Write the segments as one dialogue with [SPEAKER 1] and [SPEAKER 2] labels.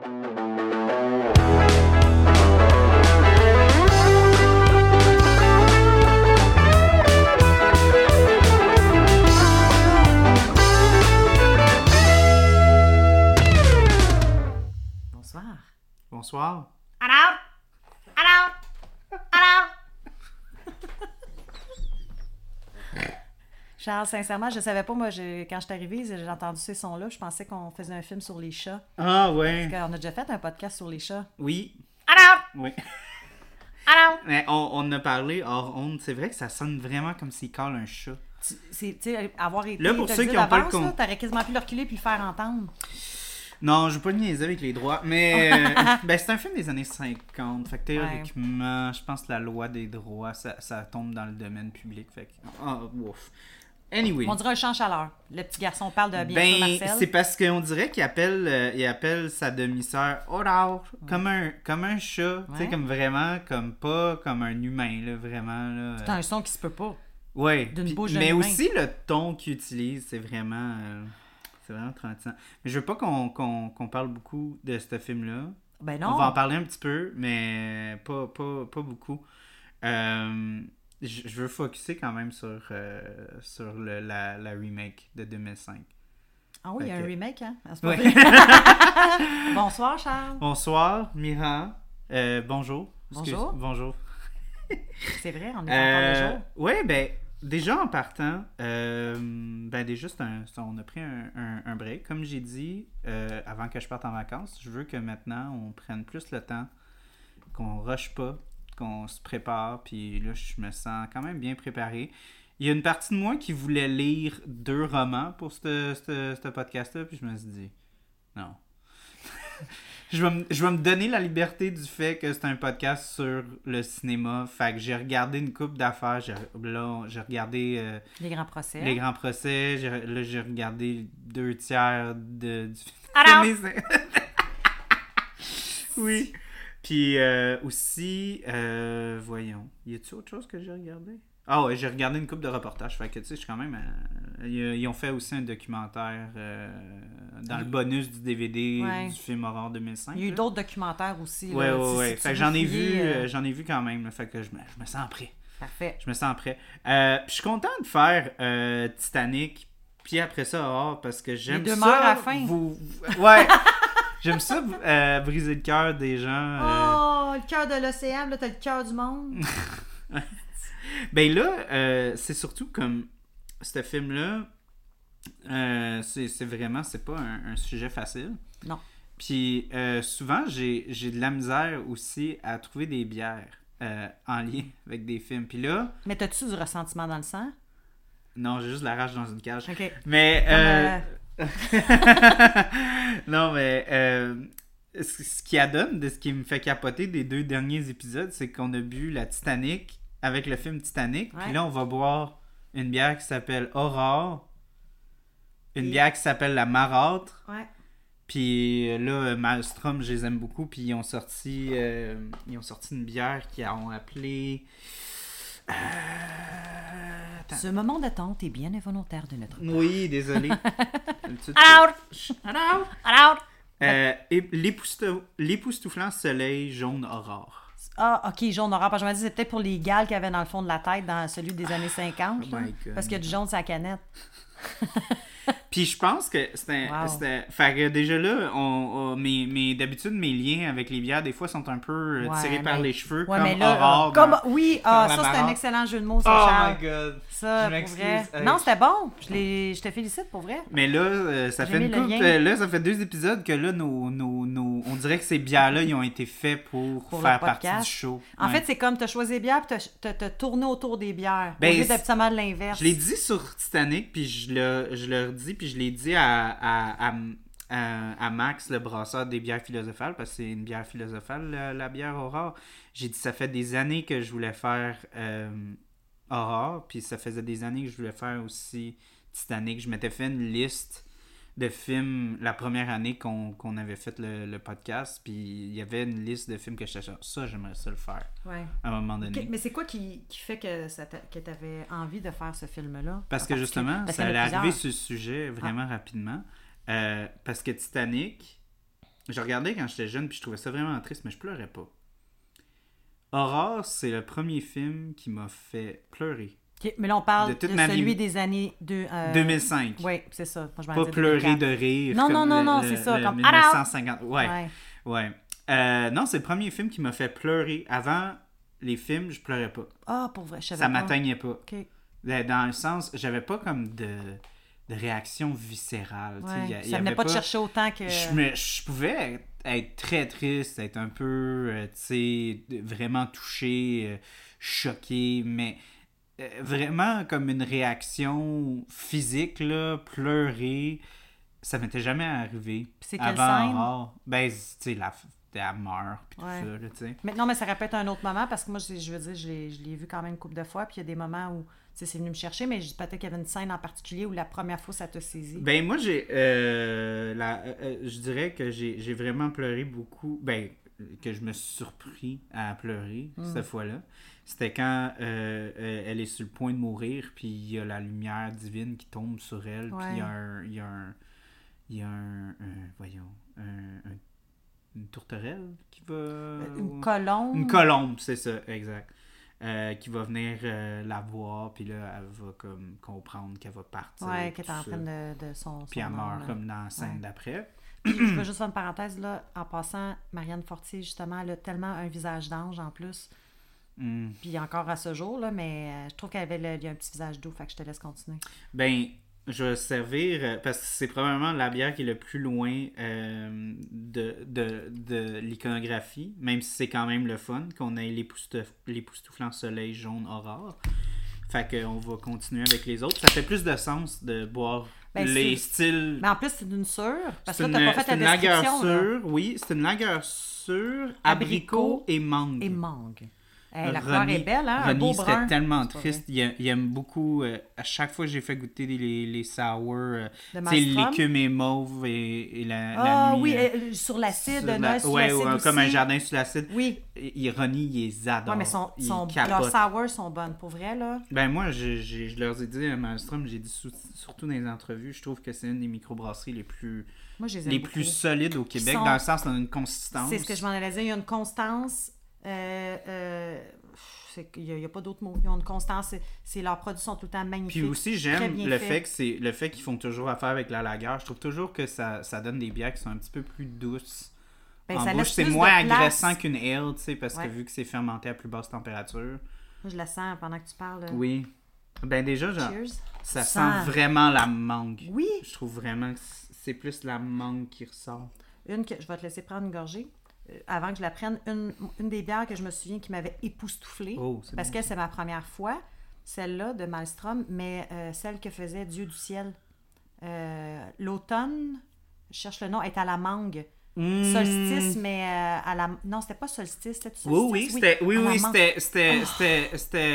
[SPEAKER 1] Thank you. Sincèrement, je savais pas, moi, quand je suis arrivée, j'ai entendu ces sons-là, je pensais qu'on faisait un film sur les chats.
[SPEAKER 2] Ah ouais.
[SPEAKER 1] Parce qu'on a déjà fait un podcast sur les chats.
[SPEAKER 2] Oui.
[SPEAKER 1] Alors?
[SPEAKER 2] Oui.
[SPEAKER 1] Alors?
[SPEAKER 2] Mais on, on en a parlé hors honte. C'est vrai que ça sonne vraiment comme s'il colle un chat.
[SPEAKER 1] Tu sais, avoir été.
[SPEAKER 2] Là, pour ceux qui ont pas le
[SPEAKER 1] là, T'aurais quasiment pu le reculer puis le faire entendre.
[SPEAKER 2] Non, je veux pas niaiser avec les droits, mais euh, ben, c'est un film des années 50. Fait que théoriquement, je pense que la loi des droits, ça, ça tombe dans le domaine public. Fait que, ah, ouf. Anyway.
[SPEAKER 1] On dirait un champ chaleur. Le petit garçon parle de bien
[SPEAKER 2] Ben,
[SPEAKER 1] Marcel.
[SPEAKER 2] c'est parce qu'on dirait qu'il appelle, euh, il appelle sa demi-sœur comme un, comme un chat, tu sais, comme vraiment, comme pas comme un humain, là, vraiment. Là,
[SPEAKER 1] C'est un son qui se peut pas. D'une bouche d'un
[SPEAKER 2] mais
[SPEAKER 1] humain.
[SPEAKER 2] aussi le ton qu'il utilise, c'est vraiment. euh, c'est vraiment 30 ans. Mais je veux pas qu'on qu'on- qu'on parle beaucoup de ce film-là.
[SPEAKER 1] Ben non.
[SPEAKER 2] On va en parler un petit peu, mais pas, pas, pas beaucoup. Euh, je je veux focuser quand même sur, euh, sur le- la, la remake de 2005.
[SPEAKER 1] Ah oui, il y a un remake, hein? Ah,
[SPEAKER 2] Ouais.
[SPEAKER 1] Bonsoir, Charles.
[SPEAKER 2] Bonsoir, Mira. Euh, bonjour.
[SPEAKER 1] Bonjour.
[SPEAKER 2] bonjour.
[SPEAKER 1] C'est vrai, on est encore
[SPEAKER 2] Euh,
[SPEAKER 1] le jour.
[SPEAKER 2] ouais, ben, déjà en partant, euh, ben, déjà, un- on a pris un, un- un break. Comme j'ai dit, avant que je parte en vacances, je veux que maintenant, on prenne plus le temps, qu'on rush pas, qu'on se prépare, puis là, je me sens quand même bien préparé. Il y a une partie de moi qui voulait lire deux romans pour ce podcast-là, puis je me suis dit, non. je, vais me, je vais me donner la liberté du fait que c'est un podcast sur le cinéma. Fait que j'ai regardé une coupe d'affaires. J'ai, là, j'ai regardé euh,
[SPEAKER 1] Les grands procès.
[SPEAKER 2] Les Grands Procès. J'ai- là, j'ai regardé deux tiers de, du
[SPEAKER 1] Alors?
[SPEAKER 2] de mes- oui. Puis euh, aussi, euh, voyons, y a-t-il autre chose que j'ai regardé? Ah ouais, j'ai regardé une coupe de reportages. Fait que tu sais, je suis quand même. euh, ils, ils ont fait aussi un documentaire euh, dans le bonus du DVD
[SPEAKER 1] Ouais.
[SPEAKER 2] du film Horror 2005.
[SPEAKER 1] Il y a eu
[SPEAKER 2] là.
[SPEAKER 1] d'autres documentaires aussi. là.
[SPEAKER 2] Ouais,
[SPEAKER 1] Si-
[SPEAKER 2] ouais,
[SPEAKER 1] si
[SPEAKER 2] ouais. Fait que j'en ai vu,
[SPEAKER 1] euh,
[SPEAKER 2] euh, j'en ai vu quand même. là. Fait que je me, je me sens prêt.
[SPEAKER 1] Parfait.
[SPEAKER 2] Je me sens prêt. Euh, puis je suis content de faire euh, Titanic, puis après ça, Horror, parce que j'aime
[SPEAKER 1] deux
[SPEAKER 2] ça.
[SPEAKER 1] à la fin.
[SPEAKER 2] Vous, vous- ouais. j'aime ça, euh, briser le cœur des gens. euh.
[SPEAKER 1] Oh, le cœur de l'océan, là, t'as le cœur du monde.
[SPEAKER 2] Ben là, euh, c'est surtout comme ce film-là, c'est c'est vraiment, c'est pas un, un sujet facile.
[SPEAKER 1] Non.
[SPEAKER 2] Puis souvent, j'ai j'ai de la misère aussi à trouver des bières en lien avec des films. Puis là,
[SPEAKER 1] Mais t'as-tu du ressentiment dans le sang?
[SPEAKER 2] non, j'ai juste la rage dans une cage.
[SPEAKER 1] OK.
[SPEAKER 2] Mais. Non, mais. euh, ce qui adonne de ce qui me fait capoter des deux derniers épisodes, c'est qu'on a bu la Titanic avec le film Titanic. Puis là, on va boire une bière qui s'appelle Aurore. Une
[SPEAKER 1] Et-
[SPEAKER 2] bière qui s'appelle la Marâtre.
[SPEAKER 1] Ouais.
[SPEAKER 2] Puis euh, là, Maelstrom, je les aime beaucoup. Puis ils ont sorti, euh, ils ont sorti une bière qu'ils ont appelée. Euh,
[SPEAKER 1] Ce moment d'attente est bien involontaire de notre part.
[SPEAKER 2] Oui, désolé.
[SPEAKER 1] Alors!
[SPEAKER 2] Euh, l'époustouflant soleil jaune aurore.
[SPEAKER 1] Ah, ok, jaune. Parce que Je me dis, c'est peut-être pour les gales qu'il y avait dans le fond de la tête dans celui des années 50.
[SPEAKER 2] Oh
[SPEAKER 1] là.
[SPEAKER 2] my God.
[SPEAKER 1] parce a du jaune sur la canette.
[SPEAKER 2] Puis je pense que c'était.
[SPEAKER 1] Wow.
[SPEAKER 2] Fait que déjà là, on, on- mes, mes- d'habitude, mes liens avec les bières, des fois, sont un peu euh,
[SPEAKER 1] Ouais,
[SPEAKER 2] tirés par les cheveux,
[SPEAKER 1] Ouais,
[SPEAKER 2] comme
[SPEAKER 1] mais là.
[SPEAKER 2] aurore.
[SPEAKER 1] euh, comme,
[SPEAKER 2] dans-
[SPEAKER 1] oui, ah, ça, c'est un excellent jeu de mots, ça,
[SPEAKER 2] Oh
[SPEAKER 1] Charles.
[SPEAKER 2] my god.
[SPEAKER 1] Ça,
[SPEAKER 2] Je
[SPEAKER 1] pour
[SPEAKER 2] m'excuse.
[SPEAKER 1] vrai.
[SPEAKER 2] Hey.
[SPEAKER 1] Non, c'était bon. Je, je te félicite pour vrai.
[SPEAKER 2] Mais là, euh, ça fait une euh, là, ça fait deux épisodes que là, nos, nos, nos- on dirait que ces bières-là, ils ont été faits pour, faire partie du show.
[SPEAKER 1] En
[SPEAKER 2] Ouais.
[SPEAKER 1] fait, c'est comme tu as choisi des bières puis tu as tourné autour des bières.
[SPEAKER 2] Ben,
[SPEAKER 1] au lieu d'habituellement de l'inverse.
[SPEAKER 2] Je l'ai dit sur Titanic, puis je le, je le redis, puis je l'ai dit à, à, à, à- Max, le brasseur des bières philosophales, parce que c'est une bière philosophale, la, la bière Aurore. J'ai dit, ça fait des années que je voulais faire euh, Aurore, puis ça faisait des années que je voulais faire aussi Titanic. Je m'étais fait une liste de films la première année qu'on avait fait le, le podcast, puis il y avait une liste de films que je cherchais. Ça, j'aimerais ça le faire
[SPEAKER 1] Ouais.
[SPEAKER 2] à un moment donné.
[SPEAKER 1] Mais c'est quoi qui, qui fait que, ça que tu avais envie de faire ce film-là?
[SPEAKER 2] Parce que justement,
[SPEAKER 1] Parce
[SPEAKER 2] ça allait arriver sur ce sujet vraiment rapidement. Euh, parce que Titanic, je regardais quand j'étais jeune, puis je trouvais ça vraiment triste, mais je pleurais pas. Aurore, c'est le premier film qui m'a fait pleurer.
[SPEAKER 1] Mais là, on parle
[SPEAKER 2] De
[SPEAKER 1] de,
[SPEAKER 2] ma
[SPEAKER 1] celui
[SPEAKER 2] vie.
[SPEAKER 1] des années de, euh,
[SPEAKER 2] 2005.
[SPEAKER 1] Oui, c'est ça. Moi, je m'en
[SPEAKER 2] Pas pleurer
[SPEAKER 1] 2004.
[SPEAKER 2] de rire.
[SPEAKER 1] Non, non, non, non, c'est ça,
[SPEAKER 2] le
[SPEAKER 1] comme,
[SPEAKER 2] 1950. Ouais,
[SPEAKER 1] Ouais.
[SPEAKER 2] ouais. Euh, non, c'est le premier film qui m'a fait pleurer. Avant les films, je pleurais pas.
[SPEAKER 1] Ah, pour vrai, je savais
[SPEAKER 2] Ça m'atteignait pas. Euh, Dans le sens, j'avais pas comme de, de réaction viscérale.
[SPEAKER 1] Ouais.
[SPEAKER 2] y a- y
[SPEAKER 1] ça venait
[SPEAKER 2] avait
[SPEAKER 1] pas te chercher autant que.
[SPEAKER 2] Je, me- je pouvais être, très triste, être un peu, euh, tu sais, vraiment touché, choqué, mais vraiment comme une réaction physique, là, pleurer, ça m'était jamais arrivé.
[SPEAKER 1] C'est quelle
[SPEAKER 2] Avant
[SPEAKER 1] scène?
[SPEAKER 2] Aurore. Ben, tu sais, la, elle meurt, puis tout ça, là, tu sais.
[SPEAKER 1] Mais non, mais ça répète un autre moment parce que moi, je, je veux dire, je l'ai, vu quand même une couple de fois. Puis il y a des moments où tu sais, c'est venu me chercher, mais je- peut-être qu'il y avait une scène en particulier où la première fois ça t'a saisi.
[SPEAKER 2] Ben moi j'ai euh, euh, euh, je dirais que j'ai j'ai vraiment pleuré beaucoup ben que je me suis surpris à pleurer
[SPEAKER 1] Mm.
[SPEAKER 2] cette fois-là. C'était quand euh, euh, elle est sur le point de mourir puis il y a la lumière divine qui tombe sur elle puis il y a un il y a un y a un, un- voyons un- un- une tourterelle qui va
[SPEAKER 1] Euh, une colombe.
[SPEAKER 2] une colombe, c'est ça, exact. Euh, qui va venir euh, la voir, puis là, elle va comme comprendre qu'elle va partir.
[SPEAKER 1] Ouais, qui est en train de, de son.
[SPEAKER 2] Puis elle meurt comme dans la scène
[SPEAKER 1] Ouais.
[SPEAKER 2] d'après.
[SPEAKER 1] Je veux juste faire une parenthèse là. En passant, Marianne Fortier, justement, elle a tellement un visage d'ange en plus.
[SPEAKER 2] Hmm.
[SPEAKER 1] Puis encore à ce jour, là, mais euh, je trouve qu'elle avait le- il y a un petit visage doux, fait que je te laisse continuer.
[SPEAKER 2] Ben, je vais servir, euh, parce que c'est probablement la bière qui est le plus loin euh, de, de, de l'iconographie, même si c'est quand même le fun qu'on ait l'époustouf- l'époustouflant soleil jaune aurore. Fait qu'on va continuer avec les autres. Ça fait plus de sens de boire
[SPEAKER 1] Ben,
[SPEAKER 2] les
[SPEAKER 1] c'est-
[SPEAKER 2] styles
[SPEAKER 1] Mais en plus, c'est d'une sûre. Parce que
[SPEAKER 2] C'est
[SPEAKER 1] là,
[SPEAKER 2] une,
[SPEAKER 1] t'as pas fait
[SPEAKER 2] c'est
[SPEAKER 1] la
[SPEAKER 2] une lagueur
[SPEAKER 1] description.
[SPEAKER 2] sûre, oui, c'est une lagueur sûre,
[SPEAKER 1] Abricot
[SPEAKER 2] abricot et mangue.
[SPEAKER 1] Et mangue. Eh, la est belle, hein?
[SPEAKER 2] serait
[SPEAKER 1] brun.
[SPEAKER 2] tellement triste. Il, il aime beaucoup. euh, à chaque fois que j'ai fait goûter les, les, les sour, euh, l'écume est mauve et, et la, la
[SPEAKER 1] Ah
[SPEAKER 2] nuit,
[SPEAKER 1] oui,
[SPEAKER 2] euh,
[SPEAKER 1] euh, sur l'acide,
[SPEAKER 2] la- ouais, ouais, comme un jardin sur l'acide.
[SPEAKER 1] Oui,
[SPEAKER 2] René, il les adore.
[SPEAKER 1] ouais, mais son, son, leurs sour sont bonnes, pour vrai, là.
[SPEAKER 2] Ben moi, je, je- je leur ai dit à Maelstrom, j'ai dit surtout dans les entrevues, je trouve que c'est une des microbrasseries les plus,
[SPEAKER 1] Moi, je les
[SPEAKER 2] plus solides au Québec,
[SPEAKER 1] sont-
[SPEAKER 2] dans le sens dans une consistance.
[SPEAKER 1] C'est ce que je m'en allais dire. Il y a une constance. Euh, euh, n'y a, il y a pas d'autre mot. Ils ont une constance. c'est- leurs produits sont tout le temps magnifiques.
[SPEAKER 2] Puis aussi, j'aime le
[SPEAKER 1] fait.
[SPEAKER 2] fait que c'est le fait qu'ils font toujours affaire avec la lagueur. Je trouve toujours que ça, ça donne des bières qui sont un petit peu plus douces.
[SPEAKER 1] Ben,
[SPEAKER 2] en
[SPEAKER 1] ça
[SPEAKER 2] bouche, c'est moins agressant qu'une ale, tu sais, parce
[SPEAKER 1] Ouais.
[SPEAKER 2] que vu que c'est fermenté à plus basse température.
[SPEAKER 1] Moi, je la sens pendant que tu parles. euh,
[SPEAKER 2] Oui. Ben déjà, genre,
[SPEAKER 1] Cheers.
[SPEAKER 2] ça sent
[SPEAKER 1] sens-
[SPEAKER 2] vraiment la mangue.
[SPEAKER 1] Oui.
[SPEAKER 2] Je trouve vraiment que c'est plus la mangue qui ressort.
[SPEAKER 1] Une que je vais te laisser prendre une gorgée. Euh, avant que je la prenne, une, une des bières que je me souviens qui m'avait époustouflée.
[SPEAKER 2] Oh,
[SPEAKER 1] parce
[SPEAKER 2] bon,
[SPEAKER 1] que c'est ma première fois, celle-là de Malmstrom, mais euh, celle que faisait Dieu du ciel. Euh, L'automne, je cherche le nom, est à la mangue.
[SPEAKER 2] Mmh.
[SPEAKER 1] Solstice, mais euh, à la. Non, c'était pas solstice, c'était solstice.
[SPEAKER 2] Oui, oui, c'était, oui, oui, c'était, c'était,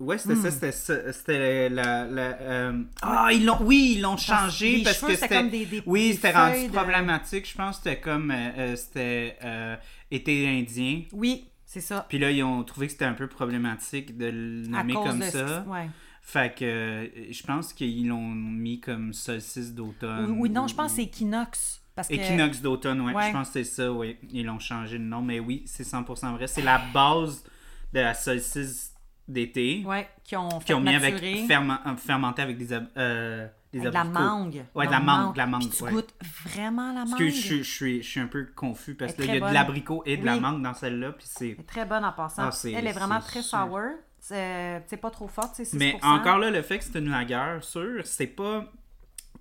[SPEAKER 2] Ouais, c'était
[SPEAKER 1] Hmm.
[SPEAKER 2] ça, c'était ça, c'était la, la, euh, ah, ils l'ont, oui, ils l'ont changé
[SPEAKER 1] les
[SPEAKER 2] parce
[SPEAKER 1] cheveux,
[SPEAKER 2] que
[SPEAKER 1] c'était comme des- des-
[SPEAKER 2] oui, c'était rendu
[SPEAKER 1] de-
[SPEAKER 2] problématique, je pense, que c'était comme, euh, euh, c'était, euh, été indien,
[SPEAKER 1] Oui, c'est ça.
[SPEAKER 2] puis là, ils ont trouvé que c'était un peu problématique de le nommer comme
[SPEAKER 1] de
[SPEAKER 2] ça,
[SPEAKER 1] ouais.
[SPEAKER 2] fait que, euh, je pense qu'ils l'ont mis comme solstice d'automne.
[SPEAKER 1] Oui, oui, non,
[SPEAKER 2] ou-
[SPEAKER 1] je pense que c'est équinoxe. Parce que...
[SPEAKER 2] Équinoxe d'automne, ouais.
[SPEAKER 1] Ouais.
[SPEAKER 2] Je pense que c'est ça, oui. Ils l'ont changé de nom, mais oui, c'est 100% vrai. C'est la base de la solstice d'été,
[SPEAKER 1] Ouais, qui ont
[SPEAKER 2] qui ont mis avec
[SPEAKER 1] maturer
[SPEAKER 2] ferment- euh, fermenté avec des, euh, des
[SPEAKER 1] avec de la
[SPEAKER 2] abricots.
[SPEAKER 1] mangue.
[SPEAKER 2] Ouais, de la mangue, de la mangue,
[SPEAKER 1] Puis tu
[SPEAKER 2] ouais.
[SPEAKER 1] goûtes vraiment la
[SPEAKER 2] Parce
[SPEAKER 1] mangue.
[SPEAKER 2] que je, suis- je suis, je suis un peu confus parce
[SPEAKER 1] Elle
[SPEAKER 2] que
[SPEAKER 1] est
[SPEAKER 2] là, il y a de l'abricot et de la mangue dans celle-là, puis c'est...
[SPEAKER 1] Elle est très bonne en passant.
[SPEAKER 2] Ah,
[SPEAKER 1] Elle est vraiment très
[SPEAKER 2] sûr.
[SPEAKER 1] sour. C'est c'est pas trop forte, c'est 6%.
[SPEAKER 2] Mais encore là, le fait que c'est une lagueur sûre, c'est pas...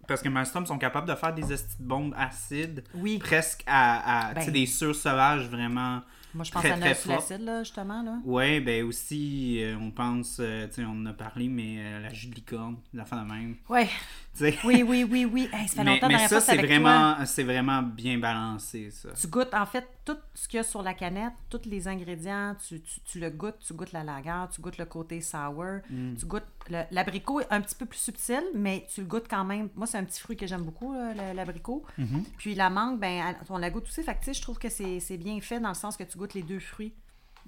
[SPEAKER 2] Parce que Maelstrom sont capables de faire des bombes acides,
[SPEAKER 1] Oui.
[SPEAKER 2] presque à, à tu sais,
[SPEAKER 1] Ben.
[SPEAKER 2] des sûrs sauvages vraiment...
[SPEAKER 1] Moi, je pense
[SPEAKER 2] très,
[SPEAKER 1] à l'acide, là, justement. Là.
[SPEAKER 2] Ouais, ben aussi, euh, on pense, euh, tu sais, on en a parlé, mais euh, la jus de licorne, la fin de même.
[SPEAKER 1] Ouais. Oui, oui, oui, oui. Hey, ça fait
[SPEAKER 2] mais
[SPEAKER 1] longtemps
[SPEAKER 2] mais ça, c'est vraiment, c'est vraiment bien balancé, ça.
[SPEAKER 1] Tu goûtes, en fait, tout ce qu'il y a sur la canette, tous les ingrédients, tu, tu, tu le goûtes, tu goûtes la lager, tu goûtes le côté sour,
[SPEAKER 2] Mm.
[SPEAKER 1] tu goûtes... L'abricot est un petit peu plus subtil, mais tu le goûtes quand même. Moi, c'est un petit fruit que j'aime beaucoup, l'abricot.
[SPEAKER 2] Mm-hmm.
[SPEAKER 1] Puis la mangue, ben, on la goûte aussi. Fait que, je trouve que c'est bien fait dans le sens que tu goûtes les deux fruits.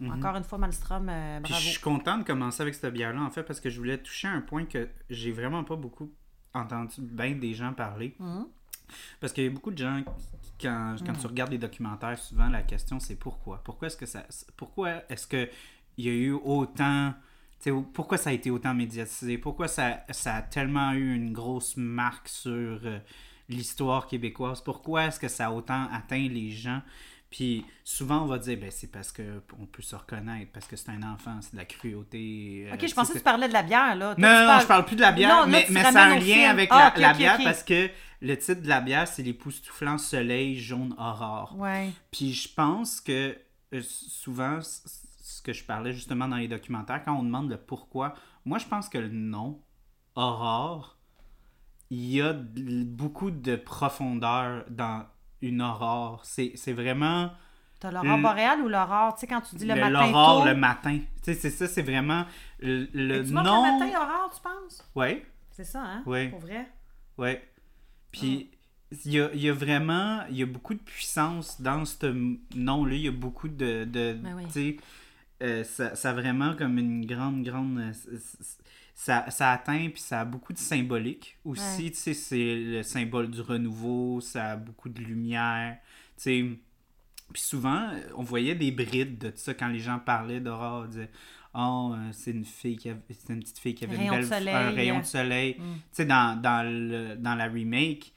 [SPEAKER 1] Encore une fois, Malmstrom, euh,
[SPEAKER 2] Mm-hmm. Puis je suis content de commencer avec cette bière-là, en fait, parce que je voulais toucher un point que j'ai vraiment pas beaucoup entendu bien des gens parler.
[SPEAKER 1] Mhm.
[SPEAKER 2] Parce qu'il y a beaucoup de gens, qui- quand, quand tu regardes les documentaires, souvent la question c'est pourquoi? Pourquoi est-ce que ça. Pourquoi est-ce que il y a eu autant. pourquoi ça a été autant médiatisé? Pourquoi ça, ça a tellement eu une grosse marque sur euh, l'histoire québécoise? Pourquoi est-ce que ça a autant atteint les gens? Puis souvent, on va dire, ben, c'est parce que on peut se reconnaître, parce que c'est un enfant, c'est de la cruauté. euh,
[SPEAKER 1] Ok, je pensais
[SPEAKER 2] sais,
[SPEAKER 1] que tu parlais de la bière, là. Toi,
[SPEAKER 2] non, non,
[SPEAKER 1] parles-
[SPEAKER 2] je parle plus de la bière,
[SPEAKER 1] Non,
[SPEAKER 2] mais, ça a un lien
[SPEAKER 1] film.
[SPEAKER 2] avec
[SPEAKER 1] Ah,
[SPEAKER 2] la,
[SPEAKER 1] ok,
[SPEAKER 2] bière parce que le titre de la bière, c'est l'époustouflant soleil jaune aurore.
[SPEAKER 1] Ouais.
[SPEAKER 2] Puis je pense que euh, souvent, ce que je parlais justement dans les documentaires, quand on demande le pourquoi, moi je pense que le nom, aurore, il y a beaucoup de profondeur dans une aurore. C'est c'est vraiment
[SPEAKER 1] T'as l'aurore
[SPEAKER 2] Le-
[SPEAKER 1] boréale ou l'aurore? Tu sais, quand tu dis le,
[SPEAKER 2] le-
[SPEAKER 1] matin
[SPEAKER 2] l'aurore le matin. Tu sais, c'est ça, c'est vraiment le, le
[SPEAKER 1] tu
[SPEAKER 2] nom.
[SPEAKER 1] le matin aurore, tu penses?
[SPEAKER 2] Ouais.
[SPEAKER 1] C'est ça, hein?
[SPEAKER 2] Oui.
[SPEAKER 1] Pour vrai?
[SPEAKER 2] Ouais. Puis, il y, y a vraiment, il y a beaucoup de puissance dans ce nom-là. Il y a beaucoup de, de
[SPEAKER 1] Ben oui.
[SPEAKER 2] tu sais, euh, ça, ça a vraiment comme une grande, grande, euh, ça, ça atteint, puis ça a beaucoup de symbolique aussi.
[SPEAKER 1] Ouais.
[SPEAKER 2] Tu sais, c'est le symbole du renouveau, ça a beaucoup de lumière. Tu sais, puis souvent, on voyait des brides de ça quand les gens parlaient d'Aurore. Ils disaient, Oh, euh, c'est une fille qui avait, c'est une petite fille qui avait
[SPEAKER 1] Rayon
[SPEAKER 2] une belle,
[SPEAKER 1] soleil,
[SPEAKER 2] un rayon
[SPEAKER 1] euh.
[SPEAKER 2] de soleil.
[SPEAKER 1] Mm.
[SPEAKER 2] Tu sais, dans, dans, le, dans la remake,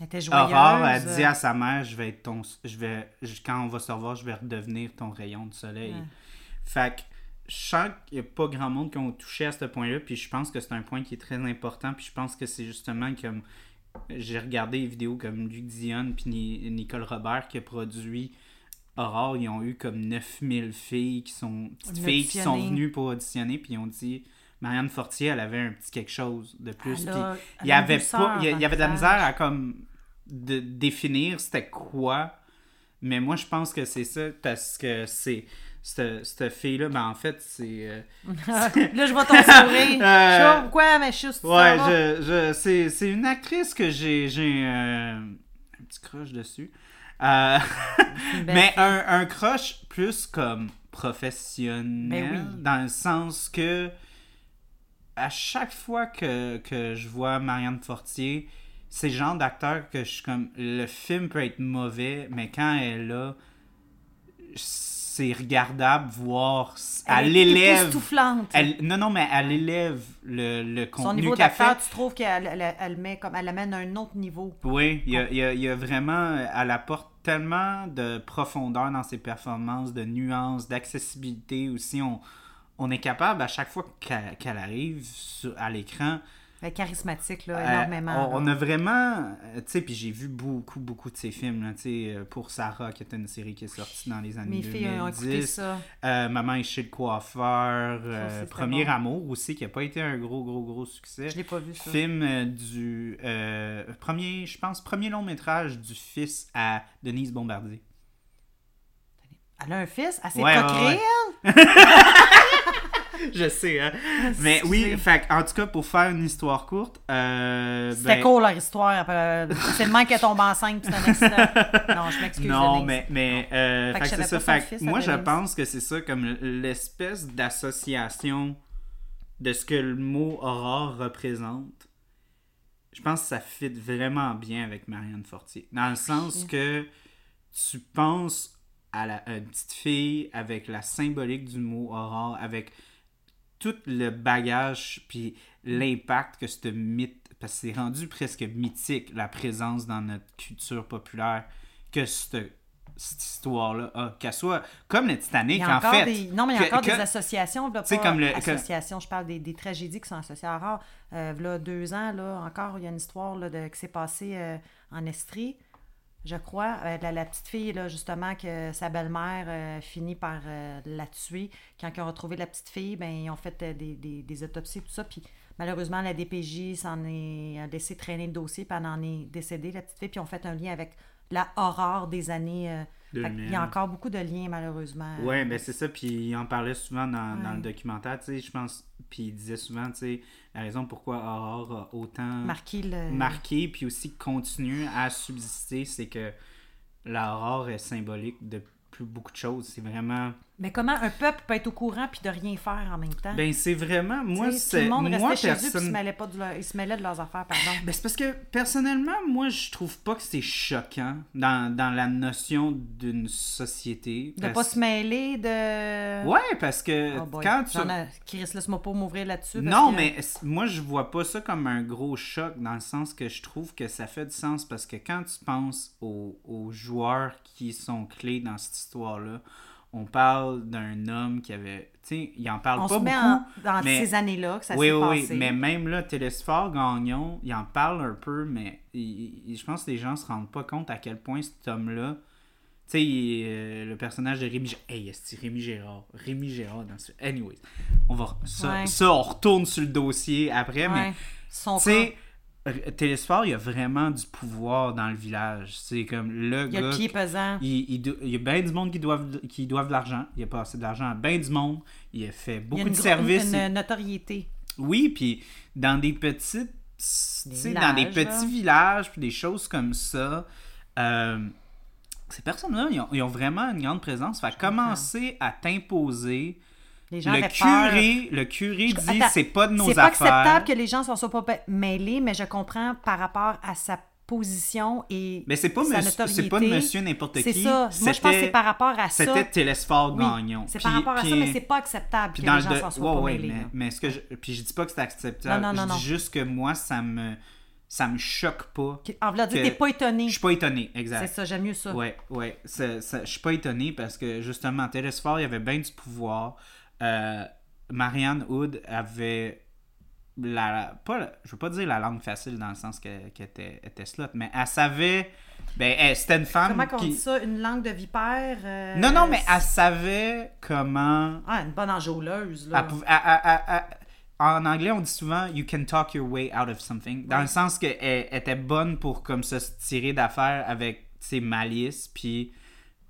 [SPEAKER 1] Elle était joyeuse.
[SPEAKER 2] Aurore a dit à sa mère, je vais être ton, je vais, quand on va se revoir, je vais redevenir ton rayon de soleil. Fait que je sens qu'il n'y a pas grand monde qui ont touché à ce point-là, puis je pense que c'est un point qui est très important, puis je pense que c'est justement comme j'ai regardé des vidéos comme Luc Dion puis Ni- Nicole Robert qui a produit Aurore, ils ont eu comme 9000 filles qui sont petites filles qui sont venues pour auditionner, puis ils ont dit Marianne Fortier, elle avait un petit quelque chose de plus.
[SPEAKER 1] A-
[SPEAKER 2] il y avait pas il y, y avait de la misère à comme de définir c'était quoi mais moi je pense que c'est ça parce que c'est cette, cette fille là ben en fait c'est euh,
[SPEAKER 1] là, je vois ton sourire.
[SPEAKER 2] Euh,
[SPEAKER 1] Je sais pourquoi, mais je suis juste
[SPEAKER 2] ouais je, je c'est, c'est une actrice que j'ai j'ai euh, un petit crush dessus Euh, mais un, un crush plus comme professionnel
[SPEAKER 1] Ben oui.
[SPEAKER 2] dans le sens que à chaque fois que, que je vois Marianne Fortier, c'est le genre d'acteur que je suis comme. Le film peut être mauvais, mais quand elle est là, c'est regardable, voir. Elle,
[SPEAKER 1] est
[SPEAKER 2] élève.
[SPEAKER 1] époustouflante.
[SPEAKER 2] Elle, non, non, mais elle élève le, le
[SPEAKER 1] Son niveau
[SPEAKER 2] qu'elle fait.
[SPEAKER 1] d'acteur, tu trouves qu'elle elle, elle met comme elle amène à un autre niveau.
[SPEAKER 2] Oui, il y a, il y a- il y a vraiment. Elle apporte tellement de profondeur dans ses performances, de nuances, d'accessibilité aussi. On, on est capable, à chaque fois qu'elle arrive à l'écran,
[SPEAKER 1] charismatique, là,
[SPEAKER 2] euh,
[SPEAKER 1] énormément.
[SPEAKER 2] on, on a vraiment. euh, Tu sais, puis j'ai vu beaucoup, beaucoup de ses films. là, Tu sais, euh, pour Sarah, qui était une série qui est sortie dans les années
[SPEAKER 1] Mes filles ont
[SPEAKER 2] 2010.
[SPEAKER 1] écouté ça.
[SPEAKER 2] Euh, Maman est chez le coiffeur. euh, Premier
[SPEAKER 1] bon.
[SPEAKER 2] Amour aussi, qui n'a pas été un gros, gros, gros succès.
[SPEAKER 1] Je l'ai pas vu, ça.
[SPEAKER 2] Film euh, du premier, je pense, premier long métrage du fils à Denise Bombardier.
[SPEAKER 1] Elle a un fils, elle s'est
[SPEAKER 2] Ouais, ouais. Je sais, hein. Mais oui, fait, en tout cas, pour faire une histoire courte, euh,
[SPEAKER 1] C'était
[SPEAKER 2] ben,
[SPEAKER 1] cool leur histoire. C'est le mec qui tombe enceinte, puis c'est un accident. Non, je m'excuse.
[SPEAKER 2] Non, mais, mais euh,
[SPEAKER 1] Fait
[SPEAKER 2] c'est ça. Fait
[SPEAKER 1] fils
[SPEAKER 2] moi, je pense que c'est ça, comme l'espèce d'association de ce que le mot aurore représente. Je pense que ça fit vraiment bien avec Marianne Fortier. Dans le sens que tu penses à, la, à une petite fille avec la symbolique du mot aurore, avec tout le bagage puis l'impact que ce mythe, parce que c'est rendu presque mythique la présence dans notre culture populaire que cette, cette histoire-là a, qu'elle soit comme le Titanic en fait.
[SPEAKER 1] des... Non, mais il y a
[SPEAKER 2] que-
[SPEAKER 1] encore
[SPEAKER 2] que-
[SPEAKER 1] des associations. Là,
[SPEAKER 2] sais,
[SPEAKER 1] pas
[SPEAKER 2] comme le- que-
[SPEAKER 1] associations, je parle des, des tragédies qui sont associées à Aurore. Euh, là, deux ans, là, encore, il y a une histoire là, de, qui s'est passée euh, en Estrie, je crois. Euh, la, petite fille, là, justement, que sa belle-mère euh, finit par euh, la tuer. Quand ils ont retrouvé la petite fille, ben, ils ont fait des, des, des autopsies, tout ça. Puis malheureusement, la DPJ s'en est a laissé traîner le dossier, puis elle en est décédée, la petite fille. Puis ils ont fait un lien avec la horreur des années. euh,
[SPEAKER 2] 2000.
[SPEAKER 1] y a encore beaucoup de liens, malheureusement.
[SPEAKER 2] Ouais, ben c'est ça, puis il en parlait souvent dans, dans le documentaire, tu sais, je pense, puis il disait souvent, tu sais, la raison pourquoi Aurore a autant
[SPEAKER 1] marqué le.
[SPEAKER 2] marqué, puis aussi continue à subsister, c'est que l'aurore est symbolique de plus beaucoup de choses. C'est vraiment
[SPEAKER 1] Mais comment un peuple peut être au courant puis de rien faire en même temps?
[SPEAKER 2] Ben, c'est vraiment. Moi, c'est.
[SPEAKER 1] Tout le monde
[SPEAKER 2] moi,
[SPEAKER 1] restait chez eux puis
[SPEAKER 2] personne-
[SPEAKER 1] se mêlait, pas de leur- ils se mêlaient de leurs affaires, pardon.
[SPEAKER 2] Ben, c'est parce que personnellement, moi, je trouve pas que c'est choquant dans, dans la notion d'une société.
[SPEAKER 1] De
[SPEAKER 2] parce-
[SPEAKER 1] pas se mêler de...
[SPEAKER 2] Ouais, parce que
[SPEAKER 1] Oh
[SPEAKER 2] quand tu.
[SPEAKER 1] Ai- Chris, laisse-moi pas m'ouvrir là-dessus.
[SPEAKER 2] Non,
[SPEAKER 1] que-
[SPEAKER 2] mais moi, je vois pas ça comme un gros choc dans le sens que je trouve que ça fait du sens parce que quand tu penses aux, aux joueurs qui sont clés dans cette histoire-là, on parle d'un homme qui avait. Tu sais, il en parle
[SPEAKER 1] On
[SPEAKER 2] pas
[SPEAKER 1] se
[SPEAKER 2] beaucoup.
[SPEAKER 1] met en- dans
[SPEAKER 2] mais-
[SPEAKER 1] ces années-là que ça
[SPEAKER 2] oui,
[SPEAKER 1] s'est
[SPEAKER 2] oui,
[SPEAKER 1] passé.
[SPEAKER 2] oui, mais même là, Télésphore Gagnon, il en parle un peu, mais il- il- je pense que les gens se rendent pas compte à quel point cet homme-là. Tu sais, euh, le personnage de Rémi Gérard. Hey, c'est Rémi Gérard? Rémi Gérard dans ce. Anyways, on va. Ça,
[SPEAKER 1] Ouais.
[SPEAKER 2] ça, on retourne sur le dossier après, mais.
[SPEAKER 1] Son
[SPEAKER 2] Tu sais, R- Télésphore, il y a vraiment du pouvoir dans le village. C'est comme le
[SPEAKER 1] il y a
[SPEAKER 2] gars.
[SPEAKER 1] le pied pesant.
[SPEAKER 2] Il, il il y a bien du monde qui doivent, qui doivent de l'argent. Il a passé de l'argent à bien du monde. Il a fait
[SPEAKER 1] Il y a
[SPEAKER 2] beaucoup
[SPEAKER 1] une
[SPEAKER 2] de services.
[SPEAKER 1] Une, une notoriété.
[SPEAKER 2] Oui, puis dans des petites. dans des petits
[SPEAKER 1] là.
[SPEAKER 2] villages, puis des choses comme ça. euh, ces personnes-là, ils ont vraiment une grande présence. Fait commencer à t'imposer.
[SPEAKER 1] Les gens
[SPEAKER 2] Le
[SPEAKER 1] avaient peur.
[SPEAKER 2] curé, le curé dit c'est pas de nos
[SPEAKER 1] C'est pas
[SPEAKER 2] affaires.
[SPEAKER 1] acceptable que les gens ne soient pas pa- mêlés, mais je comprends par rapport à sa position et
[SPEAKER 2] Mais c'est pas,
[SPEAKER 1] sa
[SPEAKER 2] c'est pas de monsieur n'importe qui.
[SPEAKER 1] C'est ça. Moi, je pense que c'est par rapport à ça.
[SPEAKER 2] C'était Télésphore
[SPEAKER 1] Oui,
[SPEAKER 2] Gagnon.
[SPEAKER 1] C'est
[SPEAKER 2] Puis-
[SPEAKER 1] par rapport à ça, mais c'est pas acceptable que les gens
[SPEAKER 2] le
[SPEAKER 1] s'en
[SPEAKER 2] de...
[SPEAKER 1] soient
[SPEAKER 2] ouais,
[SPEAKER 1] pas
[SPEAKER 2] ouais,
[SPEAKER 1] mêlés.
[SPEAKER 2] mais, mais ce que je... puis je dis pas que c'est acceptable.
[SPEAKER 1] Non, non, non,
[SPEAKER 2] je dis juste que moi ça me ça me choque pas.
[SPEAKER 1] En voulant dire,
[SPEAKER 2] que-
[SPEAKER 1] t'es pas étonné.
[SPEAKER 2] Je suis pas étonné,
[SPEAKER 1] C'est
[SPEAKER 2] exact.
[SPEAKER 1] ça, j'aime mieux ça.
[SPEAKER 2] Ouais, ouais. Je suis pas étonné parce que justement, Télésphore, il y avait bien du pouvoir. Euh, Marianne Hood avait la. Pas, la- je veux pas dire la langue facile dans le sens que- qu'elle était, était slot, mais elle savait. Ben, elle- c'était une femme
[SPEAKER 1] Comment qu'on
[SPEAKER 2] qui.
[SPEAKER 1] dit ça? Une langue de vipère? euh,
[SPEAKER 2] Non, non, mais elle savait comment.
[SPEAKER 1] Ah, une bonne enjôleuse, là.
[SPEAKER 2] pouvait- elle- elle- elle- elle- en anglais, on dit souvent You can talk your way out of something. Dans
[SPEAKER 1] Ouais.
[SPEAKER 2] le sens qu'elle elle était bonne pour comme ça, se tirer d'affaires avec ses malices. Puis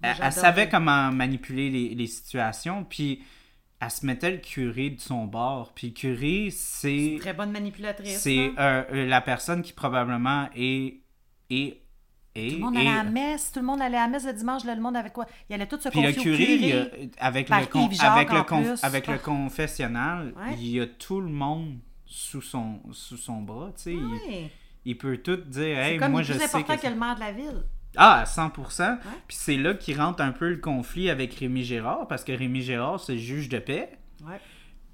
[SPEAKER 2] elle, savait comment manipuler les, les situations. Puis elle se mettait le curé de son bord. Puis le curé, c'est.
[SPEAKER 1] Très bonne manipulatrice.
[SPEAKER 2] C'est euh, euh, la personne qui probablement est. est, est
[SPEAKER 1] Tout le monde allait à la messe, tout le monde allait à la messe le dimanche, là, le monde avec quoi? Il allait tout se
[SPEAKER 2] Puis le
[SPEAKER 1] confier au
[SPEAKER 2] curé, a- avec, le, con- avec, le,
[SPEAKER 1] Ah.
[SPEAKER 2] confessionnal,
[SPEAKER 1] Ouais.
[SPEAKER 2] il y a tout le monde sous son, sous son bras. tu sais. Il,
[SPEAKER 1] Ouais.
[SPEAKER 2] il peut tout dire
[SPEAKER 1] C'est
[SPEAKER 2] Hey,
[SPEAKER 1] comme
[SPEAKER 2] moi je
[SPEAKER 1] plus
[SPEAKER 2] sais
[SPEAKER 1] important
[SPEAKER 2] que.
[SPEAKER 1] que le maire de la ville.
[SPEAKER 2] Ah, à 100%. Puis c'est là qu'il rentre un peu le conflit avec Rémi Gérard, parce que Rémi Gérard, c'est le juge de paix.
[SPEAKER 1] Ouais.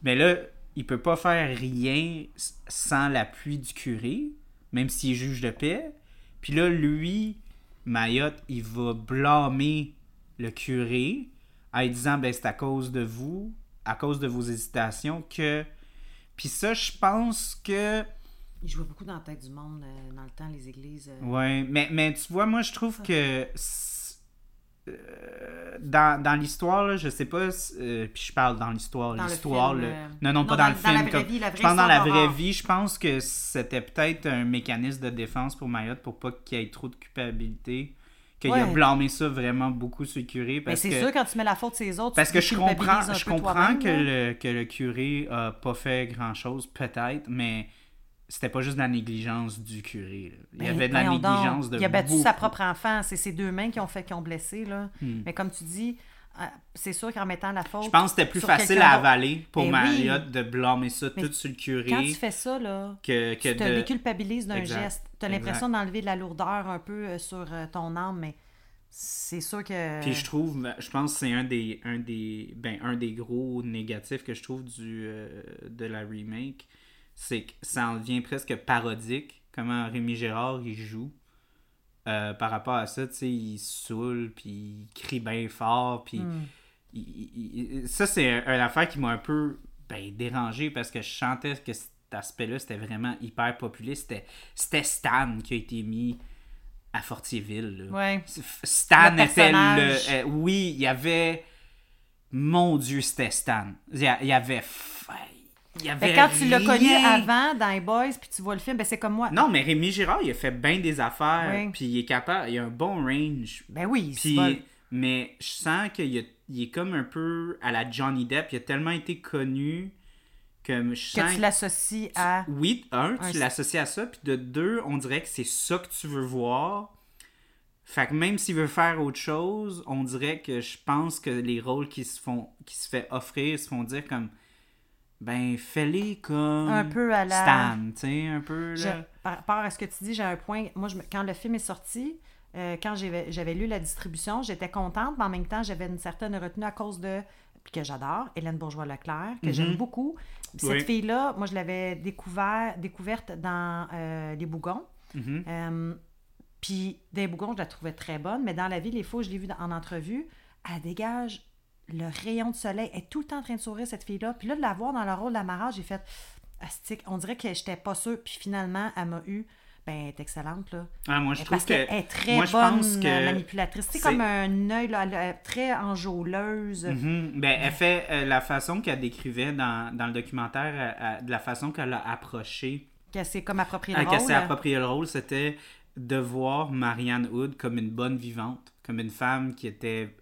[SPEAKER 2] Mais là, il peut pas faire rien sans l'appui du curé, même s'il est juge de paix. Puis là, lui, Mayotte, il va blâmer le curé en disant ben c'est à cause de vous, à cause de vos hésitations que. Puis ça, je pense que.
[SPEAKER 1] Il jouait beaucoup dans la tête du monde euh, dans le temps, les églises. euh.
[SPEAKER 2] Ouais, mais, mais tu vois, moi, je trouve que. c'est- euh, dans, dans l'histoire, je sais pas, puis je parle dans l'histoire, l'histoire, le- non, non,
[SPEAKER 1] non,
[SPEAKER 2] pas
[SPEAKER 1] dans-
[SPEAKER 2] dans, le
[SPEAKER 1] dans
[SPEAKER 2] film.
[SPEAKER 1] la vraie
[SPEAKER 2] comme-
[SPEAKER 1] vie, la vraie
[SPEAKER 2] je pense dans la vraie vie, je pense que c'était peut-être un mécanisme de défense pour Mayotte pour pas qu'il y ait trop de culpabilité, qu'il a blâmé ça vraiment beaucoup sur le curé,
[SPEAKER 1] Mais
[SPEAKER 2] parce
[SPEAKER 1] c'est
[SPEAKER 2] que...
[SPEAKER 1] sûr, quand tu mets la faute sur les autres,
[SPEAKER 2] Parce
[SPEAKER 1] tu
[SPEAKER 2] que je comprends, je comprends que le, que le curé a pas fait grand-chose, peut-être, mais c'était pas juste de la négligence du curé. là. Il y
[SPEAKER 1] Ben,
[SPEAKER 2] avait de la
[SPEAKER 1] voyons donc.
[SPEAKER 2] négligence de
[SPEAKER 1] Il a battu sa propre enfant. C'est ses deux mains qui ont fait qui ont blessé. Là.
[SPEAKER 2] Hmm.
[SPEAKER 1] Mais comme tu dis, euh, c'est sûr qu'en mettant la faute.
[SPEAKER 2] Je pense que c'était plus facile à avaler pour
[SPEAKER 1] Ben oui.
[SPEAKER 2] Marriott de blâmer ça
[SPEAKER 1] Mais
[SPEAKER 2] tout sur le curé
[SPEAKER 1] Quand tu fais ça, là,
[SPEAKER 2] que, que
[SPEAKER 1] tu te
[SPEAKER 2] de...
[SPEAKER 1] déculpabilises d'un geste. Tu as l'impression d'enlever de la lourdeur un peu euh, sur euh, ton âme, mais c'est sûr que.
[SPEAKER 2] Puis je trouve, je pense que c'est un des, un des, ben, un des gros négatifs que je trouve du, euh, de la remake, c'est que ça en devient presque parodique, comment Rémi Gérard il joue. Euh, par rapport à ça, tu sais, il saoule, puis il crie bien fort, puis
[SPEAKER 1] Hmm.
[SPEAKER 2] il- il- il- ça c'est un- une affaire qui m'a un peu ben, dérangé parce que je sentais que cet aspect-là c'était vraiment hyper populiste. C'était, c'était Stan qui a été mis à Fortierville. là.
[SPEAKER 1] Ouais.
[SPEAKER 2] Stan
[SPEAKER 1] Le
[SPEAKER 2] était le. euh, oui, il y avait. Mon Dieu, c'était Stan. Il y, a- il y avait. Il y avait.
[SPEAKER 1] Fait que quand tu l'as connu avant dans les Boys, puis tu vois le film, ben c'est comme moi.
[SPEAKER 2] Non, mais Rémi Girard, il a fait bien des affaires.
[SPEAKER 1] Oui.
[SPEAKER 2] Puis il est capable. Il a un bon range.
[SPEAKER 1] Ben oui, c'est
[SPEAKER 2] Puis,
[SPEAKER 1] pas-
[SPEAKER 2] mais je sens qu'il est comme un peu à la Johnny Depp. Il a tellement été connu que je sens
[SPEAKER 1] que tu l'associes à.
[SPEAKER 2] oui, un,
[SPEAKER 1] Un-
[SPEAKER 2] tu l'associes à ça, puis de deux, on dirait que c'est ça que tu veux voir. Fait que même s'il veut faire autre chose, on dirait que je pense que les rôles qui se font qui se fait offrir se font dire comme ben fais-les comme
[SPEAKER 1] Un peu à la-
[SPEAKER 2] Stan, tu sais, un peu
[SPEAKER 1] Je-
[SPEAKER 2] là.
[SPEAKER 1] par rapport à ce que tu dis, j'ai un point. Moi, je quand le film est sorti, euh, quand j'avais lu la distribution, j'étais contente, mais en même temps, j'avais une certaine retenue à cause de. Puis que j'adore, Hélène Bourgeois-Leclerc, que j'aime beaucoup. Cette
[SPEAKER 2] Oui.
[SPEAKER 1] fille-là, moi, je l'avais découvert, découverte dans euh, Les Bougons.
[SPEAKER 2] Mhm.
[SPEAKER 1] Euh, puis des Bougons, je la trouvais très bonne, mais dans la vie, les où je l'ai vue dans- en entrevue, elle dégage le rayon de soleil. Elle est tout le temps en train de sourire, cette fille-là. Puis là, de la voir dans le rôle de la Mara, j'ai fait Astique. On dirait que j'étais pas sûre. Puis finalement, elle m'a eu. Ben, elle est excellente, là.
[SPEAKER 2] Ah, moi je trouve que
[SPEAKER 1] qu'elle est très
[SPEAKER 2] moi, je
[SPEAKER 1] bonne
[SPEAKER 2] pense que
[SPEAKER 1] euh, manipulatrice. C'est comme un œil, là, très enjôleuse.
[SPEAKER 2] Mhm. Ben, elle fait euh, la façon qu'elle décrivait dans, dans le documentaire, euh, de la façon qu'elle a approché,
[SPEAKER 1] Qu'elle s'est comme approprié
[SPEAKER 2] euh,
[SPEAKER 1] le
[SPEAKER 2] qu'elle
[SPEAKER 1] rôle.
[SPEAKER 2] s'est approprié le rôle, c'était de voir Marianne Hood comme une bonne vivante, comme une femme qui était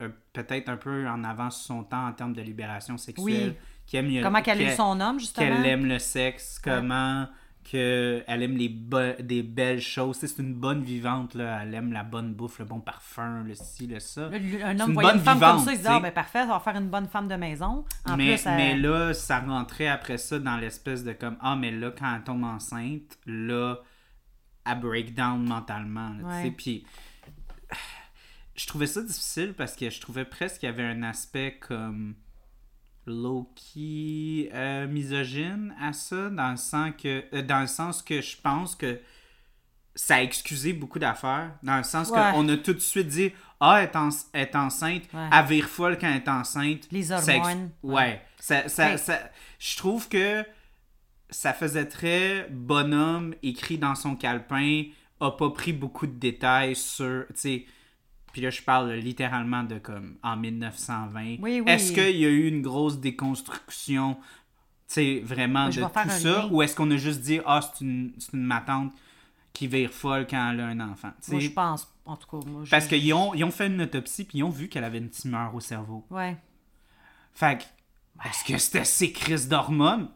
[SPEAKER 2] peut-être un peu en avance sur son temps en termes de libération sexuelle,
[SPEAKER 1] Oui.
[SPEAKER 2] qui aime
[SPEAKER 1] Comment qu'elle a eu
[SPEAKER 2] qu'elle-
[SPEAKER 1] son homme, justement.
[SPEAKER 2] qu'elle aime le sexe, comment qu'elle aime les des belles choses. C'est une bonne vivante, là. elle aime la bonne bouffe, le bon parfum, le ci, le ça.
[SPEAKER 1] Un homme
[SPEAKER 2] une
[SPEAKER 1] voyait une femme
[SPEAKER 2] vivante,
[SPEAKER 1] comme ça, il se dit. Ah, ben parfait, ça va faire une bonne femme de maison.
[SPEAKER 2] Mais,
[SPEAKER 1] plus, elle-
[SPEAKER 2] mais là, ça rentrait après ça dans l'espèce de comme Ah, mais là, quand elle tombe enceinte, là, elle break down mentalement. Puis je trouvais ça difficile parce que je trouvais presque qu'il y avait un aspect comme low-key euh, misogyne à ça, dans le sens que, euh, dans le sens que je pense que ça a excusé beaucoup d'affaires, dans le sens
[SPEAKER 1] Ouais.
[SPEAKER 2] qu'on a tout de suite dit Ah, elle est, en- elle est enceinte,
[SPEAKER 1] Ouais.
[SPEAKER 2] elle vire folle quand elle est enceinte.
[SPEAKER 1] Les
[SPEAKER 2] Ça ex-
[SPEAKER 1] hormones.
[SPEAKER 2] Ouais. Ça, ça, ça- je trouve que ça faisait très bonhomme écrit dans son calepin, a pas pris beaucoup de détails sur. sais, Puis là, je parle littéralement de comme en 1920.
[SPEAKER 1] Oui, oui.
[SPEAKER 2] Est-ce qu'il y a eu une grosse déconstruction, tu sais, vraiment
[SPEAKER 1] je
[SPEAKER 2] de tout ça?
[SPEAKER 1] lien.
[SPEAKER 2] Ou est-ce qu'on a juste dit, ah, c'est une, une matante qui vire folle quand elle a un enfant?
[SPEAKER 1] Moi, je pense, en tout cas. Moi,
[SPEAKER 2] Parce qu'ils ont, ils ont fait une autopsie puis ils ont vu qu'elle avait une tumeur au cerveau.
[SPEAKER 1] Ouais.
[SPEAKER 2] Fait que, est-ce que c'était ces crises d'hormones?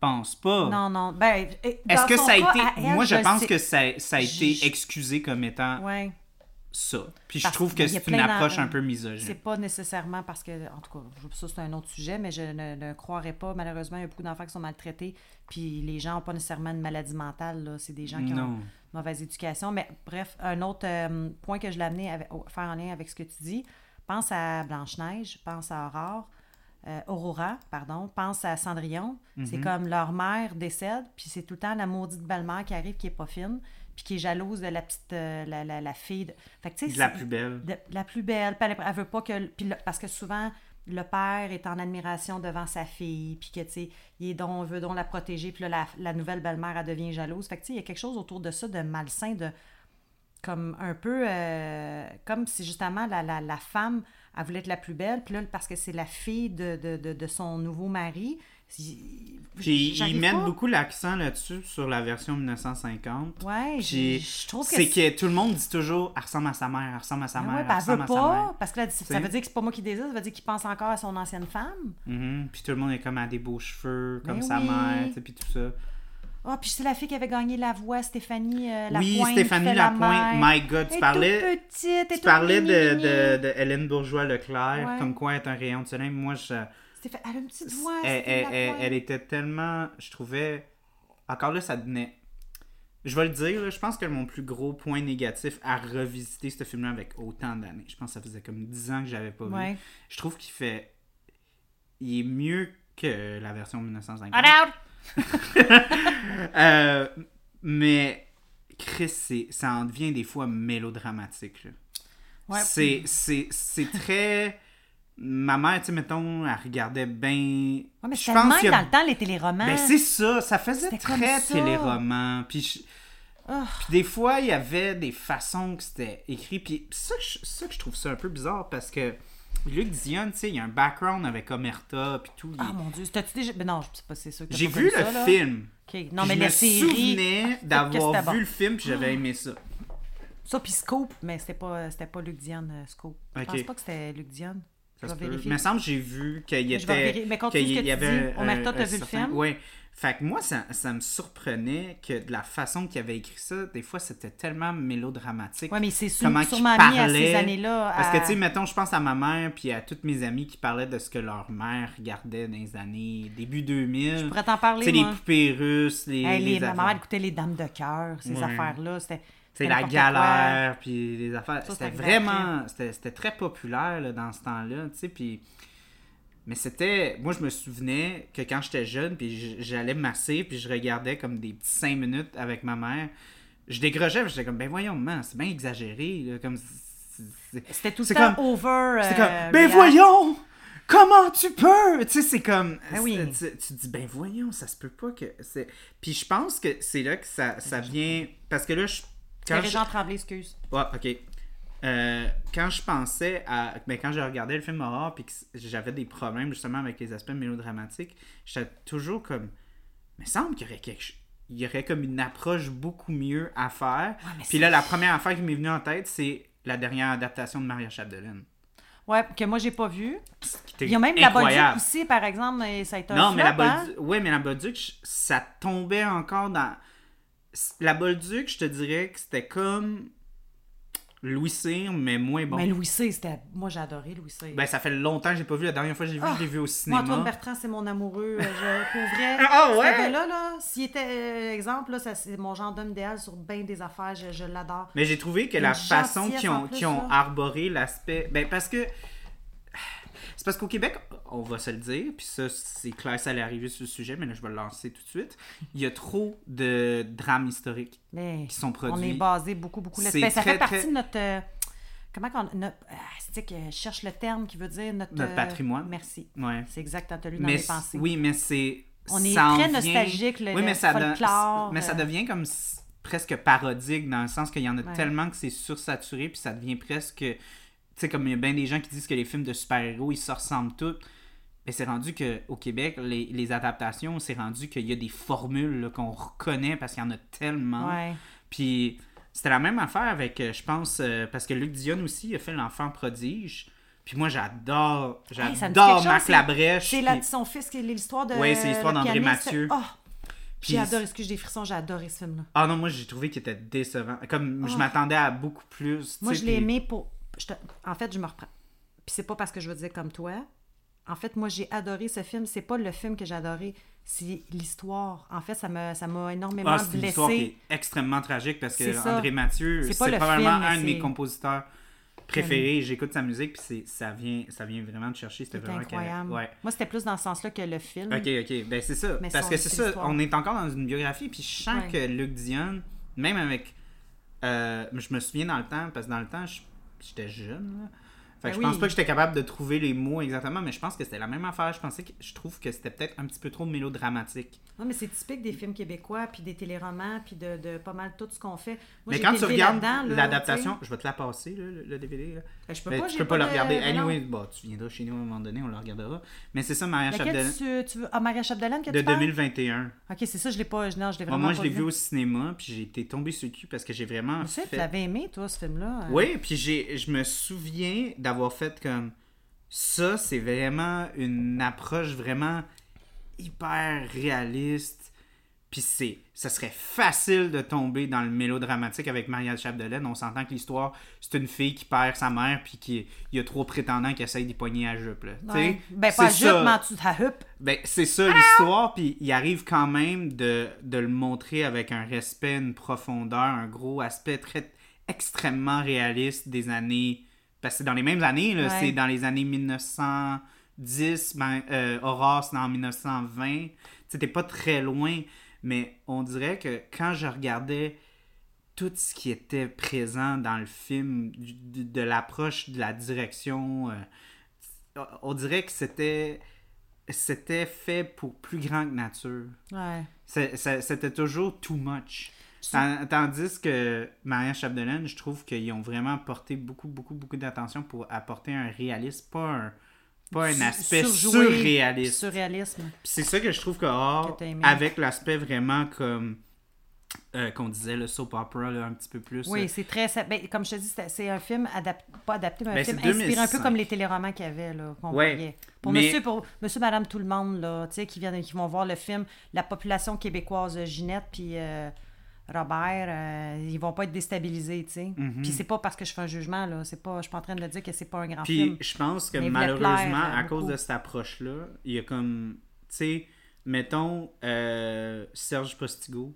[SPEAKER 2] Pense pas.
[SPEAKER 1] Non, non. Ben,
[SPEAKER 2] Est-ce que ça a été. Moi, je pense que ça, ça a été excusé comme étant
[SPEAKER 1] Ouais.
[SPEAKER 2] Ça. Puis je trouve que c'est une approche un peu
[SPEAKER 1] C'est
[SPEAKER 2] misogyne.
[SPEAKER 1] pas nécessairement parce que, en tout cas, ça c'est un autre sujet, mais je ne, ne croirais pas. Malheureusement, il y a beaucoup d'enfants qui sont maltraités, puis les gens n'ont pas nécessairement une maladie mentale. là. C'est des gens qui ont une mauvaise éducation. Mais bref, un autre euh, point que je l'ai amené à faire en lien avec ce que tu dis, pense à Blanche-Neige, pense à Aurore. euh, Aurora, pardon, pense à Cendrillon.
[SPEAKER 2] Mhm.
[SPEAKER 1] C'est comme leur mère décède, puis c'est tout le temps la maudite belle-mère qui arrive qui est pas fine, puis qui est jalouse de la petite, euh, la, la, la fille. De... Fait que,
[SPEAKER 2] De la plus belle.
[SPEAKER 1] de- la plus belle. Puis elle, elle veut pas que. Puis le- parce que souvent, le père est en admiration devant sa fille, puis que, tu sais, il est donc, veut donc la protéger, puis là, la, la nouvelle belle-mère, elle devient jalouse. Fait que, tu sais, il y a quelque chose autour de ça de malsain, de. Comme un peu. euh, comme si justement la, la, la femme, elle voulait être la plus belle, puis là, parce que c'est la fille de, de, de, de son nouveau mari.
[SPEAKER 2] Ils mettent
[SPEAKER 1] pas.
[SPEAKER 2] beaucoup l'accent là-dessus sur la version 1950.
[SPEAKER 1] Ouais, je, je trouve que
[SPEAKER 2] c'est que tout le monde dit toujours elle ressemble à sa mère, elle ressemble à sa
[SPEAKER 1] Ben
[SPEAKER 2] mère,
[SPEAKER 1] ouais,
[SPEAKER 2] elle
[SPEAKER 1] ben, elle
[SPEAKER 2] ressemble
[SPEAKER 1] veut
[SPEAKER 2] à sa mère.
[SPEAKER 1] pas, parce que là, ça veut dire que c'est pas moi qui désire, ça veut dire qu'il pense encore à son ancienne femme.
[SPEAKER 2] Mhm. Puis tout le monde est comme à des beaux cheveux, comme
[SPEAKER 1] Ben
[SPEAKER 2] sa
[SPEAKER 1] oui.
[SPEAKER 2] mère, puis tout ça.
[SPEAKER 1] Ah, puis c'est la fille qui avait gagné la voix, Stéphanie euh, Lapointe.
[SPEAKER 2] oui, Stéphanie
[SPEAKER 1] la
[SPEAKER 2] Lapointe,
[SPEAKER 1] mère.
[SPEAKER 2] my god, tu parlais,
[SPEAKER 1] toute petite,
[SPEAKER 2] tu
[SPEAKER 1] toute
[SPEAKER 2] parlais de, de, de Hélène Bourgeois-Leclerc,
[SPEAKER 1] Ouais.
[SPEAKER 2] comme quoi être un rayon de soleil. Moi, je,
[SPEAKER 1] Elle a une petite voix,
[SPEAKER 2] elle,
[SPEAKER 1] Stéphanie
[SPEAKER 2] elle- elle-
[SPEAKER 1] Lapointe.
[SPEAKER 2] elle était tellement. Je trouvais. Encore là, ça donnait. Je vais le dire, là, je pense que mon plus gros point négatif à revisiter ce film-là avec autant d'années, je pense que ça faisait comme 10 ans que j'avais pas vu. Je trouve qu'il fait. Il est mieux que la version 1950.
[SPEAKER 1] Get out!
[SPEAKER 2] Euh, mais Chris, c'est- ça en devient des fois mélodramatique. là.
[SPEAKER 1] Ouais.
[SPEAKER 2] C'est, c'est, c'est très. Ma mère, tu sais, mettons, elle regardait bien.
[SPEAKER 1] Ouais, mais
[SPEAKER 2] Je pense a-
[SPEAKER 1] dans le temps, les téléromans.
[SPEAKER 2] Ben, c'est ça, ça faisait très
[SPEAKER 1] ça.
[SPEAKER 2] téléroman. Puis, je-
[SPEAKER 1] Ah.
[SPEAKER 2] puis des fois, il y avait des façons que c'était écrit. Puis ça, que je- ça que je trouve ça un peu bizarre parce que Luc Dion, tu sais, il y a un background avec Omerta, puis tout. il-
[SPEAKER 1] Ah mon dieu, t'as-tu déjà. Ben non, c'est pas c'est que t'as
[SPEAKER 2] J'ai vu le
[SPEAKER 1] ça,
[SPEAKER 2] film.
[SPEAKER 1] Ok. Non, mais
[SPEAKER 2] je
[SPEAKER 1] la
[SPEAKER 2] me
[SPEAKER 1] série.
[SPEAKER 2] souvenais
[SPEAKER 1] que
[SPEAKER 2] d'avoir
[SPEAKER 1] bon.
[SPEAKER 2] vu le film, puis j'avais aimé ça.
[SPEAKER 1] Ça, puis Scope, mais c'était pas, pas Luc Dion, euh, Scope. Je
[SPEAKER 2] Ok.
[SPEAKER 1] pense pas que c'était Luc Dion.
[SPEAKER 2] Ça se peut. il me semble que j'ai vu qu'il
[SPEAKER 1] vais
[SPEAKER 2] était.
[SPEAKER 1] Mais ce que
[SPEAKER 2] y
[SPEAKER 1] tu
[SPEAKER 2] avait
[SPEAKER 1] dis. T'as vu le film?
[SPEAKER 2] Oui. Fait que moi, ça, ça me surprenait que de la façon qu'il avait écrit ça, des fois, c'était tellement mélodramatique.
[SPEAKER 1] Oui, mais c'est sûr-
[SPEAKER 2] Comment
[SPEAKER 1] sûrement mis à
[SPEAKER 2] parlait.
[SPEAKER 1] ces années-là.
[SPEAKER 2] Parce que, tu sais, mettons, je pense à ma mère puis à toutes mes amies qui parlaient de ce que leur mère regardait dans les années début 2000.
[SPEAKER 1] Je pourrais t'en parler,
[SPEAKER 2] Tu sais, les poupées russes, les.
[SPEAKER 1] Hey, les-
[SPEAKER 2] les
[SPEAKER 1] ma mère écoutait les Dames de cœur, ces
[SPEAKER 2] Ouais.
[SPEAKER 1] affaires-là. C'était
[SPEAKER 2] C'est la galère, puis les affaires. C'était vraiment. C'était très populaire là, dans ce temps-là, tu sais. Puis. Mais c'était. Moi, je me souvenais que quand j'étais jeune, puis j'allais masser, puis je regardais comme des petits 5 minutes avec ma mère. Je décrochais, puis j'étais comme, ben voyons, man, c'est bien exagéré. là, comme.
[SPEAKER 1] C'était tout le temps
[SPEAKER 2] comme-
[SPEAKER 1] over. Euh,
[SPEAKER 2] comme, ben voyons! Comment tu peux? Tu sais, c'est comme.
[SPEAKER 1] Ben oui.
[SPEAKER 2] Tu, dis, ben voyons, ça se peut pas que. c'est Puis je pense que c'est là que ça, ça vient. Parce que là, je. Quand je-
[SPEAKER 1] Régent Tremblay, excuse.
[SPEAKER 2] Ouais, ok. Euh, quand je pensais à. Ben, quand je regardais le film horreur puis que j'avais des problèmes justement avec les aspects mélodramatiques, j'étais toujours comme. Mais semble qu'il y aurait quelque Il y aurait comme une approche beaucoup mieux à faire.
[SPEAKER 1] mais
[SPEAKER 2] puis là, la première affaire qui m'est venue en tête, c'est la dernière adaptation de Maria Chapdelaine.
[SPEAKER 1] Ouais, que moi, j'ai pas vu. Il y a même la Bolduc
[SPEAKER 2] incroyable.
[SPEAKER 1] aussi, par exemple, et ça a été un
[SPEAKER 2] Non, mais la
[SPEAKER 1] hein?
[SPEAKER 2] Bolduc, ouais, mais la Bolduc, ça tombait encore dans. La Bolduc, je te dirais que c'était comme Louis Cyr, mais moins bon.
[SPEAKER 1] Mais Louis C, c'était... Moi, j'ai adoré Louis C.
[SPEAKER 2] Ben, ça fait longtemps que j'ai pas vu. La dernière fois que j'ai vu,
[SPEAKER 1] Ah,
[SPEAKER 2] je l'ai vu au
[SPEAKER 1] Moi,
[SPEAKER 2] cinéma.
[SPEAKER 1] Antoine Bertrand, c'est mon amoureux. euh, Je, pour vrai.
[SPEAKER 2] Ah ouais?
[SPEAKER 1] ce gars-là, là, s'il était, euh, exemple, là, c'est mon genre d'homme idéal sur bien des affaires. Je, je l'adore.
[SPEAKER 2] Mais j'ai trouvé que
[SPEAKER 1] Une
[SPEAKER 2] la façon qu'ils ont, ont
[SPEAKER 1] là.
[SPEAKER 2] arboré l'aspect. Ben, parce que. C'est parce qu'au Québec, on va se le dire, puis ça, c'est clair, ça allait arriver sur le sujet, mais là, je vais le lancer tout de suite. Il y a trop de drames historiques
[SPEAKER 1] Mais
[SPEAKER 2] qui sont
[SPEAKER 1] on
[SPEAKER 2] produits.
[SPEAKER 1] est basé beaucoup, beaucoup là
[SPEAKER 2] C'est
[SPEAKER 1] Ben, ça
[SPEAKER 2] très,
[SPEAKER 1] fait partie
[SPEAKER 2] très-
[SPEAKER 1] de notre. euh, comment qu'on. Notre, c'est que je cherche le terme qui veut dire notre.
[SPEAKER 2] Notre
[SPEAKER 1] euh,
[SPEAKER 2] patrimoine.
[SPEAKER 1] Merci.
[SPEAKER 2] Ouais.
[SPEAKER 1] C'est exact, t'as lu dans
[SPEAKER 2] Mais
[SPEAKER 1] mes pensées.
[SPEAKER 2] oui, mais c'est.
[SPEAKER 1] On est très nostalgique, le-
[SPEAKER 2] oui, mais
[SPEAKER 1] le
[SPEAKER 2] ça, mais
[SPEAKER 1] euh.
[SPEAKER 2] devient comme presque parodique dans le sens qu'il y en a
[SPEAKER 1] Ouais.
[SPEAKER 2] tellement que c'est sursaturé, puis ça devient presque. Tu sais, comme il y a bien des gens qui disent que les films de super-héros, ils se ressemblent tous. Mais c'est rendu qu'au Québec, les, les adaptations, c'est rendu qu'il y a des formules qu'on reconnaît parce qu'il y en a tellement.
[SPEAKER 1] Ouais.
[SPEAKER 2] Puis c'était la même affaire avec, euh, je pense, euh, parce que Luc Dion aussi a fait L'Enfant prodige. Puis moi, j'adore, j'adore Marc
[SPEAKER 1] chose,
[SPEAKER 2] Labrèche.
[SPEAKER 1] C'est
[SPEAKER 2] puis-
[SPEAKER 1] son fils qui est l'histoire de.
[SPEAKER 2] Ouais, c'est l'histoire d'André. Mathieu.
[SPEAKER 1] Oh,
[SPEAKER 2] Puis-
[SPEAKER 1] j'ai adoré, excuse, des frissons, j'ai adoré ce film-là.
[SPEAKER 2] Ah non, moi j'ai trouvé qu'il était décevant. Comme je
[SPEAKER 1] Oh.
[SPEAKER 2] m'attendais à beaucoup plus.
[SPEAKER 1] Moi, je l'ai aimé pour. Je te- En fait, je me reprends. Puis c'est pas parce que je veux dire comme toi. En fait, moi, j'ai adoré ce film. C'est pas le film que j'ai adoré, c'est l'histoire. En fait, ça m'a ça m'a énormément
[SPEAKER 2] Ah, c'est une histoire qui
[SPEAKER 1] blessé.
[SPEAKER 2] est extrêmement tragique parce que
[SPEAKER 1] C'est.
[SPEAKER 2] André Mathieu,
[SPEAKER 1] C'est
[SPEAKER 2] c'est probablement
[SPEAKER 1] film,
[SPEAKER 2] un de mes
[SPEAKER 1] c'est-
[SPEAKER 2] compositeurs préférés. J'écoute sa musique puis c'est- ça vient, ça vient vraiment de chercher. C'était
[SPEAKER 1] C'est
[SPEAKER 2] vraiment
[SPEAKER 1] incroyable.
[SPEAKER 2] Ouais.
[SPEAKER 1] Moi, c'était plus dans ce sens-là que le film.
[SPEAKER 2] Ok, ok. Ben c'est ça.
[SPEAKER 1] Mais
[SPEAKER 2] Parce que c'est
[SPEAKER 1] c'est
[SPEAKER 2] ça. On est encore dans une biographie. Puis je sens
[SPEAKER 1] Ouais.
[SPEAKER 2] que Luc Dion, même avec. euh, je me souviens dans le temps, parce que dans le temps, je- j'étais jeune. là. Fait que
[SPEAKER 1] Ben
[SPEAKER 2] je pense
[SPEAKER 1] oui.
[SPEAKER 2] pas que j'étais capable de trouver les mots exactement, mais je pense que c'était la même affaire. Je pensais que je trouve que c'était peut-être un petit peu trop mélodramatique.
[SPEAKER 1] Non, mais c'est typique des films québécois, puis des téléromans, puis de, de pas mal tout ce qu'on fait. Moi,
[SPEAKER 2] mais quand tu regardes l'adaptation,
[SPEAKER 1] tu
[SPEAKER 2] je vais te la passer, là, le, le DVD. là.
[SPEAKER 1] Ben, je peux
[SPEAKER 2] Mais
[SPEAKER 1] pas,
[SPEAKER 2] tu peux pas le
[SPEAKER 1] de-
[SPEAKER 2] regarder.
[SPEAKER 1] ben.
[SPEAKER 2] Anyway, bon, tu viendras chez nous à un moment donné, on le regardera. Mais c'est ça, Maria Chapdelaine,
[SPEAKER 1] tu, tu veux... Ah, Maria Chapdelaine que
[SPEAKER 2] de
[SPEAKER 1] tu parles?
[SPEAKER 2] 2021.
[SPEAKER 1] Ok, c'est ça, je l'ai pas. Non, je l'ai
[SPEAKER 2] Moi,
[SPEAKER 1] vraiment
[SPEAKER 2] moi,
[SPEAKER 1] pas
[SPEAKER 2] je l'ai
[SPEAKER 1] vu.
[SPEAKER 2] au cinéma, puis j'ai été tombé sur le cul parce que j'ai vraiment
[SPEAKER 1] Tu sais, tu l'avais aimé, toi, ce film-là. hein?
[SPEAKER 2] Oui, puis je me souviens d'avoir fait comme ça, c'est vraiment une approche vraiment hyper réaliste. Puis c'est, ça serait facile de tomber dans le mélodramatique avec Maria Chapdelaine. On s'entend que l'histoire, c'est une fille qui perd sa mère, puis qui il y a trois prétendants qui essayent d'y pogner à jupe. Là.
[SPEAKER 1] Ouais. Ben, pas
[SPEAKER 2] c'est
[SPEAKER 1] juste,
[SPEAKER 2] ça.
[SPEAKER 1] mais en dessous de la huppe.
[SPEAKER 2] Ben, c'est ça l'histoire, puis il arrive quand même de, de le montrer avec un respect, une profondeur, un gros aspect très extrêmement réaliste des années. Parce que c'est dans les mêmes années,
[SPEAKER 1] Ouais.
[SPEAKER 2] c'est dans les années 1910, ben, euh, c'est en 1920. C'était pas très loin, mais on dirait que quand je regardais tout ce qui était présent dans le film, du- de, l'approche, de la direction, euh, on dirait que c'était c'était fait pour plus grand que nature.
[SPEAKER 1] Ouais.
[SPEAKER 2] C'était toujours too much. Tandis que Maria Chapdelaine, je trouve qu'ils ont vraiment porté beaucoup, beaucoup, beaucoup d'attention pour apporter un réalisme, pas un, pas un aspect
[SPEAKER 1] surjoué,
[SPEAKER 2] surréaliste.
[SPEAKER 1] Surréalisme.
[SPEAKER 2] C'est ça que je trouve que, Or,
[SPEAKER 1] Que t'as aimé.
[SPEAKER 2] avec l'aspect vraiment comme euh, qu'on disait, le soap opera, là, un petit peu plus.
[SPEAKER 1] Oui,
[SPEAKER 2] euh,
[SPEAKER 1] c'est très. ben, comme je te dis, c'est un film adapté, pas adapté, mais un
[SPEAKER 2] Ben,
[SPEAKER 1] film inspiré un peu
[SPEAKER 2] 2005.
[SPEAKER 1] comme les téléromans qu'il y avait, là, qu'on
[SPEAKER 2] Ouais,
[SPEAKER 1] voyait. Pour
[SPEAKER 2] mais-
[SPEAKER 1] monsieur, pour monsieur, madame, tout le monde, là, tu sais, qui, viennent, qui vont voir le film, la population québécoise, Ginette, puis euh, Robert, euh, ils vont pas être déstabilisés, tu sais.
[SPEAKER 2] Mhm.
[SPEAKER 1] Puis c'est pas parce que je fais un jugement, là. C'est pas, je suis pas en train de dire que c'est pas un grand
[SPEAKER 2] Puis
[SPEAKER 1] film.
[SPEAKER 2] je pense que malheureusement,
[SPEAKER 1] plaire, euh,
[SPEAKER 2] à cause de cette approche-là, il y a comme, tu sais, mettons euh, Serge Postigo.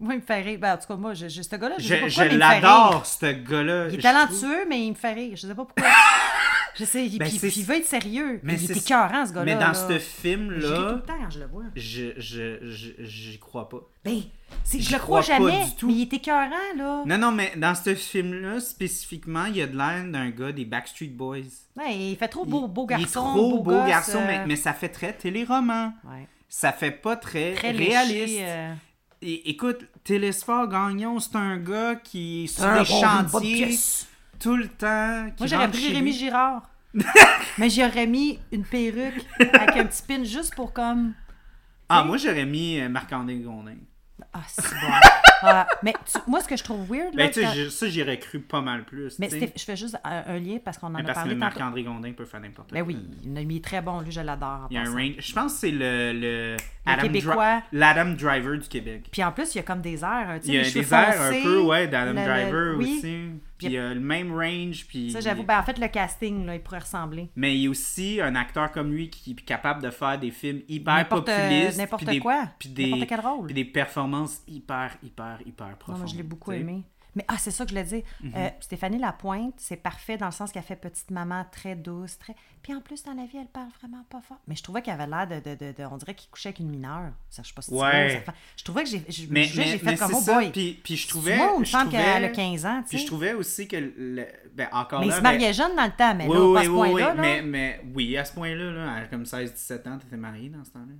[SPEAKER 1] Moi, il me fait rire. Ben, en tout cas, moi, je, je- ce gars-là, je,
[SPEAKER 2] Je,
[SPEAKER 1] sais pas
[SPEAKER 2] je l'adore, ce gars-là.
[SPEAKER 1] Il est
[SPEAKER 2] trouve-
[SPEAKER 1] talentueux, mais il me fait rire. Je sais pas pourquoi. je sais, il,
[SPEAKER 2] Ben,
[SPEAKER 1] puis, il veut être sérieux.
[SPEAKER 2] Mais
[SPEAKER 1] il est écœurant, ce gars-là.
[SPEAKER 2] Mais dans
[SPEAKER 1] là.
[SPEAKER 2] ce
[SPEAKER 1] Je
[SPEAKER 2] film-là,
[SPEAKER 1] le temps quand je le vois.
[SPEAKER 2] je, je, je, j'y crois pas.
[SPEAKER 1] Ben, c'est- je le crois
[SPEAKER 2] crois pas
[SPEAKER 1] jamais,
[SPEAKER 2] du tout.
[SPEAKER 1] mais il est écœurant, là.
[SPEAKER 2] Non, non, mais dans ce film-là, spécifiquement, il y a de l'air d'un gars des Backstreet Boys.
[SPEAKER 1] Ouais, il fait trop beau, beau
[SPEAKER 2] Il est
[SPEAKER 1] garçon.
[SPEAKER 2] trop beau, garçon,
[SPEAKER 1] euh,
[SPEAKER 2] mais, mais ça fait très téléroman.
[SPEAKER 1] ouais.
[SPEAKER 2] Ça fait pas très,
[SPEAKER 1] Très
[SPEAKER 2] réaliste.
[SPEAKER 1] léché, euh,
[SPEAKER 2] écoute, Télésphore Gagnon, c'est un gars qui est sur
[SPEAKER 1] bonne
[SPEAKER 2] chantiers. Tout le temps.
[SPEAKER 1] Moi, j'aurais pris Rémi
[SPEAKER 2] lui.
[SPEAKER 1] Girard. mais j'aurais mis une perruque avec un petit pin juste pour comme.
[SPEAKER 2] Ah, moi, j'aurais mis euh, Marc-André Gondin.
[SPEAKER 1] Ah, c'est bon. Ah, mais tu- moi, ce que je trouve weird, là,
[SPEAKER 2] Ben, tu sais,
[SPEAKER 1] quand-
[SPEAKER 2] ça, j'aurais cru pas mal plus.
[SPEAKER 1] mais je fais juste un, un lien parce qu'on en
[SPEAKER 2] Mais
[SPEAKER 1] a
[SPEAKER 2] parce que
[SPEAKER 1] parlé tantôt.
[SPEAKER 2] Marc-André Gondin peut faire n'importe quoi.
[SPEAKER 1] Ben oui, il est très bon, lui, je l'adore.
[SPEAKER 2] Il y a un range. Je pense que c'est le, le, Adam. Dri- l'Adam Driver du Québec.
[SPEAKER 1] Puis en plus, il y a comme des airs, tu sais,
[SPEAKER 2] Il y a des airs un peu, ouais, d'Adam
[SPEAKER 1] le- le-
[SPEAKER 2] Driver
[SPEAKER 1] oui.
[SPEAKER 2] aussi. Puis il y a le même range. Puis...
[SPEAKER 1] Ça, j'avoue, ben en fait, le casting, là, il pourrait ressembler.
[SPEAKER 2] Mais il y a aussi un acteur comme lui qui est capable de faire des films hyper
[SPEAKER 1] N'importe-
[SPEAKER 2] populistes.
[SPEAKER 1] n'importe quoi.
[SPEAKER 2] Puis des,
[SPEAKER 1] N'importe quel rôle.
[SPEAKER 2] Puis des performances hyper, hyper, hyper
[SPEAKER 1] Non,
[SPEAKER 2] profondes.
[SPEAKER 1] moi, je l'ai beaucoup aimé. Mais ah, c'est ça que je l'ai dit.
[SPEAKER 2] Mhm.
[SPEAKER 1] Euh, Stéphanie Lapointe, c'est parfait dans le sens qu'elle fait petite maman très douce, très. Puis en plus, dans la vie, elle parle vraiment pas fort. Mais je trouvais qu'elle avait l'air de, de, de, de- On dirait qu'il couchait avec une mineure. Ça, je sais pas si tu
[SPEAKER 2] Ouais.
[SPEAKER 1] fait- Je trouvais que j'ai. Je,
[SPEAKER 2] Mais,
[SPEAKER 1] je-
[SPEAKER 2] mais,
[SPEAKER 1] j'ai fait
[SPEAKER 2] mais
[SPEAKER 1] comme oh boy.
[SPEAKER 2] Puis, puis je trouvais.
[SPEAKER 1] une
[SPEAKER 2] je trouvais-
[SPEAKER 1] qu'elle a 15 ans, tu
[SPEAKER 2] Puis je
[SPEAKER 1] sais.
[SPEAKER 2] trouvais aussi que. le- ben, encore
[SPEAKER 1] Mais il se
[SPEAKER 2] ben-
[SPEAKER 1] mariait jeune dans le temps, mais
[SPEAKER 2] oui,
[SPEAKER 1] là,
[SPEAKER 2] oui,
[SPEAKER 1] pas à ce point-là.
[SPEAKER 2] oui,
[SPEAKER 1] là.
[SPEAKER 2] Mais, mais oui, à ce point-là, là, comme 16-17 ans, t'étais marié dans ce temps-là.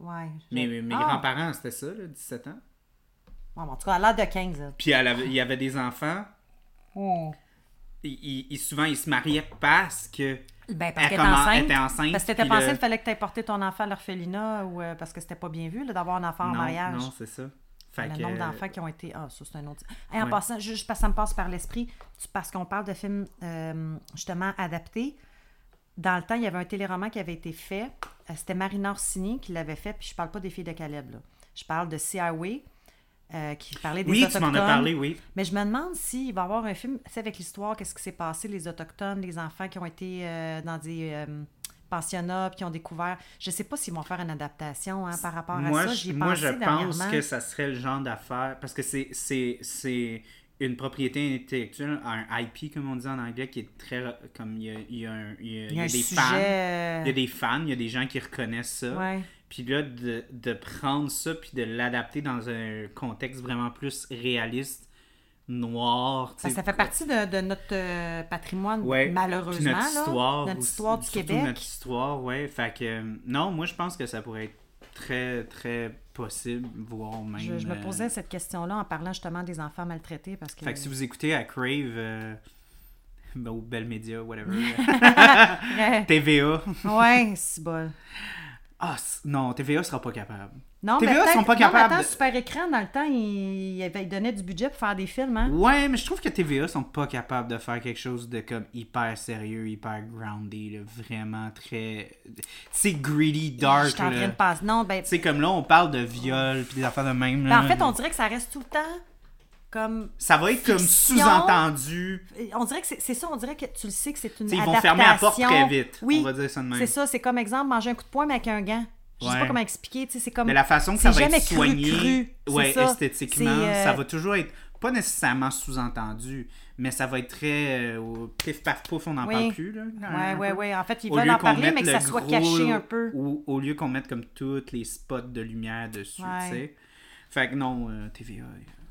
[SPEAKER 1] Ouais.
[SPEAKER 2] mes mes
[SPEAKER 1] Ah!
[SPEAKER 2] grands-parents, c'était ça, là, 17 ans.
[SPEAKER 1] En tout cas, à l'âge de 15. là.
[SPEAKER 2] Puis elle avait- il y avait des enfants.
[SPEAKER 1] Oh.
[SPEAKER 2] Il, il- il- souvent, ils se mariaient parce que.
[SPEAKER 1] Ben, parce
[SPEAKER 2] Elle
[SPEAKER 1] qu'elle était enceinte.
[SPEAKER 2] elle était enceinte,
[SPEAKER 1] Parce que t'étais
[SPEAKER 2] puis
[SPEAKER 1] pensé
[SPEAKER 2] le-
[SPEAKER 1] qu'il fallait que tu porté ton enfant à l'orphelinat ou euh, parce que c'était pas bien vu d'avoir un enfant en mariage.
[SPEAKER 2] non, c'est ça. Fait
[SPEAKER 1] le
[SPEAKER 2] que,
[SPEAKER 1] nombre d'enfants qui ont été. Ah, ça, c'est un autre. Hey, en passant, juste parce que ça me passe par l'esprit, parce qu'on parle de films euh, justement adaptés. Dans le temps, il y avait un téléroman qui avait été fait. Euh, C'était Marina Orsini qui l'avait fait, puis je parle pas des filles de Caleb. Là. Je parle de Sea Highway, euh, qui parlait des
[SPEAKER 2] Oui, tu
[SPEAKER 1] Autochtones.
[SPEAKER 2] m'en as parlé, oui.
[SPEAKER 1] Mais je me demande s'il va y avoir un film, tu sais, avec l'histoire, qu'est-ce qui s'est passé, les Autochtones, les enfants qui ont été euh, dans des euh, pensionnats, puis qui ont découvert. Je sais pas s'ils vont faire une adaptation hein, par rapport
[SPEAKER 2] moi,
[SPEAKER 1] à ça.
[SPEAKER 2] je-
[SPEAKER 1] J'y ai
[SPEAKER 2] moi,
[SPEAKER 1] pensé
[SPEAKER 2] je pense que ça serait le genre d'affaire. Parce que c'est, c'est, c'est une propriété intellectuelle, un IP, comme on dit en anglais, qui est très. Comme il y a, il y a un- il y a-
[SPEAKER 1] Il y a un
[SPEAKER 2] des
[SPEAKER 1] sujet.
[SPEAKER 2] fans. Il y a des fans, il y a des gens qui reconnaissent ça.
[SPEAKER 1] ouais.
[SPEAKER 2] Puis là, de, de prendre ça puis de l'adapter dans un contexte vraiment plus réaliste, noir.
[SPEAKER 1] ça fait partie de, de notre euh, patrimoine,
[SPEAKER 2] Ouais.
[SPEAKER 1] Malheureusement.
[SPEAKER 2] notre
[SPEAKER 1] là.
[SPEAKER 2] histoire.
[SPEAKER 1] notre histoire du Québec.
[SPEAKER 2] notre histoire, ouais. Fait que, euh, non, moi, je pense que ça pourrait être très, très possible, voire même...
[SPEAKER 1] Je, je me
[SPEAKER 2] euh,
[SPEAKER 1] posais cette question-là en parlant justement des enfants maltraités parce que.
[SPEAKER 2] Fait que si vous écoutez à Crave, euh, ben, ou Bell Media, whatever, TVA...
[SPEAKER 1] ouais, c'est bon.
[SPEAKER 2] Ah, non, TVA sera pas capable.
[SPEAKER 1] Non,
[SPEAKER 2] TVA
[SPEAKER 1] mais
[SPEAKER 2] sont pas
[SPEAKER 1] non, mais
[SPEAKER 2] capables
[SPEAKER 1] attends,
[SPEAKER 2] de-
[SPEAKER 1] Super Écran, dans le temps, il, il avait- il donnait du budget pour faire des films, hein?
[SPEAKER 2] Ouais, mais je trouve que TVA sont pas capables de faire quelque chose de comme hyper sérieux, hyper grounded, là, vraiment très... C'est greedy, dark,
[SPEAKER 1] Je suis en train de passer. Non, ben,
[SPEAKER 2] sais, comme là, on parle de viol puis des affaires de même.
[SPEAKER 1] ben,
[SPEAKER 2] là.
[SPEAKER 1] en fait, on dirait que ça reste tout le temps comme.
[SPEAKER 2] Ça va être comme sous-entendu.
[SPEAKER 1] On dirait que c'est ça, on dirait que tu le sais que c'est une
[SPEAKER 2] Tu sais, ils vont fermer la porte très vite.
[SPEAKER 1] Oui,
[SPEAKER 2] On va dire ça de même.
[SPEAKER 1] c'est ça. C'est comme exemple, manger un coup de poing, mais avec un gant. Je sais
[SPEAKER 2] Ouais.
[SPEAKER 1] pas comment expliquer, tu sais, c'est comme...
[SPEAKER 2] Mais la façon que ça va être
[SPEAKER 1] cru,
[SPEAKER 2] soigné,
[SPEAKER 1] cru,
[SPEAKER 2] ouais,
[SPEAKER 1] ça.
[SPEAKER 2] esthétiquement,
[SPEAKER 1] euh,
[SPEAKER 2] ça va toujours être pas nécessairement sous-entendu, mais ça va être très euh, pif paf pouf, on n'en
[SPEAKER 1] Oui.
[SPEAKER 2] parle plus là.
[SPEAKER 1] Ouais, ouais, ouais. En fait, ils
[SPEAKER 2] Au
[SPEAKER 1] veulent en parler, mais que ça soit caché un peu.
[SPEAKER 2] Ou au lieu qu'on mette comme tous les spots de lumière dessus,
[SPEAKER 1] Ouais.
[SPEAKER 2] tu sais. Fait que non, euh, TVA,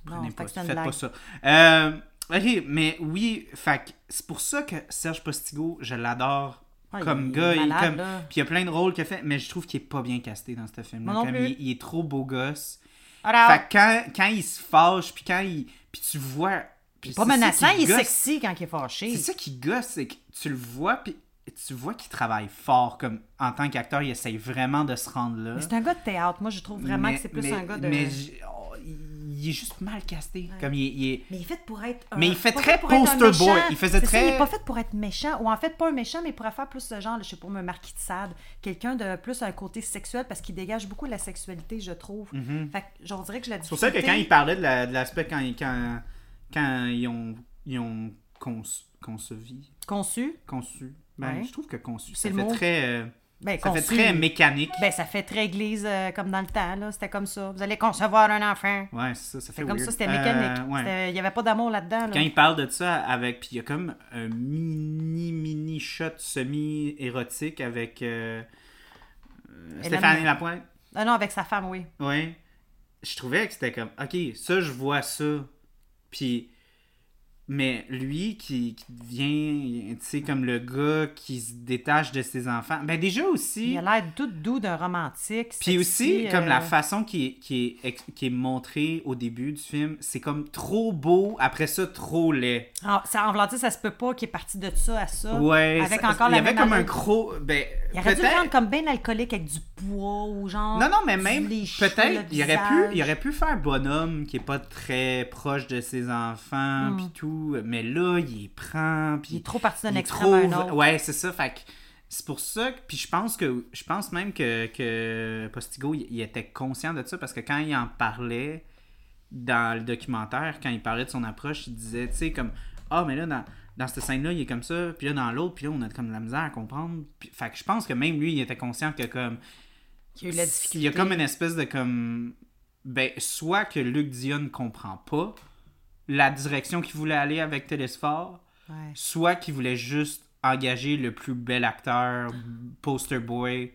[SPEAKER 2] prenez pas, faites pas ça. Euh, ok, mais oui, fait c'est pour ça que Serge Postigo, je l'adore
[SPEAKER 1] Ouais,
[SPEAKER 2] comme
[SPEAKER 1] il
[SPEAKER 2] gars. il comme... Puis il y a plein de rôles qu'il a fait, mais je trouve qu'il est pas bien casté dans ce film. Comme il, il est trop beau gosse.
[SPEAKER 1] Alors,
[SPEAKER 2] Fait que quand, quand il se fâche, puis quand il. Puis tu vois. puis
[SPEAKER 1] pas menaçant, il est sexy quand il est fâché.
[SPEAKER 2] C'est ça qui gosse, c'est que tu le vois, puis tu vois qu'il travaille fort comme en tant qu'acteur, il essaye vraiment de se rendre là.
[SPEAKER 1] C'est un gars de théâtre. Moi, je trouve vraiment
[SPEAKER 2] Mais-
[SPEAKER 1] que c'est plus
[SPEAKER 2] mais-
[SPEAKER 1] un gars de.
[SPEAKER 2] Mais j- oh, il est juste mal casté. Comme il, est- il est.
[SPEAKER 1] Mais il est fait pour être. un-
[SPEAKER 2] Mais il fait
[SPEAKER 1] pas
[SPEAKER 2] très
[SPEAKER 1] pour être un
[SPEAKER 2] poster
[SPEAKER 1] méchant.
[SPEAKER 2] boy. Il faisait
[SPEAKER 1] ça,
[SPEAKER 2] très-
[SPEAKER 1] il est pas fait pour être méchant. Ou en fait, pas un méchant, mais il pourrait faire plus ce genre, je sais pas, un marquis de Sade. Quelqu'un de plus un côté sexuel parce qu'il dégage beaucoup la sexualité, je trouve. Fait que j'en dirais que je la.
[SPEAKER 2] C'est pour ça que quand il parlait de la- de l'aspect quand, ils- quand, quand ils ont, ils ont conçu, concevi,
[SPEAKER 1] Conçu.
[SPEAKER 2] conçu, ben,
[SPEAKER 1] Ouais.
[SPEAKER 2] je trouve que conçu,
[SPEAKER 1] C'est
[SPEAKER 2] ça
[SPEAKER 1] le
[SPEAKER 2] fait
[SPEAKER 1] mot.
[SPEAKER 2] très, euh,
[SPEAKER 1] Ben,
[SPEAKER 2] ça fait très mécanique.
[SPEAKER 1] Ben, ça fait très église euh, comme dans le temps, là. C'était comme ça. Vous allez concevoir un enfant.
[SPEAKER 2] Ouais, c'est ça, ça fait
[SPEAKER 1] comme ça, c'était
[SPEAKER 2] Euh,
[SPEAKER 1] mécanique.
[SPEAKER 2] ouais.
[SPEAKER 1] C'était- Il n'y avait pas d'amour là-dedans. là.
[SPEAKER 2] Quand il parle de ça avec, puis il y a comme un mini mini shot semi érotique avec euh, euh, Stéphanie Lapointe.
[SPEAKER 1] Ah non, avec sa femme, oui.
[SPEAKER 2] Ouais. Je trouvais que c'était comme, ok, ça, je vois ça. Puis, mais lui qui, qui devient, tu sais, comme le gars qui se détache de ses enfants. Ben, déjà aussi.
[SPEAKER 1] Il a l'air tout doux d'un romantique.
[SPEAKER 2] Puis aussi, comme
[SPEAKER 1] euh,
[SPEAKER 2] la façon qui est, qui, est, qui est montrée au début du film, c'est comme trop beau, après ça, trop laid.
[SPEAKER 1] Ah, ça, en voulant ça se peut pas qu'il est parti de ça à ça.
[SPEAKER 2] Ouais.
[SPEAKER 1] Avec
[SPEAKER 2] ça-
[SPEAKER 1] encore
[SPEAKER 2] il y
[SPEAKER 1] la
[SPEAKER 2] avait
[SPEAKER 1] même
[SPEAKER 2] comme un gros. Ben,
[SPEAKER 1] Il aurait dû le
[SPEAKER 2] peut-être.
[SPEAKER 1] rendre comme bien alcoolique avec du poids ou genre.
[SPEAKER 2] Non, non, mais même, peut-être, il aurait, pu, il aurait pu faire bonhomme qui est pas très proche de ses enfants, puis tout. Mais là, il les prend, puis.
[SPEAKER 1] Il est trop parti d'un extrême à un
[SPEAKER 2] trouve-
[SPEAKER 1] autre.
[SPEAKER 2] Ouais, c'est ça. Fait c'est pour ça. Puis je pense que. Je pense même que, que Postigo, il, il était conscient de ça parce que quand il en parlait dans le documentaire, quand il parlait de son approche, il disait, tu sais, comme. Ah, mais là, dans, dans cette scène-là, il est comme ça, puis là, dans l'autre, puis là, on a comme de la misère à comprendre. Puis- fait que je pense que même lui, il était conscient que, comme.
[SPEAKER 1] Il y a eu la difficulté.
[SPEAKER 2] Il y a comme une espèce de comme. Ben, soit que Luc Dion ne comprend pas la direction qu'il voulait aller avec Télésphore,
[SPEAKER 1] Ouais.
[SPEAKER 2] soit qu'il voulait juste engager le plus bel acteur, poster boy,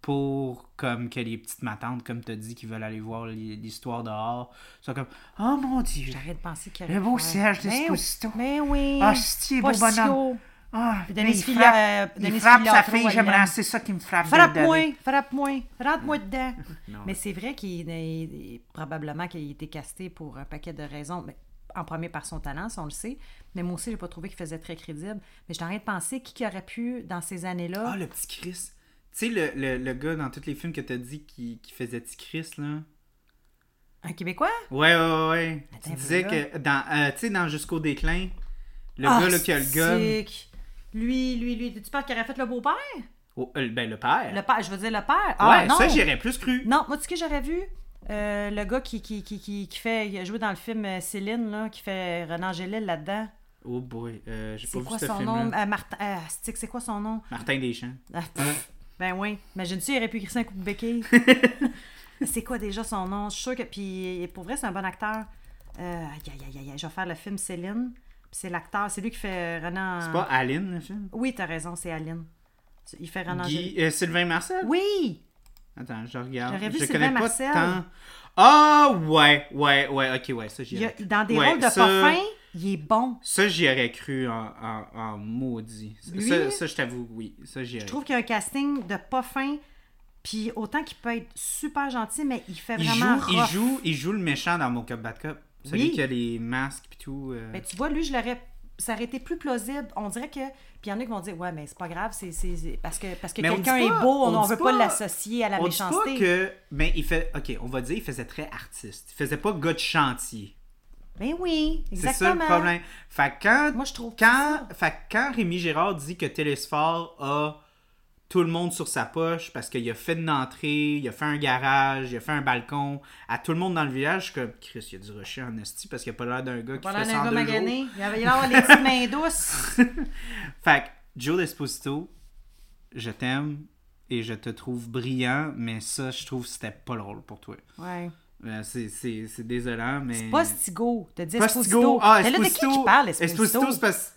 [SPEAKER 2] pour comme que les petites matantes, comme tu as dit, qui veulent aller voir l'hi- l'histoire dehors, soient comme Oh mon dieu!
[SPEAKER 1] J'arrête de penser qu'il
[SPEAKER 2] Le beau Serge Desposito.
[SPEAKER 1] Mais oui.
[SPEAKER 2] Ah, c'est beau bonhomme! Ah,
[SPEAKER 1] Puis Denise
[SPEAKER 2] il frappe,
[SPEAKER 1] euh,
[SPEAKER 2] il frappe sa fille, j'aimerais, c'est ça qui me frappe. de-
[SPEAKER 1] Frappe-moi, frappe-moi, rentre-moi dedans.
[SPEAKER 2] Non.
[SPEAKER 1] Mais c'est vrai qu'il est- probablement qu'il a été casté pour un paquet de raisons. Mais en premier par son talent, ça on le sait. Mais moi aussi, j'ai pas trouvé qu'il faisait très crédible. Mais je t'arrête de penser qui qui aurait pu, dans ces années-là.
[SPEAKER 2] Ah, le petit Chris. Tu sais, le, le, le gars dans tous les films que t'as dit qui, qui faisait petit Chris, là.
[SPEAKER 1] Un Québécois?
[SPEAKER 2] Ouais, ouais, ouais.
[SPEAKER 1] Attends
[SPEAKER 2] Tu disais que dans, euh, tu sais, dans Jusqu'au déclin, le
[SPEAKER 1] Ah,
[SPEAKER 2] gars là, qui a le gun.
[SPEAKER 1] Lui, lui, lui. Tu penses qu'il aurait fait le beau-père?
[SPEAKER 2] Oh, euh, ben, le père.
[SPEAKER 1] Le père, je veux dire le père. Ah,
[SPEAKER 2] ouais,
[SPEAKER 1] non.
[SPEAKER 2] ça, j'aurais plus cru.
[SPEAKER 1] Non, moi, tu sais que j'aurais vu? Euh, le gars qui, qui, qui, qui, qui fait il a joué dans le film euh, Céline, là, qui fait Renan Gélil là-dedans.
[SPEAKER 2] Oh boy, euh, j'ai pas
[SPEAKER 1] C'est
[SPEAKER 2] vu
[SPEAKER 1] quoi
[SPEAKER 2] ce
[SPEAKER 1] son nom? Euh, Martin. euh, c'est quoi son nom?
[SPEAKER 2] Martin Deschamps.
[SPEAKER 1] Ah, pff, ben oui. Imagine-tu, il aurait pu écrire un coup de béquille. c'est quoi déjà son nom? Je suis sûre que. Puis pour vrai, c'est un bon acteur. Aïe, aïe, aïe, aïe, je vais faire le film Céline. Puis c'est l'acteur, c'est lui qui fait Renan.
[SPEAKER 2] C'est pas Aline, le film?
[SPEAKER 1] Oui, t'as raison, c'est Aline. Il fait Renan
[SPEAKER 2] Guy,
[SPEAKER 1] Gélil.
[SPEAKER 2] Sylvain Marcel?
[SPEAKER 1] Oui!
[SPEAKER 2] Attends, je regarde.
[SPEAKER 1] J'aurais vu
[SPEAKER 2] je
[SPEAKER 1] Sylvain
[SPEAKER 2] connais pas
[SPEAKER 1] Marcel.
[SPEAKER 2] tant. Ah, ouais, ouais, ouais, ok, ouais, ça j'y
[SPEAKER 1] Il
[SPEAKER 2] aurais
[SPEAKER 1] dans des
[SPEAKER 2] Ouais,
[SPEAKER 1] rôles de
[SPEAKER 2] ça-
[SPEAKER 1] pas fin, il est bon.
[SPEAKER 2] Ça, j'y aurais cru en, en, en maudit. Ça-
[SPEAKER 1] Lui?
[SPEAKER 2] ça, ça, je t'avoue, oui. Ça, j'y aurais
[SPEAKER 1] Je trouve qu'il y a un casting de pas fin. Puis autant qu'il peut être super gentil, mais il fait
[SPEAKER 2] il
[SPEAKER 1] vraiment
[SPEAKER 2] joue, il joue, il joue le méchant dans Mon Cup Bad Cup. Celui
[SPEAKER 1] Oui.
[SPEAKER 2] qui a les masques et tout. euh.
[SPEAKER 1] Ben, tu vois, lui, je l'aurais. Ça aurait été plus plausible. On dirait que. Puis il y en a qui vont dire, ouais, mais c'est pas grave, c'est parce que, parce que quelqu'un est beau, on,
[SPEAKER 2] dit
[SPEAKER 1] veut pas,
[SPEAKER 2] pas-
[SPEAKER 1] l'associer à la
[SPEAKER 2] on dit pas
[SPEAKER 1] méchanceté.
[SPEAKER 2] que. Mais il fait. Ok, on va dire, il faisait très artiste. Il faisait pas gars de chantier.
[SPEAKER 1] Ben oui,
[SPEAKER 2] C'est ça
[SPEAKER 1] exactement.
[SPEAKER 2] le problème. Fait que quand.
[SPEAKER 1] Moi, je trouve
[SPEAKER 2] quand,
[SPEAKER 1] ça.
[SPEAKER 2] fait quand Rémi Gérard dit que Télésphore a tout le monde sur sa poche parce qu'il a fait une entrée, il a fait un garage, il a fait un balcon à tout le monde dans le village, je suis comme Chris, il a du rocher en esti parce qu'il a pas l'air d'un gars qui
[SPEAKER 1] Voilà
[SPEAKER 2] fait ça en
[SPEAKER 1] gars
[SPEAKER 2] deux
[SPEAKER 1] magané.
[SPEAKER 2] jours.
[SPEAKER 1] Il va y avoir les petites mains douces.
[SPEAKER 2] Fait que Joe Desposito, je t'aime et je te trouve brillant, mais ça, je trouve que c'était pas le rôle pour toi.
[SPEAKER 1] Ouais.
[SPEAKER 2] Euh, c'est- c'est c'est désolant, mais.
[SPEAKER 1] Postigo. T'as dit. Esposito.
[SPEAKER 2] Ah,
[SPEAKER 1] Mais là, de qui
[SPEAKER 2] Esposito.
[SPEAKER 1] qui parle,
[SPEAKER 2] Esposito,
[SPEAKER 1] Esposito?
[SPEAKER 2] c'est parce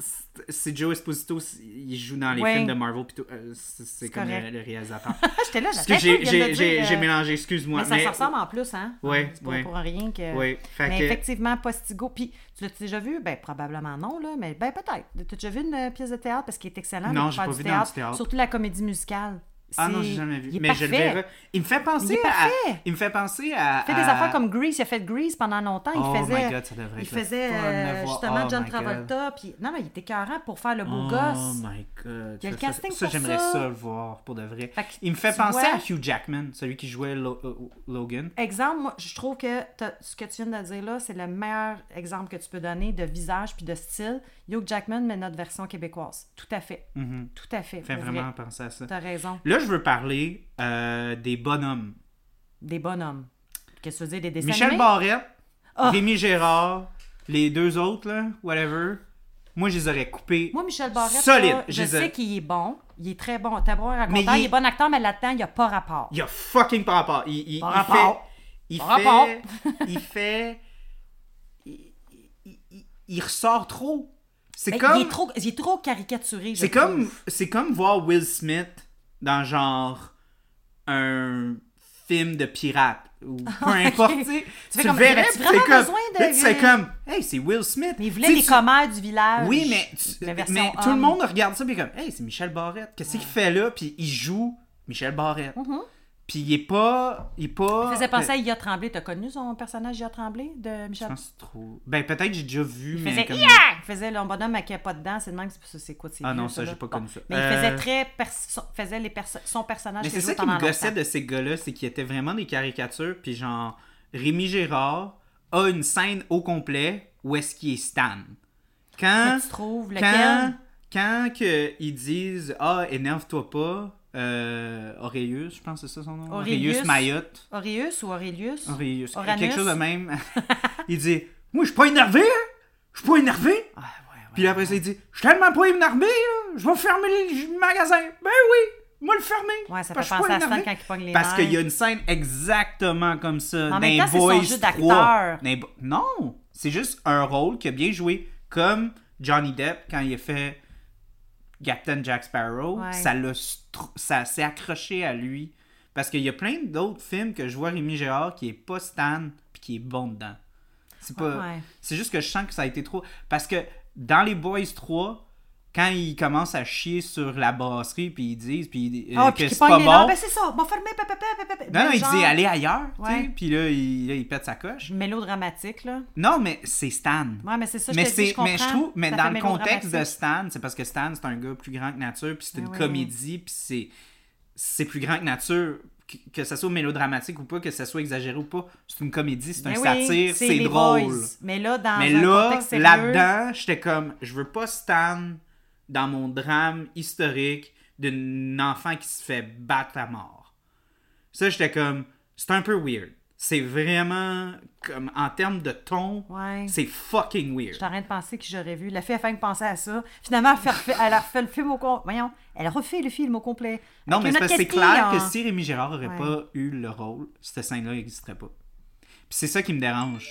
[SPEAKER 2] c'est- Joe Esposito, il joue dans les
[SPEAKER 1] Ouais.
[SPEAKER 2] films de Marvel, tout, euh, c'est comme le, le réalisateur.
[SPEAKER 1] J'étais là,
[SPEAKER 2] j'ai-
[SPEAKER 1] euh,
[SPEAKER 2] mélangé, excuse-moi.
[SPEAKER 1] Mais ça se ressemble en plus, hein?
[SPEAKER 2] Ouais.
[SPEAKER 1] pour rien que.
[SPEAKER 2] Oui,
[SPEAKER 1] mais
[SPEAKER 2] que-
[SPEAKER 1] effectivement, Postigo. Puis, tu l'as déjà vu? Ben, probablement non, là. Mais ben, peut-être. T'as déjà vu une pièce de théâtre? Parce qu'il est excellent.
[SPEAKER 2] Non, j'ai pas vu dans du théâtre.
[SPEAKER 1] Surtout la comédie musicale.
[SPEAKER 2] Ah non, j'ai jamais vu.
[SPEAKER 1] il est
[SPEAKER 2] Mais je le
[SPEAKER 1] parfait.
[SPEAKER 2] verrai. Il me fait penser
[SPEAKER 1] Il est
[SPEAKER 2] à.
[SPEAKER 1] parfait.
[SPEAKER 2] Il me fait penser à.
[SPEAKER 1] Il fait des
[SPEAKER 2] à-
[SPEAKER 1] affaires comme Grease. Il a fait Grease pendant longtemps.
[SPEAKER 2] Oh
[SPEAKER 1] il faisait,
[SPEAKER 2] my god, ça devrait
[SPEAKER 1] il faisait euh, justement
[SPEAKER 2] Oh
[SPEAKER 1] John. Travolta. Puis... Non, non, il était carré pour faire le beau
[SPEAKER 2] oh
[SPEAKER 1] gosse.
[SPEAKER 2] my god.
[SPEAKER 1] Il y a le
[SPEAKER 2] Ça,
[SPEAKER 1] casting
[SPEAKER 2] ça, ça,
[SPEAKER 1] pour
[SPEAKER 2] j'aimerais
[SPEAKER 1] ça.
[SPEAKER 2] ça le voir pour de vrai. Il me fait penser
[SPEAKER 1] vois-
[SPEAKER 2] à Hugh Jackman, celui qui jouait Lo- euh, Logan.
[SPEAKER 1] Exemple, moi, je trouve que ce que tu viens de dire là, c'est le meilleur exemple que tu peux donner de visage puis de style. Hugh Jackman, mais notre version québécoise. Tout à fait.
[SPEAKER 2] Mhm.
[SPEAKER 1] Tout à fait.
[SPEAKER 2] Fait vraiment
[SPEAKER 1] vrai.
[SPEAKER 2] penser à ça.
[SPEAKER 1] T'as raison.
[SPEAKER 2] Là, je veux parler euh, des bonhommes.
[SPEAKER 1] Des bonhommes. Qu'est-ce que tu veux dire? Des dessins
[SPEAKER 2] Michel
[SPEAKER 1] animés?
[SPEAKER 2] Barrette,
[SPEAKER 1] Ah!
[SPEAKER 2] Rémi Gérard, les deux autres, là, whatever. Moi, je les aurais coupés.
[SPEAKER 1] Moi, Michel Barrette,
[SPEAKER 2] Solide.
[SPEAKER 1] là, je sais
[SPEAKER 2] ai-
[SPEAKER 1] qu'il est bon. Il est très bon. T'as beau raconter,
[SPEAKER 2] Mais
[SPEAKER 1] il...
[SPEAKER 2] il est-
[SPEAKER 1] bon acteur, mais là-dedans, il n'y a pas rapport.
[SPEAKER 2] Il y a fucking pas rapport. Il, il,
[SPEAKER 1] Pas
[SPEAKER 2] il
[SPEAKER 1] rapport.
[SPEAKER 2] fait. Il
[SPEAKER 1] Pas
[SPEAKER 2] fait.
[SPEAKER 1] rapport.
[SPEAKER 2] il fait. Il, il- il ressort trop. C'est comme.
[SPEAKER 1] il, est trop, il est trop caricaturé. je
[SPEAKER 2] C'est comme, c'est comme voir Will Smith dans genre un film de pirate ou peu importe. tu Tu
[SPEAKER 1] comme,
[SPEAKER 2] verrais, c'est
[SPEAKER 1] vraiment
[SPEAKER 2] comme, fais comme, hey, c'est Will Smith.
[SPEAKER 1] Mais il voulait les
[SPEAKER 2] tu-
[SPEAKER 1] commères du village.
[SPEAKER 2] Oui, mais, tu- mais tout le monde regarde ça puis comme, hey, c'est Michel Barrette. Qu'est-ce qu'il fait là? Puis il joue Michel Barrette. Puis il est pas, il est pas.
[SPEAKER 1] Il faisait penser à Ia Tremblay. T'as connu son personnage Ia Tremblay de
[SPEAKER 2] Je
[SPEAKER 1] Michel?
[SPEAKER 2] pense que c'est trop. Ben peut-être j'ai déjà vu,
[SPEAKER 1] Il
[SPEAKER 2] mais
[SPEAKER 1] faisait
[SPEAKER 2] comme.
[SPEAKER 1] Il faisait le bonhomme qui a pas de dents. C'est le même, c'est- c'est quoi? c'est
[SPEAKER 2] Ah
[SPEAKER 1] vieux,
[SPEAKER 2] non, ça, j'ai pas connu ça.
[SPEAKER 1] Mais il
[SPEAKER 2] Euh,
[SPEAKER 1] faisait très. perso- faisait les perso- son personnage.
[SPEAKER 2] Mais c'est ça qui me gossait de ces gars-là, c'est qu'ils étaient vraiment des caricatures. Puis genre, Rémi Gérard a une scène au complet où est-ce qu'il est Stan. Quand,
[SPEAKER 1] Mais tu trouves
[SPEAKER 2] quand, quand que ils disent Ah, énerve-toi pas, euh, je pense que c'est ça son nom? Auréus Mayotte.
[SPEAKER 1] Auréus ou Aurelius? Uranus.
[SPEAKER 2] Quelque chose de même. il dit Moi, je suis pas énervé, hein? Je suis pas énervé.
[SPEAKER 1] Ah,
[SPEAKER 2] Puis après, ça, il dit Je suis tellement pas énervé. Je vais fermer le magasin. Ben oui, moi le fermer.
[SPEAKER 1] Ouais, ça fait
[SPEAKER 2] Parce suis
[SPEAKER 1] penser à Stan quand il pogne les
[SPEAKER 2] Parce qu'il y a une scène exactement comme ça
[SPEAKER 1] En même temps, c'est son jeu
[SPEAKER 2] 3.
[SPEAKER 1] d'acteur.
[SPEAKER 2] Non, c'est juste un rôle qui a bien joué. Comme Johnny Depp quand il a fait Captain Jack Sparrow.
[SPEAKER 1] Ouais.
[SPEAKER 2] Ça l'a str- ça s'est accroché à lui. Parce qu'il y a plein d'autres films que je vois Rémi Gérard qui est pas Stan puis qui est bon dedans. C'est pas.
[SPEAKER 1] Ouais.
[SPEAKER 2] C'est juste que je sens que ça a été trop. Parce que dans les Boys 3, quand ils commencent à chier sur la brasserie, puis ils disent puis, euh,
[SPEAKER 1] Ah,
[SPEAKER 2] que c'est pas bon.
[SPEAKER 1] Ben, c'est ça. Bon, fermé, papa, papa, papa.
[SPEAKER 2] Non, non, il dit aller ailleurs,
[SPEAKER 1] Ouais.
[SPEAKER 2] puis là il, là, il pète sa coche.
[SPEAKER 1] Mélodramatique, là.
[SPEAKER 2] Non, mais c'est Stan.
[SPEAKER 1] Ouais, mais c'est ça, je
[SPEAKER 2] mais
[SPEAKER 1] te dis,
[SPEAKER 2] c'est,
[SPEAKER 1] je comprends.
[SPEAKER 2] mais je trouve, mais dans le contexte de. Stan, c'est parce que Stan c'est un gars plus grand que nature, puis c'est
[SPEAKER 1] Ben
[SPEAKER 2] une
[SPEAKER 1] oui.
[SPEAKER 2] comédie, puis c'est, c'est plus grand que nature. Que, que ça soit mélodramatique ou pas, que ça soit exagéré ou pas, c'est une comédie, c'est un
[SPEAKER 1] Ben oui,
[SPEAKER 2] satire, c'est drôle.
[SPEAKER 1] boys. Mais là, dans
[SPEAKER 2] Mais
[SPEAKER 1] un
[SPEAKER 2] là, là-dedans, j'étais comme, je veux pas Stan dans mon drame historique d'un enfant qui se fait battre à mort. Ça, j'étais comme, c'est un peu weird. C'est vraiment, comme, en termes de ton,
[SPEAKER 1] Ouais.
[SPEAKER 2] c'est fucking
[SPEAKER 1] Je
[SPEAKER 2] weird.
[SPEAKER 1] suis en train de penser que j'aurais vu. La fille a fait penser à ça. Finalement, elle, fait- elle a refait le film au complet. Voyons, elle refait le film au complet.
[SPEAKER 2] Non, mais c'est que clair que si Rémi Gérard aurait
[SPEAKER 1] Ouais.
[SPEAKER 2] pas eu le rôle, cette scène-là n'existerait pas. Puis c'est ça qui me dérange.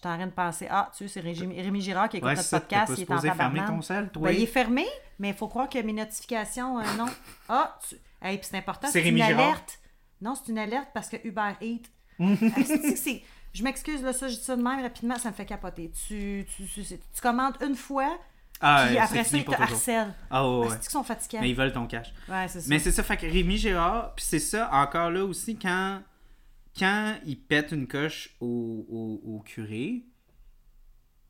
[SPEAKER 1] Je suis en train de penser. Ah, tu sais, c'est Rémi, Girard qui écoute
[SPEAKER 2] Ouais,
[SPEAKER 1] notre
[SPEAKER 2] ça,
[SPEAKER 1] podcast. Il est en
[SPEAKER 2] supposé fermer
[SPEAKER 1] tabarnak.
[SPEAKER 2] ton sel, toi?
[SPEAKER 1] Ben, il est fermé, mais il faut croire que mes notifications, euh, non. Ah, tu... hey, c'est important,
[SPEAKER 2] C'est
[SPEAKER 1] une
[SPEAKER 2] Girard?
[SPEAKER 1] alerte. Non, c'est une alerte parce que Uber Eats. Je m'excuse, là, ça, je dis ça de même rapidement, ça me fait capoter. Tu, tu, tu, tu- tu commandes une fois,
[SPEAKER 2] Ah,
[SPEAKER 1] puis après ça, ils te harcèlent.
[SPEAKER 2] Ah, ouais, ouais.
[SPEAKER 1] Asti qu'ils sont fatigants?
[SPEAKER 2] Mais ils veulent ton cash.
[SPEAKER 1] Ouais, c'est ça.
[SPEAKER 2] Mais c'est ça, fait que Rémi Gérard, puis c'est ça, encore là aussi, quand, quand il pète une coche au, au, au curé,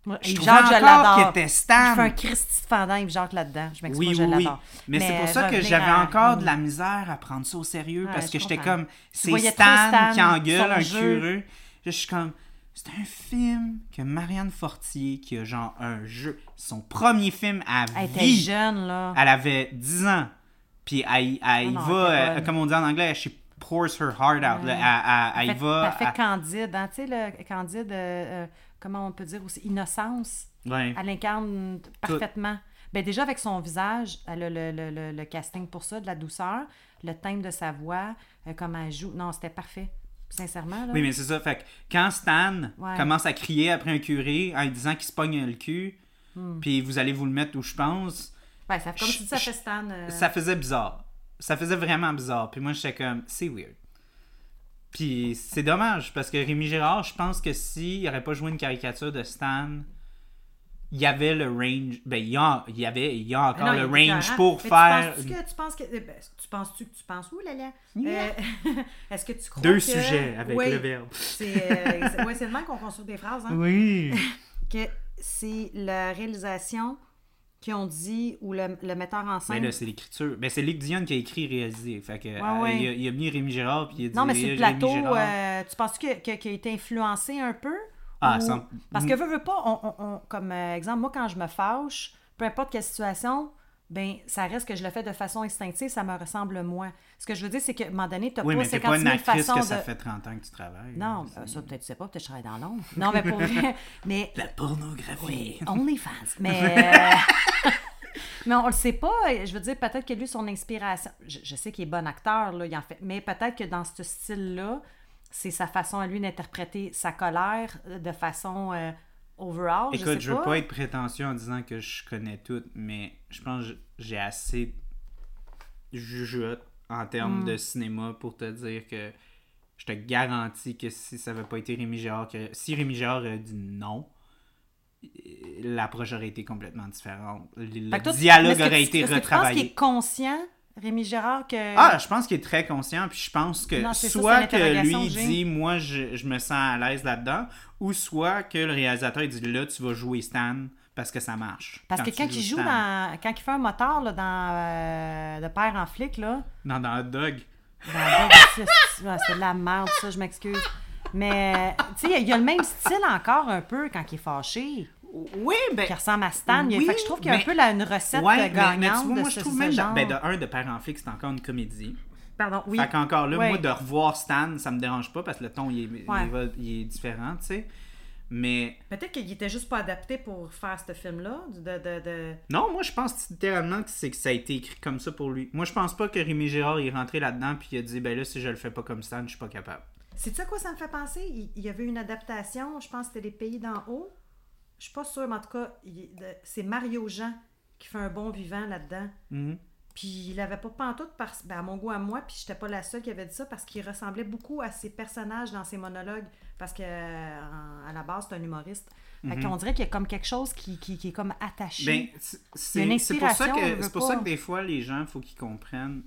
[SPEAKER 1] Moi,
[SPEAKER 2] je
[SPEAKER 1] je
[SPEAKER 2] encore qu'il était Stan.
[SPEAKER 1] Je fais un Christy Jacques là-dedans. Je m'excuse,
[SPEAKER 2] Oui,
[SPEAKER 1] je
[SPEAKER 2] oui, oui. Mais, c'est pour ça que j'avais
[SPEAKER 1] à-
[SPEAKER 2] encore de la misère à prendre ça au sérieux
[SPEAKER 1] Ouais,
[SPEAKER 2] parce
[SPEAKER 1] je
[SPEAKER 2] que j'étais comme, c'est Stan,
[SPEAKER 1] Stan,
[SPEAKER 2] qui engueule un curé. Je suis comme, c'est un film que Marianne Fortier, qui a genre un jeu, son premier film à
[SPEAKER 1] Elle était
[SPEAKER 2] vie.
[SPEAKER 1] jeune, là.
[SPEAKER 2] Elle avait 10 ans. Puis elle, elle
[SPEAKER 1] Ah non,
[SPEAKER 2] va,
[SPEAKER 1] elle était
[SPEAKER 2] euh, comme on dit en anglais, she pours her heart out. Là. Elle, elle- elle
[SPEAKER 1] fait,
[SPEAKER 2] va.
[SPEAKER 1] elle fait
[SPEAKER 2] elle-
[SPEAKER 1] Candide, hein, tu sais, le Candide, euh, euh, comment on peut dire aussi, innocence.
[SPEAKER 2] Ouais.
[SPEAKER 1] Elle incarne parfaitement. Ben déjà, avec son visage, elle a le, le- le- le casting pour ça, de la douceur, le thème de sa voix, euh, comment elle joue. Non, c'était parfait. Sincèrement, là.
[SPEAKER 2] Oui, mais c'est ça. Fait que quand Stan
[SPEAKER 1] Ouais.
[SPEAKER 2] commence à crier après un curé en lui disant qu'il se pogne le cul,
[SPEAKER 1] Hmm.
[SPEAKER 2] puis vous allez vous le mettre où je pense,
[SPEAKER 1] Ouais, ça, comme tu dis, ça
[SPEAKER 2] je-
[SPEAKER 1] fait Stan. euh,
[SPEAKER 2] ça faisait bizarre. Ça faisait vraiment bizarre. Puis moi, j'étais comme, c'est weird. Puis c'est dommage parce que Rémi Gérard, je pense que s'il n'aurait pas joué une caricature de Stan, il y avait le range. Ben, il y a, il y avait, il y a encore
[SPEAKER 1] Non,
[SPEAKER 2] le range pour
[SPEAKER 1] Mais tu
[SPEAKER 2] faire
[SPEAKER 1] penses-tu que tu penses que. eh ben, tu penses-tu que tu penses où, Lalia?
[SPEAKER 2] Yeah.
[SPEAKER 1] Euh, Est-ce que tu crois
[SPEAKER 2] deux
[SPEAKER 1] que-
[SPEAKER 2] sujets avec
[SPEAKER 1] Oui,
[SPEAKER 2] le verbe.
[SPEAKER 1] C'est euh, ouais, c'est le même qu'on construit des phrases. Hein?
[SPEAKER 2] Oui.
[SPEAKER 1] Que c'est la réalisation qui ont dit, ou le, le metteur en
[SPEAKER 2] Mais
[SPEAKER 1] scène.
[SPEAKER 2] Ben là, c'est l'écriture. Ben, c'est Luc Dion qui a écrit et réalisé. Fait que, euh,
[SPEAKER 1] ouais.
[SPEAKER 2] il, a, il a mis Rémi Girard, puis il a dit
[SPEAKER 1] non, mais sur le plateau, euh, tu penses que, que- qu'il a été influencé un peu?
[SPEAKER 2] Ah,
[SPEAKER 1] Ou-
[SPEAKER 2] sans-
[SPEAKER 1] Parce que veux, veux pas, on, on- on- comme euh, exemple, moi, quand je me fâche, peu importe quelle situation, ben ça reste que je le fais de façon instinctive, ça me ressemble moins. Ce que je veux dire, c'est qu'à un moment donné, tu
[SPEAKER 2] Oui,
[SPEAKER 1] pas
[SPEAKER 2] mais t'es
[SPEAKER 1] 50
[SPEAKER 2] pas une
[SPEAKER 1] 000
[SPEAKER 2] actrice
[SPEAKER 1] façons
[SPEAKER 2] que ça
[SPEAKER 1] de...
[SPEAKER 2] fait 30 ans que tu travailles.
[SPEAKER 1] Non, euh, ça peut-être tu sais pas, peut-être que je travaille dans l'ombre. Non, mais pour vrai, mais
[SPEAKER 2] La pornographie.
[SPEAKER 1] oui, OnlyFans. Mais, euh, mais on le sait pas. Je veux dire, peut-être que lui, son inspiration, je, je sais qu'il est bon acteur, là, il en fait, mais peut-être que dans ce style-là, c'est sa façon à lui d'interpréter sa colère euh, de façon euh, overall. je,
[SPEAKER 2] Écoute,
[SPEAKER 1] sais
[SPEAKER 2] je, veux pas être prétentieux en disant que je connais tout, mais je pense que j'ai assez jugeote en
[SPEAKER 1] Mm.
[SPEAKER 2] termes de cinéma pour te dire que je te garantis que si ça n'avait pas été Rémi Girard, que si Rémi Girard avait dit non, l'approche aurait été complètement différente. Le
[SPEAKER 1] toi,
[SPEAKER 2] dialogue aurait été
[SPEAKER 1] est-ce que tu penses
[SPEAKER 2] retravaillé.
[SPEAKER 1] qu'il est conscient, Rémi Gérard, que.
[SPEAKER 2] Ah, je pense qu'il est très conscient, puis je pense que
[SPEAKER 1] Non, c'est ça,
[SPEAKER 2] soit que lui
[SPEAKER 1] que
[SPEAKER 2] dit moi je, je me sens à l'aise là-dedans, ou soit que le réalisateur il dit là tu vas jouer Stan parce que ça marche.
[SPEAKER 1] Parce que quand il joue
[SPEAKER 2] Stan.
[SPEAKER 1] dans. Quand il fait un moteur là, dans euh, De Père en flic, là.
[SPEAKER 2] Non, dans Hot Dog.
[SPEAKER 1] dans c'est de la merde, ça, je m'excuse. Mais, tu sais, il y a le même style encore un peu quand il est fâché,
[SPEAKER 2] Oui, ben.
[SPEAKER 1] qui ressemble à Stan.
[SPEAKER 2] Oui,
[SPEAKER 1] fait que je trouve qu'il y a un peu là, une recette
[SPEAKER 2] Ouais, mais,
[SPEAKER 1] gagnante
[SPEAKER 2] mais tu vois,
[SPEAKER 1] de
[SPEAKER 2] moi
[SPEAKER 1] ce,
[SPEAKER 2] je trouve même.
[SPEAKER 1] genre.
[SPEAKER 2] Ben, de un, de Père en flic, c'est encore une comédie.
[SPEAKER 1] Pardon, oui.
[SPEAKER 2] Fait qu'encore là, moi, de revoir Stan, ça me dérange pas parce que le ton il est,
[SPEAKER 1] Ouais.
[SPEAKER 2] il va- il est différent, tu sais. Mais
[SPEAKER 1] Peut-être qu'il était juste pas adapté pour faire ce film-là. De, de, de...
[SPEAKER 2] non, moi je pense littéralement que c'est que ça a été écrit comme ça pour lui. Moi je pense pas que Rémi Gérard est rentré là-dedans puis il a dit ben là si je le fais pas comme Stan, je suis pas capable.
[SPEAKER 1] Sais-tu à quoi ça me fait penser? Il, il y avait une adaptation, je pense que c'était Les Pays d'en haut. Je suis pas sûre, mais en tout cas, il- c'est Mario Jean qui fait un bon vivant là-dedans.
[SPEAKER 2] Mhm.
[SPEAKER 1] Puis il l'avait pas pantoute parce, ben, à mon goût à moi, puis j'étais pas la seule qui avait dit ça parce qu'il ressemblait beaucoup à ses personnages dans ses monologues parce que euh, à la base c'est un humoriste. Fait qu'on dirait qu'il y a comme quelque chose qui, qui, qui est comme attaché.
[SPEAKER 2] Ben, c'est-
[SPEAKER 1] Il
[SPEAKER 2] pour ça
[SPEAKER 1] on
[SPEAKER 2] que c'est pour ça que des fois les gens faut qu'ils comprennent.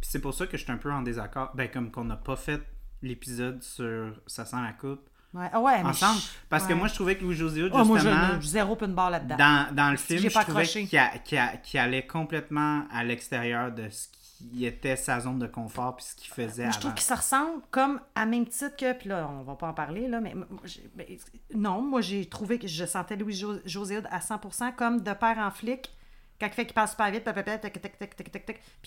[SPEAKER 2] Puis c'est pour ça que je suis un peu en désaccord. Ben comme qu'on n'a pas fait l'épisode sur ça sent la coupe
[SPEAKER 1] Ouais. Ah ouais,
[SPEAKER 2] ensemble. Parce que moi, je trouvais que Louis-José Hood, justement...
[SPEAKER 1] Oh, ah, moi, je, zéro open bar là-dedans.
[SPEAKER 2] Dans, le film, je trouvais qu'il allait complètement à l'extérieur de ce qui était sa zone de confort puis ce qu'il faisait
[SPEAKER 1] moi, Je trouve que ça ressemble comme à même titre que... Puis là, on va pas en parler, là, mais... mais ben, non, moi, j'ai trouvé que je sentais Louis-José Hood à 100% comme de père en flic quand il fait qu'il passe super vite, puis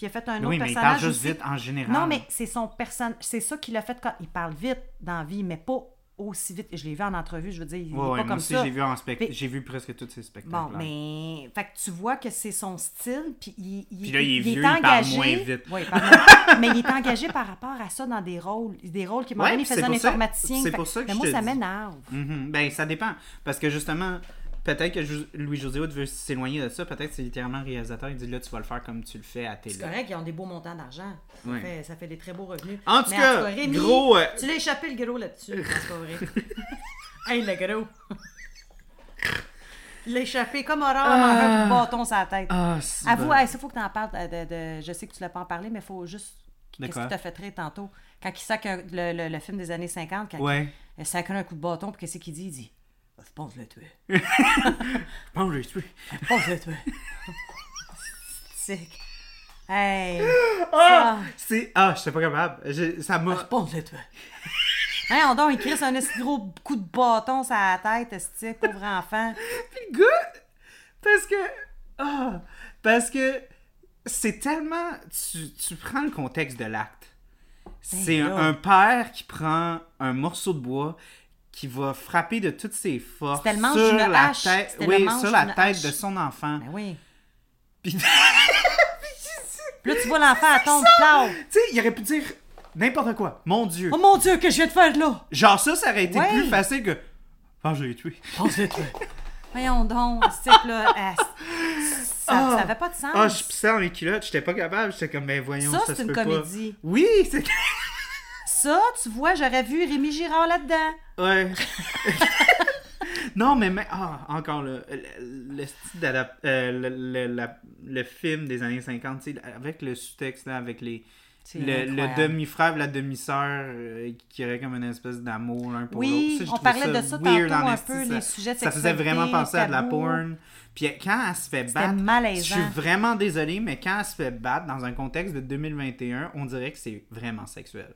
[SPEAKER 1] il a fait un autre
[SPEAKER 2] oui, mais. Il parle juste vite en général.
[SPEAKER 1] Non, mais c'est son personnage. C'est ça qu'il a fait quand il parle vite dans la vie, mais pas aussi vite. Je l'ai vu en entrevue, je veux dire, il est pas
[SPEAKER 2] ouais, moi
[SPEAKER 1] comme
[SPEAKER 2] aussi,
[SPEAKER 1] ça.
[SPEAKER 2] j'ai vu, en j'ai vu presque tous ces spectacles.
[SPEAKER 1] Bon, mais. Fait que tu vois que c'est son style, puis il, il,
[SPEAKER 2] Puis là, il est vieux,
[SPEAKER 1] engagé.
[SPEAKER 2] parle moins vite.
[SPEAKER 1] Oui, mais il est engagé par rapport à ça dans des rôles. Des rôles qui, moment
[SPEAKER 2] Ouais,
[SPEAKER 1] donné, il faisait un informaticien.
[SPEAKER 2] c'est pour ça que
[SPEAKER 1] mais moi, ça m'énerve.
[SPEAKER 2] Mhm. Ben, ça dépend. Parce que justement, peut-être que Jo- Louis-José Hood veut s'éloigner de ça. Peut-être que c'est littéralement le réalisateur. Il dit là, tu vas le faire comme tu le fais à télé.
[SPEAKER 1] C'est correct, ils ont des beaux montants d'argent. Ça, fait, ça fait des très beaux revenus.
[SPEAKER 2] En tout cas,
[SPEAKER 1] Rémi,
[SPEAKER 2] gros, euh,
[SPEAKER 1] Tu l'as échappé le gros là-dessus. c'est pas vrai. hey, le gros. Il l'a échappé comme Aurore, un bâton sur la tête.
[SPEAKER 2] Ah,
[SPEAKER 1] Avoue,
[SPEAKER 2] bon.
[SPEAKER 1] hey, ça, faut que tu en parles. de- de- de- je sais que tu l'as pas en parlé, mais il faut juste. Qu'est-ce qui t'a fait rire tantôt? Quand il sac le, le- le film des années 50, quand
[SPEAKER 2] Ouais.
[SPEAKER 1] il sacre un coup de bâton, puis qu'est-ce qu'il dit? Il dit Je pense le tuer.
[SPEAKER 2] Bon, je l'ai tué.
[SPEAKER 1] Je pense le tuer. Sick. Hey.
[SPEAKER 2] Ah! C'est. Ah, je suis pas capable. Je- Ça
[SPEAKER 1] Je
[SPEAKER 2] m'a.
[SPEAKER 1] pense le tuer. Hein, on donc, il crisse un gros coup de bâton sur la tête, esti, pauvre enfant.
[SPEAKER 2] Puis le gars, parce que. Ah! Parce que c'est tellement. Tu, tu prends le contexte de l'acte. C'est
[SPEAKER 1] Ben
[SPEAKER 2] un, un père qui prend un morceau de bois qui va frapper de toutes ses forces sur la tête, oui, sur la tête de son enfant.
[SPEAKER 1] Ben oui.
[SPEAKER 2] Puis,
[SPEAKER 1] Puis là, tu vois l'enfant, elle tombe,
[SPEAKER 2] tu sais, il aurait pu dire n'importe quoi. Mon Dieu.
[SPEAKER 1] Oh mon Dieu, que je viens de faire là?
[SPEAKER 2] Genre ça, ça aurait été
[SPEAKER 1] Ouais.
[SPEAKER 2] plus facile que. Ah, je l'ai tué.
[SPEAKER 1] Pense le tuer. Voyons donc, ce type-là, euh, ça,
[SPEAKER 2] Ah.
[SPEAKER 1] ça avait pas de sens.
[SPEAKER 2] Ah, je pissais dans mes culottes, j'étais pas capable. J'étais comme, ben voyons,
[SPEAKER 1] Ça,
[SPEAKER 2] ça,
[SPEAKER 1] c'est une
[SPEAKER 2] pas.
[SPEAKER 1] comédie.
[SPEAKER 2] Oui, c'est.
[SPEAKER 1] Ça, tu vois, j'aurais vu Rémi Girard là-dedans.
[SPEAKER 2] Ouais. Non, mais, mais ah, encore là, le, le, style euh, le, le- film des années 50, tu sais, avec le sous-texte, là, avec les, le, demi-frère, la demi-sœur, euh, qui aurait comme une espèce d'amour l'un pour
[SPEAKER 1] Oui,
[SPEAKER 2] l'autre. Ça, je
[SPEAKER 1] on parlait de ça tantôt un peu,
[SPEAKER 2] ça-
[SPEAKER 1] les sujets de
[SPEAKER 2] Ça faisait vraiment penser à de la porn. Puis quand elle se fait battre, je
[SPEAKER 1] malaisant.
[SPEAKER 2] suis vraiment désolé, mais quand elle se fait battre dans un contexte de 2021, on dirait que c'est vraiment sexuel.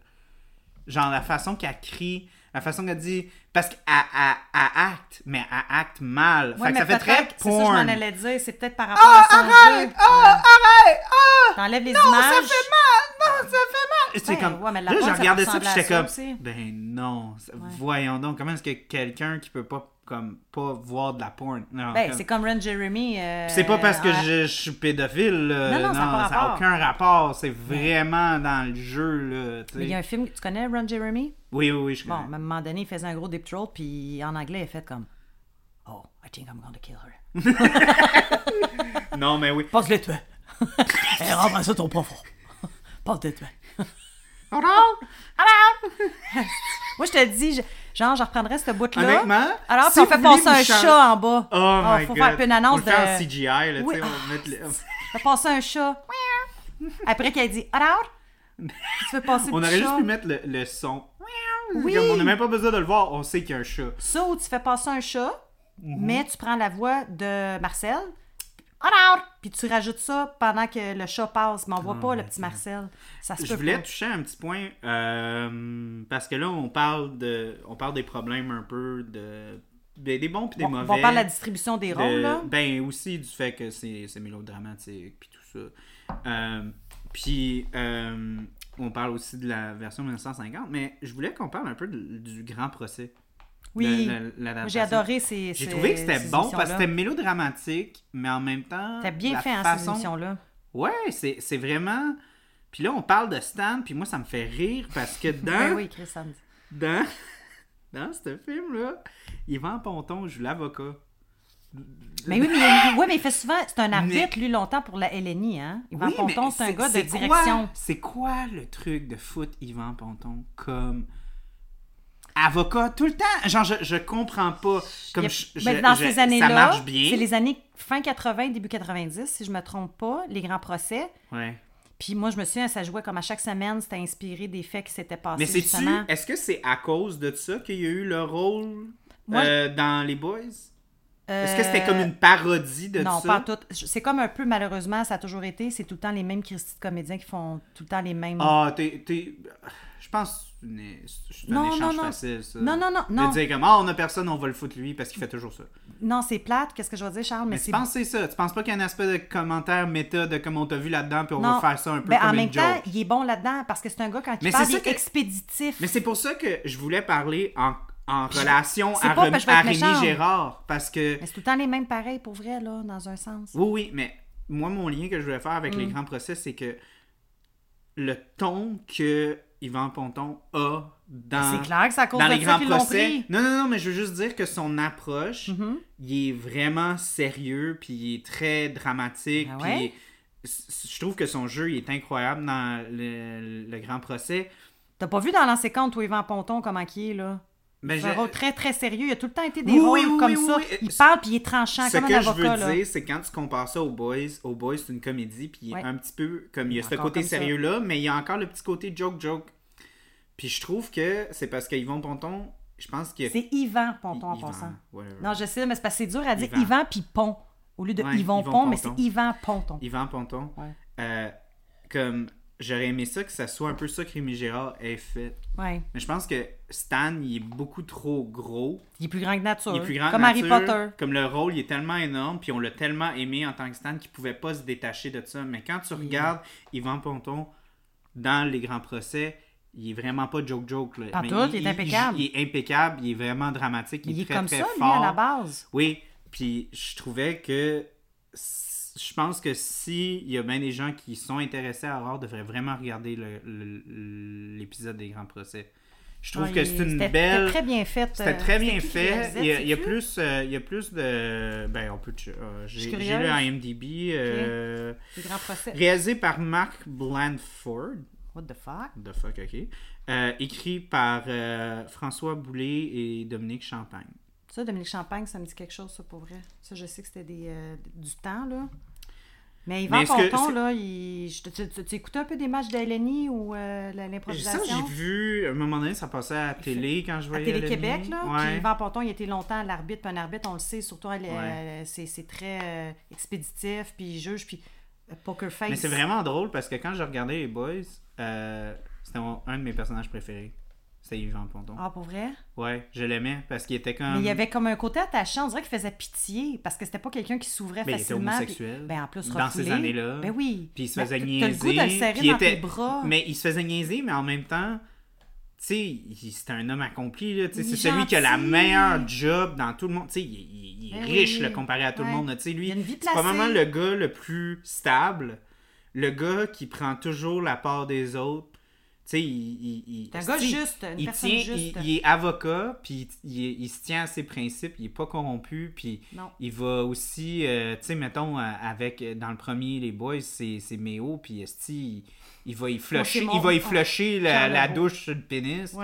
[SPEAKER 2] Genre la façon qu'elle crie, la façon qu'elle dit. Parce qu'elle elle- elle acte, mais elle acte mal.
[SPEAKER 1] Ouais,
[SPEAKER 2] fait que ça fait très
[SPEAKER 1] peut-être, c'est ça que je m'en
[SPEAKER 2] porn.
[SPEAKER 1] allais dire, c'est peut-être par rapport à son
[SPEAKER 2] arrête!
[SPEAKER 1] jeu. Ouais.
[SPEAKER 2] arrête! Ah!
[SPEAKER 1] T'enlèves les
[SPEAKER 2] Non,
[SPEAKER 1] images.
[SPEAKER 2] ça fait mal! Non, ça fait mal!
[SPEAKER 1] Ouais,
[SPEAKER 2] comme.
[SPEAKER 1] ouais,
[SPEAKER 2] là,
[SPEAKER 1] porn,
[SPEAKER 2] je
[SPEAKER 1] ça
[SPEAKER 2] regardais ça,
[SPEAKER 1] ressemble
[SPEAKER 2] puis j'étais comme. Ben non, voyons donc, comment est-ce que quelqu'un qui peut pas, comme, pas voir de la porn. Non,
[SPEAKER 1] Ben,
[SPEAKER 2] comme-
[SPEAKER 1] c'est comme Ron Jeremy. euh,
[SPEAKER 2] c'est pas parce que je, je suis pédophile, là.
[SPEAKER 1] Non, non, ça a pas
[SPEAKER 2] ça n'a aucun rapport. C'est vraiment dans le jeu, là. tu sais.
[SPEAKER 1] Mais il y a un film, tu connais Ron Jeremy?
[SPEAKER 2] Oui, oui, oui, je
[SPEAKER 1] Bon,
[SPEAKER 2] connais.
[SPEAKER 1] à un moment donné, il faisait un gros deep throat, puis en anglais, il a fait comme Oh, I think I'm gonna kill her.
[SPEAKER 2] Non, mais oui.
[SPEAKER 1] Passe-le toi. Eh, rentre ça ton profond. Passe-le toi.
[SPEAKER 2] Oh non!
[SPEAKER 1] Moi, je te dis, je- genre, je reprendrais ce bout-là.
[SPEAKER 2] Honnêtement,
[SPEAKER 1] Alors,
[SPEAKER 2] si
[SPEAKER 1] puis on fait passer un
[SPEAKER 2] chan-
[SPEAKER 1] chat en bas.
[SPEAKER 2] Oh my
[SPEAKER 1] faut
[SPEAKER 2] god.
[SPEAKER 1] faire une annonce
[SPEAKER 2] on le fait en
[SPEAKER 1] de-
[SPEAKER 2] CGI, là,
[SPEAKER 1] Oui.
[SPEAKER 2] on
[SPEAKER 1] Fait passer un chat. Après qu'elle dit Alors, tu fais passer
[SPEAKER 2] On aurait
[SPEAKER 1] chat.
[SPEAKER 2] juste pu mettre le, le son.
[SPEAKER 1] Oui.
[SPEAKER 2] Comme on n'a même pas besoin de le voir, on sait qu'il y a un chat.
[SPEAKER 1] Ça où tu fais passer un chat,
[SPEAKER 2] Mhm.
[SPEAKER 1] mais tu prends la voix de Marcel. Alors, puis tu rajoutes ça pendant que le chat passe, mais on voit pas le
[SPEAKER 2] my
[SPEAKER 1] petit. Marcel. Ça se
[SPEAKER 2] Je
[SPEAKER 1] peut
[SPEAKER 2] voulais
[SPEAKER 1] pas.
[SPEAKER 2] toucher un petit point euh, parce que là on parle de on parle des problèmes un peu de des, des bons puis des mauvais.
[SPEAKER 1] on parle de la distribution des
[SPEAKER 2] de-
[SPEAKER 1] rôles, là.
[SPEAKER 2] Ben aussi du fait que c'est c'est mélodramatique puis tout ça. Euh, puis euh, on parle aussi de la version 1950, mais je voulais qu'on parle un peu de- du grand procès.
[SPEAKER 1] Oui. j'ai adoré ces.
[SPEAKER 2] J'ai trouvé que c'était bon parce que c'était mélodramatique, mais en même temps.
[SPEAKER 1] C'était bien
[SPEAKER 2] la
[SPEAKER 1] fait,
[SPEAKER 2] façon...
[SPEAKER 1] ces émissions-là.
[SPEAKER 2] Ouais, c'est vraiment. Puis là, on parle de Stan, puis moi, ça me fait rire parce que dans,
[SPEAKER 1] Ben oui, Chris
[SPEAKER 2] dans, dans ce film-là, Yvan Ponton joue l'avocat.
[SPEAKER 1] Mais oui, mais, il- oui, mais il fait souvent. C'est un arbitre, lui, longtemps pour la LNI, hein. Yvan
[SPEAKER 2] Oui,
[SPEAKER 1] Ponton, c'est un gars de direction.
[SPEAKER 2] C'est quoi le truc de foot Yvan Ponton comme avocat tout le temps? Genre, je, je comprends pas. Comme
[SPEAKER 1] a-
[SPEAKER 2] je-
[SPEAKER 1] mais dans
[SPEAKER 2] je-
[SPEAKER 1] ces années-là,
[SPEAKER 2] Ça marche bien.
[SPEAKER 1] c'est les années fin 80, début 90, si je me trompe pas, les grands procès.
[SPEAKER 2] Ouais.
[SPEAKER 1] Puis moi, je me souviens, ça jouait comme à chaque semaine, c'était inspiré des faits qui s'étaient passés.
[SPEAKER 2] Mais c'est-tu, est-ce que c'est à cause de ça qu'il y a eu le rôle
[SPEAKER 1] Moi,
[SPEAKER 2] euh, dans Les Boys? Est-ce que
[SPEAKER 1] Euh,
[SPEAKER 2] c'était comme une parodie de
[SPEAKER 1] Non,
[SPEAKER 2] ça?
[SPEAKER 1] pas tout. C'est comme un peu, malheureusement, ça a toujours été, c'est tout le temps les mêmes Christy de comédiens qui font tout le temps les mêmes.
[SPEAKER 2] Ah, t'es, pense que c'est un
[SPEAKER 1] Non, non,
[SPEAKER 2] échange
[SPEAKER 1] non.
[SPEAKER 2] facile, ça.
[SPEAKER 1] Non, non, non,
[SPEAKER 2] De dire comme, ah, on a personne, on va le foutre lui, parce qu'il fait toujours ça.
[SPEAKER 1] Non, c'est plate, qu'est-ce que je veux dire, Charles? Mais,
[SPEAKER 2] Mais tu penses que c'est ça? Tu penses pas qu'il y a un aspect de commentaire méta de comme on t'a vu là-dedans, puis on va faire ça un peu
[SPEAKER 1] Ben,
[SPEAKER 2] comme
[SPEAKER 1] en
[SPEAKER 2] une
[SPEAKER 1] même
[SPEAKER 2] joke?
[SPEAKER 1] temps, il est bon là-dedans parce que c'est un gars, quand il
[SPEAKER 2] Mais
[SPEAKER 1] parle, il est
[SPEAKER 2] que-
[SPEAKER 1] expéditif.
[SPEAKER 2] Mais c'est pour ça que je voulais parler en, en relation à,
[SPEAKER 1] pas
[SPEAKER 2] Rem- à Rémi. Gérard, parce que...
[SPEAKER 1] Mais c'est tout le temps les mêmes pareils, pour vrai, là, dans un sens.
[SPEAKER 2] Oui, oui, mais moi, mon lien que je voulais faire avec
[SPEAKER 1] Mm.
[SPEAKER 2] les grands procès, c'est que le ton que Yvan Ponton a dans,
[SPEAKER 1] clair que cause
[SPEAKER 2] dans les
[SPEAKER 1] ça
[SPEAKER 2] grands procès. Non, non, non, mais je veux juste dire que son approche,
[SPEAKER 1] Mhm.
[SPEAKER 2] il est vraiment sérieux, puis il est très dramatique,
[SPEAKER 1] Ah
[SPEAKER 2] puis
[SPEAKER 1] ouais?
[SPEAKER 2] est- je trouve que son jeu il est incroyable dans le, le grand procès.
[SPEAKER 1] T'as pas vu dans compte, toi, Yvan Ponton, comment il est, là?
[SPEAKER 2] Mais
[SPEAKER 1] C'est un
[SPEAKER 2] je-
[SPEAKER 1] rôle très, très sérieux. Il a tout le temps été des
[SPEAKER 2] Oui,
[SPEAKER 1] rôles
[SPEAKER 2] oui,
[SPEAKER 1] comme
[SPEAKER 2] oui,
[SPEAKER 1] ça. Il parle, puis il est tranchant,
[SPEAKER 2] Ce
[SPEAKER 1] comme
[SPEAKER 2] que
[SPEAKER 1] un
[SPEAKER 2] je
[SPEAKER 1] avocat,
[SPEAKER 2] veux
[SPEAKER 1] là.
[SPEAKER 2] dire, c'est quand tu compares ça aux Boys, aux Boys, c'est une comédie, puis il est un petit peu comme il y a ce côté
[SPEAKER 1] ça.
[SPEAKER 2] sérieux-là, mais il y a encore le petit côté joke-joke. Puis je trouve que c'est parce qu'Yvon Ponton, je pense a.
[SPEAKER 1] C'est Yvan Ponton, en
[SPEAKER 2] Yvan,
[SPEAKER 1] passant.
[SPEAKER 2] whatever.
[SPEAKER 1] Non, je sais, mais c'est parce que c'est dur à dire
[SPEAKER 2] Yvan.
[SPEAKER 1] Yvan puis Pont. Au lieu de
[SPEAKER 2] Ouais,
[SPEAKER 1] Yvon
[SPEAKER 2] Yvon
[SPEAKER 1] Pont, mais c'est. Yvan Ponton.
[SPEAKER 2] Yvan Ponton.
[SPEAKER 1] Ouais.
[SPEAKER 2] euh, comme j'aurais aimé ça que ça soit un peu ça que Rémi Gérard ait fait.
[SPEAKER 1] Ouais.
[SPEAKER 2] Mais je pense que Stan, il est beaucoup trop gros.
[SPEAKER 1] Il est plus grand que nature.
[SPEAKER 2] Il est plus grand
[SPEAKER 1] comme
[SPEAKER 2] que
[SPEAKER 1] Harry
[SPEAKER 2] nature.
[SPEAKER 1] Potter.
[SPEAKER 2] Comme le rôle, il est tellement énorme, puis on l'a tellement aimé en tant que Stan qu'il pouvait pas se détacher de ça. Mais quand tu regardes Yvan Ponton dans les grands procès, il est vraiment pas joke-joke. là.
[SPEAKER 1] Pas
[SPEAKER 2] Mais
[SPEAKER 1] tout, il est impeccable.
[SPEAKER 2] Il, est impeccable, il est vraiment dramatique, il,
[SPEAKER 1] Il
[SPEAKER 2] est
[SPEAKER 1] est
[SPEAKER 2] très
[SPEAKER 1] comme
[SPEAKER 2] très
[SPEAKER 1] ça, lui,
[SPEAKER 2] fort.
[SPEAKER 1] à la base.
[SPEAKER 2] Oui, puis je trouvais que je pense que si il y a bien des gens qui sont intéressés à Aurore devraient vraiment regarder l'épisode des grands procès. Je trouve
[SPEAKER 1] Ouais,
[SPEAKER 2] que
[SPEAKER 1] il-
[SPEAKER 2] c'est une belle
[SPEAKER 1] C'était très bien fait.
[SPEAKER 2] c'était
[SPEAKER 1] euh,
[SPEAKER 2] très bien fait. Il y a, il y a
[SPEAKER 1] sais-tu?
[SPEAKER 2] plus, euh, il y a plus de. Ben, on peut. euh, j'ai lu IMDb. euh,
[SPEAKER 1] Les grands procès.
[SPEAKER 2] réalisé par Mark Blandford.
[SPEAKER 1] What the fuck?
[SPEAKER 2] The fuck, ok. Euh, écrit par euh, François Boulay et Dominique Champagne.
[SPEAKER 1] Ça, Dominique Champagne, ça me dit quelque chose, ça, pour vrai. Ça, je sais que c'était des, euh, du temps, là. Mais Yvan
[SPEAKER 2] Mais que
[SPEAKER 1] Ponton, là, il... tu, tu- tu écoutais un peu des matchs d'Eleni ou euh, la-
[SPEAKER 2] Ça,
[SPEAKER 1] l'improvisation?
[SPEAKER 2] j'ai vu, à un moment donné, ça passait à la télé quand je
[SPEAKER 1] À
[SPEAKER 2] voyais
[SPEAKER 1] Télé-Québec,
[SPEAKER 2] Eleni.
[SPEAKER 1] là. Puis
[SPEAKER 2] Ouais.
[SPEAKER 1] Yvan Ponton, il était longtemps à l'arbitre. Puis un arbitre, on le sait, surtout,
[SPEAKER 2] Ouais.
[SPEAKER 1] euh, c'est très euh, expéditif, puis il juge, puis poker face.
[SPEAKER 2] Mais c'est vraiment drôle parce que quand je regardais les Boys, euh, c'était un de mes personnages préférés. C'était Yvan Ponton.
[SPEAKER 1] Ah, pour vrai?
[SPEAKER 2] Ouais, je l'aimais parce qu'il était comme.
[SPEAKER 1] Mais il y avait comme un côté attachant. On dirait qu'il faisait pitié parce que c'était pas quelqu'un qui s'ouvrait
[SPEAKER 2] Ben, il était
[SPEAKER 1] facilement. puis-
[SPEAKER 2] homosexuel.
[SPEAKER 1] Ben, en plus,
[SPEAKER 2] Dans ces années-là.
[SPEAKER 1] Ben oui.
[SPEAKER 2] Puis il se
[SPEAKER 1] Ben,
[SPEAKER 2] faisait
[SPEAKER 1] t'as-
[SPEAKER 2] niaiser.
[SPEAKER 1] T'as le goût de le serrer
[SPEAKER 2] puis il
[SPEAKER 1] dans
[SPEAKER 2] était-
[SPEAKER 1] tes bras.
[SPEAKER 2] Mais il se faisait niaiser, mais en même temps, tu sais, c'était un homme accompli. C'est celui qui a la meilleure job dans tout le monde. Tu sais, il, il- il est
[SPEAKER 1] Ben
[SPEAKER 2] riche
[SPEAKER 1] oui.
[SPEAKER 2] là, comparé à tout le monde. Tu sais, lui, c'est probablement le gars le plus stable. Le gars qui prend toujours la part des autres. Tu sais, il, il, il-
[SPEAKER 1] C'est un gars juste, une
[SPEAKER 2] il
[SPEAKER 1] personne
[SPEAKER 2] tient,
[SPEAKER 1] juste.
[SPEAKER 2] Il, il est avocat, puis il, il- il se tient à ses principes, il est pas corrompu, puis il va aussi, euh, tu sais, mettons, euh, avec, dans le premier, les boys, c'est c'est Méo, puis esti, il, il va y flusher,
[SPEAKER 1] mon-
[SPEAKER 2] il va y
[SPEAKER 1] oh,
[SPEAKER 2] flusher la, la douche sur le pénis,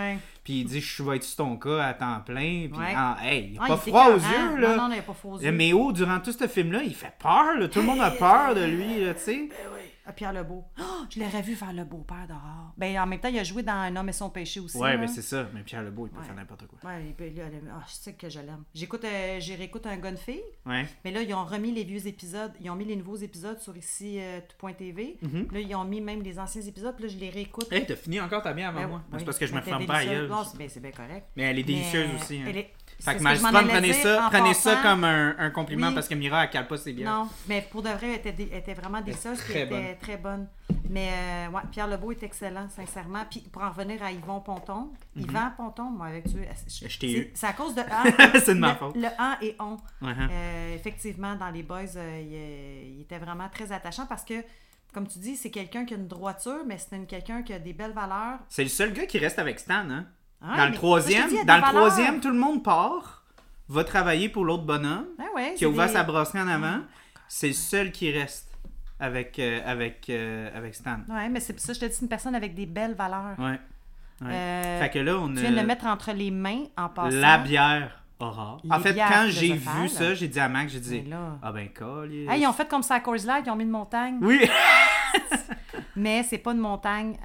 [SPEAKER 2] puis il dit, je vais être sur ton cas à temps plein, puis
[SPEAKER 1] Ouais.
[SPEAKER 2] ah, hey, il a
[SPEAKER 1] Ah,
[SPEAKER 2] pas froid aux yeux, là.
[SPEAKER 1] Non, non, il a pas froid aux
[SPEAKER 2] Le
[SPEAKER 1] yeux.
[SPEAKER 2] Méo, durant tout ce film-là, il fait peur, là. Tout le monde a peur de lui, là, tu sais.
[SPEAKER 1] Ah, Pierre Lebeau. Oh, je l'aurais vu faire le beau-père dehors. Ben, en même temps, il a joué dans Un homme et son péché aussi.
[SPEAKER 2] Ouais,
[SPEAKER 1] là.
[SPEAKER 2] mais c'est ça. Mais Pierre Lebeau, il peut
[SPEAKER 1] Ouais.
[SPEAKER 2] faire n'importe quoi.
[SPEAKER 1] Ouais, il peut- ah, je sais que je l'aime. J'écoute, euh, j'ai réécoute un gun fille,
[SPEAKER 2] Ouais.
[SPEAKER 1] mais là, ils ont remis les vieux épisodes. Ils ont mis les nouveaux épisodes sur ici, euh, tout.tv.
[SPEAKER 2] Mhm.
[SPEAKER 1] Là, ils ont mis même les anciens épisodes, puis là, je les réécoute.
[SPEAKER 2] Hey, t'as fini encore ta bière avant
[SPEAKER 1] Ben
[SPEAKER 2] moi?
[SPEAKER 1] oui,
[SPEAKER 2] C'est
[SPEAKER 1] oui.
[SPEAKER 2] parce que je me
[SPEAKER 1] Elle était
[SPEAKER 2] ferme pas ailleurs.
[SPEAKER 1] C'est bien, c'est bien correct.
[SPEAKER 2] Mais elle est délicieuse
[SPEAKER 1] Mais,
[SPEAKER 2] aussi. hein.
[SPEAKER 1] elle est-
[SPEAKER 2] Fait que
[SPEAKER 1] ce que
[SPEAKER 2] prenez
[SPEAKER 1] dire
[SPEAKER 2] ça, ça comme un, un compliment
[SPEAKER 1] Oui.
[SPEAKER 2] parce que Mira, elle cale pas ses bières.
[SPEAKER 1] Non, mais pour de vrai, elle était, elle était vraiment puis
[SPEAKER 2] très
[SPEAKER 1] était très bonne. Mais euh, ouais, Pierre Lebeau est excellent, sincèrement. Puis pour en revenir à Yvon Ponton, Yvan Ponton, moi avec tu.
[SPEAKER 2] Je t'ai
[SPEAKER 1] c'est-
[SPEAKER 2] eu.
[SPEAKER 1] C'est à cause de A.
[SPEAKER 2] C'est de ma
[SPEAKER 1] le,
[SPEAKER 2] faute.
[SPEAKER 1] Le A et on.
[SPEAKER 2] Hein.
[SPEAKER 1] Euh, effectivement, dans les boys, euh, il, il était vraiment très attachant parce que, comme tu dis, c'est quelqu'un qui a une droiture, mais c'est quelqu'un qui a des belles valeurs.
[SPEAKER 2] C'est le seul gars qui reste avec Stan, hein?
[SPEAKER 1] Ah,
[SPEAKER 2] dans le troisième,
[SPEAKER 1] dis,
[SPEAKER 2] dans le
[SPEAKER 1] valeurs.
[SPEAKER 2] troisième, tout le monde part, va travailler pour l'autre bonhomme
[SPEAKER 1] Ah ouais,
[SPEAKER 2] qui a ouvert
[SPEAKER 1] des-
[SPEAKER 2] sa brasserie en avant. C'est le seul qui reste avec, euh, avec, euh, avec Stan.
[SPEAKER 1] Ouais, mais c'est pour ça que je te dis, c'est une personne avec des belles valeurs.
[SPEAKER 2] Ouais. ouais.
[SPEAKER 1] Euh,
[SPEAKER 2] fait que là, on
[SPEAKER 1] Tu viens de le mettre entre les mains en passant.
[SPEAKER 2] la bière Aura. En fait, quand j'ai vu ça, j'ai dit à Max, j'ai dit, ah ben, colis.
[SPEAKER 1] Hey, ils ont fait comme ça à Coors Light, ils ont mis une montagne.
[SPEAKER 2] Oui!
[SPEAKER 1] Mais c'est pas une montagne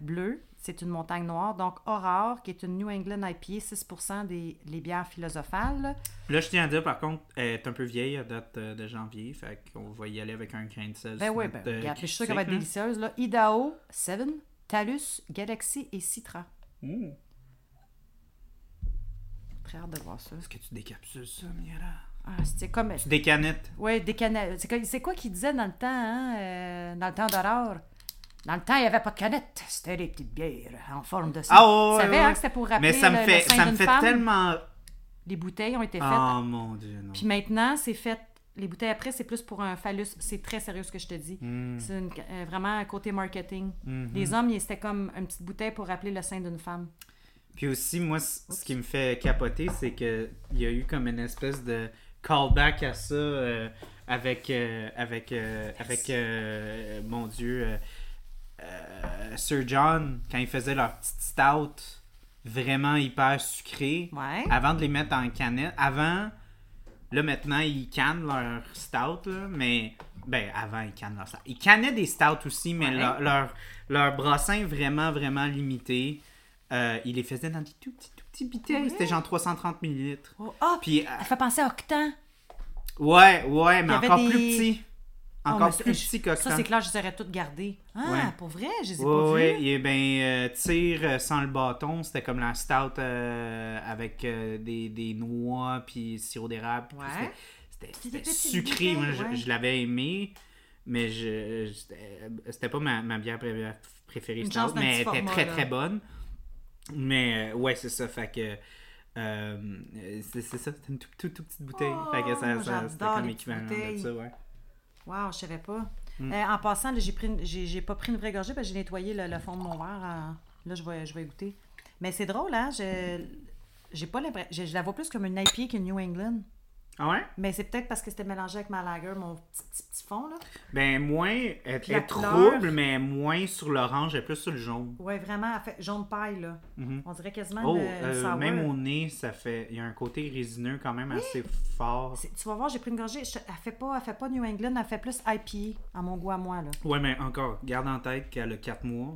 [SPEAKER 1] bleue, c'est une montagne noire. Donc, Aurore, qui est une New England IPA, 6% des les bières philosophales.
[SPEAKER 2] Là, je tiens à dire, par contre, elle est un peu vieille à date euh, de janvier. Fait qu'on va y aller avec un grain de sel.
[SPEAKER 1] Ben oui, ben,
[SPEAKER 2] euh,
[SPEAKER 1] regarde, je suis sûre qu'elle va être délicieuse. Là. Idaho, Seven, Talus, Galaxy et Citra.
[SPEAKER 2] Ouh.
[SPEAKER 1] Très hâte de voir ça.
[SPEAKER 2] Est-ce que tu décapsules ça, Miara?
[SPEAKER 1] Ah, c'est comme.
[SPEAKER 2] Tu décanettes.
[SPEAKER 1] Ouais, des canettes. C'est quoi- C'est quoi qu'il disait dans le temps, hein, euh, dans le temps d'Aurore? Dans le temps, il n'y avait pas de canettes. C'était des petites bières en forme de ça.
[SPEAKER 2] Ah ouais,
[SPEAKER 1] Tu savais hein, que c'était pour rappeler
[SPEAKER 2] Mais ça me
[SPEAKER 1] le- le
[SPEAKER 2] fait,
[SPEAKER 1] sein
[SPEAKER 2] ça me fait
[SPEAKER 1] femme?
[SPEAKER 2] tellement.
[SPEAKER 1] Les bouteilles ont été faites.
[SPEAKER 2] Oh mon dieu, non.
[SPEAKER 1] Puis maintenant, c'est fait. Les bouteilles après, c'est plus pour un phallus. C'est très sérieux ce que je te dis.
[SPEAKER 2] Mm.
[SPEAKER 1] C'est une- euh, vraiment un côté marketing.
[SPEAKER 2] Mhm.
[SPEAKER 1] Les hommes, c'était comme une petite bouteille pour rappeler le sein d'une femme.
[SPEAKER 2] Puis aussi, moi, ce qui me fait capoter, c'est que il y a eu comme une espèce de callback à ça euh, avec, euh, avec, euh, avec mon Dieu, euh, Sir John, quand ils faisaient leur petite stout vraiment hyper sucrée,
[SPEAKER 1] Ouais.
[SPEAKER 2] avant de les mettre en canette. Avant, là maintenant, ils cannent leur stout, là, mais. Ben, avant, ils cannent leur stout. Ils cannaient des stouts aussi, mais
[SPEAKER 1] Ouais.
[SPEAKER 2] leur, leur, leur brassin vraiment, vraiment limité. euh, ils les faisaient dans des tout petits, tout petits bouteilles. C'était genre 330 millilitres.
[SPEAKER 1] Oh, ah,
[SPEAKER 2] Puis, euh,
[SPEAKER 1] ça fait penser à Octan.
[SPEAKER 2] ouais, ouais, mais encore
[SPEAKER 1] des-
[SPEAKER 2] plus petit.
[SPEAKER 1] Oh,
[SPEAKER 2] Encore plus petit que
[SPEAKER 1] Ça, c'est clair, je les aurais toutes gardées. Ah,
[SPEAKER 2] Ouais.
[SPEAKER 1] pour vrai, je les ai
[SPEAKER 2] Ouais,
[SPEAKER 1] pas
[SPEAKER 2] ouais,
[SPEAKER 1] vues.
[SPEAKER 2] et ben, euh, tir euh, sans le bâton, c'était comme la stout euh, avec euh, des, des noix puis sirop d'érable. c'était- sucré. Moi, je, l'avais aimé, mais je, je- c'était- pas ma, ma bière pré- préférée,
[SPEAKER 1] Une
[SPEAKER 2] stout, mais elle était très
[SPEAKER 1] là.
[SPEAKER 2] très bonne. Mais ouais, c'est ça. Fait que. c'est ça, c'était une toute toute toute petite bouteille.
[SPEAKER 1] Oh,
[SPEAKER 2] fait que ça, ça- c'était comme équivalent de ça, ouais.
[SPEAKER 1] Wow, je savais pas.
[SPEAKER 2] Mm.
[SPEAKER 1] Euh, en passant, j'ai pris j'ai pas pris une vraie gorgée parce que j'ai nettoyé le, le fond de mon verre. en- Là, je vais, je vais goûter. Mais c'est drôle, hein? Je, j'ai pas je la vois plus comme une IPA qu'une New England.
[SPEAKER 2] Ah ouais?
[SPEAKER 1] Mais c'est peut-être parce que c'était mélangé avec ma lager, mon petit, petit, petit fond, là.
[SPEAKER 2] Ben, moins, elle est trouble, mais moins sur l'orange et plus sur le jaune.
[SPEAKER 1] Ouais, vraiment, elle fait jaune paille, là.
[SPEAKER 2] Mhm.
[SPEAKER 1] On dirait quasiment
[SPEAKER 2] Oh, euh, même au nez, ça fait. Il y a un côté résineux quand même assez fort.
[SPEAKER 1] Tu vas voir, j'ai pris une gorgée. Je- Elle fait pas, elle fait pas New England, elle fait plus IPA, à mon goût à moi, là.
[SPEAKER 2] Ouais, mais encore, garde en tête qu'elle a 4 mois.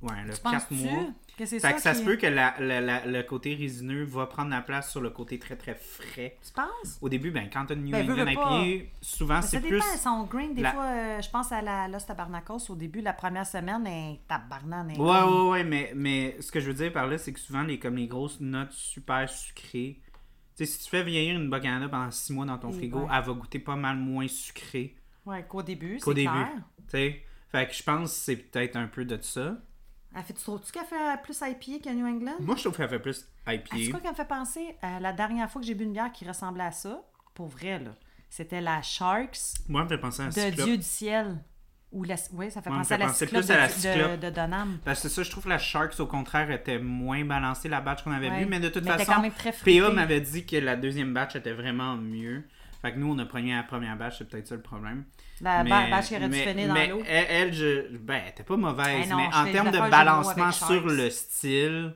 [SPEAKER 2] Ouais, a
[SPEAKER 1] Tu
[SPEAKER 2] 4
[SPEAKER 1] penses-tu
[SPEAKER 2] mois.
[SPEAKER 1] que c'est
[SPEAKER 2] Fait
[SPEAKER 1] ça
[SPEAKER 2] que ça
[SPEAKER 1] qui-
[SPEAKER 2] se peut que la- la- la- le côté résineux va prendre la place sur le côté très très frais.
[SPEAKER 1] Tu penses?
[SPEAKER 2] Au début, ben, quand t'as une New
[SPEAKER 1] Ben,
[SPEAKER 2] England. IPA, souvent c'est
[SPEAKER 1] ça
[SPEAKER 2] plus.
[SPEAKER 1] dépend, son grain, des fois, euh, je pense à la Los Tabarnakos, au début, la première semaine, elle est
[SPEAKER 2] Ouais, ouais, ouais, mais, mais ce que je veux dire par là, c'est que souvent, les, comme les grosses notes super sucrées, tu sais, si tu fais vieillir une Bacana pendant 6 mois dans ton
[SPEAKER 1] Et
[SPEAKER 2] frigo,
[SPEAKER 1] ouais.
[SPEAKER 2] elle va goûter pas mal moins sucré,
[SPEAKER 1] Ouais, qu'au début,
[SPEAKER 2] Qu'au
[SPEAKER 1] c'est
[SPEAKER 2] début. tu sais. Fait que je pense que c'est peut-être un peu de ça.
[SPEAKER 1] Elle fait, tu trouves-tu qu'elle fait plus IPA que New England?
[SPEAKER 2] Moi, je trouve qu'elle fait plus
[SPEAKER 1] Ah, c'est
[SPEAKER 2] IPA.
[SPEAKER 1] quoi qui me fait penser? À la dernière fois que j'ai bu une bière qui ressemblait à ça? Pour vrai, là. C'était la Sharks
[SPEAKER 2] Moi, me fait penser à
[SPEAKER 1] de
[SPEAKER 2] Cyclope.
[SPEAKER 1] Dieu du ciel. Ou la... Oui, ça fait
[SPEAKER 2] Ouais, me
[SPEAKER 1] penser
[SPEAKER 2] fait
[SPEAKER 1] à la
[SPEAKER 2] penser plus à la
[SPEAKER 1] de, de, de Donham.
[SPEAKER 2] Parce que ça, je trouve que la Sharks, au contraire, était moins balancée, la batch qu'on avait
[SPEAKER 1] Ouais.
[SPEAKER 2] vue. Mais de toute
[SPEAKER 1] Mais
[SPEAKER 2] façon,
[SPEAKER 1] quand même très.
[SPEAKER 2] PA m'avait dit que la deuxième batch était vraiment mieux. Fait que nous, on a pogné la première batch, c'est peut-être ça le problème.
[SPEAKER 1] La batch qui aurait dû finir dans l'eau.
[SPEAKER 2] Elle, elle, je, ben, elle était pas mauvaise,
[SPEAKER 1] Eh non,
[SPEAKER 2] mais en termes de balancement sur le style,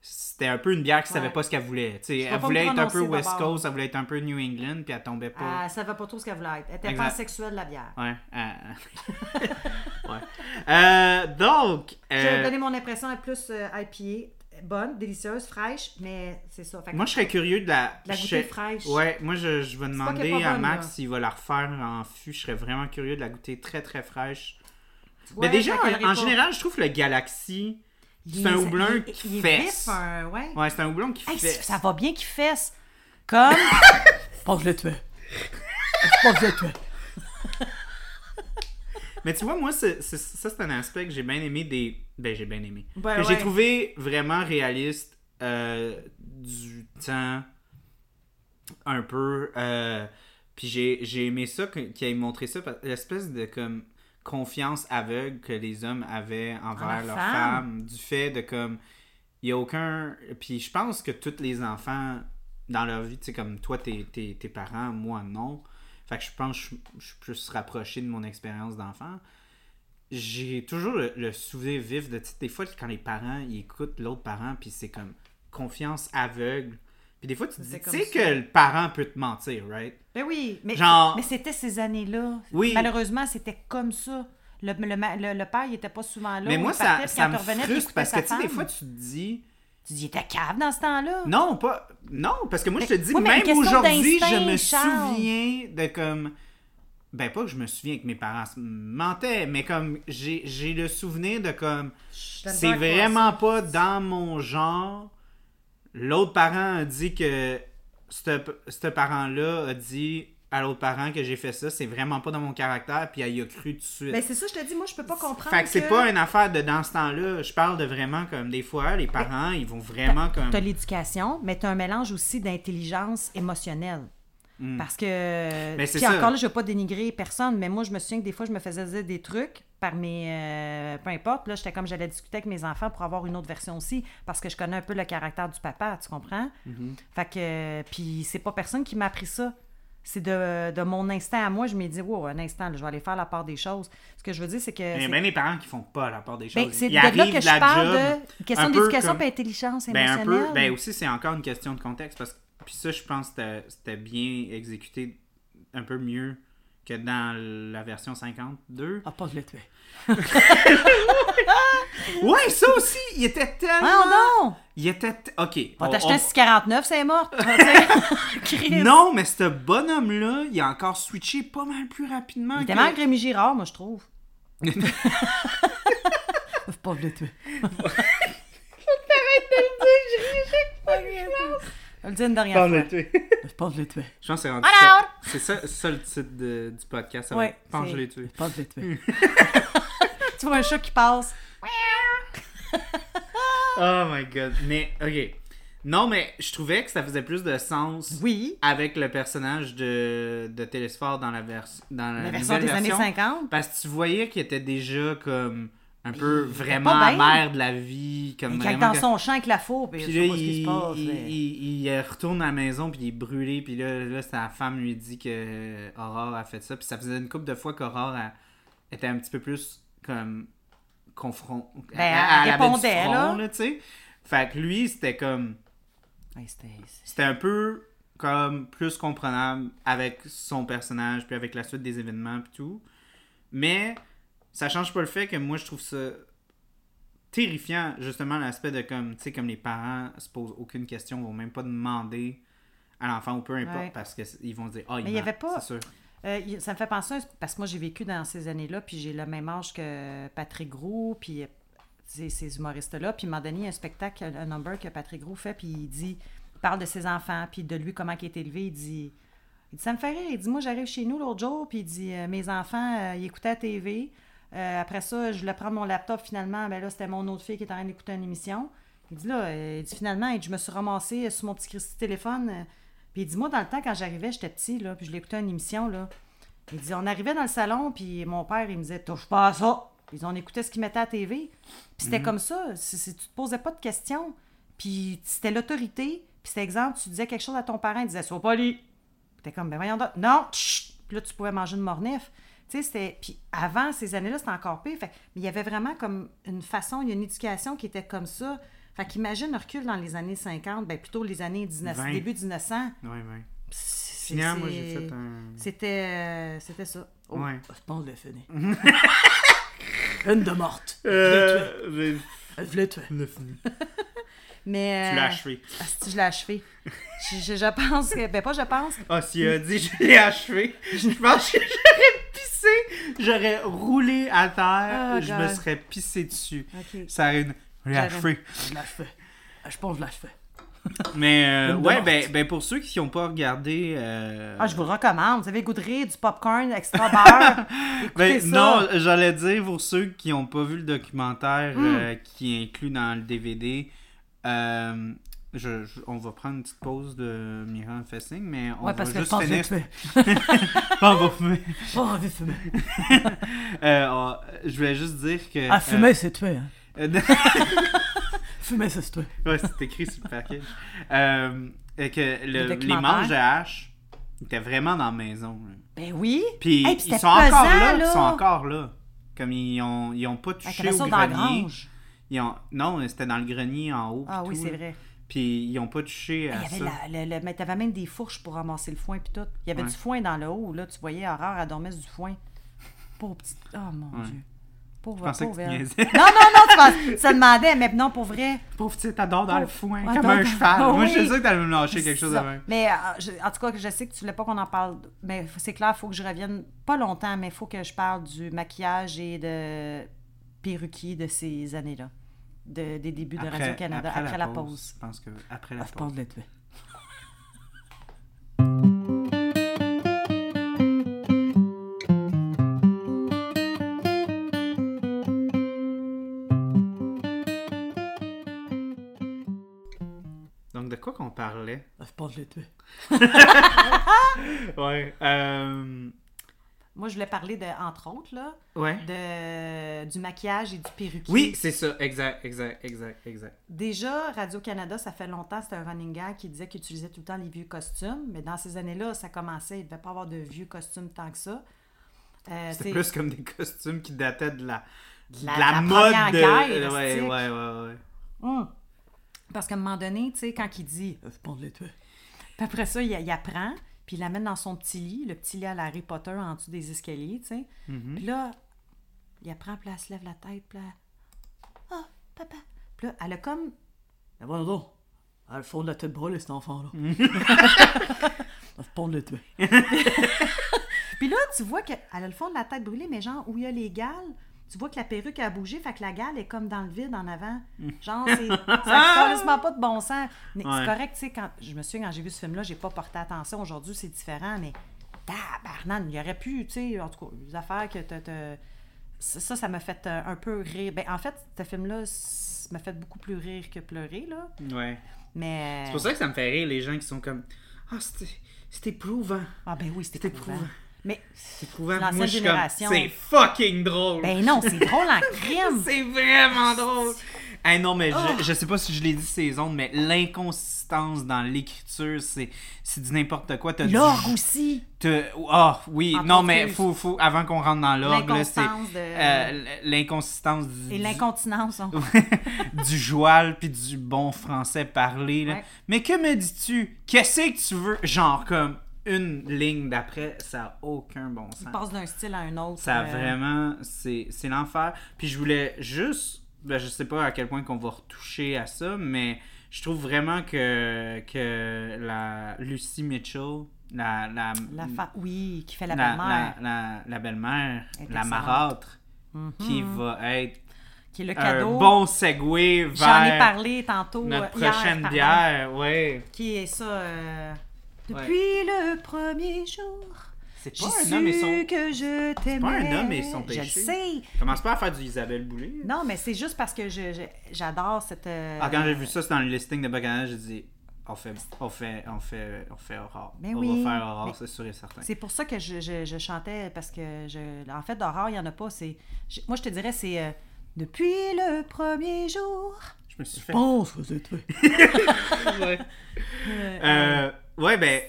[SPEAKER 2] c'était un peu une bière qui savait
[SPEAKER 1] Ouais.
[SPEAKER 2] pas ce qu'elle voulait. Tu sais,
[SPEAKER 1] Je vais
[SPEAKER 2] elle voulait être un peu West. Coast, elle voulait être un peu New England, puis elle tombait pas.
[SPEAKER 1] Elle savait pas trop ce qu'elle voulait être. Elle était
[SPEAKER 2] Exact.
[SPEAKER 1] pas sexuelle, la bière.
[SPEAKER 2] Ouais. euh, ouais. Euh, donc.
[SPEAKER 1] Je
[SPEAKER 2] euh,
[SPEAKER 1] vais donner mon impression, elle est plus euh, IPA. Bonne, délicieuse, fraîche, mais c'est ça. Fait que
[SPEAKER 2] Moi, je serais curieux de la.
[SPEAKER 1] la
[SPEAKER 2] je-
[SPEAKER 1] goûter fraîche.
[SPEAKER 2] Ouais, moi, je, je vais demander à
[SPEAKER 1] bonne,
[SPEAKER 2] Max s'il va la refaire en fût. Je serais vraiment curieux de la goûter très, très fraîche.
[SPEAKER 1] Ouais,
[SPEAKER 2] Mais déjà, en général, je trouve que le Galaxy, c'est un houblon
[SPEAKER 1] il-
[SPEAKER 2] qui
[SPEAKER 1] il
[SPEAKER 2] fesse.
[SPEAKER 1] vif, un- ouais.
[SPEAKER 2] Ouais, c'est un houblon qui
[SPEAKER 1] Hey,
[SPEAKER 2] fait.
[SPEAKER 1] ça va bien qu'il fesse. Comme. Que je. Pas que je le tue.
[SPEAKER 2] Mais tu vois, moi, c'est- c'est- ça, c'est un aspect que j'ai bien aimé des. Ben, j'ai bien aimé.
[SPEAKER 1] Ben
[SPEAKER 2] que j'ai trouvé vraiment réaliste euh, du temps. Un peu. euh, puis j'ai j'ai aimé ça qu'il ait montré ça. L'espèce de comme confiance aveugle que les hommes avaient envers
[SPEAKER 1] leurs
[SPEAKER 2] leurs
[SPEAKER 1] femmes.
[SPEAKER 2] Du fait de comme. Il y a aucun. Puis je pense que tous les enfants dans leur vie, tu sais, comme toi, tes, tes, tes parents, moi, non. Fait que je pense que je, suis plus rapproché de mon expérience d'enfant. J'ai toujours le, le souvenir vif de, des fois, quand les parents, ils écoutent l'autre parent, puis c'est comme confiance aveugle. Puis des fois, tu te dis, tu sais que le parent peut te mentir, right?
[SPEAKER 1] Ben oui, mais,
[SPEAKER 2] Genre-
[SPEAKER 1] mais c'était ces années-là.
[SPEAKER 2] Oui.
[SPEAKER 1] Malheureusement, c'était comme ça. Le, le, le- le père, il était pas souvent là.
[SPEAKER 2] Mais moi, ça, ça me frustre parce que, tu sais, des fois, tu te dis,
[SPEAKER 1] Tu dis, il était cave dans ce temps-là?
[SPEAKER 2] Non, pas. Non, parce que moi, je te dis,
[SPEAKER 1] ouais,
[SPEAKER 2] même aujourd'hui, je me
[SPEAKER 1] Charles.
[SPEAKER 2] souviens de comme. Ben, pas que je me souviens que mes parents se mentaient, mais comme j'ai le souvenir de comme. C'est vraiment pas dans mon genre. L'autre parent a dit que. Ce parent-là a dit à l'autre parent que j'ai fait ça, c'est vraiment pas dans mon caractère, puis elle y a cru tout de suite.
[SPEAKER 1] Ben c'est ça, je te dis, moi, je peux pas comprendre.
[SPEAKER 2] fait que c'est pas une affaire de dans ce temps-là. Je parle de vraiment comme des fois, les parents, ils vont vraiment comme.
[SPEAKER 1] T'as l'éducation, mais t'as un mélange aussi d'intelligence émotionnelle. Parce que.
[SPEAKER 2] Hmm. Ben, c'est
[SPEAKER 1] Puis
[SPEAKER 2] ça.
[SPEAKER 1] encore là, je veux pas dénigrer personne, mais moi, je me souviens que des fois, je me faisais dire des trucs par mes. euh, peu importe. Là, j'étais comme j'allais discuter avec mes enfants pour avoir une autre version aussi, parce que je connais un peu le caractère du papa, tu comprends?
[SPEAKER 2] Mm-hmm.
[SPEAKER 1] Fait que. Puis c'est pas personne qui m'a appris ça. C'est de, de mon instinct à moi, je m'ai dit, wow, un instant, là, je vais aller faire la part des choses. Ce que je veux dire, c'est que. C'est-
[SPEAKER 2] bien des parents qui font pas la part des choses.
[SPEAKER 1] ben, c'est de là que je
[SPEAKER 2] la
[SPEAKER 1] parle
[SPEAKER 2] job,
[SPEAKER 1] de question d'éducation
[SPEAKER 2] comme-
[SPEAKER 1] et intelligence
[SPEAKER 2] Ben, un
[SPEAKER 1] émotionnelle.
[SPEAKER 2] peu, ben aussi, c'est encore une question de contexte. Parce que, puis ça, je pense que c'était- c'était bien exécuté un peu mieux que dans la version 52.
[SPEAKER 1] Ah, pas de le tuer.
[SPEAKER 2] Ouais, ça aussi, il était tellement...
[SPEAKER 1] Ah non!
[SPEAKER 2] Il était... t- OK.
[SPEAKER 1] On va t'acheter un
[SPEAKER 2] on-
[SPEAKER 1] 649, c'est mort.
[SPEAKER 2] Non, mais ce bonhomme-là, il a encore switché pas mal plus rapidement
[SPEAKER 1] Il était
[SPEAKER 2] que-
[SPEAKER 1] mal Girard, moi, je trouve. pas de le tuer. Je vais le dire une dernière fois. Pas de le tuer.
[SPEAKER 2] Je pense que c'est rendu
[SPEAKER 1] Alors?
[SPEAKER 2] ça. C'est ça, ça le titre de- du podcast. Ça va
[SPEAKER 1] Ouais,
[SPEAKER 2] être Pense que
[SPEAKER 1] c'est-
[SPEAKER 2] je l'ai tué.
[SPEAKER 1] Pas de le tuer. tu vois un chat qui passe.
[SPEAKER 2] Oh my god. Mais, ok. Non, mais je trouvais que ça faisait plus de sens
[SPEAKER 1] Oui.
[SPEAKER 2] avec le personnage de, de Télésphore dans la, vers, dans la,
[SPEAKER 1] La version des années
[SPEAKER 2] version.
[SPEAKER 1] 50.
[SPEAKER 2] Parce que tu voyais qu'il était déjà comme un peu
[SPEAKER 1] il
[SPEAKER 2] vraiment amer de la vie. Comme
[SPEAKER 1] Il est
[SPEAKER 2] vraiment
[SPEAKER 1] dans
[SPEAKER 2] que-
[SPEAKER 1] son champ avec la faux, puis je
[SPEAKER 2] Puis
[SPEAKER 1] sais
[SPEAKER 2] là,
[SPEAKER 1] pas ce qui
[SPEAKER 2] il,
[SPEAKER 1] se passe.
[SPEAKER 2] il-
[SPEAKER 1] mais-
[SPEAKER 2] il- il retourne à la maison, puis il est brûlé. Puis là, là sa femme lui dit que Aurore a fait ça. Puis ça faisait une couple de fois qu'Aurore était un petit peu plus comme confront.
[SPEAKER 1] Ben, elle répondait,
[SPEAKER 2] front,
[SPEAKER 1] là.
[SPEAKER 2] tu sais. Fait que lui, c'était comme.
[SPEAKER 1] Ouais, c'était-
[SPEAKER 2] un peu comme plus comprenable avec son personnage, puis avec la suite des événements, puis tout. Mais ça change pas le fait que moi, je trouve ça terrifiant, justement, l'aspect de comme, tu sais, comme les parents se posent aucune question, vont même pas demander à l'enfant ou peu importe,
[SPEAKER 1] Ouais.
[SPEAKER 2] parce qu'ils vont dire, ah, il
[SPEAKER 1] Mais il y avait pas-
[SPEAKER 2] c'est sûr.
[SPEAKER 1] Euh, ça me fait penser, parce que moi j'ai vécu dans ces années-là, puis j'ai le même âge que Patrick Groux, puis euh, ces, humoristes-là. Puis moment donné, un spectacle, un number que Patrick Groux fait, puis il dit, il parle de ses enfants, puis de lui, comment il est élevé. Il dit, il dit ça me fait rire. Il dit, moi j'arrive chez nous l'autre jour, puis il dit, euh, mes enfants, ils écoutaient la TV. Après ça, je voulais prendre mon laptop, finalement, ben là, c'était mon autre fille qui était en train d'écouter une émission. Il dit là, il dit finalement, je me suis ramassé euh, sur mon petit téléphone. Puis il dit, moi, dans le temps, quand j'arrivais, j'étais petit, là, puis je l'écoutais une émission, là. Il dit, on arrivait dans le salon, puis mon père, il me disait, touche pas à ça. Ils on écoutait ce qu'il mettait à la TV. Puis c'était comme ça. C'est- tu te posais pas de questions. Puis c'était l'autorité. Puis c'était exemple, tu disais quelque chose à ton parent, il disait, sois poli. T'es comme, ben voyons donc. Non, chut! Puis là, tu pouvais manger une mornif. Tu sais, c'était. Puis avant, ces années-là, c'était encore pire. Fait... Mais il y avait vraiment comme une façon, il y a une éducation qui était comme ça. Fait qu'imagine le recul dans les années 50, ben plutôt les années 19...
[SPEAKER 2] 20.
[SPEAKER 1] début 1900.
[SPEAKER 2] Ouais, ouais.
[SPEAKER 1] C'est-
[SPEAKER 2] Finalement, moi, j'ai fait un.
[SPEAKER 1] C'était, euh, c'était ça. Oh,
[SPEAKER 2] Ouais.
[SPEAKER 1] Je pense que je l'ai fini. Une de morte.
[SPEAKER 2] Euh,
[SPEAKER 1] Je l'ai tué. Mais.
[SPEAKER 2] Tu l'as
[SPEAKER 1] euh,
[SPEAKER 2] achevé.
[SPEAKER 1] asti, je l'ai achevé. je, je- je pense que. Ben, pas je pense.
[SPEAKER 2] Ah, s'il a dit je l'ai achevé, je pense que j'aurais pissé, j'aurais roulé à terre,
[SPEAKER 1] Oh,
[SPEAKER 2] je
[SPEAKER 1] God.
[SPEAKER 2] me serais pissé dessus.
[SPEAKER 1] Ok.
[SPEAKER 2] Ça aurait une. Achevé.
[SPEAKER 1] Je pense que je l'ai achevé.
[SPEAKER 2] Mais euh,
[SPEAKER 1] de
[SPEAKER 2] ouais, ben, ben pour ceux qui n'ont pas regardé. euh,
[SPEAKER 1] Ah, je vous le recommande. Vous avez le goût de rire, du popcorn extra beurre?
[SPEAKER 2] Ben,
[SPEAKER 1] ça.
[SPEAKER 2] non, j'allais dire pour ceux qui n'ont pas vu le documentaire
[SPEAKER 1] Hmm.
[SPEAKER 2] euh, qui est inclus dans le DVD. euh, je, je- on va prendre une petite pause de Miran Fessing, mais on
[SPEAKER 1] Ouais,
[SPEAKER 2] va
[SPEAKER 1] parce que je
[SPEAKER 2] juste
[SPEAKER 1] pense que je
[SPEAKER 2] finir.
[SPEAKER 1] tué.
[SPEAKER 2] on va fumer.
[SPEAKER 1] Pas envie de fumer.
[SPEAKER 2] On- je voulais juste dire que.
[SPEAKER 1] Ah, fumer, c'est tuer. Hein.
[SPEAKER 2] Euh,
[SPEAKER 1] Fumer, c'est tuer.
[SPEAKER 2] Ouais, c'est écrit sur le package. Euh, que le-
[SPEAKER 1] Le
[SPEAKER 2] les manches de hache étaient vraiment dans la maison. là.
[SPEAKER 1] Ben oui.
[SPEAKER 2] Puis
[SPEAKER 1] Hey, puis
[SPEAKER 2] ils sont encore là,
[SPEAKER 1] là.
[SPEAKER 2] ils sont encore là. Comme ils ont, ils ont pas touché au
[SPEAKER 1] ça dans la
[SPEAKER 2] grenier.
[SPEAKER 1] grange.
[SPEAKER 2] Ils ont, non, c'était dans le grenier en haut.
[SPEAKER 1] Ah oui, c'est vrai.
[SPEAKER 2] Puis ils ont pas touché
[SPEAKER 1] Il y
[SPEAKER 2] à
[SPEAKER 1] avait
[SPEAKER 2] ça.
[SPEAKER 1] la, le- le- mais t'avais même des fourches pour ramasser le foin puis tout. Il y avait
[SPEAKER 2] Ouais.
[SPEAKER 1] du foin dans le haut, là. Tu voyais Aurore, elle dormait du foin. Pauvre petite. Oh mon
[SPEAKER 2] Ouais.
[SPEAKER 1] Dieu. Pauvre,
[SPEAKER 2] Je pensais que
[SPEAKER 1] pauvre
[SPEAKER 2] tu
[SPEAKER 1] elle.
[SPEAKER 2] niaisais.
[SPEAKER 1] Non, non, non, tu demandait, mais non, pour vrai.
[SPEAKER 2] Pauvre petit, t'adores dans le foin, comme un cheval.
[SPEAKER 1] Ah
[SPEAKER 2] Moi, je sais que t'allais me lâcher quelque chose de
[SPEAKER 1] Ça.
[SPEAKER 2] même.
[SPEAKER 1] Mais euh, je- en tout cas, je sais que tu voulais pas qu'on en parle. Mais c'est clair, il faut que je revienne pas longtemps, mais il faut que je parle du maquillage et de perruquier de ces années-là. De, des débuts de Radio-Canada, après, la pause.
[SPEAKER 2] Je pense que après la
[SPEAKER 1] Ah, je
[SPEAKER 2] pause.
[SPEAKER 1] pense de
[SPEAKER 2] qu'on parlait?
[SPEAKER 1] Ah, Je pense de le tuer.
[SPEAKER 2] Ouais. Euh...
[SPEAKER 1] Moi, je voulais parler, de, entre autres, là,
[SPEAKER 2] Ouais.
[SPEAKER 1] de, du maquillage et du perruquier.
[SPEAKER 2] Oui, c'est ça. Exact, exact, exact, exact.
[SPEAKER 1] Déjà, Radio-Canada, ça fait longtemps, c'était un running gag qui disait qu'il utilisait tout le temps les vieux costumes, mais dans ces années-là, ça commençait, il ne devait pas avoir de vieux costumes tant que ça. Euh,
[SPEAKER 2] C'était
[SPEAKER 1] c'est-
[SPEAKER 2] plus comme des costumes qui dataient de la, de
[SPEAKER 1] la-
[SPEAKER 2] la,
[SPEAKER 1] la
[SPEAKER 2] mode.
[SPEAKER 1] première
[SPEAKER 2] de...
[SPEAKER 1] guerre,
[SPEAKER 2] ouais, ouais, ouais, ouais.
[SPEAKER 1] Hum. Parce qu'à un moment donné, tu sais, quand il dit « Je pense de le tuer », puis après ça, il, il apprend, puis il l'amène dans son petit lit, le petit lit à la Harry Potter en dessous des escaliers, tu sais.
[SPEAKER 2] Mhm.
[SPEAKER 1] Puis là, il apprend, puis là, elle se lève la tête, puis là, « Ah, papa ». Puis là, elle a comme... Mais voilà donc, elle a le fond de la tête brûlée, cet enfant-là. Je pense de le tuer. Puis là, tu vois qu'elle a le fond de la tête brûlée, mais genre, où il y a les gales, tu vois que la perruque a bougé, fait que la gale est comme dans le vide en avant. Genre, c'est, ça n'a carrément pas de bon sens. Mais
[SPEAKER 2] Ouais.
[SPEAKER 1] c'est correct, tu sais, quand, je me souviens, quand j'ai vu ce film-là, j'ai pas porté attention. Aujourd'hui, c'est différent, mais tabarnan, il y aurait pu, tu sais, en tout cas, des affaires que t'as- t'as- Ça, ça m'a fait euh, un peu rire. Ben, en fait, ce film-là m'a fait beaucoup plus rire que pleurer, là.
[SPEAKER 2] Ouais.
[SPEAKER 1] Mais...
[SPEAKER 2] C'est pour ça que ça me fait rire les gens qui sont comme Ah, c'était éprouvant.
[SPEAKER 1] Ah ben oui, c'était
[SPEAKER 2] C'était
[SPEAKER 1] éprouvant.
[SPEAKER 2] éprouvant.
[SPEAKER 1] Mais
[SPEAKER 2] C'est c'est fucking drôle.
[SPEAKER 1] ben non, c'est drôle en crime.
[SPEAKER 2] c'est vraiment drôle. Hey, non, mais
[SPEAKER 1] Oh.
[SPEAKER 2] je, je sais pas si je l'ai dit ces ondes, mais l'inconsistance dans l'écriture, c'est, c'est du n'importe quoi. T'as du-
[SPEAKER 1] L'orgue aussi.
[SPEAKER 2] Ah, oui.
[SPEAKER 1] En
[SPEAKER 2] non, mais faut, faut, avant qu'on rentre dans l'orgue, là, c'est
[SPEAKER 1] de...
[SPEAKER 2] euh, l'inconsistance du,
[SPEAKER 1] Et l'incontinence. hein.
[SPEAKER 2] du joual puis du bon français parlé. là.
[SPEAKER 1] Ouais.
[SPEAKER 2] Mais que me dis-tu? Qu'est-ce que tu veux? Genre comme une ligne d'après, ça a aucun bon sens.
[SPEAKER 1] Il passe d'un style à un autre.
[SPEAKER 2] Ça
[SPEAKER 1] euh,
[SPEAKER 2] vraiment, c'est l'enfer. Puis je voulais juste, ben, je sais pas à quel point qu'on va retoucher à ça, mais je trouve vraiment que, que la Lucy Mitchell, la, la,
[SPEAKER 1] La fa... Oui, qui fait la belle-mère.
[SPEAKER 2] la, belle-mère, la marâtre, qui
[SPEAKER 1] Mhm.
[SPEAKER 2] va être
[SPEAKER 1] Qui est le
[SPEAKER 2] un
[SPEAKER 1] cadeau.
[SPEAKER 2] bon segue
[SPEAKER 1] J'en ai
[SPEAKER 2] vers
[SPEAKER 1] parlé tantôt.
[SPEAKER 2] notre
[SPEAKER 1] hier,
[SPEAKER 2] prochaine bière. Ouais.
[SPEAKER 1] Qui est ça. euh. Depuis le premier jour.
[SPEAKER 2] C'est
[SPEAKER 1] J'ai
[SPEAKER 2] pas un
[SPEAKER 1] su
[SPEAKER 2] homme et son.
[SPEAKER 1] que je t'aimais.
[SPEAKER 2] pas un homme et son
[SPEAKER 1] Je le
[SPEAKER 2] péché.
[SPEAKER 1] sais.
[SPEAKER 2] Commence pas à faire du Isabelle Boulay.
[SPEAKER 1] Non, mais c'est juste parce que je, je- j'adore cette. euh,
[SPEAKER 2] Ah, quand j'ai vu ça, c'est dans le listing de Bacchanal, j'ai dit on fait, on fait, on fait, on fait Aurore.
[SPEAKER 1] Mais
[SPEAKER 2] on
[SPEAKER 1] oui,
[SPEAKER 2] va faire Aurore,
[SPEAKER 1] mais-
[SPEAKER 2] c'est sûr et certain.
[SPEAKER 1] C'est pour ça que je, je- je chantais, parce que je, en fait, d'horreur, il n'y en a pas. C'est, je- moi, je te dirais, c'est euh, depuis le premier jour.
[SPEAKER 2] Je me suis fait.
[SPEAKER 1] Pense que c'est toi.
[SPEAKER 2] ouais. Euh, ouais, ben.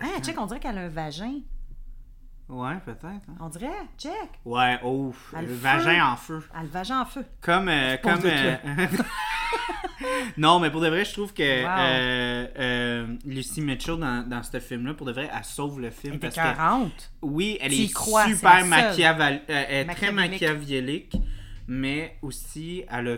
[SPEAKER 1] Ah, check, on dirait qu'elle a un vagin.
[SPEAKER 2] Ouais, peut-être. hein.
[SPEAKER 1] On dirait, check.
[SPEAKER 2] Ouais, ouf.
[SPEAKER 1] Ah, le
[SPEAKER 2] le
[SPEAKER 1] feu.
[SPEAKER 2] vagin en feu.
[SPEAKER 1] Elle a le vagin en feu.
[SPEAKER 2] Comme. euh, comme
[SPEAKER 1] de
[SPEAKER 2] euh, non, mais pour de vrai, je trouve que
[SPEAKER 1] Wow.
[SPEAKER 2] euh, euh, Lucy Mitchell, dans, dans ce film-là, pour de vrai, elle sauve le film.
[SPEAKER 1] Elle était
[SPEAKER 2] parce que
[SPEAKER 1] 40.
[SPEAKER 2] Oui, elle
[SPEAKER 1] Tu y
[SPEAKER 2] est
[SPEAKER 1] crois, c'est
[SPEAKER 2] super
[SPEAKER 1] la seule.
[SPEAKER 2] machiavel- euh, elle est très
[SPEAKER 1] Machiavélique.
[SPEAKER 2] machiavélique, mais aussi elle, a-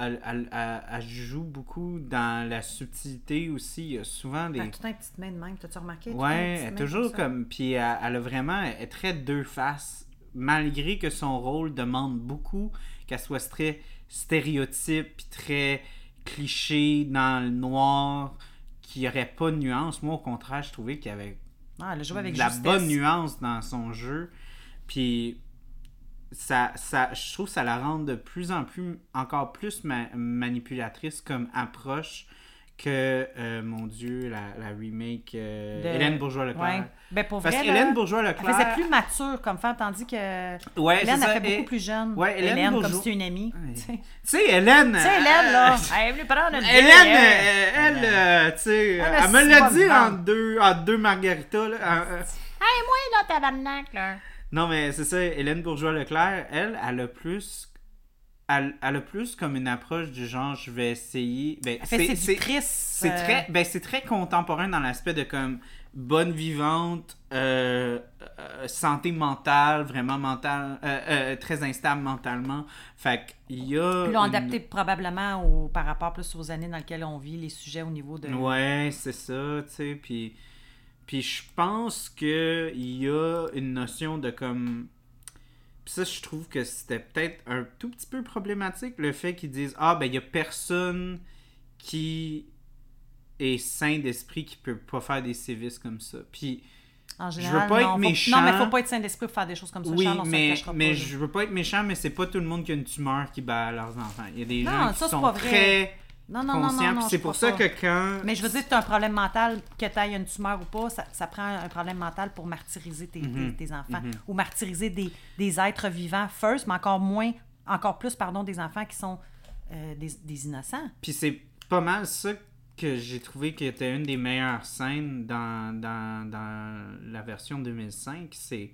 [SPEAKER 2] elle, elle- elle- elle joue beaucoup dans la subtilité aussi. Il y a souvent des.
[SPEAKER 1] Elle a tout un petite main de même. T'as-tu remarqué?
[SPEAKER 2] Ouais, elle est toujours
[SPEAKER 1] ça.
[SPEAKER 2] comme. Puis elle, elle a vraiment. Elle est très deux faces. Malgré que son rôle demande beaucoup, qu'elle soit très stéréotype, puis très cliché dans le noir, qu'il n'y aurait pas de nuance. Moi, au contraire, je trouvais qu'il y avait
[SPEAKER 1] Ah, elle a joué avec
[SPEAKER 2] de la bonne nuance dans son jeu. Puis ça, ça, je trouve que ça la rend de plus en plus, encore plus ma- manipulatrice comme approche que, euh, mon Dieu, la, la remake euh,
[SPEAKER 1] De-
[SPEAKER 2] Hélène Bourgeois-Leclerc.
[SPEAKER 1] Ouais. Ben, pour
[SPEAKER 2] Parce qu'Hélène Bourgeois-Leclerc...
[SPEAKER 1] elle faisait plus mature comme femme, tandis que
[SPEAKER 2] Ouais,
[SPEAKER 1] Hélène, elle fait beaucoup
[SPEAKER 2] Et-
[SPEAKER 1] plus jeune.
[SPEAKER 2] Ouais, Hélène
[SPEAKER 1] Hélène, comme
[SPEAKER 2] Bourgeois-
[SPEAKER 1] si c'était une amie.
[SPEAKER 2] Ouais.
[SPEAKER 1] Tu sais,
[SPEAKER 2] Hélène...
[SPEAKER 1] Tu sais, Hélène, là,
[SPEAKER 2] euh,
[SPEAKER 1] elle est venue prendre une
[SPEAKER 2] Hélène, euh, elle, tu sais,
[SPEAKER 1] Elle
[SPEAKER 2] me l'a dit en deux, en deux margaritas. Là, en- euh,
[SPEAKER 1] Hey, moi, là, tabarnak, là.
[SPEAKER 2] Non, mais c'est ça, Hélène Bourgeois-Leclerc, elle, elle a plus. Elle, elle a plus comme une approche du genre, je vais essayer. Ben, c'est- c'est
[SPEAKER 1] séductrice.
[SPEAKER 2] c'est
[SPEAKER 1] euh,
[SPEAKER 2] très, ben, c'est très contemporain dans l'aspect de comme bonne vivante, euh, euh, santé mentale, vraiment mentale, euh, très instable mentalement. Fait qu'il y a.
[SPEAKER 1] Puis l'ont
[SPEAKER 2] une-
[SPEAKER 1] adapté probablement au, par rapport plus aux années dans lesquelles on vit les sujets au niveau de.
[SPEAKER 2] Ouais, c'est ça, tu sais. Puis, puis je pense que il y a une notion de comme. Puis ça, je trouve que c'était peut-être un tout petit peu problématique, le fait qu'ils disent Ah, ben, il y a personne qui est sain d'esprit qui peut pas faire des sévices comme ça. Puis,
[SPEAKER 1] En
[SPEAKER 2] Je
[SPEAKER 1] général,
[SPEAKER 2] veux pas être
[SPEAKER 1] faut-
[SPEAKER 2] méchant.
[SPEAKER 1] Non, mais faut pas être sain d'esprit pour faire des choses comme ça.
[SPEAKER 2] oui,
[SPEAKER 1] Charles, on
[SPEAKER 2] mais, mais
[SPEAKER 1] pas,
[SPEAKER 2] je veux pas être méchant, mais c'est pas tout le monde qui a une tumeur qui bat leurs enfants. Il y a des
[SPEAKER 1] Non,
[SPEAKER 2] gens
[SPEAKER 1] ça,
[SPEAKER 2] qui
[SPEAKER 1] c'est
[SPEAKER 2] sont
[SPEAKER 1] pas vrai.
[SPEAKER 2] très
[SPEAKER 1] Non, non, non,
[SPEAKER 2] conscients.
[SPEAKER 1] non,
[SPEAKER 2] c'est pour ça
[SPEAKER 1] pas.
[SPEAKER 2] que quand.
[SPEAKER 1] Mais je veux dire tu as un problème mental, que tu une tumeur ou pas, ça, ça prend un problème mental pour martyriser tes,
[SPEAKER 2] Mhm.
[SPEAKER 1] tes- tes enfants. Ou martyriser des, des êtres vivants first, mais encore moins, encore plus, pardon, des enfants qui sont euh, des, des innocents.
[SPEAKER 2] Puis c'est pas mal ça que j'ai trouvé qui était une des meilleures scènes dans, dans, dans la version 2005. C'est.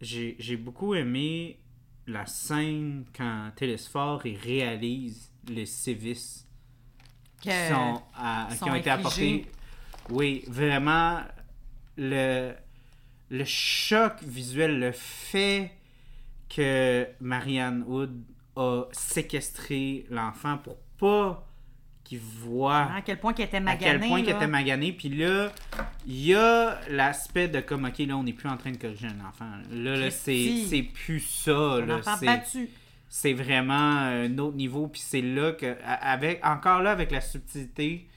[SPEAKER 2] J'ai j'ai beaucoup aimé la scène quand Télésphore réalise les sévices qui, sont, à- qui ont été apportés. Oui, vraiment, le, le choc visuel, le fait que Marianne Wood a séquestré l'enfant pour pas qu'il voit
[SPEAKER 1] À quel point qu'il était
[SPEAKER 2] à
[SPEAKER 1] magané.
[SPEAKER 2] quel point était magané. Puis là, il y a l'aspect de comme, OK, là, on n'est plus en train de corriger un enfant. Là, là c'est c'est plus ça.
[SPEAKER 1] Un
[SPEAKER 2] Là,
[SPEAKER 1] enfant battu.
[SPEAKER 2] C'est vraiment un autre niveau. Puis c'est là que, a- avec, encore là, avec la subtilité,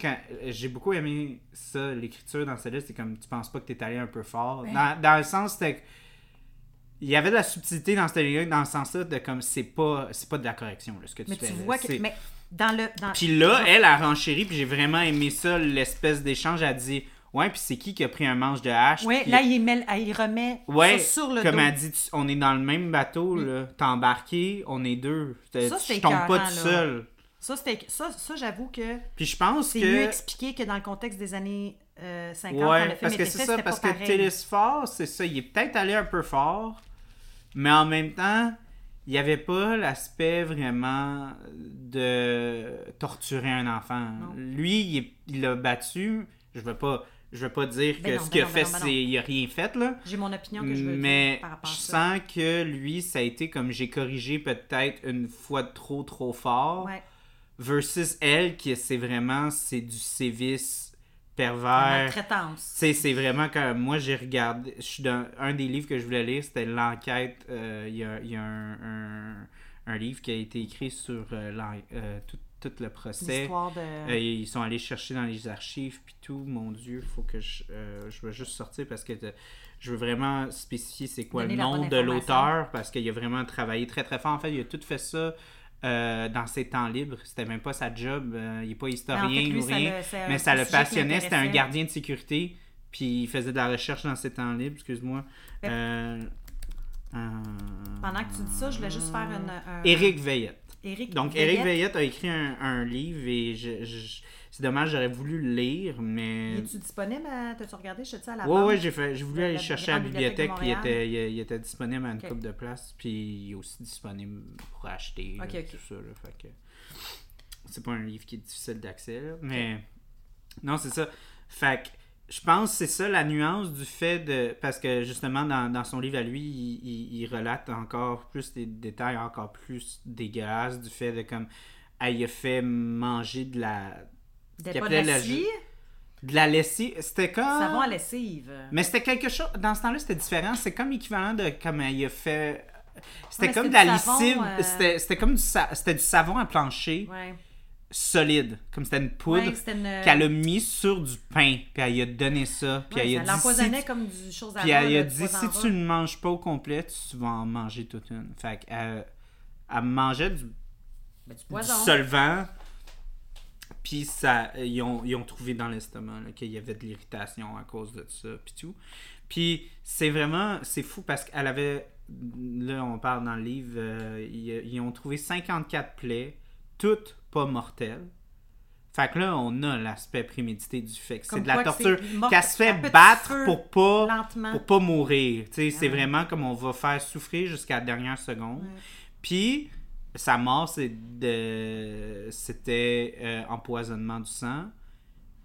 [SPEAKER 2] quand, j'ai beaucoup aimé ça, l'écriture dans celle-là, c'est comme tu penses pas que t'es allé un peu fort. Dans, dans le sens, c'était que- il y avait de la subtilité dans cette ligne dans le sens-là de comme c'est pas c'est pas de la correction là, ce que tu
[SPEAKER 1] Mais
[SPEAKER 2] fais.
[SPEAKER 1] tu
[SPEAKER 2] là.
[SPEAKER 1] vois que.
[SPEAKER 2] C'est-
[SPEAKER 1] Mais dans le. Dans...
[SPEAKER 2] Puis là, elle a renchéri, puis j'ai vraiment aimé ça, l'espèce d'échange. Elle dit Ouais, puis c'est qui qui a pris un manche de hache?
[SPEAKER 1] Oui,
[SPEAKER 2] puis-
[SPEAKER 1] là, il, met- il remet
[SPEAKER 2] Ouais,
[SPEAKER 1] sur le
[SPEAKER 2] comme
[SPEAKER 1] dos.
[SPEAKER 2] elle dit, tu- on est dans le même bateau, là. T'es embarqué, on est deux.
[SPEAKER 1] Ça, c'est
[SPEAKER 2] Je tombe pas tout
[SPEAKER 1] là.
[SPEAKER 2] seul.
[SPEAKER 1] Ça, ça, ça j'avoue que
[SPEAKER 2] Puis je pense
[SPEAKER 1] c'est
[SPEAKER 2] que...
[SPEAKER 1] mieux expliqué que dans le contexte des années euh, 50, quand
[SPEAKER 2] Ouais,
[SPEAKER 1] le film
[SPEAKER 2] parce que c'est ça, parce que. Télésphore, c'est ça, il est peut-être allé un peu fort, mais en même temps, il n'y avait pas l'aspect vraiment de torturer un enfant.
[SPEAKER 1] Non.
[SPEAKER 2] Lui, il, est- il l'a battu, je veux pas, je veux pas dire que
[SPEAKER 1] Ben non,
[SPEAKER 2] ce
[SPEAKER 1] ben
[SPEAKER 2] qu'il a
[SPEAKER 1] non, ben
[SPEAKER 2] fait,
[SPEAKER 1] ben non.
[SPEAKER 2] c'est il a rien fait, là.
[SPEAKER 1] J'ai mon opinion que je veux
[SPEAKER 2] Mais
[SPEAKER 1] dire par rapport à
[SPEAKER 2] je
[SPEAKER 1] ça.
[SPEAKER 2] sens que lui, ça a été comme j'ai corrigé peut-être une fois de trop, trop fort.
[SPEAKER 1] Ouais.
[SPEAKER 2] Versus elle, qui c'est vraiment, c'est du sévice pervers. sais, c'est vraiment comme moi, j'ai regardé. Je suis dans un des livres que je voulais lire, c'était l'enquête. euh, Il y a, y a un, un- un livre qui a été écrit sur euh, euh, tout, tout le procès.
[SPEAKER 1] De...
[SPEAKER 2] Euh, ils sont allés chercher dans les archives puis tout. Mon Dieu, faut que je, euh, je vais juste sortir parce que je veux vraiment spécifier c'est quoi
[SPEAKER 1] Donner
[SPEAKER 2] le nom de l'auteur parce qu'il a vraiment travaillé très très fort. En fait, il a tout fait ça. euh, dans ses temps libres, c'était même pas sa job, euh, il est pas historien
[SPEAKER 1] en fait, lui,
[SPEAKER 2] ou
[SPEAKER 1] ça
[SPEAKER 2] rien,
[SPEAKER 1] le-
[SPEAKER 2] mais ça le passionnait, c'était un gardien de sécurité, puis il faisait de la recherche dans ses temps libres, excuse-moi. Euh,
[SPEAKER 1] Pendant que tu dis ça, je voulais juste faire une... un-
[SPEAKER 2] Éric Veillette.
[SPEAKER 1] Éric
[SPEAKER 2] Donc,
[SPEAKER 1] Veillette.
[SPEAKER 2] Éric Veillette a écrit un, un livre et je, je- c'est dommage, j'aurais voulu le lire, mais.
[SPEAKER 1] Es-tu disponible? à- T'as-tu regardé? Je dis à la
[SPEAKER 2] Ouais,
[SPEAKER 1] banque?
[SPEAKER 2] ouais, j'ai fait, j'ai voulu aller chercher à
[SPEAKER 1] la Bibliothèque
[SPEAKER 2] puis il était, il, il était disponible à une
[SPEAKER 1] Ok.
[SPEAKER 2] couple de places, puis il est aussi disponible pour acheter,
[SPEAKER 1] Ok,
[SPEAKER 2] là,
[SPEAKER 1] ok.
[SPEAKER 2] tout ça, là, fait que c'est pas un livre qui est difficile d'accès, là, mais non, c'est ça. Fait que je pense que c'est ça la nuance du fait de. Parce que justement, dans, dans son livre à lui, il, il- il relate encore plus des détails encore plus dégueulasses du fait de comme. Elle a fait manger de la.
[SPEAKER 1] Pas de
[SPEAKER 2] la
[SPEAKER 1] la scie,
[SPEAKER 2] De la lessive. C'était comme.
[SPEAKER 1] savon à lessive.
[SPEAKER 2] Mais c'était quelque chose. Dans ce temps-là, c'était différent. C'est comme l'équivalent de comme il a fait. C'était comme de la
[SPEAKER 1] savon,
[SPEAKER 2] lessive.
[SPEAKER 1] euh,
[SPEAKER 2] C'était, comme du, sa- c'était du savon à plancher
[SPEAKER 1] Ouais.
[SPEAKER 2] Solide. Comme c'était une poudre
[SPEAKER 1] Ouais, une...
[SPEAKER 2] qu'elle a mis sur du pain. Puis elle y a donné ça. Puis
[SPEAKER 1] Ouais,
[SPEAKER 2] elle
[SPEAKER 1] ça
[SPEAKER 2] a dit.
[SPEAKER 1] l'empoisonnait
[SPEAKER 2] Si,
[SPEAKER 1] comme du chose à
[SPEAKER 2] puis
[SPEAKER 1] boire,
[SPEAKER 2] elle a dit si tu ne manges pas au complet, tu vas en manger toute une. Fait qu'elle elle mangeait du,
[SPEAKER 1] Ben, du
[SPEAKER 2] solvant. Puis ça, ils ont, ils ont trouvé dans l'estomac qu'il y avait de l'irritation à cause de ça, puis tout. Puis c'est vraiment, c'est fou parce qu'elle avait, là on parle dans le livre, euh, ils, ils ont trouvé 54 plaies, toutes pas mortelles. Fait que là, on a l'aspect prémédité du fait que c'est de la torture,
[SPEAKER 1] c'est
[SPEAKER 2] qu'elle se fait battre pour pas
[SPEAKER 1] lentement.
[SPEAKER 2] pour pas mourir. Tu sais, c'est
[SPEAKER 1] Ouais.
[SPEAKER 2] vraiment comme on va faire souffrir jusqu'à la dernière seconde.
[SPEAKER 1] Ouais.
[SPEAKER 2] Puis sa mort, c'est de... c'était euh, empoisonnement du sang.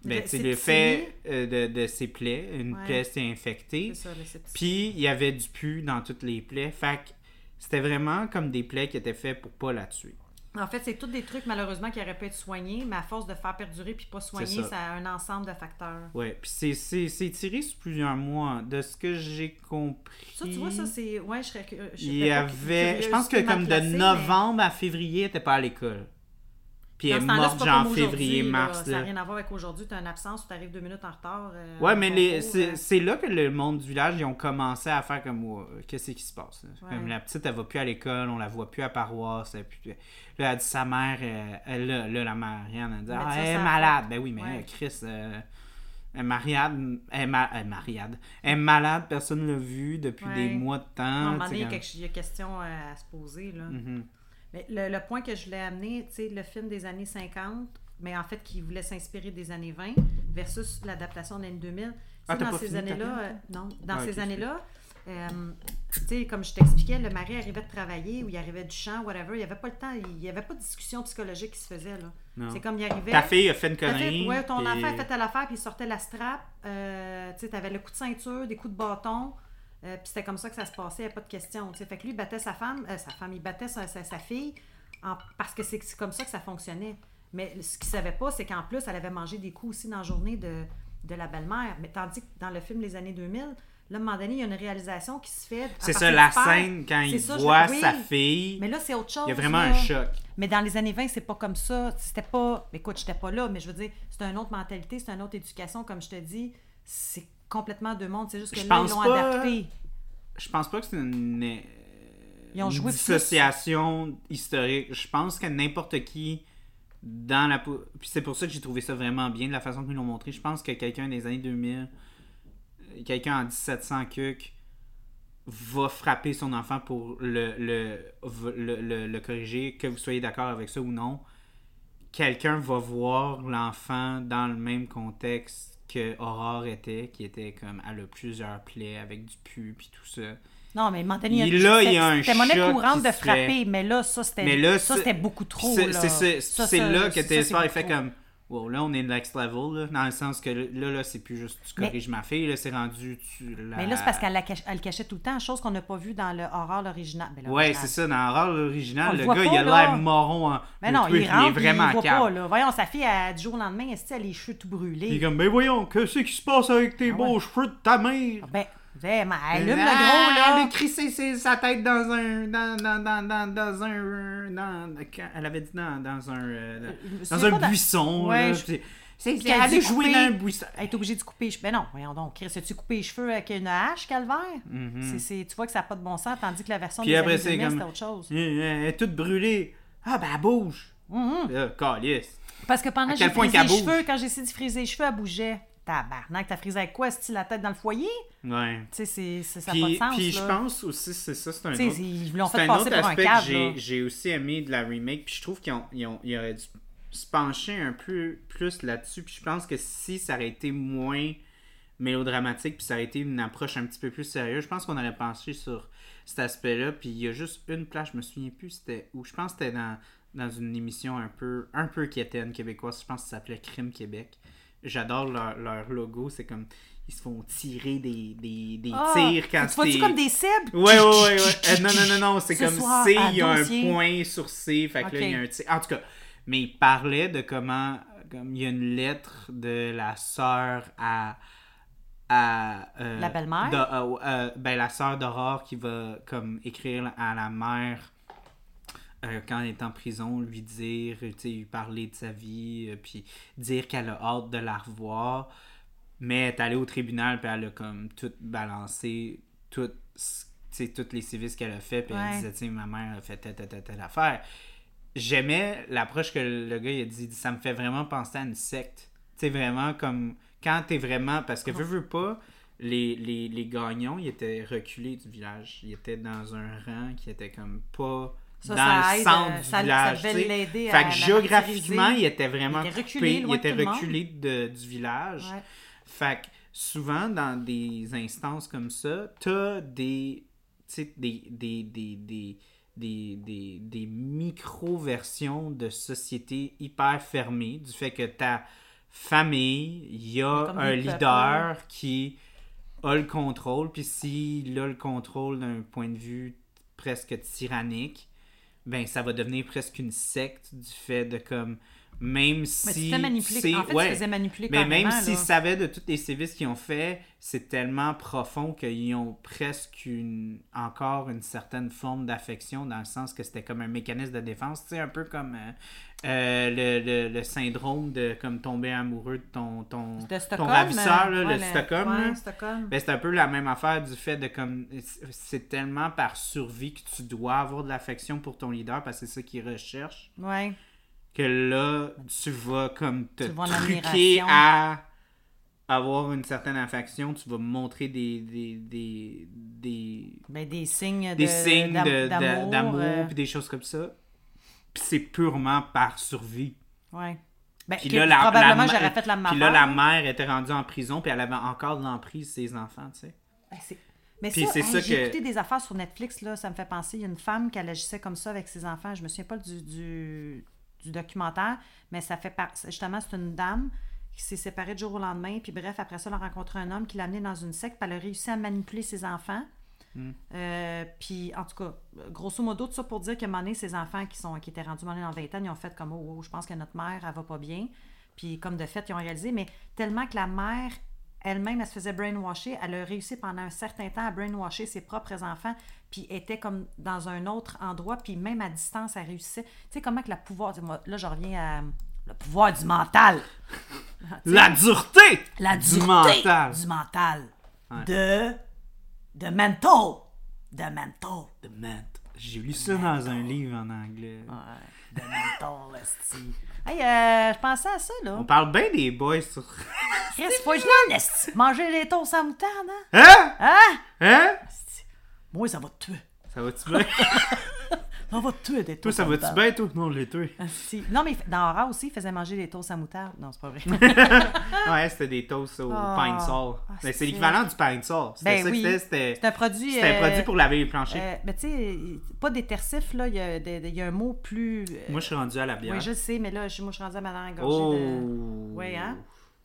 [SPEAKER 2] Ben, sais, le fait euh, de, de ses plaies, une
[SPEAKER 1] Ouais.
[SPEAKER 2] plaie s'est infectée.
[SPEAKER 1] C'est septicémie.
[SPEAKER 2] Puis il y avait du pu dans toutes les plaies. Fait que c'était vraiment comme des plaies qui étaient faites pour pas la tuer.
[SPEAKER 1] En fait, c'est tous des trucs, malheureusement, qui auraient pu être soignés, mais à force de faire perdurer puis pas soigner,
[SPEAKER 2] C'est ça.
[SPEAKER 1] ça. a un ensemble de facteurs.
[SPEAKER 2] Ouais, puis c'est- tiré sur plusieurs mois. De ce que j'ai compris.
[SPEAKER 1] Ça, tu vois, ça, c'est. Ouais, je serais. je
[SPEAKER 2] Il y avait. Je pense que comme de
[SPEAKER 1] mais-
[SPEAKER 2] novembre à février, elle pas à l'école. Puis elle est morte
[SPEAKER 1] c'est pas
[SPEAKER 2] genre
[SPEAKER 1] comme
[SPEAKER 2] février,
[SPEAKER 1] aujourd'hui, là.
[SPEAKER 2] mars.
[SPEAKER 1] Ça n'a rien à voir avec aujourd'hui. Tu as une absence ou tu arrives deux minutes en retard. euh,
[SPEAKER 2] Ouais, mais les-
[SPEAKER 1] concours,
[SPEAKER 2] c'est
[SPEAKER 1] euh.
[SPEAKER 2] c'est là que le monde du village, ils ont commencé à faire comme Ouais, qu'est-ce qui se passe.
[SPEAKER 1] Ouais.
[SPEAKER 2] Comme la petite, elle va plus à l'école, on la voit plus à paroisse. elle plus- Là, elle dit sa mère, euh, elle, là, là, la Marianne, elle dit Ah, elle est malade. Ben oui, mais
[SPEAKER 1] Ouais.
[SPEAKER 2] euh, Chris, euh, elle est mariade, elle est, ma- elle est mariade. Elle est malade, personne ne l'a vue depuis
[SPEAKER 1] Ouais.
[SPEAKER 2] des mois de
[SPEAKER 1] À un
[SPEAKER 2] temps.
[SPEAKER 1] moment donné, il y a
[SPEAKER 2] comme-
[SPEAKER 1] quelque- il y a question euh, à se poser. Là.
[SPEAKER 2] Mhm.
[SPEAKER 1] Mais le, le point que je voulais amener, tu sais, le film des années 50, mais en fait qui voulait s'inspirer des années 20 versus l'adaptation des années 2000. Tu sais,
[SPEAKER 2] Ah,
[SPEAKER 1] dans ces années-là, euh, non, dans
[SPEAKER 2] Ah,
[SPEAKER 1] ces années-là, euh, tu sais, comme je t'expliquais, le mari arrivait de travailler ou il arrivait du champ, whatever, il n'y avait pas le temps, il n'y avait pas de discussion psychologique qui se faisait. là. C'est comme il arrivait.
[SPEAKER 2] Ta fille a fait une connerie.
[SPEAKER 1] ouais, ton
[SPEAKER 2] puis-
[SPEAKER 1] enfant a fait telle affaire, puis il sortait la strap. Euh, tu sais, t'avais le coup de ceinture, des coups de bâton. Euh, puis c'était comme ça que ça se passait, il n'y a pas de question. tu sais. Fait que lui, il battait sa femme, euh, sa femme, il battait sa, sa- sa fille en- parce que c'est comme ça que ça fonctionnait. Mais ce qu'il savait pas, c'est qu'en plus, elle avait mangé des coups aussi dans la journée de, de la belle-mère. Mais tandis que dans le film Les années 2000, là, à un moment donné, il y a une réalisation qui se fait.
[SPEAKER 2] C'est ça, la
[SPEAKER 1] père.
[SPEAKER 2] scène quand il
[SPEAKER 1] ça, je-
[SPEAKER 2] voit
[SPEAKER 1] oui.
[SPEAKER 2] sa fille.
[SPEAKER 1] Mais là, c'est autre chose.
[SPEAKER 2] Il y a vraiment
[SPEAKER 1] là.
[SPEAKER 2] un choc.
[SPEAKER 1] Mais dans les années 20, c'est pas comme ça. C'était pas. Écoute, j'étais pas là, mais je veux dire, c'est une autre mentalité, c'est une autre éducation, comme je te dis. C'est complètement deux mondes. C'est juste que
[SPEAKER 2] Je
[SPEAKER 1] là, ils l'ont
[SPEAKER 2] pas-
[SPEAKER 1] adapté.
[SPEAKER 2] Je pense pas que c'est une,
[SPEAKER 1] Ils ont joué plus.
[SPEAKER 2] dissociation historique. Je pense que n'importe qui dans la. Puis c'est pour ça que j'ai trouvé ça vraiment bien de la façon qu'ils l'ont montré. Je pense que quelqu'un des années 2000, euh, quelqu'un en 1700 cuc, va frapper son enfant pour le, le, le, le- le corriger, que vous soyez d'accord avec ça ou non. Quelqu'un va voir l'enfant dans le même contexte que Aurore était, qui était comme elle a plusieurs plaies avec du pu puis tout ça.
[SPEAKER 1] Non, mais Montagny,
[SPEAKER 2] Il- là, il y a un
[SPEAKER 1] C'était monnaie courante de frapper, mais là, ça, c'était
[SPEAKER 2] Mais là,
[SPEAKER 1] ça,
[SPEAKER 2] c'est-
[SPEAKER 1] c'était beaucoup trop.
[SPEAKER 2] C'est
[SPEAKER 1] là. Ça,
[SPEAKER 2] c'est là que Télésphore il fait comme Wow, là on est next level, là, dans le sens que là, là c'est plus juste tu
[SPEAKER 1] Mais-
[SPEAKER 2] corriges ma fille, là c'est rendu tu la...
[SPEAKER 1] Mais là, c'est parce qu'elle la cach- elle cachait tout le temps, chose qu'on n'a pas vue dans le horreur l'original. Ben,
[SPEAKER 2] Ouais,
[SPEAKER 1] l'original.
[SPEAKER 2] c'est ça, dans l'horreur
[SPEAKER 1] On
[SPEAKER 2] original,
[SPEAKER 1] le
[SPEAKER 2] gars
[SPEAKER 1] pas,
[SPEAKER 2] il a l'air moron. En...
[SPEAKER 1] Mais non,
[SPEAKER 2] truc,
[SPEAKER 1] il rentre,
[SPEAKER 2] est vraiment
[SPEAKER 1] il voit pas, là. Voyons, sa fille, elle, du jour au lendemain, est-ce qu'elle a les cheveux tout brûlés?
[SPEAKER 2] Il est comme, mais voyons, qu'est-ce qui se passe avec tes
[SPEAKER 1] Ah
[SPEAKER 2] beaux
[SPEAKER 1] ouais.
[SPEAKER 2] cheveux de ta mère?
[SPEAKER 1] Ben, vraiment, elle allume
[SPEAKER 2] Ah,
[SPEAKER 1] le gros,
[SPEAKER 2] Elle a
[SPEAKER 1] là.
[SPEAKER 2] crissé sa tête dans un. Dans, dans, dans, dans, dans un. euh, Dans, elle avait dit dans, dans un. euh,
[SPEAKER 1] me
[SPEAKER 2] dans un
[SPEAKER 1] pas dans-
[SPEAKER 2] buisson.
[SPEAKER 1] Ouais,
[SPEAKER 2] là,
[SPEAKER 1] je-
[SPEAKER 2] C'est a joué dans un buisson.
[SPEAKER 1] Elle est obligée de couper les cheveux. Ben non, voyons donc. Chris, as-tu coupé les cheveux avec une hache, Calvaire? C'est- c'est- tu vois que ça n'a pas de bon sens, tandis que la version.
[SPEAKER 2] Puis
[SPEAKER 1] des
[SPEAKER 2] après, c'est
[SPEAKER 1] 2000,
[SPEAKER 2] comme-
[SPEAKER 1] c'était autre chose.
[SPEAKER 2] Elle est toute brûlée. Ah, ben, elle bouge.
[SPEAKER 1] Mhm.
[SPEAKER 2] Là, calice.
[SPEAKER 1] Parce que pendant que j'ai frisé les cheveux, quand j'ai essayé de friser les cheveux, elle bougeait. Tabarnak, t'as frisé avec quoi? Est-ce la tête dans le foyer?
[SPEAKER 2] Ouais.
[SPEAKER 1] Tu sais, ça n'a pas de sens,
[SPEAKER 2] puis je pense aussi, c'est ça, c'est un autre.
[SPEAKER 1] ils l'ont fait
[SPEAKER 2] un
[SPEAKER 1] passer
[SPEAKER 2] autre
[SPEAKER 1] pour un
[SPEAKER 2] aspect que j'ai- aussi aimé de la remake. Puis je trouve qu'ils ont, ils ont, ils auraient dû se pencher un peu plus là-dessus. Puis je pense que si ça aurait été moins mélodramatique, puis ça aurait été une approche un petit peu plus sérieuse, je pense qu'on aurait penché sur cet aspect-là. Puis il y a juste une place, je me souviens plus, c'était où. Je pense que c'était dans, dans une émission un peu, un peu quétaine québécoise. Je pense que ça s'appelait Crime Québec. J'adore leur, leur logo. C'est comme. Ils se font tirer des, des, des
[SPEAKER 1] Ah,
[SPEAKER 2] tirs quand
[SPEAKER 1] tu vois-tu
[SPEAKER 2] t'es-
[SPEAKER 1] comme des cibles?
[SPEAKER 2] Ouais, ouais, ouais. ouais. Euh, non, non, non, non, c'est
[SPEAKER 1] Ce
[SPEAKER 2] comme
[SPEAKER 1] soir,
[SPEAKER 2] C, il y a un point sur C, fait que là, il y a un T. En tout cas, mais il parlait de comment, comme il y a une lettre de la sœur à. à euh,
[SPEAKER 1] La belle-mère?
[SPEAKER 2] euh, euh, ben, la sœur d'Aurore qui va, comme, écrire à la mère. Euh, quand elle est en prison, lui dire, tu sais, lui parler de sa vie, euh, puis dire qu'elle a hâte de la revoir. Mais elle est allée au tribunal, puis elle a comme tout balancé, tout, toutes les sévices qu'elle a fait, puis
[SPEAKER 1] Ouais.
[SPEAKER 2] elle disait, tu sais, ma mère a fait telle, telle, telle, affaire. J'aimais l'approche que le gars il a dit, ça me fait vraiment penser à une secte. Tu sais, vraiment comme, quand t'es vraiment, parce que veux, veux pas, les, les, les gagnants, ils étaient reculés du village. Ils étaient dans un rang qui était comme pas
[SPEAKER 1] Ça,
[SPEAKER 2] dans
[SPEAKER 1] ça
[SPEAKER 2] le
[SPEAKER 1] aide,
[SPEAKER 2] centre
[SPEAKER 1] euh,
[SPEAKER 2] du
[SPEAKER 1] ça- ça
[SPEAKER 2] village.
[SPEAKER 1] l'aider à
[SPEAKER 2] Fait que géographiquement, il était vraiment
[SPEAKER 1] Il était
[SPEAKER 2] coupé,
[SPEAKER 1] reculé,
[SPEAKER 2] il
[SPEAKER 1] loin de
[SPEAKER 2] était reculé de- du village.
[SPEAKER 1] Ouais.
[SPEAKER 2] Fait que souvent, dans des instances comme ça, t'as des, des, des, des, des, des, des, micro-versions de société hyper fermées, du fait que ta famille, il y a un
[SPEAKER 1] peuples,
[SPEAKER 2] leader qui a le contrôle, puis s'il a le contrôle d'un point de vue presque tyrannique, ben ça va devenir presque une secte du fait de comme même
[SPEAKER 1] Mais
[SPEAKER 2] si
[SPEAKER 1] tu manipuler.
[SPEAKER 2] c'est-
[SPEAKER 1] En fait,
[SPEAKER 2] ouais.
[SPEAKER 1] tu manipuler
[SPEAKER 2] mais même s'ils savaient de tous les sévices qu'ils ont fait, c'est tellement profond qu'ils ont presque une, encore une certaine forme d'affection dans le sens que c'était comme un mécanisme de défense, tu sais, un peu comme euh, euh, le, le- le syndrome de comme tomber amoureux de ton, ton,
[SPEAKER 1] De
[SPEAKER 2] ton
[SPEAKER 1] Stockholm.
[SPEAKER 2] ravisseur, là,
[SPEAKER 1] euh,
[SPEAKER 2] le Stockholm.
[SPEAKER 1] ouais,
[SPEAKER 2] là.
[SPEAKER 1] Stockholm.
[SPEAKER 2] Ben, c'est un peu la même affaire du fait de comme c'est tellement par survie que tu dois avoir de l'affection pour ton leader parce que c'est ça qu'il recherche
[SPEAKER 1] Ouais.
[SPEAKER 2] que là tu vas comme te
[SPEAKER 1] Tu
[SPEAKER 2] truquer à avoir une certaine affection tu vas montrer des des des des,
[SPEAKER 1] Ben, des signes de,
[SPEAKER 2] des signes
[SPEAKER 1] d'am-
[SPEAKER 2] de- d'amour
[SPEAKER 1] euh,
[SPEAKER 2] puis des choses comme ça c'est purement par survie
[SPEAKER 1] ouais. Ben,
[SPEAKER 2] puis là, la,
[SPEAKER 1] probablement, j'aurais fait la
[SPEAKER 2] puis là la mère était rendue en prison puis elle avait encore de l'emprise ses enfants tu sais
[SPEAKER 1] Ben, c'est- Mais
[SPEAKER 2] Puis
[SPEAKER 1] ça,
[SPEAKER 2] c'est
[SPEAKER 1] hey,
[SPEAKER 2] ça
[SPEAKER 1] j'ai
[SPEAKER 2] que-
[SPEAKER 1] écouté des affaires sur Netflix, là, ça me fait penser. Il y a une femme qui agissait comme ça avec ses enfants. Je me souviens pas du, du, du documentaire, mais ça fait par... justement, c'est une dame qui s'est séparée du jour au lendemain. Puis bref, après ça, elle a rencontré un homme qui l'a amené dans une secte. Puis elle a réussi à manipuler ses enfants.
[SPEAKER 2] Hmm.
[SPEAKER 1] Euh, puis en tout cas, grosso modo, tout ça pour dire qu'à un moment donné, ses enfants qui, sont, qui étaient rendus donné dans le 20 ans, ils ont fait comme Oh, oh, je pense que notre mère, elle va pas bien. Puis comme de fait, ils ont réalisé, mais tellement que la mère elle-même, elle se faisait brainwasher. Elle a réussi pendant un certain temps à brainwasher ses propres enfants, puis était comme dans un autre endroit, puis même à distance, elle réussissait. Tu sais, comment que le pouvoir. Là, je reviens à le pouvoir du mental.
[SPEAKER 2] La dureté
[SPEAKER 1] la
[SPEAKER 2] du mental
[SPEAKER 1] du mental.
[SPEAKER 2] Ouais.
[SPEAKER 1] De. De mental. De mental.
[SPEAKER 2] The ment. J'ai lu ça dans un livre en anglais.
[SPEAKER 1] Ouais, de menthol, esti. Hey, euh, je pensais à ça, là.
[SPEAKER 2] On parle bien des boys sur.
[SPEAKER 1] Chris, faut que je l'en esti. Manger les toasts sans moutarde, hein?
[SPEAKER 2] Hein?
[SPEAKER 1] Hein?
[SPEAKER 2] Hein?
[SPEAKER 1] Moi, ça va te tuer.
[SPEAKER 2] Ça va-tu bien?
[SPEAKER 1] Ça va tuer, des
[SPEAKER 2] toi,
[SPEAKER 1] toasts
[SPEAKER 2] ça va-tu bien, toi? Non, l'ai tué.
[SPEAKER 1] Esti. Non, mais dans Aura aussi, il faisait manger des toasts à moutarde. Non, c'est pas vrai.
[SPEAKER 2] Ouais, c'était des toasts au
[SPEAKER 1] Ah.
[SPEAKER 2] pine sol.
[SPEAKER 1] Ah,
[SPEAKER 2] Mais c'est l'équivalent du pine sol. C'était
[SPEAKER 1] Ben
[SPEAKER 2] ça que
[SPEAKER 1] oui.
[SPEAKER 2] c'était. C'était
[SPEAKER 1] C'est un produit.
[SPEAKER 2] c'était un
[SPEAKER 1] euh,
[SPEAKER 2] produit pour laver les planchers.
[SPEAKER 1] euh, mais tu sais, pas détersif, là. Il y, a y a un mot plus. euh,
[SPEAKER 2] Moi, je suis rendu à la bière.
[SPEAKER 1] oui, je sais, mais là, je, moi, je suis rendue à ma langue
[SPEAKER 2] Oh!
[SPEAKER 1] de. Oui, hein?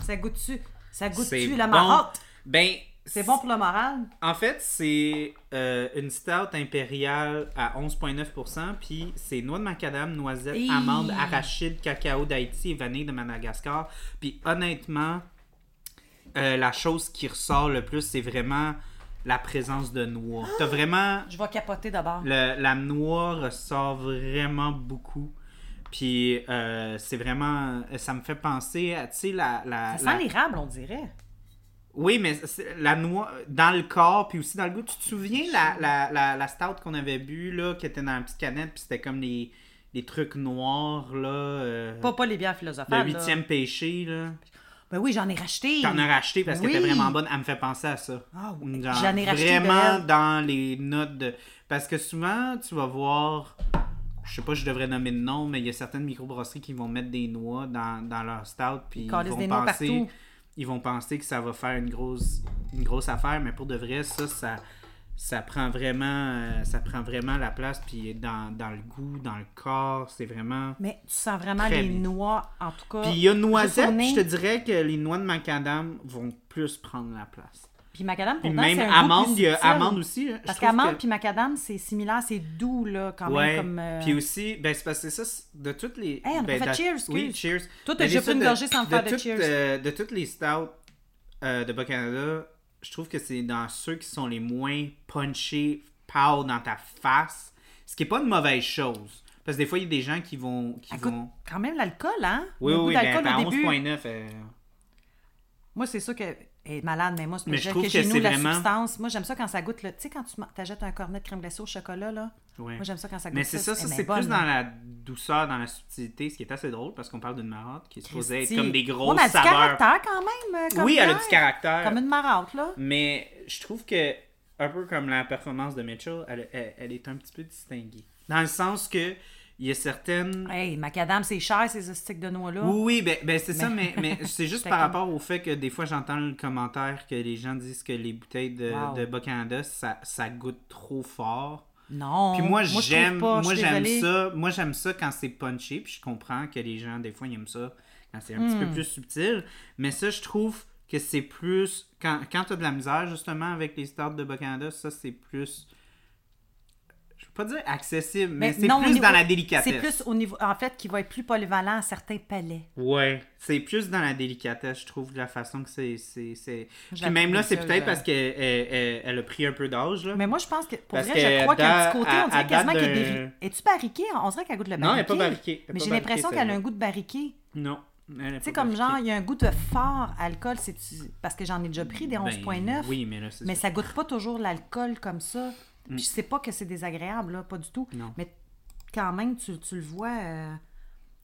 [SPEAKER 1] Ça goûte-tu? Ça goûte-tu la
[SPEAKER 2] bon.
[SPEAKER 1] marotte?
[SPEAKER 2] Ben,
[SPEAKER 1] C'est bon pour le moral?
[SPEAKER 2] En fait, c'est euh, une stout impériale à 11,9%, puis c'est noix de macadam, noisette,
[SPEAKER 1] Hi!
[SPEAKER 2] amande, arachide, cacao d'Haïti et vanille de Madagascar. Puis honnêtement, euh, la chose qui ressort le plus, c'est vraiment la présence de noix. T'as vraiment...
[SPEAKER 1] Je vais capoter d'abord.
[SPEAKER 2] le- la noix ressort vraiment beaucoup. Puis euh, c'est vraiment... Ça me fait penser à, tu sais, la... la,
[SPEAKER 1] Ça sent l'érable, on dirait.
[SPEAKER 2] Oui, mais la noix, dans le corps, puis aussi dans le goût. Tu te souviens la, la, la, la stout qu'on avait bu, là, qui était dans une petite canette, puis c'était comme les, les trucs noirs, là. euh,
[SPEAKER 1] Pas, pas les bières
[SPEAKER 2] le
[SPEAKER 1] philosophales. là.
[SPEAKER 2] huitième péché, là.
[SPEAKER 1] Ben oui, j'en ai racheté.
[SPEAKER 2] T'en as racheté parce qu'elle était vraiment bonne. Elle me fait penser à ça.
[SPEAKER 1] Ah oui. J'en ai racheté
[SPEAKER 2] Vraiment dans les notes de. Parce que souvent, tu vas voir. Je sais pas, je devrais nommer de nom, mais il y a certaines microbrasseries qui vont mettre des noix dans, dans leur stout, puis ils vont
[SPEAKER 1] des noix
[SPEAKER 2] penser
[SPEAKER 1] partout.
[SPEAKER 2] Ils vont penser que ça va faire une grosse une grosse affaire mais pour de vrai ça ça ça prend vraiment euh, ça prend vraiment la place puis dans, dans le goût dans le corps c'est vraiment
[SPEAKER 1] Mais tu sens vraiment les
[SPEAKER 2] bien.
[SPEAKER 1] noix, en tout cas.
[SPEAKER 2] puis il y a noisette
[SPEAKER 1] au nez.
[SPEAKER 2] je te dirais que les noix de macadam vont plus prendre la place
[SPEAKER 1] Puis macadam, pourtant,
[SPEAKER 2] même
[SPEAKER 1] c'est un goût
[SPEAKER 2] amande
[SPEAKER 1] plus
[SPEAKER 2] il y a
[SPEAKER 1] subtil.
[SPEAKER 2] amande aussi hein. Je
[SPEAKER 1] Parce
[SPEAKER 2] trouve
[SPEAKER 1] qu'amande
[SPEAKER 2] que-
[SPEAKER 1] puis macadam, c'est similaire, c'est doux, là, quand
[SPEAKER 2] ouais
[SPEAKER 1] même. Comme, euh,
[SPEAKER 2] puis aussi ben c'est parce que ça c'est- de toutes les
[SPEAKER 1] Hey, on a
[SPEAKER 2] ben,
[SPEAKER 1] pas fait
[SPEAKER 2] de-
[SPEAKER 1] cheers,
[SPEAKER 2] oui
[SPEAKER 1] excuse.
[SPEAKER 2] cheers
[SPEAKER 1] Toi, t'as
[SPEAKER 2] Mais
[SPEAKER 1] déjà pris une
[SPEAKER 2] de-
[SPEAKER 1] gorgée sans faire de
[SPEAKER 2] toutes,
[SPEAKER 1] cheers.
[SPEAKER 2] euh, de toutes les stouts euh, de Bas-Canada, je trouve que c'est dans ceux qui sont les moins punchés, pow dans ta face. Ce qui est pas une mauvaise chose. Parce que des fois, il y a des gens qui vont. Qui
[SPEAKER 1] Elle goûte
[SPEAKER 2] vont...
[SPEAKER 1] quand même l'alcool, hein?
[SPEAKER 2] Oui,
[SPEAKER 1] Le goût
[SPEAKER 2] oui, ben,
[SPEAKER 1] d'alcool
[SPEAKER 2] à
[SPEAKER 1] au début.
[SPEAKER 2] 11,9. euh,
[SPEAKER 1] Moi, c'est sûr que. Est malade, mais moi, c'est
[SPEAKER 2] Mais je trouve
[SPEAKER 1] que
[SPEAKER 2] que
[SPEAKER 1] chez nous, la
[SPEAKER 2] vraiment-
[SPEAKER 1] substance. Moi, j'aime ça quand ça goûte le. Tu sais, quand tu t'achètes un cornet de crème glacée au chocolat, là.
[SPEAKER 2] ouais.
[SPEAKER 1] Moi, j'aime ça quand ça goûte
[SPEAKER 2] Mais c'est ça, ça c'est
[SPEAKER 1] bonne,
[SPEAKER 2] plus
[SPEAKER 1] là.
[SPEAKER 2] dans la douceur, dans la subtilité, ce qui est assez drôle parce qu'on parle d'une marotte qui est supposée être comme des
[SPEAKER 1] Ouais,
[SPEAKER 2] grosses
[SPEAKER 1] mais elle a du
[SPEAKER 2] saveurs.
[SPEAKER 1] caractère quand même. euh, Comme
[SPEAKER 2] Oui, elle a du caractère.
[SPEAKER 1] Comme une marotte, là.
[SPEAKER 2] Mais je trouve que, un peu comme la performance de Mitchell, elle, elle- elle est un petit peu distinguée. Dans le sens que il y a certaines.
[SPEAKER 1] Hey, macadam, c'est cher, ces sticks de noix-là.
[SPEAKER 2] Oui, oui, ben, ben c'est ça, mais, mais c'est juste par rapport au fait que des fois j'entends le commentaire que les gens disent que les bouteilles de,
[SPEAKER 1] Wow.
[SPEAKER 2] de Bas-Canada, ça, ça goûte trop fort.
[SPEAKER 1] Non.
[SPEAKER 2] Puis moi, j'aime moi j'aime ça. Moi j'aime ça quand c'est punché, puis je comprends que les gens des fois ils aiment ça quand c'est un petit peu
[SPEAKER 1] Hmm.
[SPEAKER 2] plus subtil, mais ça je trouve que c'est plus quand quand tu as de la misère justement avec les stouts de Bas-Canada, ça c'est plus pas dire accessible, mais,
[SPEAKER 1] Mais
[SPEAKER 2] c'est plus
[SPEAKER 1] niveau-
[SPEAKER 2] dans la délicatesse.
[SPEAKER 1] C'est plus au niveau. En fait, qui va être plus polyvalent à certains palais.
[SPEAKER 2] Ouais, c'est plus dans la délicatesse, je trouve, de la façon que c'est. c'est, c'est...
[SPEAKER 1] Je
[SPEAKER 2] Puis même là, c'est peut-être
[SPEAKER 1] je-
[SPEAKER 2] parce qu'elle elle, elle- elle a pris un peu d'âge. Là.
[SPEAKER 1] Mais moi, je pense que. Pour
[SPEAKER 2] Parce
[SPEAKER 1] vrai,
[SPEAKER 2] que
[SPEAKER 1] je crois a un petit côté,
[SPEAKER 2] à-
[SPEAKER 1] on dirait quasiment qu'elle est barri- Es-tu barriquée? On dirait qu'elle goûte le barriqué.
[SPEAKER 2] non, elle n'est pas barriquée.
[SPEAKER 1] Mais j'ai l'impression qu'elle a un goût de barriqué.
[SPEAKER 2] Non.
[SPEAKER 1] Tu sais, comme genre, il y a un goût de fort alcool. c'est Parce que j'en ai déjà pris des 11,9.
[SPEAKER 2] Ben, oui, mais là, c'est
[SPEAKER 1] Mais
[SPEAKER 2] ça.
[SPEAKER 1] ça goûte pas toujours l'alcool comme ça. Puis je sais pas que c'est désagréable, là, pas du tout.
[SPEAKER 2] Non.
[SPEAKER 1] Mais quand même, tu, tu le vois. euh,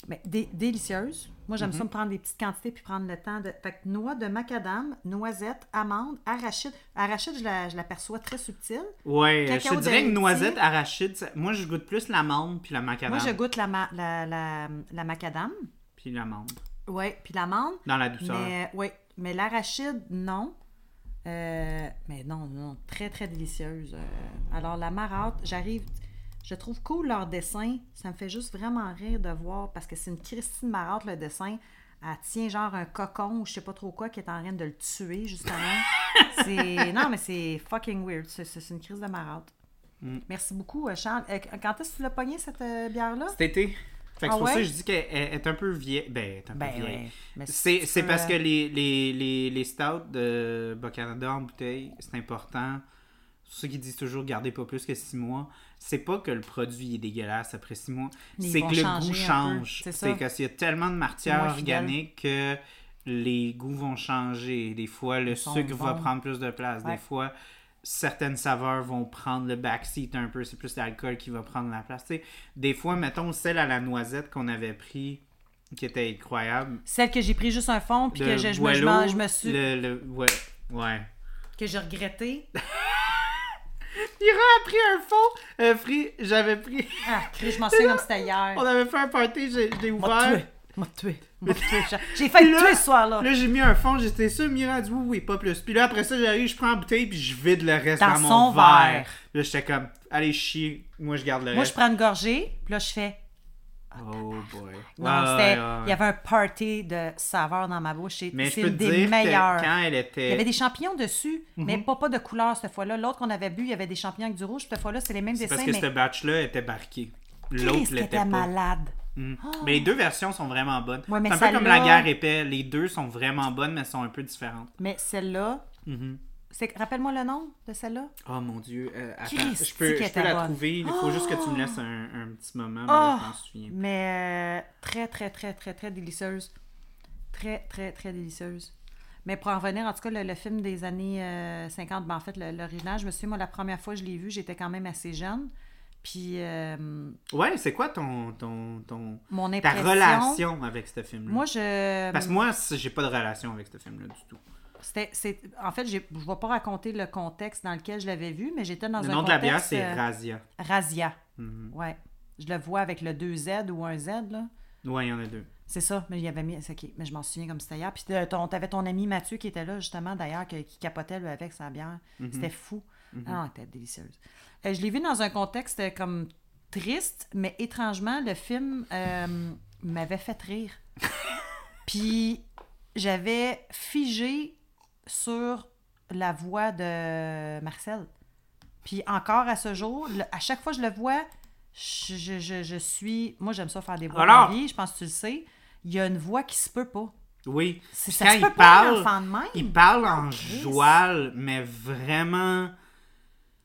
[SPEAKER 1] Mais dé- délicieuse. Moi, j'aime ça me prendre des petites quantités puis prendre le temps de. Fait que noix de macadam, noisette, amande, arachide. Arachide, je la, je la perçois très subtile.
[SPEAKER 2] Ouais, je te dirais que noisette, arachide, ça- moi je goûte plus l'amande puis la macadam.
[SPEAKER 1] Moi, je goûte la, ma- la, la, la macadam.
[SPEAKER 2] Puis l'amande.
[SPEAKER 1] Oui, puis l'amande.
[SPEAKER 2] Dans la douceur.
[SPEAKER 1] Mais, ouais, mais l'arachide, non. Euh, mais non, non, très, très délicieuse. Euh, alors, la marotte, j'arrive... Je trouve cool leur dessin. Ça me fait juste vraiment rire de voir, parce que c'est une Christine Marotte, le dessin. Elle tient genre un cocon ou je sais pas trop quoi qui est en train de le tuer, justement. c'est... Non, mais c'est fucking weird. C'est, c'est une crise de marotte.
[SPEAKER 2] Mm.
[SPEAKER 1] Merci beaucoup, euh, Charles. Quand est-ce que tu l'as pogné, cette euh, bière-là?
[SPEAKER 2] Cet été. Fait que
[SPEAKER 1] Ah
[SPEAKER 2] c'est pour ça que je dis qu'elle elle est un peu vieille. Ben, elle est un peu
[SPEAKER 1] Ben,
[SPEAKER 2] vieille.
[SPEAKER 1] ouais. Mais
[SPEAKER 2] C'est, parce
[SPEAKER 1] euh,
[SPEAKER 2] que les, les, les, les stouts de Bas-Canada en bouteille, c'est important. Ceux qui disent toujours gardez pas plus que 6 mois, c'est pas que le produit est dégueulasse après 6 mois, c'est que le goût change.
[SPEAKER 1] c'est ça.
[SPEAKER 2] qu'il y a tellement de matière
[SPEAKER 1] fidèle.
[SPEAKER 2] organique que les goûts vont changer. Des fois, le sucre va prendre plus de place.
[SPEAKER 1] Ouais.
[SPEAKER 2] Des fois, certaines saveurs vont prendre le backseat un peu. C'est plus l'alcool qui va prendre la place. Tu sais, des fois, mettons celle à la noisette qu'on avait pris, qui était incroyable.
[SPEAKER 1] Celle que j'ai pris juste un fond, puis que je, je me, je,
[SPEAKER 2] Boileau,
[SPEAKER 1] m'en- je me suis.
[SPEAKER 2] Le, le- ouais, ouais.
[SPEAKER 1] que j'ai regretté.
[SPEAKER 2] Il a pris un fond. Euh, Free, j'avais pris.
[SPEAKER 1] Ah, Chris, je m'en souviens comme c'était hier.
[SPEAKER 2] On avait fait un party, j'ai- je l'ai
[SPEAKER 1] M'a
[SPEAKER 2] ouvert.
[SPEAKER 1] M'a tué. M'a tué. J'ai- failli
[SPEAKER 2] Là-
[SPEAKER 1] te tuer ce soir-là.
[SPEAKER 2] Là, j'ai mis un fond, j'étais sûr, Mira a dit oui, oui, pas plus. Puis là, après ça, j'arrive, je prends la bouteille, puis je vide le reste
[SPEAKER 1] Dans
[SPEAKER 2] dans, mon
[SPEAKER 1] son
[SPEAKER 2] verre.
[SPEAKER 1] verre.
[SPEAKER 2] Là, j'étais comme, allez chier, moi je garde le
[SPEAKER 1] Moi, je
[SPEAKER 2] reste.
[SPEAKER 1] prends une gorgée, puis là, je fais.
[SPEAKER 2] Oh boy.
[SPEAKER 1] Non,
[SPEAKER 2] Ouais,
[SPEAKER 1] c'était. Il y avait un party de saveurs dans ma bouche. C'est
[SPEAKER 2] Mais je
[SPEAKER 1] c'est
[SPEAKER 2] peux
[SPEAKER 1] une des
[SPEAKER 2] que quand elle
[SPEAKER 1] Il y
[SPEAKER 2] était.
[SPEAKER 1] avait des champignons dessus, mais
[SPEAKER 2] Mhm.
[SPEAKER 1] pas, pas de couleur cette fois-là. L'autre qu'on avait bu, il y avait des champignons avec du rouge. Cette fois-là, c'est les mêmes
[SPEAKER 2] C'est
[SPEAKER 1] dessins,
[SPEAKER 2] parce que
[SPEAKER 1] mais
[SPEAKER 2] ce batch-là était barqué. L'autre
[SPEAKER 1] que
[SPEAKER 2] l'était
[SPEAKER 1] était
[SPEAKER 2] pas.
[SPEAKER 1] malade.
[SPEAKER 2] Mm. Mais les deux versions sont vraiment bonnes.
[SPEAKER 1] Ouais,
[SPEAKER 2] c'est un peu comme la guerre épais. Les deux sont vraiment bonnes, mais elles sont un peu différentes.
[SPEAKER 1] Mais celle-là,
[SPEAKER 2] Mhm.
[SPEAKER 1] rappelle-moi le nom de celle-là.
[SPEAKER 2] Oh mon dieu. euh, attends, je peux, je peux la
[SPEAKER 1] bonne.
[SPEAKER 2] trouver. Il faut juste que tu me laisses un, un petit moment. Mais
[SPEAKER 1] Oh! Mais euh, très, très, très, très, très délicieuse. Très, très, très délicieuse. Mais pour en revenir, en tout cas, le, le film des années euh, 50, ben, en fait, l'original, je me souviens, moi, la première fois que je l'ai vu, j'étais quand même assez jeune. Puis, euh,
[SPEAKER 2] Ouais, c'est quoi ton, ton, ton,
[SPEAKER 1] mon
[SPEAKER 2] ta
[SPEAKER 1] impression...
[SPEAKER 2] relation avec ce film-là?
[SPEAKER 1] Moi, je...
[SPEAKER 2] Parce que moi, j'ai pas de relation avec ce film-là du tout.
[SPEAKER 1] C'était, c'est, en fait, je ne vais pas raconter le contexte dans lequel je l'avais vu, mais j'étais dans
[SPEAKER 2] Le
[SPEAKER 1] un
[SPEAKER 2] nom de la bière, c'est
[SPEAKER 1] euh,
[SPEAKER 2] Razia.
[SPEAKER 1] Razia.
[SPEAKER 2] Mhm.
[SPEAKER 1] Ouais. Je le vois avec le 2Z ou un Z, là.
[SPEAKER 2] Ouais, il y en a deux.
[SPEAKER 1] C'est ça, mais il y avait mis. OK, mais je m'en souviens comme c'était hier. Puis euh, t'avais ton ami Mathieu qui était là, justement, d'ailleurs, qui capotait lui, avec sa bière.
[SPEAKER 2] Mhm.
[SPEAKER 1] C'était fou. Ah, elle était délicieuse. Euh, je l'ai vu dans un contexte euh, comme triste, mais étrangement, le film euh, m'avait fait rire. Puis j'avais figé sur la voix de Marcel. Puis encore à ce jour, le- à chaque fois que je le vois, je, je- je- je suis. Moi, j'aime ça faire des voix
[SPEAKER 2] Alors-
[SPEAKER 1] vie, je pense que tu le sais. Il y a une voix qui se peut pas.
[SPEAKER 2] Oui.
[SPEAKER 1] Ça
[SPEAKER 2] quand
[SPEAKER 1] se
[SPEAKER 2] il
[SPEAKER 1] peut pas un
[SPEAKER 2] parle,
[SPEAKER 1] de même.
[SPEAKER 2] il parle en joual, mais vraiment.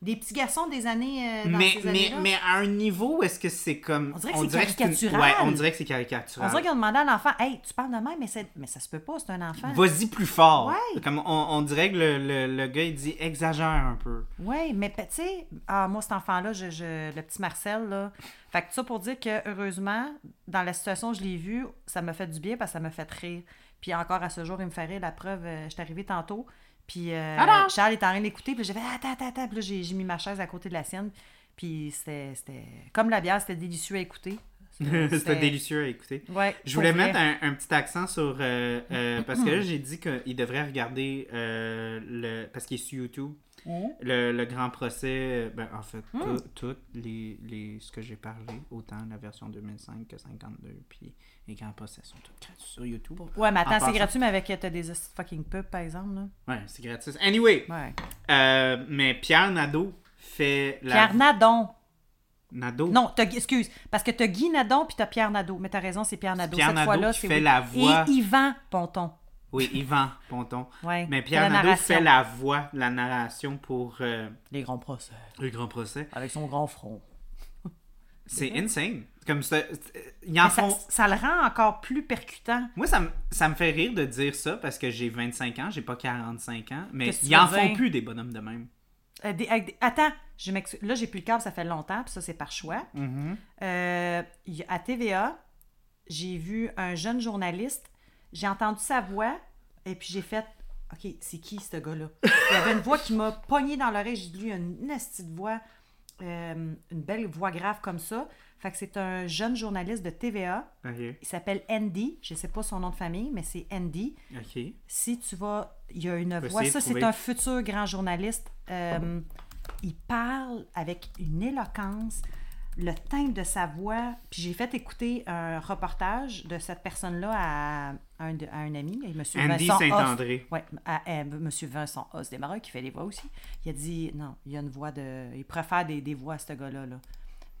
[SPEAKER 1] Des petits garçons des années. euh, dans
[SPEAKER 2] Mais,
[SPEAKER 1] ces
[SPEAKER 2] mais, à un niveau où est-ce que c'est comme.
[SPEAKER 1] On dirait que c'est caricatural.
[SPEAKER 2] Ouais, on dirait que c'est
[SPEAKER 1] On
[SPEAKER 2] caricatural.
[SPEAKER 1] dirait qu'ils ont demandé à l'enfant Hey, tu parles de même, mais, mais ça se peut pas, c'est un enfant.
[SPEAKER 2] Vas-y plus fort.
[SPEAKER 1] Ouais.
[SPEAKER 2] Comme on, on dirait que le, le, le gars, il dit exagère un peu.
[SPEAKER 1] Oui, mais tu sais, ah, moi, cet enfant-là, je, je- le petit Marcel, là. Fait que ça pour dire que, heureusement, dans la situation où je l'ai vu, ça m'a fait du bien parce que ça m'a fait rire. Puis encore à ce jour, il me fait rire. La preuve, euh, je suis arrivée tantôt. Puis euh? Charles est en train d'écouter. Puis j'ai fait attends, attends, attends. Puis là, j'ai mis ma chaise à côté de la sienne. Puis c'était. Comme la bière, c'était délicieux à écouter.
[SPEAKER 2] C'était délicieux à écouter.
[SPEAKER 1] Ouais,
[SPEAKER 2] Je voulais
[SPEAKER 1] vrai.
[SPEAKER 2] mettre un, un petit accent sur. euh, euh, parce que là, j'ai dit qu'il devrait regarder le. Parce qu'il est sur YouTube. Le, le grand procès, ben, en fait, tout, tout les, les, ce que j'ai parlé, autant la version 2005 que 52, puis les grands procès sont tous gratuits sur YouTube.
[SPEAKER 1] Ouais, mais
[SPEAKER 2] En
[SPEAKER 1] attends, c'est gratuit, mais avec. T'as des fucking pubs, par exemple, là.
[SPEAKER 2] Ouais, c'est gratuit. Anyway,
[SPEAKER 1] Ouais.
[SPEAKER 2] euh, mais Pierre Nadeau fait la.
[SPEAKER 1] Pierre Nadon.
[SPEAKER 2] Nadeau.
[SPEAKER 1] Non, t'as- excuse, parce que t'as Guy Nadon puis t'as Pierre Nadeau. Mais t'as raison, c'est Pierre Nadeau.
[SPEAKER 2] Pierre
[SPEAKER 1] Cette fois-là, c'est
[SPEAKER 2] fait
[SPEAKER 1] oui.
[SPEAKER 2] la voix.
[SPEAKER 1] Et Yvan Ponton.
[SPEAKER 2] Oui, Yvan Ponton.
[SPEAKER 1] Ouais,
[SPEAKER 2] Mais Pierre Nadeau
[SPEAKER 1] narration.
[SPEAKER 2] fait la voix, la narration pour euh,
[SPEAKER 1] Les grands procès.
[SPEAKER 2] le grand procès.
[SPEAKER 1] Avec son grand front.
[SPEAKER 2] C'est insane. Comme ça, ils en
[SPEAKER 1] Mais ça,
[SPEAKER 2] font.
[SPEAKER 1] ça le rend encore plus percutant.
[SPEAKER 2] Moi, ça me, ça me fait rire de dire ça parce que j'ai 25 ans, j'ai pas 45 ans, mais
[SPEAKER 1] Qu'est-ce
[SPEAKER 2] ils en font plus des bonhommes de même.
[SPEAKER 1] Euh, des- avec des- Attends, je m'excuse. Là, j'ai plus le câble, ça fait longtemps, puis ça, c'est par choix.
[SPEAKER 2] Mm-hmm.
[SPEAKER 1] Euh, à TVA, j'ai vu un jeune journaliste. J'ai entendu sa voix, et puis j'ai fait OK, c'est qui ce gars-là? Il y avait une voix qui m'a pogné dans l'oreille. J'ai dit lui, a une petite voix, euh, une belle voix grave comme ça. Fait que c'est un jeune journaliste de TVA. Il s'appelle Andy. Je sais pas son nom de famille, mais c'est Andy. Si tu vas, il y a une voix. Ça, c'est un futur grand journaliste. Euh, il parle avec une éloquence, le timbre de sa voix. Puis j'ai fait écouter un reportage de cette personne-là à un, de- à un ami, M.
[SPEAKER 2] Andy
[SPEAKER 1] Vincent
[SPEAKER 2] Saint-André.
[SPEAKER 1] Oui, à, à M. Vincent Os Desmarais, qui fait les voix aussi. Il a dit non, il y a une voix de. Il préfère des, des voix à ce gars-là. Là.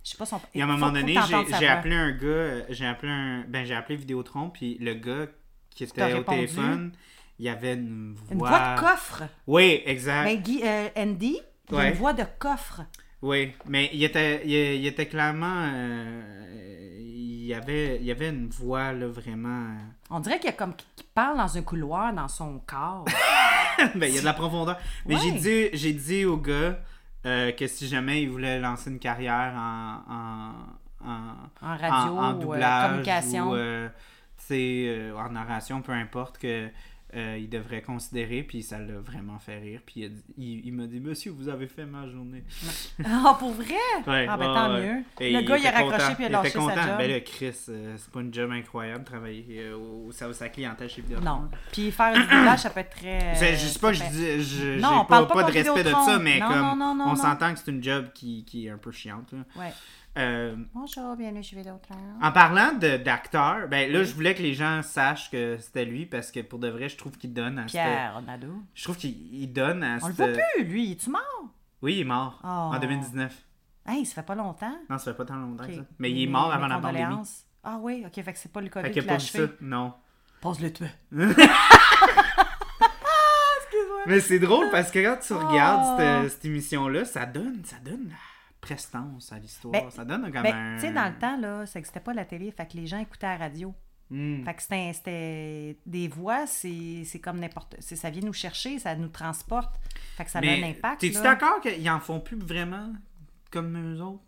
[SPEAKER 1] Je sais pas son.
[SPEAKER 2] Et à un moment donné, j'ai appelé un gars, j'ai appelé un, ben j'ai appelé Vidéotron, puis le gars qui était au
[SPEAKER 1] répondu?
[SPEAKER 2] téléphone, il avait une voix.
[SPEAKER 1] Une voix de coffre.
[SPEAKER 2] Oui, exact.
[SPEAKER 1] Ben, Guy, euh, Andy, il
[SPEAKER 2] Ouais.
[SPEAKER 1] une voix de coffre.
[SPEAKER 2] Oui, mais il était, il, il était clairement, euh, il y avait, il y avait une voix là vraiment. euh,
[SPEAKER 1] On dirait qu'il y a comme qu'il parle dans un couloir dans son corps.
[SPEAKER 2] ben, il y a de la profondeur. Mais j'ai dit, j'ai dit au gars euh, que si jamais il voulait lancer une carrière en, en, en,
[SPEAKER 1] En radio
[SPEAKER 2] en,
[SPEAKER 1] ou euh,
[SPEAKER 2] doublage
[SPEAKER 1] communication.
[SPEAKER 2] ou sais, euh, en narration, peu importe, que euh, il devrait considérer. Puis ça l'a vraiment fait rire. Puis il, il, il m'a dit Monsieur, vous avez fait ma journée.
[SPEAKER 1] Ah, pour vrai?
[SPEAKER 2] Ouais,
[SPEAKER 1] ah, ben tant
[SPEAKER 2] ouais.
[SPEAKER 1] mieux.
[SPEAKER 2] Et
[SPEAKER 1] le gars, il a raccroché
[SPEAKER 2] content.
[SPEAKER 1] puis il a
[SPEAKER 2] Il
[SPEAKER 1] lâché sa
[SPEAKER 2] content.
[SPEAKER 1] job.
[SPEAKER 2] Ben là, Chris, euh, c'est pas une job incroyable travailler euh, au service à la clientèle chez Vidéotron.
[SPEAKER 1] Non. Puis faire du doublage, ça peut être très.
[SPEAKER 2] Je, sais pas, je dis, je,
[SPEAKER 1] Non,
[SPEAKER 2] j'ai
[SPEAKER 1] on
[SPEAKER 2] pas,
[SPEAKER 1] parle pas
[SPEAKER 2] pas de respect de ça, mais
[SPEAKER 1] Non,
[SPEAKER 2] comme
[SPEAKER 1] non, non, non,
[SPEAKER 2] on s'entend que c'est une job qui, qui est un peu chiante. là.
[SPEAKER 1] Ouais.
[SPEAKER 2] Euh,
[SPEAKER 1] Bonjour, bienvenue chez Vidéotron.
[SPEAKER 2] en parlant d'acteur, ben là, je voulais que les gens sachent que c'était lui parce que pour de vrai, je trouve qu'il donne à cette-
[SPEAKER 1] Pierre.
[SPEAKER 2] Je trouve qu'il il donne à
[SPEAKER 1] On le voit plus, lui. Es-tu mort?
[SPEAKER 2] Oui, il est mort
[SPEAKER 1] Oh.
[SPEAKER 2] en 2019.
[SPEAKER 1] Hey, ça fait pas longtemps.
[SPEAKER 2] Non, ça fait pas tant longtemps que ça. Mais il est mort avant la pandémie.
[SPEAKER 1] Ah oui, ok, fait que c'est pas le COVID
[SPEAKER 2] Fait
[SPEAKER 1] qui l'a
[SPEAKER 2] vu ça.
[SPEAKER 1] achevé.
[SPEAKER 2] Non.
[SPEAKER 1] Pose-le toi.
[SPEAKER 2] Mais c'est drôle parce que quand tu
[SPEAKER 1] Oh.
[SPEAKER 2] regardes cette, cette émission-là, ça donne, ça donne prestance à l'histoire.
[SPEAKER 1] Ben,
[SPEAKER 2] ça donne comme
[SPEAKER 1] Ben,
[SPEAKER 2] un...
[SPEAKER 1] tu sais, dans le temps, là, ça n'existait pas la télé, fait que les gens écoutaient la radio.
[SPEAKER 2] Hmm.
[SPEAKER 1] Fait que c'était- des voix, c'est comme n'importe. Ça vient nous chercher, ça nous transporte. Fait que ça a un impact.
[SPEAKER 2] T'es-tu d'accord qu'ils en font plus vraiment comme eux autres?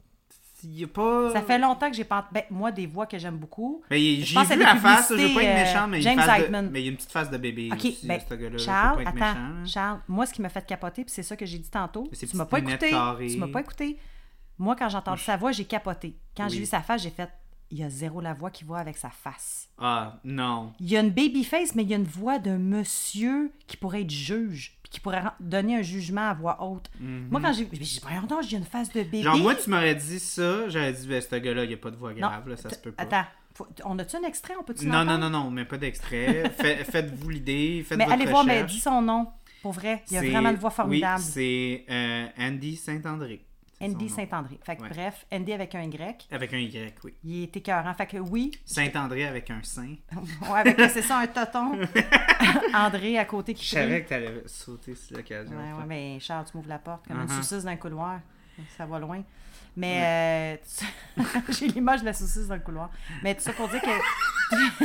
[SPEAKER 2] Y a pas...
[SPEAKER 1] Ça fait longtemps que j'ai pas. Ben, moi, des voix que j'aime beaucoup.
[SPEAKER 2] Mais
[SPEAKER 1] Je
[SPEAKER 2] j'ai vu la face, je veux pas être
[SPEAKER 1] euh,
[SPEAKER 2] méchant, mais,
[SPEAKER 1] James
[SPEAKER 2] de-
[SPEAKER 1] Heidman.
[SPEAKER 2] mais il y a une petite face de bébé
[SPEAKER 1] OK,
[SPEAKER 2] aussi,
[SPEAKER 1] ben,
[SPEAKER 2] ce gars-là.
[SPEAKER 1] Charles, attends,
[SPEAKER 2] méchant, hein.
[SPEAKER 1] Charles, moi, ce qui m'a fait capoter, puis c'est ça que j'ai dit tantôt, tu m'as pas écouté. Tu m'as pas écouté. Moi, quand j'ai entendu sa voix, j'ai capoté. Quand j'ai vu sa face, j'ai fait, il y a zéro la voix qui va avec sa face.
[SPEAKER 2] Ah, non.
[SPEAKER 1] Il y a une baby face, mais il y a une voix d'un monsieur qui pourrait être juge, puis qui pourrait donner un jugement à voix haute. Moi, quand j'ai j'ai dit, voyons donc, j'ai une face de bébé.
[SPEAKER 2] Mhm. Genre, moi, tu m'aurais dit ça, j'aurais dit, ben, ce gars-là, il n'y a pas de voix
[SPEAKER 1] Non,
[SPEAKER 2] grave, là, ça se peut pas.
[SPEAKER 1] Attends, faut- on a-tu un extrait? On peut-tu
[SPEAKER 2] Non, non, non, non, mais pas d'extrait. Fait- Faites-vous l'idée, faites
[SPEAKER 1] Mais
[SPEAKER 2] votre
[SPEAKER 1] allez voir, mais dis son nom. Pour vrai, il y a vraiment une voix formidable.
[SPEAKER 2] Oui, c'est euh, Andy Saint-André.
[SPEAKER 1] Andy. Saint-André. Fait que
[SPEAKER 2] Ouais.
[SPEAKER 1] bref, Andy avec un Y.
[SPEAKER 2] Avec un Y, oui.
[SPEAKER 1] Il est écœurant. Fait que oui,
[SPEAKER 2] Saint-André avec un sein.
[SPEAKER 1] ouais, avec c'est ça, un toton. André à côté qui
[SPEAKER 2] Je savais que t'allais sauter sur l'occasion.
[SPEAKER 1] Ouais, ouais, mais Charles, tu m'ouvres la porte comme une
[SPEAKER 2] Uh-huh.
[SPEAKER 1] saucisse dans le couloir. Ça va loin. Mais euh, j'ai l'image de la saucisse dans le couloir. Mais tout ça pour dire que.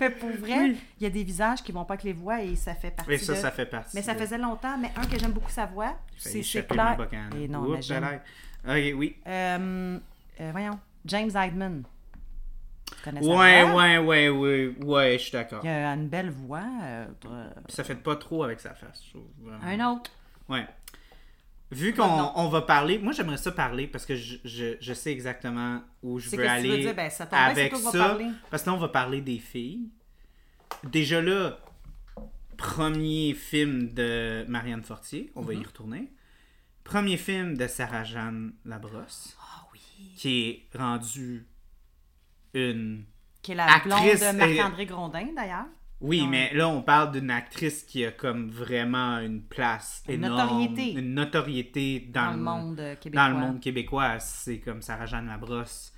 [SPEAKER 1] mais pour vrai, il y a des visages qui vont pas avec les voix et ça fait partie
[SPEAKER 2] Oui, ça,
[SPEAKER 1] de...
[SPEAKER 2] ça fait partie.
[SPEAKER 1] Mais ça faisait longtemps. Mais un que j'aime beaucoup sa voix, c'est clair. Et non,
[SPEAKER 2] Oups, là. Ok, oui.
[SPEAKER 1] Euh, euh, voyons, James Heidman.
[SPEAKER 2] Ouais, ouais, ouais, ouais, ouais, je suis d'accord.
[SPEAKER 1] Il a une belle voix. euh,
[SPEAKER 2] ça fait pas trop avec sa face, je trouve. Vraiment.
[SPEAKER 1] un autre.
[SPEAKER 2] Ouais. Vu qu'on on va parler, moi j'aimerais ça parler parce que je, je, je sais exactement où je veux
[SPEAKER 1] que tu
[SPEAKER 2] aller
[SPEAKER 1] veux dire, ben, ça tombe
[SPEAKER 2] avec ça.
[SPEAKER 1] parler.
[SPEAKER 2] Parce que là on va parler des filles. Déjà là, premier film de Marianne Fortier, on va
[SPEAKER 1] Mm-hmm.
[SPEAKER 2] y retourner. Premier film de Sarah-Jeanne Labrosse,
[SPEAKER 1] Ah oui.
[SPEAKER 2] qui est rendu une...
[SPEAKER 1] Qui est la
[SPEAKER 2] Actrice,
[SPEAKER 1] blonde de Marc-André Grondin, d'ailleurs.
[SPEAKER 2] Oui, mais là on parle d'une actrice qui a comme vraiment une place
[SPEAKER 1] Une
[SPEAKER 2] énorme.
[SPEAKER 1] notoriété.
[SPEAKER 2] Une notoriété dans,
[SPEAKER 1] Dans, le monde euh, québécois.
[SPEAKER 2] dans le monde québécois, c'est comme Sarah-Jeanne Labrosse.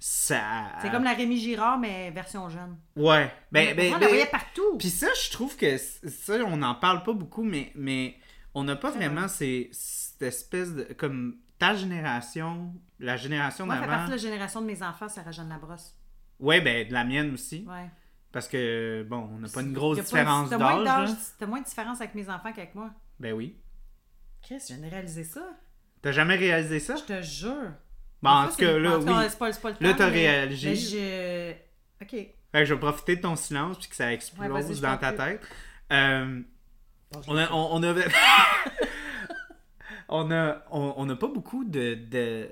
[SPEAKER 2] Ça.
[SPEAKER 1] C'est comme la Rémi Girard, mais version jeune.
[SPEAKER 2] Ouais. Ben,
[SPEAKER 1] Mais
[SPEAKER 2] ben,
[SPEAKER 1] on la
[SPEAKER 2] ben,
[SPEAKER 1] voyait partout.
[SPEAKER 2] Puis ça, je trouve que ça, on n'en parle pas beaucoup, mais, mais on n'a pas vraiment ces, cette espèce de. Comme ta génération, la génération
[SPEAKER 1] Moi, ça fait
[SPEAKER 2] d'avant.
[SPEAKER 1] partie de la génération de mes enfants, Sarah Jeanne Labrosse.
[SPEAKER 2] Ouais, ben, de la mienne aussi.
[SPEAKER 1] Ouais.
[SPEAKER 2] Parce que, bon, on n'a pas une grosse différence d'âge.
[SPEAKER 1] T'as moins de différence avec mes enfants qu'avec moi.
[SPEAKER 2] Ben oui.
[SPEAKER 1] Chris, je viens de réaliser ça.
[SPEAKER 2] T'as jamais réalisé ça?
[SPEAKER 1] Je te jure.
[SPEAKER 2] Bon, en tout cas, là, oui. Là, t'as
[SPEAKER 1] mais je... OK.
[SPEAKER 2] Fait que je vais profiter de ton silence puis que ça explose
[SPEAKER 1] Ouais,
[SPEAKER 2] dans ta tête. Euh,
[SPEAKER 1] Bon,
[SPEAKER 2] on, a, on, on a, on a, on, on a pas beaucoup de, de-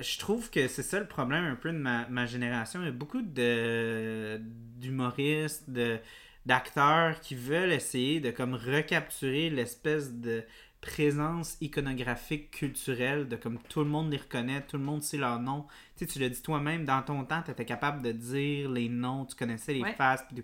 [SPEAKER 2] Je trouve que c'est ça le problème un peu de ma, ma génération. Il y a beaucoup de d'humoristes, de d'acteurs qui veulent essayer de comme recapturer l'espèce de présence iconographique culturelle de comme tout le monde les reconnaît, tout le monde sait leur nom. Tu sais, tu l'as dit toi-même, dans ton temps, tu étais capable de dire les noms, tu connaissais les
[SPEAKER 1] Ouais.
[SPEAKER 2] faces. tout.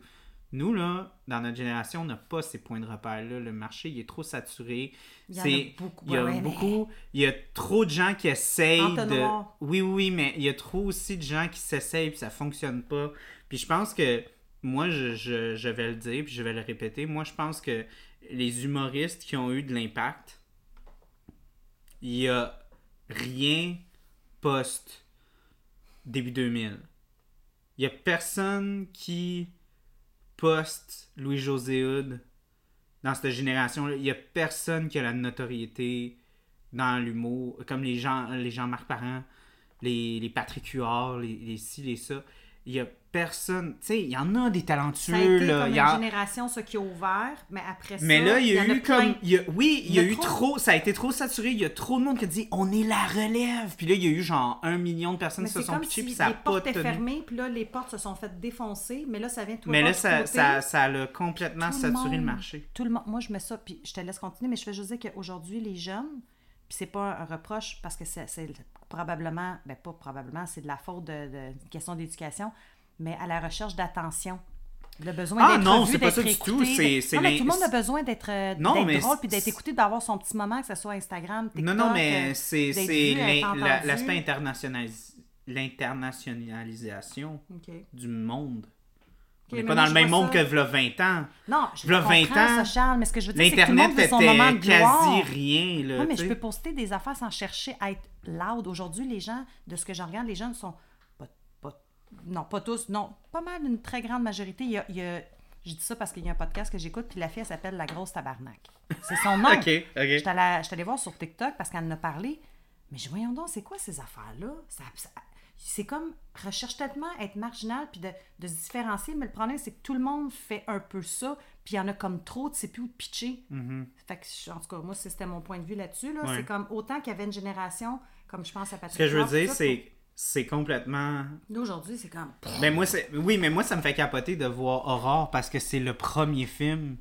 [SPEAKER 2] Nous, là, dans notre génération, on n'a pas ces points de repère-là. Le marché, il est trop saturé.
[SPEAKER 1] Il y en a beaucoup,
[SPEAKER 2] Il y a
[SPEAKER 1] ouais, mais-
[SPEAKER 2] beaucoup. Il y a trop de gens qui essayent de.
[SPEAKER 1] Entonnoir.
[SPEAKER 2] Oui, oui, oui, mais il y a trop aussi de gens qui s'essayent puis ça fonctionne pas. Puis je pense que moi, je, je, je vais le dire puis je vais le répéter. Moi, je pense que les humoristes qui ont eu de l'impact, il y a rien post début 2000. Il y a personne qui post Louis-José Hood dans cette génération-là. Il y a personne qui a la notoriété dans l'humour, comme les gens, les Jean-Marc Parent, les, les Patrick Huard, les, les ci, les ça. Il y a personne. Tu sais, il y en a des
[SPEAKER 1] Ça a
[SPEAKER 2] talentueux,
[SPEAKER 1] été
[SPEAKER 2] là.
[SPEAKER 1] comme
[SPEAKER 2] Il
[SPEAKER 1] une
[SPEAKER 2] y a-
[SPEAKER 1] génération, ça, qui a ouvert, mais après ça,
[SPEAKER 2] Mais là, il y a, eu comme. il y a- oui, il y a, eu
[SPEAKER 1] trop.
[SPEAKER 2] trop. Ça a été trop saturé. Il y a trop de monde qui a dit on est la relève. Puis là, il y a eu genre un million de personnes
[SPEAKER 1] Mais
[SPEAKER 2] qui se sont pitchées.
[SPEAKER 1] si
[SPEAKER 2] Puis ça a
[SPEAKER 1] les portes étaient fermées, puis là, les portes se sont faites défoncer, mais là, ça vient tout
[SPEAKER 2] Mais là, ça, ça, ça a complètement
[SPEAKER 1] Tout le
[SPEAKER 2] saturé le
[SPEAKER 1] monde-
[SPEAKER 2] marché.
[SPEAKER 1] Tout le monde, moi, je mets ça, puis je te laisse continuer, mais je fais juste dire qu'aujourd'hui, les jeunes, puis c'est pas un reproche parce que c'est c'est probablement, ben pas probablement, c'est de la faute de, de une question d'éducation, mais à la recherche d'attention. Le besoin
[SPEAKER 2] Ah
[SPEAKER 1] d'être
[SPEAKER 2] non,
[SPEAKER 1] vu,
[SPEAKER 2] c'est pas
[SPEAKER 1] d'être
[SPEAKER 2] ça du tout,
[SPEAKER 1] écouté,
[SPEAKER 2] c'est-
[SPEAKER 1] de-
[SPEAKER 2] c'est
[SPEAKER 1] Non, mais tout le monde a besoin d'être euh,
[SPEAKER 2] Non,
[SPEAKER 1] d'être
[SPEAKER 2] mais
[SPEAKER 1] drôle, puis d'être
[SPEAKER 2] c'est-
[SPEAKER 1] écouté, d'avoir son petit moment, que ce soit Instagram, TikTok.
[SPEAKER 2] Non, non, mais
[SPEAKER 1] euh,
[SPEAKER 2] c'est
[SPEAKER 1] d'être
[SPEAKER 2] c'est
[SPEAKER 1] vu,
[SPEAKER 2] la- l'aspect internationalis- l'internationalisation du monde. On n'est pas dans le
[SPEAKER 1] je
[SPEAKER 2] même monde
[SPEAKER 1] ça.
[SPEAKER 2] que v'là 20 ans.
[SPEAKER 1] Non, je
[SPEAKER 2] V'là
[SPEAKER 1] le comprends,
[SPEAKER 2] 20 ans,
[SPEAKER 1] ça, Charles, mais ce que je veux dire, c'est que tout le
[SPEAKER 2] L'Internet
[SPEAKER 1] monde veut son moment de
[SPEAKER 2] quasi rien. Là,
[SPEAKER 1] Oui, mais je peux poster des affaires sans chercher à être loud. Aujourd'hui, les gens, de ce que j'en regarde, les jeunes sont non, pas tous, non, pas mal, une très grande majorité. Il y a, il y a- je dis ça parce qu'il y a un podcast que j'écoute, puis la fille, elle s'appelle La Grosse Tabarnak. C'est son nom.
[SPEAKER 2] Ok, ok.
[SPEAKER 1] Allée, j'étais allée voir sur TikTok parce qu'elle en a parlé. Mais je voyons donc, c'est quoi ces affaires-là? Ça- ça- c'est comme, recherche tellement être marginal puis de, de se différencier, mais le problème, c'est que tout le monde fait un peu ça, puis il y en a comme trop, tu sais plus où te pitcher. Fait que, je- en tout cas, moi, c'était mon point de vue là-dessus. Là.
[SPEAKER 2] Mm-hmm. Ouais.
[SPEAKER 1] C'est comme autant qu'il y avait une génération, comme je pense à Patrick
[SPEAKER 2] Ce que je veux dire, c'est c'est complètement
[SPEAKER 1] Là, aujourd'hui, c'est comme.
[SPEAKER 2] Ben moi, c'est... Oui, mais moi, ça me fait capoter de voir Aurore parce que c'est le premier film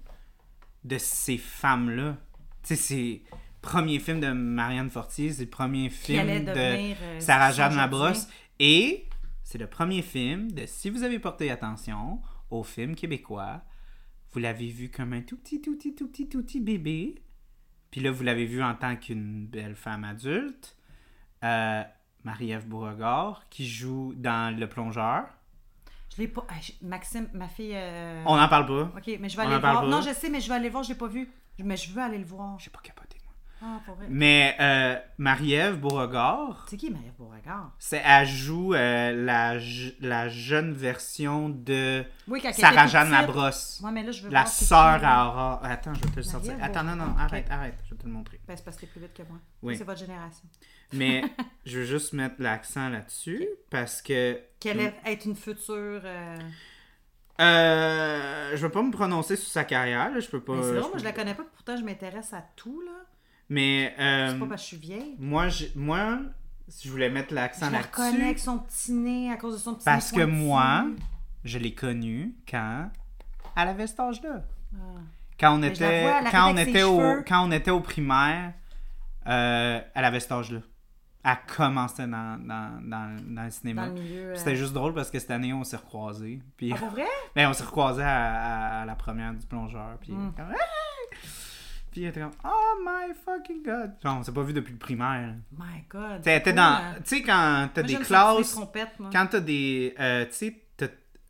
[SPEAKER 2] de ces femmes-là. Tu sais, c'est le premier film de Marianne Fortier, c'est le premier film de
[SPEAKER 1] devenir, euh,
[SPEAKER 2] Sarah Jeanne Labrosse. Et c'est le premier film de, si vous avez porté attention au film québécois, vous l'avez vu comme un tout petit, tout petit, tout petit, tout petit bébé. Puis là, vous l'avez vu en tant qu'une belle femme adulte. Euh, Marie-Ève Beauregard, qui joue dans Le Plongeur.
[SPEAKER 1] Je l'ai pas. ah, Maxime, ma fille. euh,
[SPEAKER 2] On n'en parle pas.
[SPEAKER 1] Ok, mais je vais
[SPEAKER 2] On
[SPEAKER 1] aller voir. Non, je sais, mais je vais aller le voir, je l'ai pas vu. Mais je veux aller le voir.
[SPEAKER 2] J'ai pas capoté, moi.
[SPEAKER 1] Ah, pour vrai.
[SPEAKER 2] Mais euh, Marie-Ève Beauregard,
[SPEAKER 1] C'est qui Marie Beauregard?
[SPEAKER 2] c'est, elle joue euh, la, la jeune version de
[SPEAKER 1] Oui,
[SPEAKER 2] Sarah-Jeanne
[SPEAKER 1] petite.
[SPEAKER 2] Labrosse.
[SPEAKER 1] Ouais, mais là, je veux
[SPEAKER 2] La sœur à. Aurore. Attends, je vais te le sortir.
[SPEAKER 1] Marie-Ève
[SPEAKER 2] Attends, non, non, arrête, arrête. Je vais te le montrer.
[SPEAKER 1] Ben, c'est parce que plus vite que moi.
[SPEAKER 2] Oui.
[SPEAKER 1] C'est votre génération.
[SPEAKER 2] Mais je veux juste mettre l'accent là-dessus parce que.
[SPEAKER 1] Qu'elle est être une future. euh,
[SPEAKER 2] Euh, je veux pas me prononcer sur sa carrière, là, je peux pas.
[SPEAKER 1] C'est
[SPEAKER 2] je
[SPEAKER 1] drôle, moi,
[SPEAKER 2] peux-
[SPEAKER 1] je la connais pas, pourtant, je m'intéresse à tout, là.
[SPEAKER 2] Mais euh,
[SPEAKER 1] C'est pas parce que je suis vieille.
[SPEAKER 2] moi, j'ai- moi, je voulais mettre
[SPEAKER 1] Je
[SPEAKER 2] l'accent
[SPEAKER 1] la reconnais
[SPEAKER 2] là-dessus.
[SPEAKER 1] avec son petit nez, à cause de son petit
[SPEAKER 2] Parce
[SPEAKER 1] nez
[SPEAKER 2] que moi, je l'ai connue quand elle avait cet âge-là.
[SPEAKER 1] Ah.
[SPEAKER 2] Quand on
[SPEAKER 1] Mais je
[SPEAKER 2] était,
[SPEAKER 1] vois,
[SPEAKER 2] quand on était au, quand on était au primaire, euh, elle avait cet âge-là. Elle commençait dans, dans, dans, dans le cinéma.
[SPEAKER 1] Euh,
[SPEAKER 2] C'était juste drôle parce que cette année, on s'est recroisés. Puis,
[SPEAKER 1] Ah, vrai?
[SPEAKER 2] ben, on s'est recroisés à, à- à la première du plongeur. Puis,
[SPEAKER 1] Mm.
[SPEAKER 2] comme, Hey! puis elle était comme, oh my fucking god. Genre, on s'est pas vu depuis le primaire.
[SPEAKER 1] My God.
[SPEAKER 2] Tu
[SPEAKER 1] cool,
[SPEAKER 2] dans.
[SPEAKER 1] hein.
[SPEAKER 2] Tu sais, quand t'as des classes.
[SPEAKER 1] des moi.
[SPEAKER 2] Quand t'as des. euh, tu sais,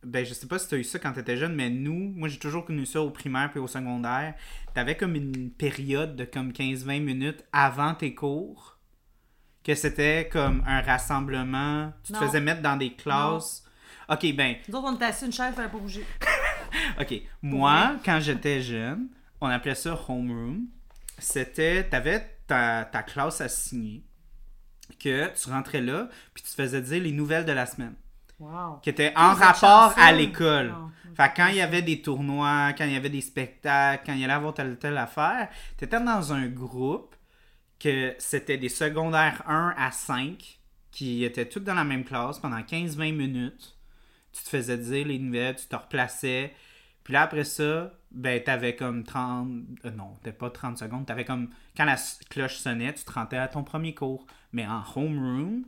[SPEAKER 2] ben, je sais pas si t'as eu ça quand t'étais jeune, mais nous, moi j'ai toujours connu ça au primaire puis au secondaire. T'avais comme une période de comme 15-20 minutes avant tes cours que c'était comme un rassemblement. Tu te
[SPEAKER 1] Non.
[SPEAKER 2] faisais mettre dans des classes. Ok, ben,
[SPEAKER 1] Nous autres, on était assis une chaise, fallait pas bouger.
[SPEAKER 2] ok. Moi, quand j'étais jeune, on appelait ça homeroom. C'était. T'avais ta, ta classe assignée que tu rentrais là puis tu te faisais dire les nouvelles de la semaine.
[SPEAKER 1] Wow.
[SPEAKER 2] qui était en rapport à l'école.
[SPEAKER 1] Non.
[SPEAKER 2] Fait quand il y avait des tournois, quand il y avait des spectacles, quand il y allait avoir telle ou telle affaire, t'étais dans un groupe que c'était des secondaires 1 à 5 qui étaient tous dans la même classe pendant 15-20 minutes. Tu te faisais dire les nouvelles, tu te replaçais. Puis là, après ça, ben, t'avais comme 30... euh, non, t'avais pas 30 secondes. T'avais comme... Quand la cloche sonnait, tu te rendais à ton premier cours. Mais en homeroom,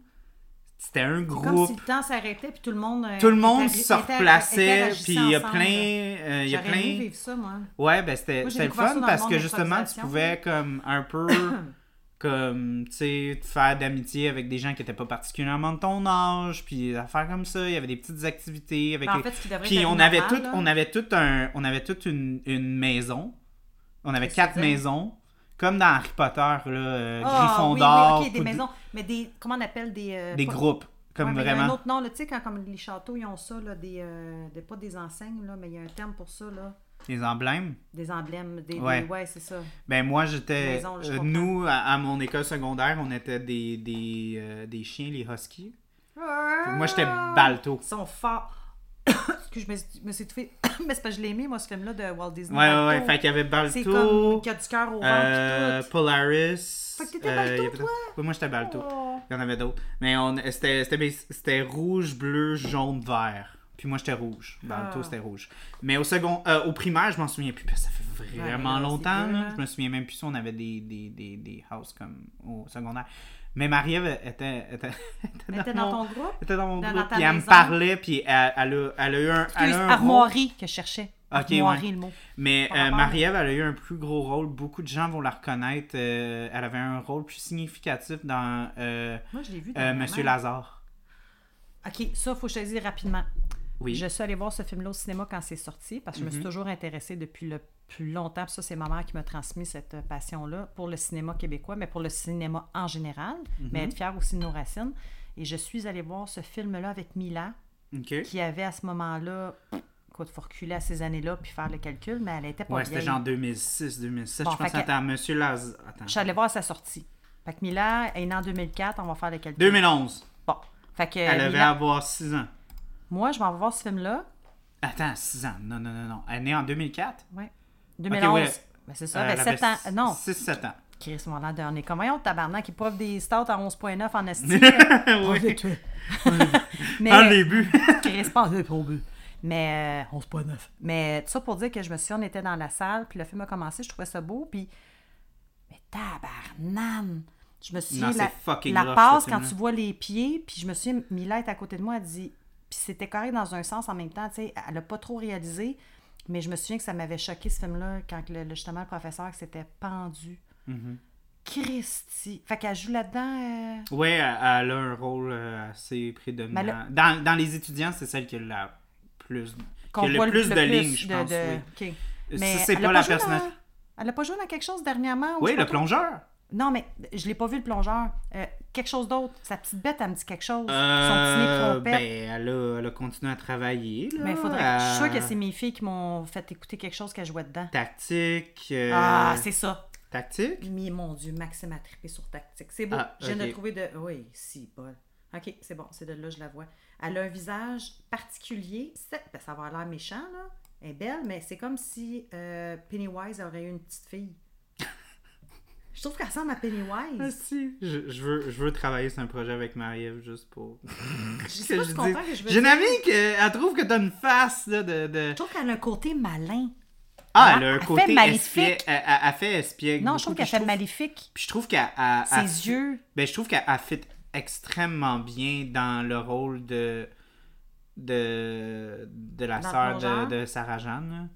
[SPEAKER 2] c'était un
[SPEAKER 1] Comme
[SPEAKER 2] groupe...
[SPEAKER 1] si le temps s'arrêtait, puis tout le monde. euh,
[SPEAKER 2] Tout le monde se replaçait, puis il y a plein. euh, il y a
[SPEAKER 1] J'aurais aimé
[SPEAKER 2] plein.
[SPEAKER 1] vivre ça, moi.
[SPEAKER 2] Ouais, ben c'était le fun parce que justement, tu pouvais comme un peu. comme, tu sais, faire d'amitié avec des gens qui étaient pas particulièrement de ton âge, puis des affaires comme ça. Il y avait des petites activités avec
[SPEAKER 1] Ben, en fait, ce qui devrait
[SPEAKER 2] Puis on avait,
[SPEAKER 1] normal,
[SPEAKER 2] tout,
[SPEAKER 1] là.
[SPEAKER 2] on avait tout un, on avait toute une, une maison. On avait quatre maisons. Comme dans Harry Potter, là, euh,
[SPEAKER 1] Ah,
[SPEAKER 2] Gryffondor.
[SPEAKER 1] Oui, oui, ok, des maisons. Mais des. Comment on appelle des. euh,
[SPEAKER 2] des
[SPEAKER 1] pas-
[SPEAKER 2] groupes. Comme
[SPEAKER 1] Ouais, mais il y a
[SPEAKER 2] vraiment.
[SPEAKER 1] un autre nom, là, tu sais, quand comme les châteaux, ils ont ça, là, des, euh, des- pas des enseignes, là, mais il y a un terme pour ça, là.
[SPEAKER 2] Les emblèmes?
[SPEAKER 1] Des emblèmes, des... des-
[SPEAKER 2] Ouais.
[SPEAKER 1] Ouais, c'est ça.
[SPEAKER 2] Ben moi j'étais
[SPEAKER 1] Maison, je
[SPEAKER 2] euh, nous à, à mon école secondaire, on était des des, euh, des chiens les huskies. Moi j'étais balto.
[SPEAKER 1] Ils sont forts. Excuse, je me suis- étouffée. Mais c'est parce que je l'ai aimé, moi, ce film-là de Walt Disney.
[SPEAKER 2] Ouais ouais ouais,
[SPEAKER 1] Balto.
[SPEAKER 2] fait qu'il y avait
[SPEAKER 1] C'est
[SPEAKER 2] balto,
[SPEAKER 1] comme qu'il y a du cœur au ventre
[SPEAKER 2] euh. Polaris.
[SPEAKER 1] Fait que t'étais
[SPEAKER 2] euh,
[SPEAKER 1] balto,
[SPEAKER 2] avait-
[SPEAKER 1] toi?
[SPEAKER 2] Ouais, moi j'étais balto.
[SPEAKER 1] Oh.
[SPEAKER 2] Il y en avait d'autres. Mais on c'était c'était c'était rouge, bleu, jaune, vert. Puis moi j'étais rouge. Balto
[SPEAKER 1] Ah.
[SPEAKER 2] c'était rouge. Mais au second euh, au primaire, je m'en souviens plus parce que ça fait vraiment longtemps.
[SPEAKER 1] vieux,
[SPEAKER 2] là.
[SPEAKER 1] là.
[SPEAKER 2] Je me souviens même plus si on avait des des des des houses comme au secondaire. Mais Marie-Ève était, était,
[SPEAKER 1] Elle était dans
[SPEAKER 2] mon-
[SPEAKER 1] ton groupe?
[SPEAKER 2] était dans mon
[SPEAKER 1] Dans-
[SPEAKER 2] groupe,
[SPEAKER 1] dans
[SPEAKER 2] puis elle me parlait, puis elle, elle a, elle a eu un, elle a un rôle.
[SPEAKER 1] armoirie que je cherchais.
[SPEAKER 2] Ok,
[SPEAKER 1] armoirie,
[SPEAKER 2] ouais.
[SPEAKER 1] le mot.
[SPEAKER 2] Mais euh, Marie-Ève, elle a eu un plus gros rôle. Beaucoup de gens vont la reconnaître. euh, elle avait un rôle plus significatif dans euh,
[SPEAKER 1] Moi, je l'ai vu. dernièrement.
[SPEAKER 2] Monsieur Lazare.
[SPEAKER 1] OK, ça, faut dise rapidement.
[SPEAKER 2] Oui.
[SPEAKER 1] Je suis allée voir ce film-là au cinéma quand c'est sorti parce que je me suis
[SPEAKER 2] Mhm.
[SPEAKER 1] toujours intéressée depuis le plus longtemps. Puis ça, c'est ma mère qui m'a transmis cette euh, passion-là pour le cinéma québécois, mais pour le cinéma en général,
[SPEAKER 2] Mhm.
[SPEAKER 1] mais être fière aussi de nos racines. Et je suis allée voir ce film-là avec Mila, qui avait à ce moment-là, écoute, faut reculer à ces années-là puis faire le calcul, mais elle était pas
[SPEAKER 2] Ouais, c'était genre 2006, 2007.
[SPEAKER 1] Bon,
[SPEAKER 2] je pense que à Monsieur. Attends.
[SPEAKER 1] Je suis allée voir sa sortie. Fait que Mila est née en 2004, on va faire le calcul.
[SPEAKER 2] 2011.
[SPEAKER 1] Bon. Fait que
[SPEAKER 2] Elle avait avoir 6 ans.
[SPEAKER 1] Moi, je m'en vais voir ce film-là.
[SPEAKER 2] Attends, 6 ans. Non, non, non, non. Elle est née en 2004.
[SPEAKER 1] Ouais. 2011.
[SPEAKER 2] ouais.
[SPEAKER 1] Ben, c'est ça,
[SPEAKER 2] Euh,
[SPEAKER 1] ben,
[SPEAKER 2] elle avait
[SPEAKER 1] 7 ans. Non,
[SPEAKER 2] 6-7 ans.
[SPEAKER 1] Chris, mon l'air d'un. On est comme, voyons, tabarnak, qui poivre des stouts à 11.9 en esti.
[SPEAKER 2] oui.
[SPEAKER 1] Mais,
[SPEAKER 2] Dans le début.
[SPEAKER 1] Chris, pas de trop bu. Mais, euh, 11.9. Mais, tout ça pour dire que je me suis on était dans la salle, puis le film a commencé, je trouvais ça beau, puis, mais tabarnane! Je me suis
[SPEAKER 2] Non,
[SPEAKER 1] la, la
[SPEAKER 2] rough,
[SPEAKER 1] passe quand tu vois les pieds, puis je me suis Mila est à côté de moi, elle dit, puis c'était correct dans un sens en même temps, tu sais, elle a pas trop réalisé, mais je me souviens que ça m'avait choqué ce film-là quand le, justement le professeur s'était pendu.
[SPEAKER 2] Mhm.
[SPEAKER 1] Christy! Fait qu'elle joue là-dedans. euh,
[SPEAKER 2] Oui, elle, elle a un rôle euh, assez prédominant.
[SPEAKER 1] Là-
[SPEAKER 2] Dans, dans les étudiants, c'est celle qui a la plus. qui a le plus de lignes, je pense.
[SPEAKER 1] de-
[SPEAKER 2] oui. Si
[SPEAKER 1] Mais
[SPEAKER 2] c'est
[SPEAKER 1] elle
[SPEAKER 2] pas
[SPEAKER 1] a
[SPEAKER 2] la
[SPEAKER 1] dans- Elle n'a pas joué dans quelque chose dernièrement? ou
[SPEAKER 2] Oui, le plongeur.
[SPEAKER 1] Non, mais je l'ai pas vu, le plongeur. Euh, quelque chose d'autre. Sa petite bête, elle me dit quelque chose. Son petit nez
[SPEAKER 2] Euh, ben, elle a, elle a continué à travailler. Là,
[SPEAKER 1] Mais il faudrait.
[SPEAKER 2] à-
[SPEAKER 1] Je suis sûre que c'est mes filles qui m'ont fait écouter quelque chose qu'elle jouait dedans.
[SPEAKER 2] Tactique. euh,
[SPEAKER 1] Ah, c'est ça.
[SPEAKER 2] Tactique?
[SPEAKER 1] Mais mon Dieu, Maxime a trippé sur tactique. C'est beau.
[SPEAKER 2] Ah,
[SPEAKER 1] Je viens de trouver de. Oui, si, bol. Ok, c'est bon, c'est de là que je la vois. Elle a un visage particulier. Ben, ça va l'air méchant, là. Elle est belle, mais c'est comme si euh, Pennywise aurait eu une petite fille. Je trouve qu'elle ressemble à
[SPEAKER 2] Ah,
[SPEAKER 1] Pennywise.
[SPEAKER 2] si. Je, je veux, je veux travailler sur un projet avec Marie-Ève juste pour.
[SPEAKER 1] Je sais pas tu comprends que je veux
[SPEAKER 2] J'ai une qu'elle trouve que t'as une face là, de. de...
[SPEAKER 1] Je trouve qu'elle a un côté malin.
[SPEAKER 2] Ah,
[SPEAKER 1] Ah,
[SPEAKER 2] elle a un
[SPEAKER 1] elle fait
[SPEAKER 2] côté
[SPEAKER 1] maléfique.
[SPEAKER 2] Elle, elle- elle fait espiègle.
[SPEAKER 1] Non,
[SPEAKER 2] beaucoup,
[SPEAKER 1] je trouve qu'elle fait
[SPEAKER 2] trouve-
[SPEAKER 1] maléfique.
[SPEAKER 2] Puis je trouve qu'elle. elle- elle-
[SPEAKER 1] Ses yeux.
[SPEAKER 2] Ben, je trouve qu'elle elle fit extrêmement bien dans le rôle de. de. de la sœur de, de Sarah Jeanne.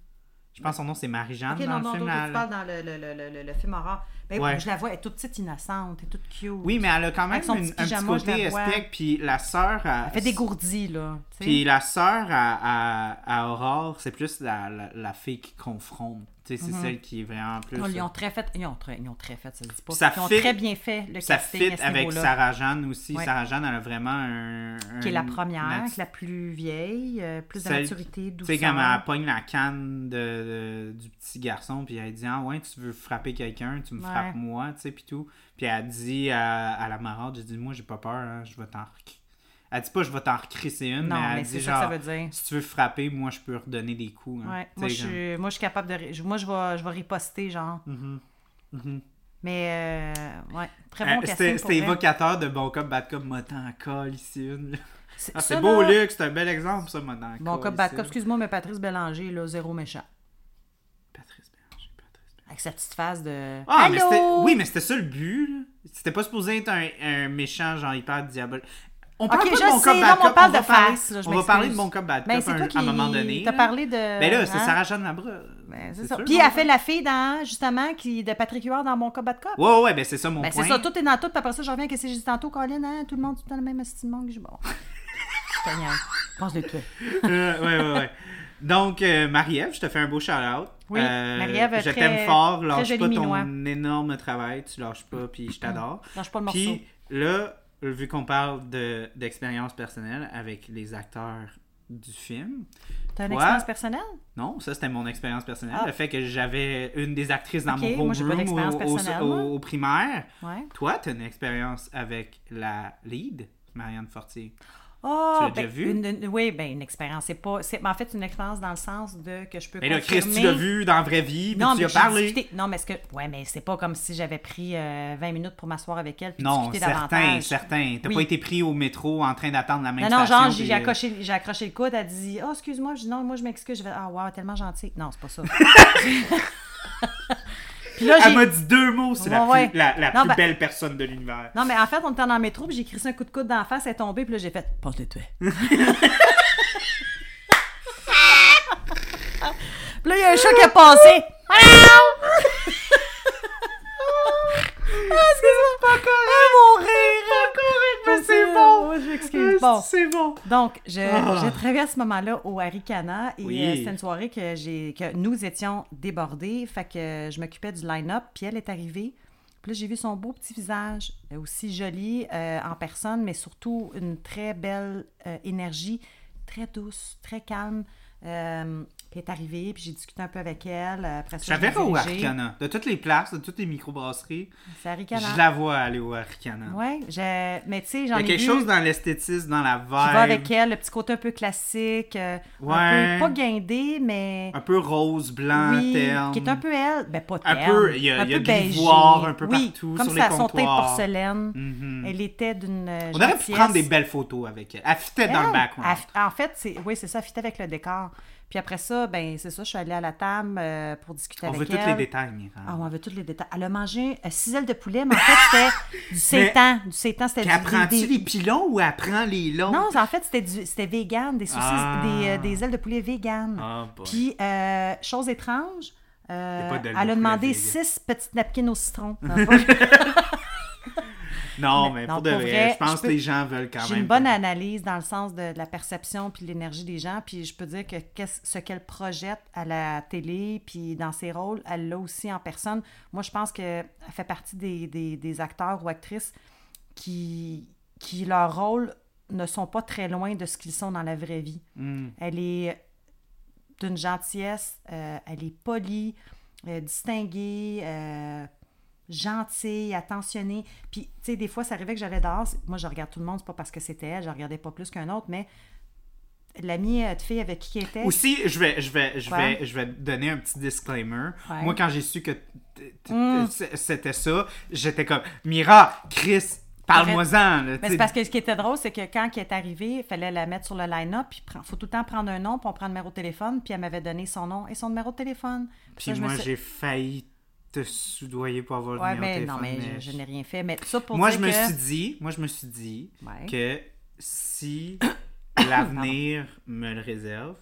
[SPEAKER 2] Je pense que son nom c'est Marie-Jeanne dans
[SPEAKER 1] non,
[SPEAKER 2] le
[SPEAKER 1] non,
[SPEAKER 2] film. là,
[SPEAKER 1] tu parles dans le, le, le, le, le film horreur. Ben,
[SPEAKER 2] Ouais.
[SPEAKER 1] Je la vois, elle est toute petite, innocente, elle est toute cute.
[SPEAKER 2] Oui, mais elle a quand même une-
[SPEAKER 1] petit
[SPEAKER 2] un petit
[SPEAKER 1] pyjama,
[SPEAKER 2] côté
[SPEAKER 1] la
[SPEAKER 2] espiègle. Puis la sœur.
[SPEAKER 1] Elle fait des gourdis, là. tu.
[SPEAKER 2] Puis la sœur à, à, à Aurore, c'est plus la, la, la fille qui confronte. Tu sais, c'est celle qui est vraiment plus.
[SPEAKER 1] Oh, ils ont très fait, ils ont très, ils ont très fait, ça se dit pas.
[SPEAKER 2] Ça
[SPEAKER 1] ils ont très bien fait le
[SPEAKER 2] ça
[SPEAKER 1] casting
[SPEAKER 2] fit
[SPEAKER 1] à ce
[SPEAKER 2] avec. Sarah Jeanne aussi.
[SPEAKER 1] Ouais.
[SPEAKER 2] Sarah Jeanne, elle a vraiment un.
[SPEAKER 1] Qui est la première, est la plus vieille, euh, plus de maturité,
[SPEAKER 2] Tu
[SPEAKER 1] douceur.
[SPEAKER 2] sais, comme elle pogne la canne de, de- du petit garçon, puis elle dit Ah ouais, tu veux frapper quelqu'un, tu me frappes moi, tu sais, puis tout. Puis elle dit à, à la marade J'ai dit Moi, j'ai pas peur, hein, je vais t'en. Elle dit pas Je vais t'en recrisser une,
[SPEAKER 1] Non,
[SPEAKER 2] mais elle dit genre
[SPEAKER 1] ça veut dire.
[SPEAKER 2] Si tu veux frapper, moi, je peux redonner des coups. hein.
[SPEAKER 1] Ouais. Moi, je suis, moi, je suis capable de. Moi, je vais, je vais riposter, genre.
[SPEAKER 2] Mhm. Mhm.
[SPEAKER 1] Mais, euh, ouais. Très
[SPEAKER 2] Euh,
[SPEAKER 1] bon casting. pour
[SPEAKER 2] c'était évocateur de bon cop, bad cop, colle ici une.
[SPEAKER 1] C'est
[SPEAKER 2] Ah, c'est beau,
[SPEAKER 1] là,
[SPEAKER 2] Luc, c'est un bel exemple, ça, motant
[SPEAKER 1] Bon, cop, bad cop. Excuse-moi, mais Patrice Bélanger, là, zéro méchant.
[SPEAKER 2] Patrice Bélanger, Patrice Bélanger.
[SPEAKER 1] Avec sa petite face de.
[SPEAKER 2] Ah, mais
[SPEAKER 1] Allô?
[SPEAKER 2] c'était. Oui, mais c'était ça le but. C'était pas supposé être un, un méchant, genre hyper diabolique. On parle pas de bon
[SPEAKER 1] sais, non, mais on parle
[SPEAKER 2] va
[SPEAKER 1] de
[SPEAKER 2] parler-
[SPEAKER 1] face, là,
[SPEAKER 2] On va parler de bon cop, bad
[SPEAKER 1] Ben,
[SPEAKER 2] un- à un moment donné.
[SPEAKER 1] T'as parlé de.
[SPEAKER 2] Ben là, c'est
[SPEAKER 1] hein?
[SPEAKER 2] Sarah Jeanne Labra.
[SPEAKER 1] Ben, c'est ça.
[SPEAKER 2] sûr,
[SPEAKER 1] Puis elle fait la fille dans, justement, qui, de Patrick Huard dans Mon Cop, Bad Cop?
[SPEAKER 2] Ouais, ouais, ben c'est ça mon
[SPEAKER 1] Ben,
[SPEAKER 2] point.
[SPEAKER 1] c'est ça, tout est dans tout, puis après ça, je reviens avec ce que j'ai dit tantôt, Colin, hein, tout le monde, tout le temps le même estime monde. Je bon. Pense de toi.
[SPEAKER 2] Euh, ouais, ouais, ouais. Donc, euh, Marie-Ève, je te fais un beau shout-out.
[SPEAKER 1] Oui,
[SPEAKER 2] Euh,
[SPEAKER 1] Marie-Ève,
[SPEAKER 2] Je t'aime fort, lâche pas
[SPEAKER 1] minois.
[SPEAKER 2] ton énorme travail, tu lâches pas, puis je t'adore.
[SPEAKER 1] Lâche pas le morceau.
[SPEAKER 2] Puis là, vu qu'on parle de- d'expérience personnelle avec les acteurs du film.
[SPEAKER 1] T'as une
[SPEAKER 2] Toi?
[SPEAKER 1] expérience personnelle?
[SPEAKER 2] Non, ça c'était mon expérience personnelle.
[SPEAKER 1] Ah.
[SPEAKER 2] Le fait que j'avais une des actrices dans mon homeroom au, au- au- primaire.
[SPEAKER 1] Ouais.
[SPEAKER 2] Toi, tu as une expérience avec la lead, Marianne Fortier.
[SPEAKER 1] Oh,
[SPEAKER 2] Tu l'as
[SPEAKER 1] ben,
[SPEAKER 2] déjà vu?
[SPEAKER 1] une- une- oui, ben une expérience. C'est pas. C'est, mais en fait, une expérience dans le sens de que je peux
[SPEAKER 2] Mais là. Chris, tu l'as vu dans la vraie vie, puis
[SPEAKER 1] Non,
[SPEAKER 2] tu
[SPEAKER 1] mais
[SPEAKER 2] as parlé.
[SPEAKER 1] discuté. Non, mais est-ce que. Ouais, mais c'est pas comme si j'avais pris euh, 20 minutes pour m'asseoir avec elle puis
[SPEAKER 2] Non,
[SPEAKER 1] discuter
[SPEAKER 2] certain,
[SPEAKER 1] davantage.
[SPEAKER 2] certain. T'as
[SPEAKER 1] Oui.
[SPEAKER 2] pas été pris au métro en train d'attendre la même
[SPEAKER 1] Non, non,
[SPEAKER 2] station.
[SPEAKER 1] genre, j'ai,
[SPEAKER 2] puis,
[SPEAKER 1] j'ai
[SPEAKER 2] euh,
[SPEAKER 1] accroché, j'ai accroché le coude, elle dit Oh, excuse-moi. Je dis Non, moi, je m'excuse. Je vais Ah, wow, tellement gentil. Non, c'est pas ça. puis là,
[SPEAKER 2] Elle m'a dit deux mots, c'est la,
[SPEAKER 1] Ouais,
[SPEAKER 2] plus, la, la
[SPEAKER 1] Non,
[SPEAKER 2] plus
[SPEAKER 1] ben-
[SPEAKER 2] belle personne de l'univers.
[SPEAKER 1] Non, mais en fait, on était dans le métro, puis j'ai crissé un coup de coude dans la face, elle est tombée, puis là, j'ai fait Passe le tuer. Puis là, il y a un chat qui a passé. Ah, excuse-moi. Pas correct. mon rire. Pas correct,
[SPEAKER 2] mais c'est bon.
[SPEAKER 1] Je m'excuse. Bon.
[SPEAKER 2] C'est bon?
[SPEAKER 1] Donc, je,
[SPEAKER 2] Ah.
[SPEAKER 1] j'ai travaillé à ce moment-là au Haricana et
[SPEAKER 2] Oui.
[SPEAKER 1] euh, c'était une soirée que, j'ai, que nous étions débordés. Fait que je m'occupais du line-up, puis elle est arrivée. Puis là, j'ai vu son beau petit visage, euh, aussi joli euh, en personne, mais surtout une très belle euh, énergie, très douce, très calme. Euh, puis elle est arrivée, puis j'ai discuté un peu avec elle. euh, Après ça,
[SPEAKER 2] J'avais
[SPEAKER 1] je
[SPEAKER 2] au. Arcana. De toutes les places, de toutes les microbrasseries,
[SPEAKER 1] C'est
[SPEAKER 2] je la vois aller au Arcana.
[SPEAKER 1] Ouais, j'ai- mais tu sais,
[SPEAKER 2] Il y
[SPEAKER 1] j'en
[SPEAKER 2] a
[SPEAKER 1] ai
[SPEAKER 2] quelque
[SPEAKER 1] vu
[SPEAKER 2] chose dans l'esthétisme, dans la vibe.
[SPEAKER 1] qui va avec elle, le petit côté un peu classique, euh,
[SPEAKER 2] Ouais.
[SPEAKER 1] un peu pas guindé, mais
[SPEAKER 2] Un peu rose, blanc,
[SPEAKER 1] oui,
[SPEAKER 2] terne.
[SPEAKER 1] qui est un peu elle, ben pas
[SPEAKER 2] Un
[SPEAKER 1] terne,
[SPEAKER 2] peu, il y a-
[SPEAKER 1] un
[SPEAKER 2] y a
[SPEAKER 1] peu
[SPEAKER 2] de l'ivoire un peu
[SPEAKER 1] oui,
[SPEAKER 2] partout,
[SPEAKER 1] comme
[SPEAKER 2] sur
[SPEAKER 1] ça,
[SPEAKER 2] les
[SPEAKER 1] son teint porcelaine.
[SPEAKER 2] Mhm.
[SPEAKER 1] Elle était d'une euh,
[SPEAKER 2] On aurait pu prendre des belles photos avec elle. Elle fitait dans le background.
[SPEAKER 1] elle- en fait, c'est oui, c'est ça, elle fitait avec le décor. Puis après ça, ben c'est ça, je suis allée à la table euh, pour discuter
[SPEAKER 2] On
[SPEAKER 1] avec
[SPEAKER 2] veut tous
[SPEAKER 1] elle.
[SPEAKER 2] les détails, Mira.
[SPEAKER 1] Ah, on veut tous les détails. Elle a mangé euh, six ailes de poulet, mais en fait, c'était du sétan. Du sétan, c'était du
[SPEAKER 2] elle
[SPEAKER 1] des-
[SPEAKER 2] les pilons ou elle prend les longs?
[SPEAKER 1] Non, en fait, c'était du- c'était vegan, des saucisses,
[SPEAKER 2] Ah.
[SPEAKER 1] des, euh, des ailes de poulet vegan.
[SPEAKER 2] Ah.
[SPEAKER 1] Puis, euh, chose étrange, elle a demandé six petites napkins au citron.
[SPEAKER 2] Non,
[SPEAKER 1] Mais-
[SPEAKER 2] mais
[SPEAKER 1] non,
[SPEAKER 2] pour de
[SPEAKER 1] pour
[SPEAKER 2] vrai,
[SPEAKER 1] vrai,
[SPEAKER 2] je pense
[SPEAKER 1] je
[SPEAKER 2] que les gens veulent quand
[SPEAKER 1] J'ai
[SPEAKER 2] même.
[SPEAKER 1] une bonne analyse dans le sens de, de la perception puis l'énergie des gens. Puis je peux dire que ce qu'elle projette à la télé puis dans ses rôles, elle l'a aussi en personne. Moi, je pense qu'elle fait partie des, des- des acteurs ou actrices qui, qui, leurs rôles ne sont pas très loin de ce qu'ils sont dans la vraie vie.
[SPEAKER 2] Mm.
[SPEAKER 1] Elle est d'une gentillesse, euh, elle est polie, euh, distinguée, euh, gentille, attentionnée. Puis, tu sais, des fois, ça arrivait que j'allais dehors. Moi, je regarde tout le monde, c'est pas parce que c'était elle, je regardais pas plus qu'un autre, mais l'amie euh, de fille avec qui elle était.
[SPEAKER 2] Aussi, je vais, je vais, je vais, je vais donner un petit disclaimer.
[SPEAKER 1] Ouais.
[SPEAKER 2] Moi, quand j'ai su que
[SPEAKER 1] Mm.
[SPEAKER 2] c'était ça, j'étais comme Mira, Chris, parle-moi-en. là,
[SPEAKER 1] Mais c'est parce que ce qui était drôle, c'est que quand elle est arrivée, il fallait la mettre sur le line-up, puis il faut tout le temps prendre un nom, puis on prend le numéro de téléphone, puis elle m'avait donné son nom et son numéro de téléphone.
[SPEAKER 2] Puis
[SPEAKER 1] je me
[SPEAKER 2] moi, j'ai failli te soudoyer pour avoir le
[SPEAKER 1] Ouais,
[SPEAKER 2] numéro de
[SPEAKER 1] mais non,
[SPEAKER 2] téléphone,
[SPEAKER 1] mais
[SPEAKER 2] mais
[SPEAKER 1] je, je n'ai rien fait. Mais ça pour
[SPEAKER 2] Moi,
[SPEAKER 1] dire
[SPEAKER 2] je me
[SPEAKER 1] que...
[SPEAKER 2] suis dit, moi, je me suis dit
[SPEAKER 1] Ouais.
[SPEAKER 2] que si l'avenir me le réserve,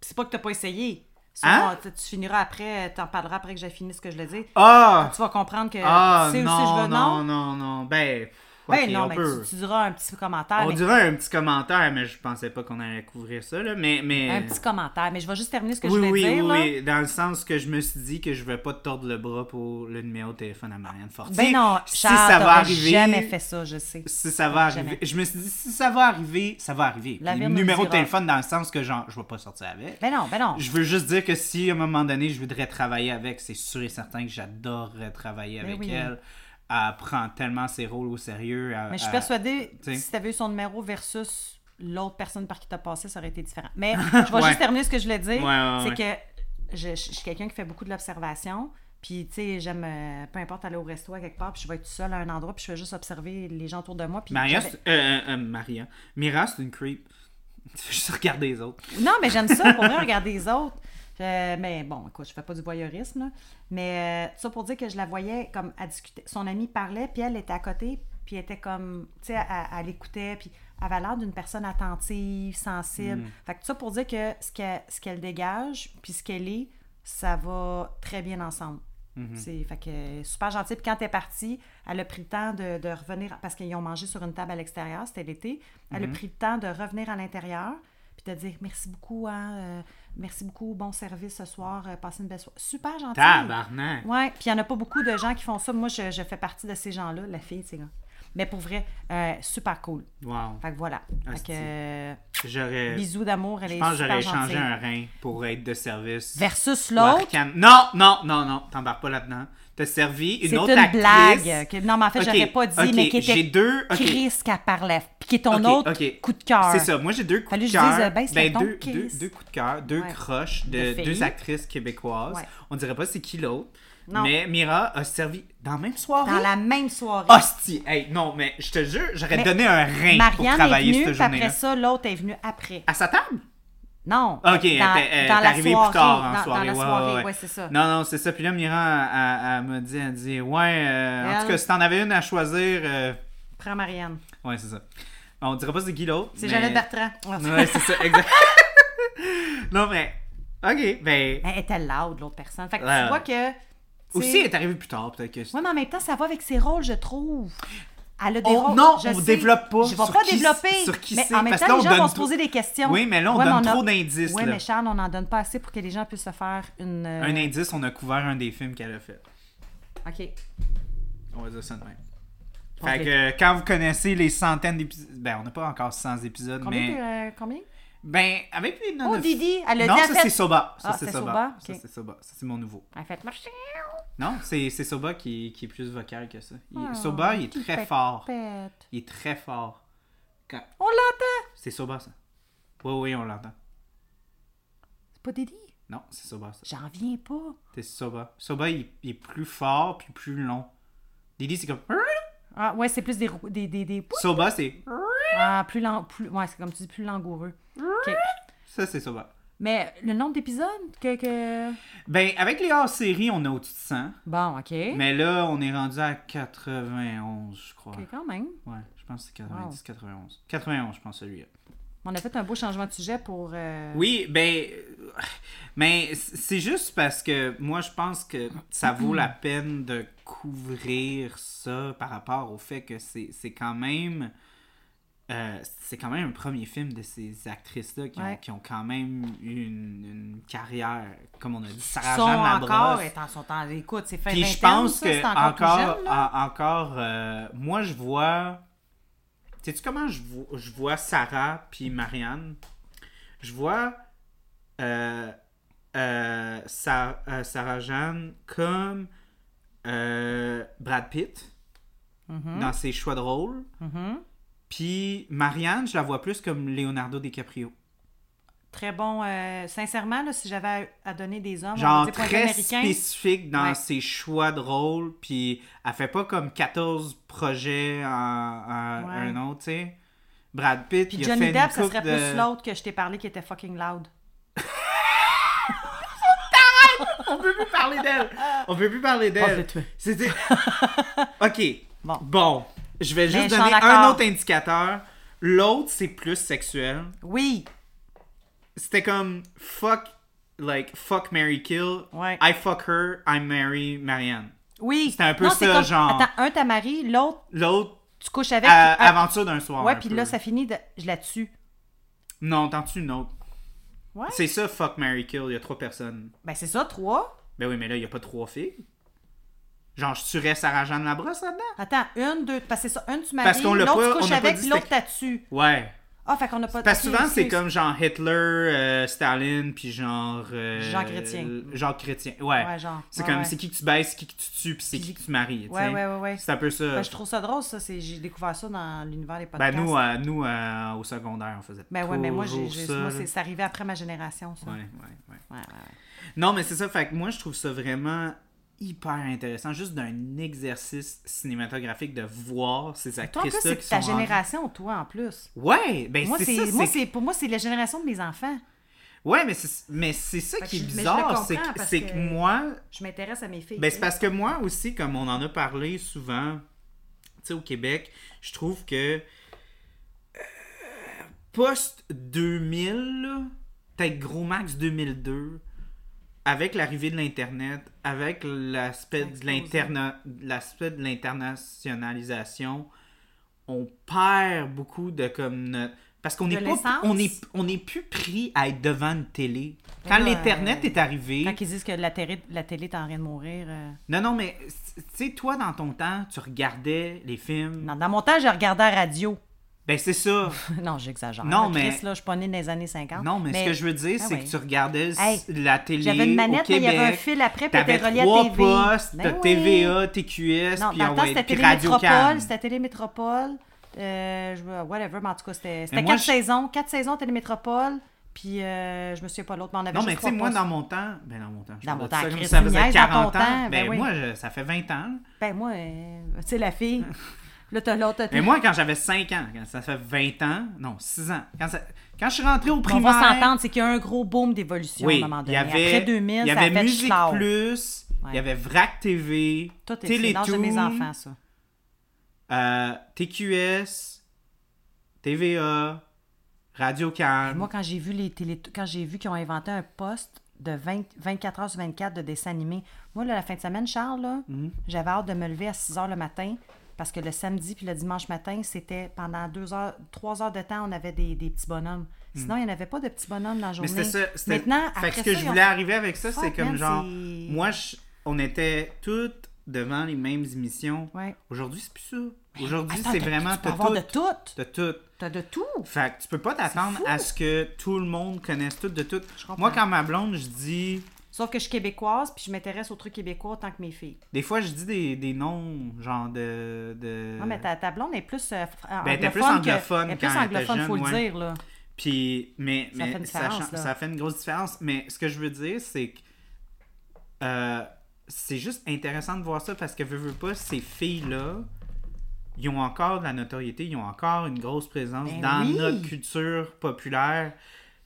[SPEAKER 1] C'est pas que t'as pas essayé.
[SPEAKER 2] Hein?
[SPEAKER 1] tu finiras après, t'en parleras après que j'ai fini ce que je le dis.
[SPEAKER 2] ah,
[SPEAKER 1] Tu vas comprendre que
[SPEAKER 2] ah,
[SPEAKER 1] tu sais
[SPEAKER 2] non,
[SPEAKER 1] aussi je veux
[SPEAKER 2] non, non, non, ben,
[SPEAKER 1] Ben non,
[SPEAKER 2] on
[SPEAKER 1] mais
[SPEAKER 2] peut.
[SPEAKER 1] tu, tu diras un petit commentaire.
[SPEAKER 2] On
[SPEAKER 1] mais-
[SPEAKER 2] dirait un petit commentaire, mais je pensais pas qu'on allait couvrir ça, là. Mais, mais...
[SPEAKER 1] Un petit commentaire. Mais je vais juste terminer ce que
[SPEAKER 2] oui,
[SPEAKER 1] je voulais
[SPEAKER 2] oui,
[SPEAKER 1] dire.
[SPEAKER 2] oui,
[SPEAKER 1] là.
[SPEAKER 2] oui, dans le sens que je me suis dit que je vais pas te tordre le bras pour le numéro de téléphone à Marianne Fortier.
[SPEAKER 1] Ben non,
[SPEAKER 2] si
[SPEAKER 1] Charles,
[SPEAKER 2] ça va arriver,
[SPEAKER 1] jamais fait ça, je sais.
[SPEAKER 2] si ça va
[SPEAKER 1] Jamais.
[SPEAKER 2] arriver, je me suis dit si ça va arriver, ça va arriver. Le numéro de
[SPEAKER 1] dira.
[SPEAKER 2] téléphone dans le sens que genre je vais pas sortir avec.
[SPEAKER 1] Ben non, ben non.
[SPEAKER 2] Je veux juste dire que si à un moment donné je voudrais travailler avec, c'est sûr et certain que j'adorerais travailler
[SPEAKER 1] Ben
[SPEAKER 2] avec
[SPEAKER 1] oui.
[SPEAKER 2] elle. Elle prend tellement ses rôles au sérieux. elle-
[SPEAKER 1] Mais je suis persuadée,
[SPEAKER 2] t'sais.
[SPEAKER 1] si tu avais eu son numéro versus l'autre personne par qui t'as passé, ça aurait été différent. Mais je vais
[SPEAKER 2] Ouais.
[SPEAKER 1] juste terminer ce que je voulais dire.
[SPEAKER 2] Ouais, ouais,
[SPEAKER 1] c'est que je, je- je suis quelqu'un qui fait beaucoup de l'observation. Puis, tu sais, j'aime, euh, peu importe, aller au resto à quelque part, puis je vais être seule à un endroit, puis je vais juste observer les gens autour de moi. Puis
[SPEAKER 2] Maria, euh, euh, Maria. Mira, c'est une creep. Tu veux juste regarder les autres.
[SPEAKER 1] Non, mais j'aime ça, pour vrai, regarder les autres. Mais bon, écoute, je fais pas du voyeurisme, là. Mais euh, ça pour dire que je la voyais comme à discuter. Son amie parlait, puis elle était à côté, puis elle était comme, tu sais, elle, elle écoutait, puis elle avait l'air d'une personne attentive, sensible. Fait que ça pour dire que ce qu'elle ce qu'elle dégage, puis ce qu'elle est, ça va très bien ensemble. C'est fait que super gentille. Puis quand elle est partie, elle a pris le temps de, de revenir parce qu'ils ont mangé sur une table à l'extérieur, c'était l'été. Elle a pris le temps de revenir à l'intérieur puis de dire merci beaucoup, hein, euh, merci beaucoup, bon service ce soir, euh, passez une belle soirée. Super gentille.
[SPEAKER 2] Tabarnak.
[SPEAKER 1] Ouais, puis il n'y en a pas beaucoup de gens qui font ça. Moi, je, je fais partie de ces gens-là, la fille, c'est là. Mais pour vrai, euh, super cool.
[SPEAKER 2] Wow.
[SPEAKER 1] Fait que voilà. Fait que, euh,
[SPEAKER 2] J'aurais.
[SPEAKER 1] bisous d'amour, elle
[SPEAKER 2] Je
[SPEAKER 1] est
[SPEAKER 2] pense que j'aurais échangé un rein pour être de service.
[SPEAKER 1] Versus l'autre?
[SPEAKER 2] Non, non, non, non, t'embarques pas là-dedans. T'as servi une autre
[SPEAKER 1] une
[SPEAKER 2] actrice.
[SPEAKER 1] blague. que- non, mais en fait,
[SPEAKER 2] Ok,
[SPEAKER 1] j'aurais pas dit, mais qui
[SPEAKER 2] J'ai
[SPEAKER 1] était
[SPEAKER 2] deux. ok.
[SPEAKER 1] Chris qu'elle parlait. Puis qui est ton autre coup de cœur.
[SPEAKER 2] C'est ça. Moi, j'ai deux coups
[SPEAKER 1] Fallait
[SPEAKER 2] de
[SPEAKER 1] que je dise,
[SPEAKER 2] cœur. Ben,
[SPEAKER 1] ton,
[SPEAKER 2] deux, deux, deux coups de cœur, deux
[SPEAKER 1] Ouais.
[SPEAKER 2] croches de, deux actrices québécoises.
[SPEAKER 1] Ouais.
[SPEAKER 2] On dirait pas c'est qui l'autre.
[SPEAKER 1] Non.
[SPEAKER 2] Mais Mira a servi dans la même soirée.
[SPEAKER 1] Dans la même soirée.
[SPEAKER 2] Hostie! Hey, non, mais je te jure, j'aurais donné un rein pour
[SPEAKER 1] Marianne est
[SPEAKER 2] travailler
[SPEAKER 1] venue,
[SPEAKER 2] cette
[SPEAKER 1] puis après ça, l'autre est venue après.
[SPEAKER 2] À sa table?
[SPEAKER 1] Non.
[SPEAKER 2] Ah, Ok,
[SPEAKER 1] dans, la
[SPEAKER 2] arrivée
[SPEAKER 1] soirée.
[SPEAKER 2] plus tard en
[SPEAKER 1] dans,
[SPEAKER 2] soirée.
[SPEAKER 1] Dans la
[SPEAKER 2] ouais,
[SPEAKER 1] soirée,
[SPEAKER 2] ouais,
[SPEAKER 1] ouais, c'est ça.
[SPEAKER 2] Non, non, c'est ça. Puis là, Mira, elle, m'a dit, elle dit, ouais, euh, en tout cas, si t'en avais une à choisir, euh,
[SPEAKER 1] Prends Marianne.
[SPEAKER 2] ouais, c'est ça. On dirait pas c'est qui l'autre.
[SPEAKER 1] C'est
[SPEAKER 2] mais-
[SPEAKER 1] Jeannette Bertrand.
[SPEAKER 2] Ouais, c'est ça, exact. non, mais, ok, ben,
[SPEAKER 1] Elle était loud, l'autre personne. Fait que tu vois que.
[SPEAKER 2] aussi, elle est arrivée plus tard, peut-être que.
[SPEAKER 1] Ouais, mais en même temps, ça va avec ses rôles, je trouve. Elle a des
[SPEAKER 2] On-
[SPEAKER 1] rôles.
[SPEAKER 2] non,
[SPEAKER 1] je
[SPEAKER 2] on
[SPEAKER 1] sais.
[SPEAKER 2] développe pas
[SPEAKER 1] Je vais
[SPEAKER 2] sur
[SPEAKER 1] pas
[SPEAKER 2] qui-
[SPEAKER 1] développer.
[SPEAKER 2] sur qui
[SPEAKER 1] mais en même temps,
[SPEAKER 2] là,
[SPEAKER 1] les gens vont se poser des questions.
[SPEAKER 2] Oui, mais là, on
[SPEAKER 1] Ouais,
[SPEAKER 2] donne
[SPEAKER 1] a-
[SPEAKER 2] trop d'indices. Là.
[SPEAKER 1] mais Charles, on n'en donne pas assez pour que les gens puissent se faire une. euh,
[SPEAKER 2] Un indice, on a couvert un des films qu'elle a fait.
[SPEAKER 1] Ok.
[SPEAKER 2] On va dire ça de même. Fait que euh, quand vous connaissez les centaines d'épisodes, ben on n'a pas encore 100 épisodes,
[SPEAKER 1] Combien?
[SPEAKER 2] mais
[SPEAKER 1] euh, combien?
[SPEAKER 2] Ben avec les
[SPEAKER 1] Oh, Didi, elle a
[SPEAKER 2] Non,
[SPEAKER 1] dit.
[SPEAKER 2] ça
[SPEAKER 1] elle fait-
[SPEAKER 2] c'est Soba. Ça
[SPEAKER 1] Ah,
[SPEAKER 2] c'est Soba.
[SPEAKER 1] Soba?
[SPEAKER 2] Ça c'est Soba. Ça c'est mon nouveau.
[SPEAKER 1] Elle fait marcher.
[SPEAKER 2] Non, c'est c'est Soba qui, qui est plus vocal que ça. Il-
[SPEAKER 1] Oh,
[SPEAKER 2] Soba, il est très fort. Il est très fort. Quand-
[SPEAKER 1] On l'entend?
[SPEAKER 2] C'est Soba ça. Oui, oui, on l'entend.
[SPEAKER 1] C'est pas Didi?
[SPEAKER 2] Non, c'est Soba ça.
[SPEAKER 1] J'en viens pas.
[SPEAKER 2] C'est Soba. Soba, il, il est plus fort puis plus long. Didi, c'est comme.
[SPEAKER 1] Ah, ouais, c'est plus des. des, des, des...
[SPEAKER 2] Soba, c'est.
[SPEAKER 1] Ah, plus lang... plus... Ouais, c'est comme tu dis, plus langoureux.
[SPEAKER 2] Ça, c'est Soba.
[SPEAKER 1] Mais le nombre d'épisodes que. que...
[SPEAKER 2] Ben, avec les hors-séries, on a au-dessus de 100.
[SPEAKER 1] Bon, ok.
[SPEAKER 2] Mais là, on est rendu à 91, je crois.
[SPEAKER 1] Ok, quand même.
[SPEAKER 2] Ouais, je pense que c'est 90, 91. 91, je pense, celui-là.
[SPEAKER 1] On a fait un beau changement de sujet pour. euh,
[SPEAKER 2] Oui, ben. Mais c'est juste parce que moi, je pense que ça vaut la peine de couvrir ça par rapport au fait que c'est c'est quand même. Euh, c'est quand même un premier film de ces actrices-là qui, ont,
[SPEAKER 1] Ouais.
[SPEAKER 2] qui ont quand même eu une, une carrière, comme on a dit, Sarah
[SPEAKER 1] sont
[SPEAKER 2] Jeanne
[SPEAKER 1] encore.
[SPEAKER 2] Labrosse.
[SPEAKER 1] Étant, sont en... Écoute, c'est fin
[SPEAKER 2] Puis je pense
[SPEAKER 1] ça,
[SPEAKER 2] que
[SPEAKER 1] c'est encore,
[SPEAKER 2] encore,
[SPEAKER 1] jeune,
[SPEAKER 2] en- encore, euh, moi je vois, sais-tu comment je vois, je vois Sarah puis Marianne? Je vois euh, Sa- euh, Sarah Jeanne comme euh, Brad Pitt
[SPEAKER 1] Mhm,
[SPEAKER 2] dans ses choix de rôle.
[SPEAKER 1] mhm.
[SPEAKER 2] Puis Marianne, je la vois plus comme Leonardo DiCaprio.
[SPEAKER 1] Très bon. euh, sincèrement, là, si j'avais à, donner des hommes, on
[SPEAKER 2] Genre
[SPEAKER 1] dire
[SPEAKER 2] très spécifique dans
[SPEAKER 1] Ouais.
[SPEAKER 2] ses choix de rôle, puis elle fait pas comme 14 projets en, en
[SPEAKER 1] Ouais.
[SPEAKER 2] un autre, tu sais. Brad Pitt,
[SPEAKER 1] Puis
[SPEAKER 2] il a fait
[SPEAKER 1] Johnny
[SPEAKER 2] une
[SPEAKER 1] Depp, ça serait
[SPEAKER 2] de...
[SPEAKER 1] plus l'autre que je t'ai parlé qui était fucking loud.
[SPEAKER 2] On peut plus parler d'elle. On peut plus parler d'elle. C'était. ok.
[SPEAKER 1] Bon.
[SPEAKER 2] Bon. Je vais
[SPEAKER 1] Mais
[SPEAKER 2] juste donner un autre indicateur. L'autre, c'est plus sexuel.
[SPEAKER 1] Oui.
[SPEAKER 2] C'était comme fuck, like fuck Mary Kill.
[SPEAKER 1] Ouais.
[SPEAKER 2] I fuck her, I marry Marianne.
[SPEAKER 1] Oui.
[SPEAKER 2] C'était un peu
[SPEAKER 1] Non,
[SPEAKER 2] ça,
[SPEAKER 1] comme-
[SPEAKER 2] genre.
[SPEAKER 1] Attends, un, ta mari, l'autre,
[SPEAKER 2] L'autre,
[SPEAKER 1] tu couches avec. puis
[SPEAKER 2] aventure d'un soir.
[SPEAKER 1] Ouais, puis
[SPEAKER 2] peu.
[SPEAKER 1] là, ça finit de. Je la tue.
[SPEAKER 2] Non, t'en tues une autre.
[SPEAKER 1] Ouais.
[SPEAKER 2] C'est ça, fuck Mary Kill. Il y a trois personnes.
[SPEAKER 1] Ben, c'est ça, trois.
[SPEAKER 2] Ben oui, mais là, il y a pas trois filles. Genre, je tuerais Sarah Jeanne Labrosse là-dedans?
[SPEAKER 1] Attends, une, deux. Parce que c'est ça. Une, tu maries. L'autre, tu couches
[SPEAKER 2] n'a
[SPEAKER 1] avec, puis l'autre, t'as tué.
[SPEAKER 2] Ouais.
[SPEAKER 1] Ah, fait qu'on a pas.
[SPEAKER 2] Parce que souvent, c'est comme genre Hitler, euh, Staline, puis genre. euh,
[SPEAKER 1] Jean Chrétien.
[SPEAKER 2] Jean Chrétien. Ouais.
[SPEAKER 1] Ouais, genre.
[SPEAKER 2] C'est
[SPEAKER 1] ouais,
[SPEAKER 2] comme
[SPEAKER 1] ouais.
[SPEAKER 2] c'est qui que tu baisses, c'est qui que tu tues, puis c'est qui que tu maries. tu
[SPEAKER 1] Ouais, ouais, ouais, ouais.
[SPEAKER 2] C'est un peu ça.
[SPEAKER 1] Ben, je trouve ça drôle, ça. J'ai découvert ça dans l'univers des
[SPEAKER 2] Ben,
[SPEAKER 1] podcasts.
[SPEAKER 2] nous, euh, nous euh, au secondaire, on faisait
[SPEAKER 1] Ben ouais, mais moi, c'est, arrivé après ma génération, ça.
[SPEAKER 2] Ouais,
[SPEAKER 1] ouais,
[SPEAKER 2] ouais. ouais,
[SPEAKER 1] ouais.
[SPEAKER 2] Non, mais c'est ça. Fait que moi, je trouve ça vraiment hyper intéressant, juste d'un exercice cinématographique de voir ces actrices-là
[SPEAKER 1] c'est ta
[SPEAKER 2] sont en-
[SPEAKER 1] génération, toi, en plus.
[SPEAKER 2] Ouais, ben
[SPEAKER 1] moi,
[SPEAKER 2] c'est ça.
[SPEAKER 1] moi,
[SPEAKER 2] c'est-
[SPEAKER 1] pour moi, c'est la génération de mes enfants.
[SPEAKER 2] Ouais, mais c'est mais c'est ça
[SPEAKER 1] Fait
[SPEAKER 2] qui est
[SPEAKER 1] je-
[SPEAKER 2] bizarre, c'est que, moi,
[SPEAKER 1] Je m'intéresse à mes filles.
[SPEAKER 2] Ben, c'est parce que moi aussi, comme on en a parlé souvent, tu sais, au Québec, je trouve que euh, post-2000, là, peut-être gros max 2002, avec l'arrivée de l'Internet, avec l'aspect de l'internationalisation, on perd beaucoup de comme notre, Parce qu'on n'est pas, on est, on est plus pris à être devant une télé. Quand l'Internet
[SPEAKER 1] euh,
[SPEAKER 2] est arrivé...
[SPEAKER 1] Quand ils disent que la télé, la télé est en train de mourir. euh,
[SPEAKER 2] Non, non, mais tu sais, toi, dans ton temps, tu regardais les films.
[SPEAKER 1] Non, dans mon temps, j'ai regardé à la radio.
[SPEAKER 2] Ben, c'est ça.
[SPEAKER 1] non, j'exagère.
[SPEAKER 2] Non, mais-
[SPEAKER 1] Chris, là, je suis pas née dans les années 50.
[SPEAKER 2] Non, mais, ce que je veux dire,
[SPEAKER 1] Ah
[SPEAKER 2] c'est que tu regardais
[SPEAKER 1] Hey,
[SPEAKER 2] la télé
[SPEAKER 1] J'avais une manette, il y avait un fil après, puis était relié à
[SPEAKER 2] trois
[SPEAKER 1] TV.
[SPEAKER 2] postes,
[SPEAKER 1] Ben.
[SPEAKER 2] TVA, TQS,
[SPEAKER 1] Non,
[SPEAKER 2] puis,
[SPEAKER 1] dans le temps, c'était
[SPEAKER 2] puis
[SPEAKER 1] Télé Métropole,
[SPEAKER 2] Radio-Can.
[SPEAKER 1] c'était Télé Métropole, euh, je- whatever, mais en tout cas, c'était quatre
[SPEAKER 2] je-
[SPEAKER 1] saisons, quatre saisons Télé Métropole, puis euh, je me souviens pas l'autre, mais on avait
[SPEAKER 2] Non, mais tu sais, moi, dans mon temps, ben dans mon temps, je
[SPEAKER 1] Dans mon temps,
[SPEAKER 2] ça comme ça faisait
[SPEAKER 1] niaises dans
[SPEAKER 2] 40
[SPEAKER 1] ton
[SPEAKER 2] ans.
[SPEAKER 1] ben
[SPEAKER 2] Ben,
[SPEAKER 1] oui.
[SPEAKER 2] moi, je- ça fait 20 ans.
[SPEAKER 1] Ben moi, euh, tu sais, la fille, là, t'as l'autre...
[SPEAKER 2] Mais moi, quand j'avais 5 ans, quand ça fait 20 ans, non, 6 ans, quand, ça- quand je suis rentré au
[SPEAKER 1] on
[SPEAKER 2] primaire...
[SPEAKER 1] va s'entendre, c'est qu'il y a un gros boom d'évolution
[SPEAKER 2] Oui,
[SPEAKER 1] à un moment donné.
[SPEAKER 2] y avait,
[SPEAKER 1] Après 2000,
[SPEAKER 2] il y
[SPEAKER 1] ça
[SPEAKER 2] avait
[SPEAKER 1] a fait
[SPEAKER 2] Musique
[SPEAKER 1] schlau.
[SPEAKER 2] Plus, il
[SPEAKER 1] Ouais.
[SPEAKER 2] y avait VRAC TV,
[SPEAKER 1] l'âge de mes enfants, ça?
[SPEAKER 2] euh, TQS, TVA, Radio Can.
[SPEAKER 1] Moi, quand j'ai vu les télé... quand j'ai vu qu'ils ont inventé un poste de 20... 24 heures sur 24 de dessin animé, moi, là, la fin de semaine, Charles, là,
[SPEAKER 2] Mhm.
[SPEAKER 1] j'avais hâte de me lever à 6 heures le matin parce que le samedi puis le dimanche matin, c'était pendant deux heures, trois heures de temps, on avait des, des petits bonhommes. Sinon, il n'y en avait pas de petits bonhommes dans la
[SPEAKER 2] Hmm. Mais
[SPEAKER 1] journée.
[SPEAKER 2] c'était ça.
[SPEAKER 1] Maintenant,
[SPEAKER 2] fait
[SPEAKER 1] après
[SPEAKER 2] que ce que
[SPEAKER 1] ça,
[SPEAKER 2] je voulais
[SPEAKER 1] ont-
[SPEAKER 2] arriver avec ça, c'est comme genre. Moi, je- on était toutes devant les mêmes émissions.
[SPEAKER 1] Ouais.
[SPEAKER 2] Aujourd'hui, c'est plus ça. Aujourd'hui, c'est vraiment.
[SPEAKER 1] Tu peux avoir
[SPEAKER 2] tout.
[SPEAKER 1] de tout.
[SPEAKER 2] T'as tout.
[SPEAKER 1] T'as de tout.
[SPEAKER 2] Fait que tu peux pas t'attendre à ce que tout le monde connaisse tout de tout. Moi, quand ma blonde, je dis.
[SPEAKER 1] Sauf que je suis québécoise puis je m'intéresse aux trucs québécois autant que mes filles.
[SPEAKER 2] Des fois, je dis des, des noms, genre de. de...
[SPEAKER 1] Non, mais ta, ta blonde est plus euh,
[SPEAKER 2] Ben, plus
[SPEAKER 1] anglophone que- plus anglophone, faut
[SPEAKER 2] jeune,
[SPEAKER 1] le
[SPEAKER 2] ouais.
[SPEAKER 1] dire, là.
[SPEAKER 2] Puis, mais,
[SPEAKER 1] Ça
[SPEAKER 2] mais
[SPEAKER 1] fait une
[SPEAKER 2] ça, fait une grosse différence. Mais ce que je veux dire, c'est que euh, c'est juste intéressant de voir ça parce que, veux, veux pas, ces filles-là, ils ont encore de la notoriété, ils ont encore une grosse présence
[SPEAKER 1] Ben
[SPEAKER 2] dans
[SPEAKER 1] oui.
[SPEAKER 2] notre culture populaire.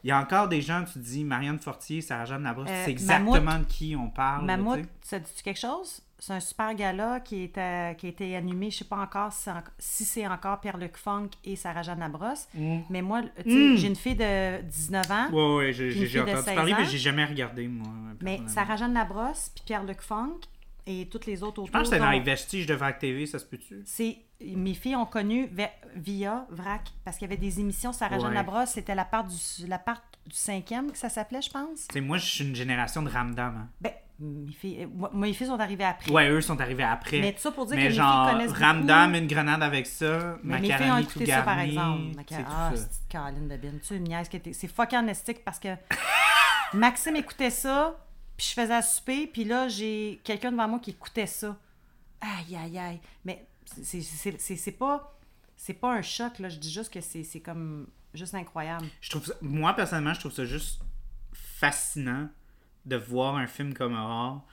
[SPEAKER 2] Il y a encore des gens, tu dis, Marianne Fortier, Sarah-Jeanne Labrosse,
[SPEAKER 1] Euh,
[SPEAKER 2] c'est exactement
[SPEAKER 1] Mammouth-
[SPEAKER 2] de qui on parle.
[SPEAKER 1] Mammouth, ça dit quelque chose? C'est un super gala qui, est, euh, qui a été animé, je sais pas encore si, c'est en- si c'est encore Pierre-Luc Funk et Sarah-Jeanne Labrosse. Mais moi,
[SPEAKER 2] Mm.
[SPEAKER 1] j'ai une fille de 19 ans,
[SPEAKER 2] Ouais, ouais, j'ai entendu
[SPEAKER 1] 16
[SPEAKER 2] parler, mais j'ai jamais regardé, moi.
[SPEAKER 1] mais. Sarah-Jeanne Labrosse puis Pierre-Luc Funk et toutes les autres autour.
[SPEAKER 2] Je pense que c'était dans les vestiges de VAC TV, ça se peut-tu?
[SPEAKER 1] C'est mes filles ont connu via VRAC parce qu'il y avait des émissions Sarah-Jeanne
[SPEAKER 2] Ouais.
[SPEAKER 1] Labrosse, c'était la part du la part du cinquième que ça s'appelait, je pense.
[SPEAKER 2] Tu sais, moi, je suis une génération de ramdam. hein.
[SPEAKER 1] Ben, mes filles, euh, moi, mes filles sont arrivées après.
[SPEAKER 2] Ouais, eux sont arrivés après.
[SPEAKER 1] Mais ça pour dire
[SPEAKER 2] Mais
[SPEAKER 1] que mes
[SPEAKER 2] genre,
[SPEAKER 1] filles connaissent beaucoup.
[SPEAKER 2] Ramdam, une grenade avec ça,
[SPEAKER 1] Mais mes filles ont écouté
[SPEAKER 2] tout
[SPEAKER 1] ça, par exemple.
[SPEAKER 2] c'est
[SPEAKER 1] Maca- Ah, c'est Caroline de Bin. Tu une niaise était- C'est fucking amnestique parce que Maxime écoutait ça, puis je faisais à souper, puis là, j'ai quelqu'un devant moi qui écoutait ça. Aïe, aïe, aïe. Mais c'est- pas... C'est pas un choc, là. Je dis juste que c'est comme... Juste incroyable.
[SPEAKER 2] Je trouve ça- moi, personnellement, je trouve ça juste fascinant de voir un film comme Aurore,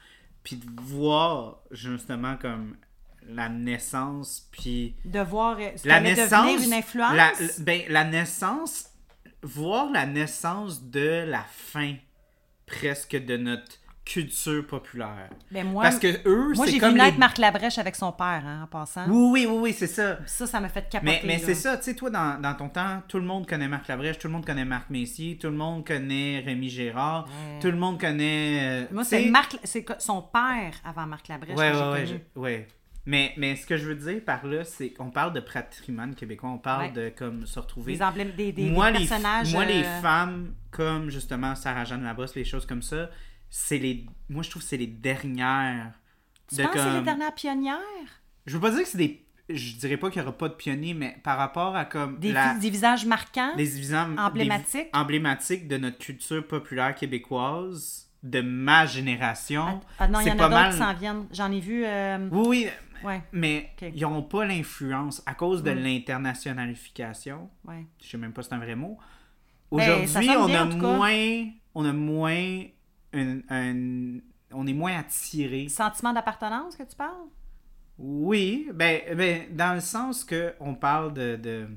[SPEAKER 2] puis de voir justement comme la naissance, puis
[SPEAKER 1] De voir... euh,
[SPEAKER 2] la naissance,
[SPEAKER 1] devenir une influence?
[SPEAKER 2] la, ben, la naissance, voir la naissance de la fin presque de notre culture populaire.
[SPEAKER 1] Ben, moi,
[SPEAKER 2] Parce que eux,
[SPEAKER 1] moi j'ai vu naître
[SPEAKER 2] les...
[SPEAKER 1] Marc Labrèche avec son père, hein, en passant.
[SPEAKER 2] Oui, oui, oui, oui, c'est ça.
[SPEAKER 1] Ça, ça m'a fait capoter.
[SPEAKER 2] Mais, c'est ça, tu sais, toi, dans, dans ton temps, tout le monde connaît Marc Labrèche, tout le monde connaît Marc Messier, tout le monde connaît Rémi Gérard,
[SPEAKER 1] Ouais.
[SPEAKER 2] tout le monde connaît... euh,
[SPEAKER 1] Moi, c'est Marc... C'est son père avant Marc Labrèche
[SPEAKER 2] Ouais,
[SPEAKER 1] que
[SPEAKER 2] ouais,
[SPEAKER 1] j'ai
[SPEAKER 2] ouais,
[SPEAKER 1] connu.
[SPEAKER 2] je- ouais. Mais, mais ce que je veux dire par là, c'est qu'on parle de patrimoine québécois, on parle
[SPEAKER 1] Ouais.
[SPEAKER 2] de comme se retrouver...
[SPEAKER 1] Des emblèmes, des, des,
[SPEAKER 2] moi,
[SPEAKER 1] des
[SPEAKER 2] les,
[SPEAKER 1] personnages...
[SPEAKER 2] moi, les
[SPEAKER 1] euh,
[SPEAKER 2] femmes, comme justement Sarah-Jeanne Labrosse, les choses comme ça, c'est les... Moi, je trouve que c'est les dernières...
[SPEAKER 1] Tu
[SPEAKER 2] de
[SPEAKER 1] penses que c'est les
[SPEAKER 2] comme-
[SPEAKER 1] dernières pionnières?
[SPEAKER 2] Je veux pas dire que c'est des... Je dirais pas qu'il y aura pas de pionniers, mais par rapport à comme...
[SPEAKER 1] Des,
[SPEAKER 2] la...
[SPEAKER 1] des visages marquants?
[SPEAKER 2] des visages
[SPEAKER 1] Emblématiques?
[SPEAKER 2] des- emblématiques de notre culture populaire québécoise, de ma génération.
[SPEAKER 1] Ah non, il y en a
[SPEAKER 2] pas
[SPEAKER 1] d'autres
[SPEAKER 2] mal-
[SPEAKER 1] qui s'en viennent. J'en ai vu... euh,
[SPEAKER 2] Oui, oui,
[SPEAKER 1] Ouais,
[SPEAKER 2] mais ils n'ont pas l'influence à cause de
[SPEAKER 1] Mm.
[SPEAKER 2] l'internationalification.
[SPEAKER 1] ouais.
[SPEAKER 2] Je sais même pas si c'est un vrai mot.
[SPEAKER 1] Ben,
[SPEAKER 2] Aujourd'hui, on a moins, on a moins, on est moins attiré.
[SPEAKER 1] Sentiment d'appartenance que tu parles?
[SPEAKER 2] Oui, ben, ben dans le sens que on parle de, de-